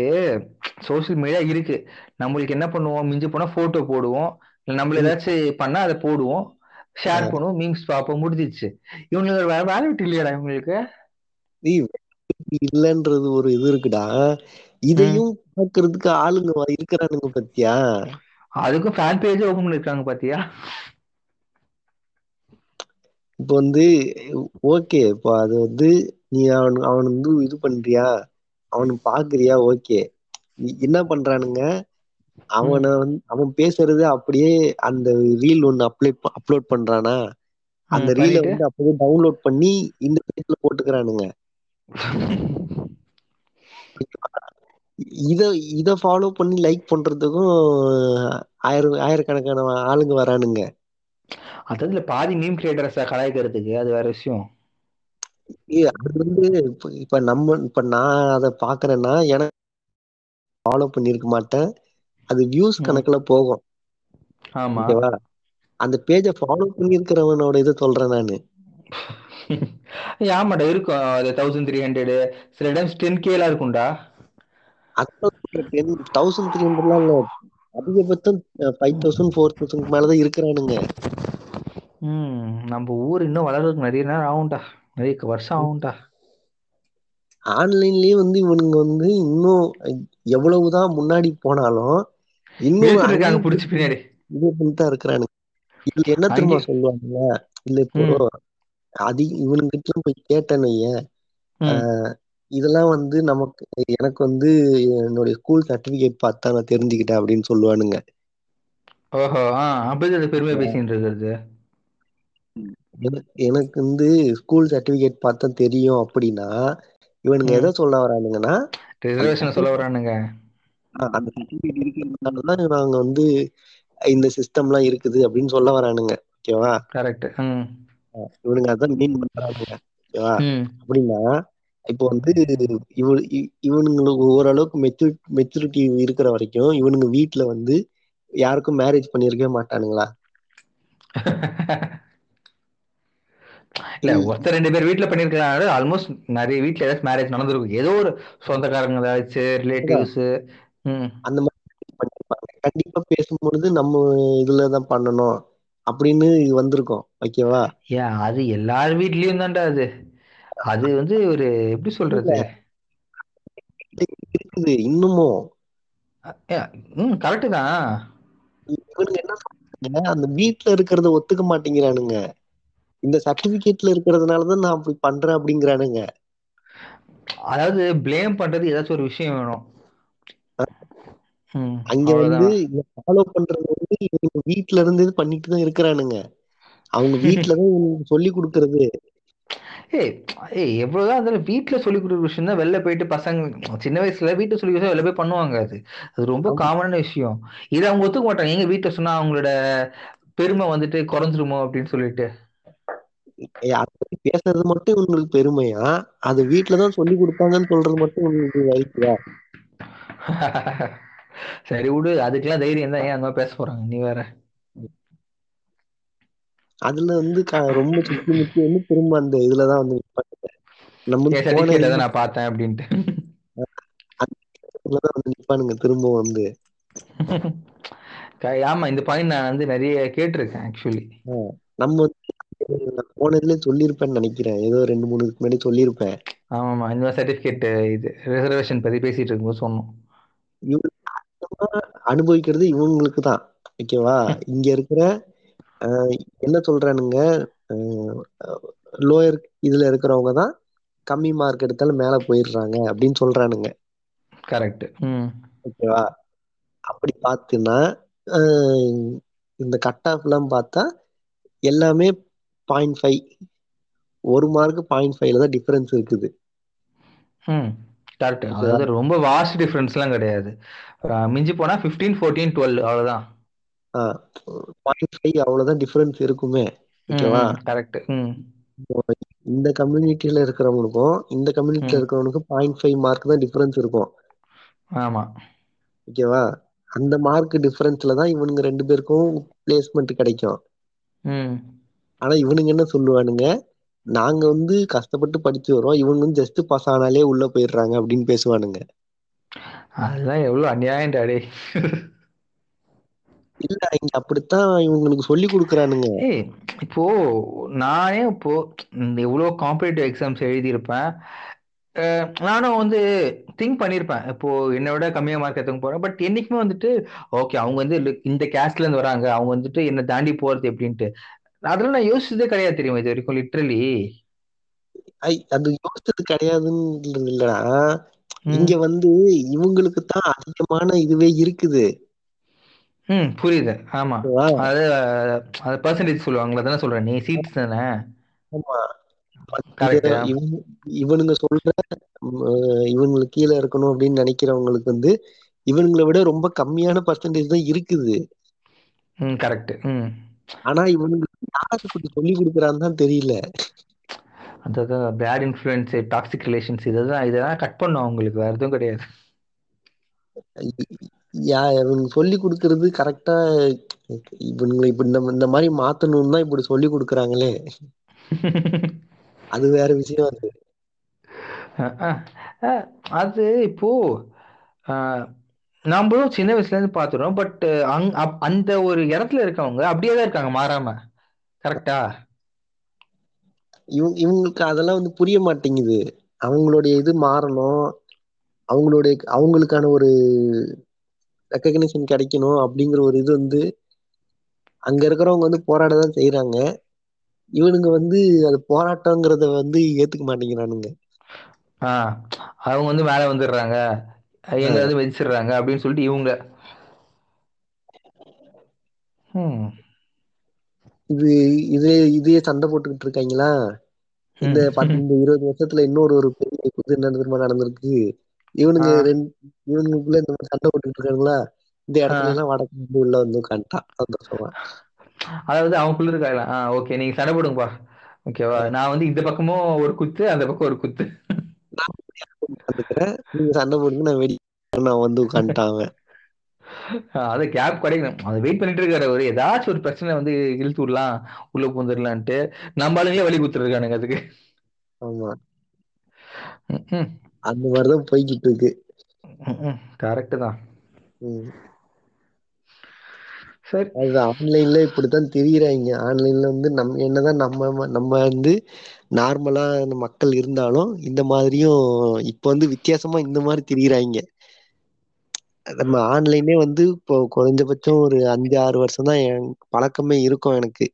சோஷியல் மீடியா இருக்கு. நம்மளுக்கு என்ன பண்ணுவோம்? மிஞ்சி போனா போட்டோ போடுவோம். இல்ல நம்மள ஏதாச்சும் பண்ணா அதை போடுவோம். ஷேர் பண்ணுவோம். மீம்ஸ் பார்ப்போம். முடிஞ்சிச்சு இவங்களுக்கு வேற வேலை வெட்டி இல்லையாடா இவங்களுக்கு? இல்லன்றது ஒரு இது இருக்குடா. இதையும் பாக்குறதுக்கு ஆளுங்க இருக்கிறானுங்க பத்தியா? அதுக்கும் ஃபேன் பேஜ் ஓபன் பண்ணிருக்காங்க பாத்தியா? இப்போ வந்து ஓகே இப்போ அது வந்து நீ அவன் அவன் வந்து இது பண்றியா? அவனு பாக்குறியா? ஓகே. என்ன பண்றானுங்க? அவனை வந்து அவன் பேசுறது அப்படியே அந்த ரீல் ஒண்ணு அப்ளை அப்லோட் பண்றானா? அந்த ரீலை? வந்து அப்படியே டவுன்லோட் பண்ணி இந்த பேஜ்ல போட்டுக்கிறானுங்க. இத இத ஃபாலோ பண்ணி லைக் பண்றதுக்கும் ஆயிரம் ஆயிரக்கணக்கான ஆளுங்க வரானுங்க. அதுல பாதி மீம் கிரியேட்டர்ஸ கலாய்க்கிறதுக்கு அது வேற விஷயம். அது வந்து இப்ப நம்ம இப்ப நான் அதை பாக்குறேன்னா எனக்கு ஃபாலோ பண்ணிருக்க மாட்டேன். அது வியூஸ். கணக்குல போகும். ஆமா. ஓகேவா? அந்த பேஜை ஃபாலோ பண்ணிருக்கிறவனோட இதை சொல்றேன் நானு. ஆமாடா இருக்கும். அது தௌசண்ட் த்ரீ ஹண்ட்ரட் சில டைம்ஸ் டென் கேலாம் இருக்கும்டா. டென் தௌசண்ட் த்ரீ ஹண்ட்ரட்லாம் இல்ல. அதிகபட்சம் ஃபைவ் தௌசண்ட் ஃபோர் தௌசண்ட் மேலதான் இருக்கிறானுங்க. ம் நம்ம ஊர் இன்னும் வளர்றதுக்கு நிறைய நேரம் ஆகும்டா. நிறைய வருஷம் ஆகும்டா. ஆன்லைன்லயே வந்து இவனுங்க வந்து இன்னும் எவ்வளவுதான் முன்னாடி போனாலும் இன்னும் இருக்காங்க புடிச்சு பின்னாடி. இது பண்ணிட்டு தான் இருக்கிறானுங்க. இதுல என்ன திரும்ப சொல்லுவாங்க இல்ல இப்போ. அதி இவனுங்கிட்ட போய். ஆஹ் இதெல்லாம் வந்து நமக்கு எனக்கு வந்து என்னுடைய ஸ்கூல் சர்டிபிகேட் பார்த்தா நான் தெரிஞ்சுக்கிட்டேன் அப்படின்னு சொல்லுவானுங்க. ஓஹோ பெருமையா பேசிட்டு இருக்கிறது. எனக்கு வந்து ஸ்கூல் சர்டிபிகேட் பார்த்தா தெரியும் அப்படின்னா இவனுங்க. எதை சொல்ல வரானுங்கன்னா ரிசர்வேஷன் சொல்ல வரானுங்க. அந்த சர்டிபிகேட் இருக்கிறதுனாலதான் நாங்க வந்து இந்த சிஸ்டம்லாம் இருக்குது அப்படின்னு சொல்ல வரானுங்க ஓகேவா கரெக்ட் இவனுங்க அதான் மீன் பண்றானுங்க ஓகேவா அப்படின்னா இப்போ வந்து இவ இவனுங்களுக்கு ஓரளவுக்கு மெச்சூர் மெச்சூரிட்டி இருக்கிற வரைக்கும் இவனுங்க வீட்ல வந்து யாருக்கும் மேரேஜ் பண்ணிருக்கவே மாட்டானுங்களா? இல்ல. ஒருத்தர் ரெண்டு பேர் வீட்ல பண்ணிருக்கலாம் ஆல்மோஸ்ட் நிறைய வீட்ல ஏதாச்சும் மேரேஜ் நடந்திருக்கும். ஏதோ ஒரு சொந்தக்காரங்க ஏதாச்சும் ரிலேட்டிவ்ஸ் அந்த மாதிரி கண்டிப்பா பேசும்பொழுது நம்ம இதுலதான் பண்ணணும் அப்படின்னு வந்திருக்கும். ஓகேவா? ஏன் அது எல்லார் வீட்லயும் தான்டா அது. அது வந்து ஒரு எப்படி சொல்றது? இருக்குது இன்னமும். ஏன், ம் கரெக்ட் தான். இவனுங்க என்ன சொல்றாங்க? அந்த வீட்ல இருக்கிறத ஒத்துக்க மாட்டேங்கிறானுங்க. இந்த சர்டிபிகேட்ல இருக்கிறதுனாலதான் நான் அப்படி பண்றேன் அப்படிங்கிறானுங்க. அதாவது ப்ளேம் பண்றது ஏதாச்சும் ஒரு விஷயம் வேணும். அங்க வந்து ஃபாலோ பண்றது வந்து இவங்க வீட்ல இருந்து பண்ணிட்டு தான் இருக்கிறானுங்க. அவங்க வீட்லதான் இவனுக்கு சொல்லி கொடுக்கறது. ஏய் ஏய் எவ்வளவுதான் இருந்தாலும் வீட்ல சொல்லி கொடுக்குற விஷயம் தான். வெளில போயிட்டு பசங்க சின்ன வயசுல வீட்டுல சொல்லி கொடுத்தா வெளில போய் பண்ணுவாங்க அது. அது ரொம்ப காமனான விஷயம். இதை அவங்க ஒத்துக்க மாட்டாங்க. எங்க வீட்ல சொன்னா அவங்களோட பெருமை வந்துட்டு குறைஞ்சிருமோ அப்படின்னு சொல்லிட்டு. பேசுறது மட்டும் இவங்களுக்கு பெருமையா? அது வீட்லதான் சொல்லி கொடுத்தாங்கன்னு சொல்றது மட்டும் இவங்களுக்கு ரைட்டுயா சரி விடு அதுக்கெல்லாம் தைரியம் தான். ஏன் அந்த பேச போறாங்க? நீ வேற. அதுல வந்து ரொம்ப சுத்தி முத்தி வந்து திரும்ப அந்த இதுலதான் வந்து நம்ம நான் பார்த்தேன் அப்படின்ட்டு. வந்து நிப்பானுங்க திரும்ப வந்து. ஆமா இந்த பாயிண்ட் நான் வந்து நிறைய கேட்டிருக்கேன் ஆக்சுவலி நம்ம போன இதுல சொல்லியிருப்பேன்னு நினைக்கிறேன். ஏதோ ரெண்டு மூணு இதுக்கு முன்னாடி சொல்லியிருப்பேன். ஆமாமா இந்த மாதிரி சர்டிபிகேட் இது ரிசர்வேஷன் பத்தி பேசிட்டு இருக்கும்போது சொன்னோம். அனுபவிக்கிறது இவங்களுக்கு தான் ஓகேவா? இங்க இருக்கிற என்ன சொல்றானுங்க? லோயர் இதுல இருக்கிறவங்க தான் கம்மி மார்க் எடுத்தாலும் மேல போயிடுறாங்க அப்படின்னு சொல்றானுங்க. கரெக்ட் ஓகேவா? அப்படி பார்த்தீங்கன்னா இந்த கட் ஆஃப்லாம் பார்த்தா எல்லாமே பாயிண்ட் ஃபைவ் ஒரு மார்க் பாயிண்ட் ஃபைவ்ல தான் டிஃபரன்ஸ் இருக்குது. கரெக்ட் அதாவது ரொம்ப வாஸ்ட் டிஃபரன்ஸ்லாம் கிடையாது. மிஞ்சி போனா ஃபிஃப்டீன் ஃபோர்டீன் டுவெல் அவ்வளவுதான். பாயிண்ட் ஃபைவ் அவ்வளவுதான் டிஃபரன்ஸ் இருக்குமே. ஓகேவா கரெக்ட் ம் இந்த கம்யூனிட்டியில இருக்கிறவங்களுக்கும் இந்த கம்யூனிட்டியில. இருக்கிறவனுக்கும் பாயிண்ட் ஃபைவ் மார்க் தான் டிஃபரன்ஸ் இருக்கும். ஆமா. ஓகேவா அந்த மார்க் டிஃபரன்ஸ்ல தான் இவனுங்க ரெண்டு பேருக்கும் பிளேஸ்மெண்ட் கிடைக்கும். ஆனா இவனுங்க என்ன சொல்லுவானுங்க? நாங்க வந்து கஷ்டப்பட்டு படிச்சு வரோம் இவங்க வந்து ஜஸ்ட் பாஸ் ஆனாலே உள்ள போயிடுறாங்க அப்படின்னு பேசுவானுங்க. அதெல்லாம் எவ்வளவு அநியாயம் டாடே. இல்ல இங்க அப்படித்தான் இவங்களுக்கு சொல்லி கொடுக்குறானுங்க. இப்போ நானே இப்போ இந்த இவ்வளோ காம்படிட்டிவ் எக்ஸாம்ஸ் எழுதியிருப்பேன். நானும் வந்து திங்க் பண்ணியிருப்பேன். இப்போ என்னை விட கம்மியாக மார்க் எடுத்துக்க போறேன். பட் என்னைக்குமே வந்துட்டு ஓகே அவங்க வந்து இந்த கேஸ்ட்ல இருந்து வராங்க. அவங்க வந்துட்டு என்னை தாண்டி போறது எப்படின்ட்டு. அதெல்லாம் நான் யோசிச்சதே கிடையாது தெரியுமா இது வரைக்கும் லிட்ரலி ஐ அது யோசிச்சது கிடையாதுன்றது இல்லடா. இங்க வந்து இவங்களுக்கு தான் அதிகமான இதுவே இருக்குது. ம் புரியுது. ஆமா. அது அது பர்சன்டேஜ் சொல்லுவாங்களா தானே சொல்றேன். நீ சீட்ஸ் தானே? ஆமா. இவனுங்க சொல்ற இவங்களுக்கு கீழே இருக்கணும் அப்படின்னு நினைக்கிறவங்களுக்கு வந்து இவனுங்களை விட ரொம்ப கம்மியான பர்சன்டேஜ் தான் இருக்குது. கரெக்ட் ஆனா இவனுங்களுக்கு யாருக்கு இப்படி சொல்லி கொடுக்குறான்னு தான் தெரியல. அதாவது பேட் இன்ஃப்ளூயன்ஸ் டாக்ஸிக் ரிலேஷன்ஸ் இதெல்லாம் இதெல்லாம் கட் பண்ணும் அவங்களுக்கு வேற எதுவும் கிடையாது. யா இவனுங்க சொல்லி கொடுக்கறது கரெக்டா இவனுங்களை இப்படி நம்ம இந்த மாதிரி மாத்தணும்னு தான் இப்படி சொல்லி கொடுக்குறாங்களே. அது வேற விஷயம் அது. அது இப்போ நம்மளும் சின்ன வயசுல இருந்து பார்த்துறோம் பட் அந்த ஒரு இடத்துல இருக்கவங்க அப்படியே தான் இருக்காங்க மாறாம. கரெக்டா இவங்க இவங்களுக்கு அதெல்லாம் வந்து புரிய மாட்டேங்குது. அவங்களுடைய இது மாறணும். அவங்களுடைய அவங்களுக்கான ஒரு ரெக்கக்னிஷன் கிடைக்கணும் அப்படிங்கிற ஒரு இது வந்து அங்க இருக்கிறவங்க வந்து போராட தான் செய்யறாங்க இவனுங்க வந்து அது போராட்டங்கிறத வந்து ஏத்துக்க மாட்டேங்கிறானுங்க. ஆஹ் அவங்க வந்து மேல வந்துடுறாங்க. எங்க வந்து வெதிச்சிடுறாங்க அப்படின்னு சொல்லிட்டு இவங்க. இது இதே இதே சண்டை போட்டுக்கிட்டு இருக்காங்களா? இந்த பத்து இந்த இருபது வருஷத்துல இன்னொரு ஒரு பெரிய இது என்ன தெரியுமா நடந்திருக்கு? இவனுங்க. ரெண்டு இவனுக்குள்ள இந்த மாதிரி சண்டை போட்டுக்கிட்டு இருக்காங்களா இந்த இடத்துல எல்லாம் வடக்கு உள்ள வந்து உட்காந்துட்டான் சந்தோஷமா. அதாவது அவங்களுக்குள்ள இருக்காங்க ஆ ஓகே நீங்க சண்டை போடுங்கப்பா. ஓகேவா நான் வந்து இந்த பக்கமும் ஒரு குத்து அந்த பக்கம் ஒரு குத்து. நீங்க சண்டை போடுங்க நான் வெடி நான் வந்து உட்காந்துட்டான் அவன். அது கேப் கிடைக்கணும். அதை வெயிட் பண்ணிட்டு இருக்காரு ஒரு ஏதாச்சும் ஒரு பிரச்சனை வந்து இழுத்து விடலாம். உள்ள பூந்துடலான்ட்டு நம்ம ஆளுங்களே வழி குத்துருக்கானுங்க அதுக்கு. ஆமா. அந்த மாதிரிதான் போய்கிட்டு இருக்கு. கரெக்ட் தான். சரி. அது ஆன்லைன்ல இப்படித்தான் தெரியுறாங்க. ஆன்லைன்ல வந்து நம்ம என்னதான் நம்ம நம்ம வந்து நார்மலா மக்கள் இருந்தாலும் இந்த மாதிரியும் இப்ப வந்து வித்தியாசமா இந்த மாதிரி தெரியுறாங்க. நம்ம ஆன்லைனே வந்து இப்போ குறைஞ்சபட்சம் ஒரு அஞ்சு ஆறு வருஷம் தான் என் பழக்கமே இருக்கும் எனக்கு.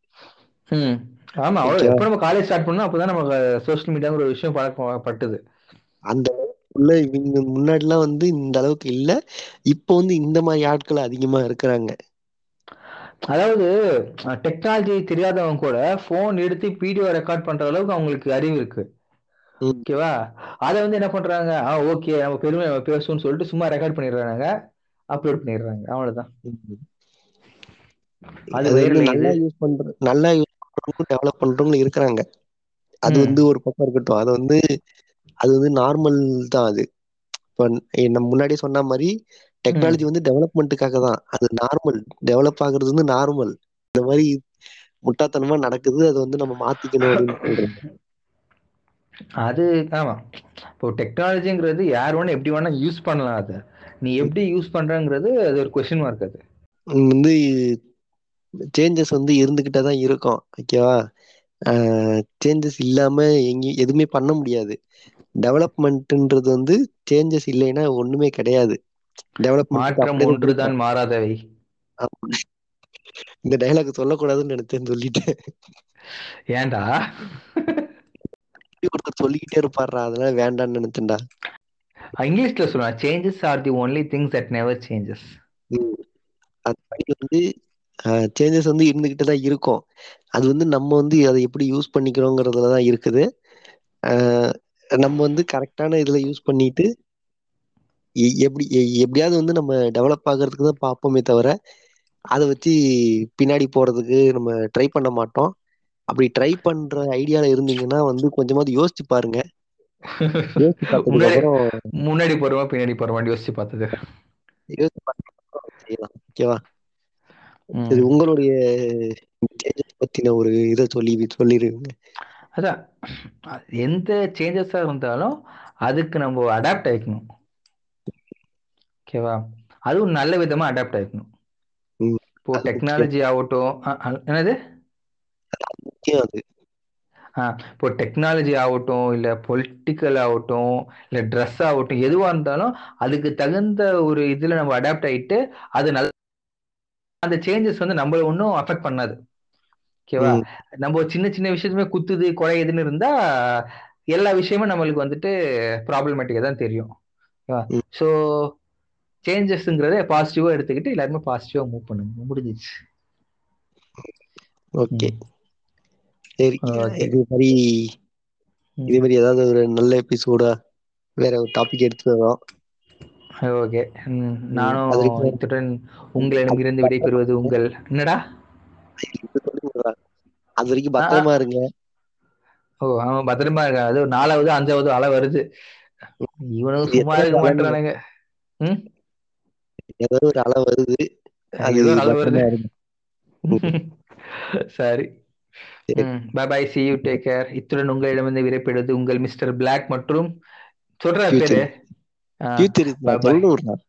ம். ஆமா அவ்வளவு. எப்போ நம்ம காலேஜ் ஸ்டார்ட் பண்ணோம் அப்பதான் நமக்கு சோஷியல் மீடியாங்கிற ஒரு விஷயம் பழக்கம் பட்டுது அந்த உள்ள இவங்க முன்னாடிலாம் வந்து இந்த அளவுக்கு இல்ல. இப்போ வந்து இந்த மாதிரி ஆட்கள் அதிகமா இருக்கிறாங்க. அதாவது டெக்னாலஜி தெரியாதவங்க கூட ஃபோன் எடுத்து வீடியோ ரெக்கார்ட் பண்ற அளவுக்கு அவங்களுக்கு அறிவு இருக்கு. ஓகேவா அதை வந்து என்ன பண்றாங்க? ஆ ஓகே நம்ம பெருமை நம்ம பேசுவோம்னு சொல்லிட்டு சும்மா ரெக்கார்ட் பண்ணிடுறாங்க அப்லோட் பண்ணிடுறாங்க. அவ்வளவுதான். அது அது வந்து வேற நல்லா யூஸ் பண்ற நல்லா யூஸ் பண்றவங்க டெவலப் பண்றவங்க இருக்கிறாங்க. அது. வந்து ஒரு பக்கம் இருக்கட்டும். அது வந்து அது வந்து நார்மல் தான் அது. இப்போ நம்ம முன்னாடியே சொன்ன மாதிரி டெக்னாலஜி வந்து டெவலப்மெண்ட்டுக்காக தான். அது நார்மல் டெவலப் ஆகுறது வந்து நார்மல் இந்த மாதிரி முட்டாத்தனமா நடக்குது. அது வந்து நம்ம மாத்திக்கணும் அப்படின்னு சொல்றேன் அது ஆமா. இப்போ டெக்னாலஜிங்கிறது யார் வேணா எப்படி வேணா யூஸ் பண்ணலாம் அதை. நீ எப்படி யூஸ் பண்றங்கிறது அது ஒரு கொஸ்டின் மார்க் அது. வந்து சேஞ்சஸ் வந்து இருந்துகிட்டே தான் இருக்கும் ஓகேவா சேஞ்சஸ் இல்லாம எங்கேயும் எதுவுமே பண்ண முடியாது. டெவலப்மெண்ட்ன்றது வந்து சேஞ்சஸ் இல்லைன்னா ஒண்ணுமே கிடையாது. டெவலப்மெண்ட் ஒன்றுதான் மாறாதவை. இந்த டைலாக் சொல்லக்கூடாதுன்னு நினைச்சேன் சொல்லிட்டேன். ஏன்டா? ஒருத்தர் சொல்லிக்கிட்டே இருப்பாருடா அதனால வேண்டாம்னு நினைச்சேன்டா இங்கிலீஷ்ல சொல்லுவாங்க changes are the only things that never changes. அது வந்து சேஞ்சஸ் வந்து இருந்துகிட்டு தான் இருக்கும். அது வந்து நம்ம வந்து அதை எப்படி யூஸ் பண்ணிக்கிறோங்கிறதுல தான் இருக்குது. நம்ம வந்து கரெக்டான இதுல யூஸ் பண்ணிட்டு எப்படி எப்படியாவது வந்து நம்ம டெவலப் ஆகிறதுக்கு தான் பார்ப்போமே தவிர அதை வச்சு பின்னாடி போறதுக்கு நம்ம ட்ரை பண்ண மாட்டோம். அப்படி ட்ரை பண்ற ஐடியால இருந்தீங்கன்னா வந்து கொஞ்சமாவது யோசிச்சு பாருங்க. முன்னாடி போறோமா பின்னாடி போறோமான்னு யோசிச்சு பார்த்தது. ஓகேவா. சரி உங்களுடைய பத்தின ஒரு இதை சொல்லி சொல்லிருங்க. அதான் எந்த சேஞ்சஸா இருந்தாலும் அதுக்கு நம்ம அடாப்ட் ஆயிக்கணும். ஓகேவா அதுவும் நல்ல விதமா அடாப்ட் ஆயிக்கணும். இப்போ டெக்னாலஜி ஆகட்டும் என்னது? முக்கியம் அது. ஆ இப்போ டெக்னாலஜி ஆகட்டும் இல்லை பொலிட்டிக்கல் ஆகட்டும் இல்லை ட்ரெஸ் ஆகட்டும் எதுவாக இருந்தாலும் அதுக்கு தகுந்த ஒரு இதில் நம்ம அடாப்ட் ஆகிட்டு அது நல்ல அந்த சேஞ்சஸ் வந்து நம்மள ஒன்றும் அஃபெக்ட் பண்ணாது. ஓகேவா ம். நம்ம சின்ன சின்ன விஷயத்துமே குத்துது குறையுதுன்னு இருந்தா எல்லா விஷயமும் நம்மளுக்கு வந்துட்டு ப்ராப்ளமேட்டிக்காக தான் தெரியும். ஓகேவா ம். ஸோ சேஞ்சஸ்ங்கிறத பாசிட்டிவாக எடுத்துக்கிட்டு எல்லாருமே பாசிட்டிவாக மூவ் பண்ணுங்க. முடிஞ்சிச்சு. ஓகே. ம். சரி இது மாதிரி இதே மாதிரி ஏதாவது ஒரு நல்ல எபிசோடா வேற ஒரு டாபிக் எடுத்து வரோம். ஓகே. நானும் இத்துடன் உங்களிடமிருந்து விடைபெறுவது உங்கள். என்னடா? அது வரைக்கும் பத்திரமா இருங்க. ஓ ஆமா பத்திரமா இருக்கா அது நாலாவது அஞ்சாவது அலை வருது. இவனும் இது சும்மா இருக்க அலை மாட்டானுங்க ஏதோ ஒரு அலை வருது. அது ஏதோ நல்ல வருது. இருங்க. சரி. Bye bye see you take care இத்துடன் உங்களிடமிருந்து விடைபெறுவது உங்கள் மிஸ்டர் பிளாக் மற்றும் சொல்ற பேரு? ஃபியூச்சர் ஃபியூச்சர் பை நான்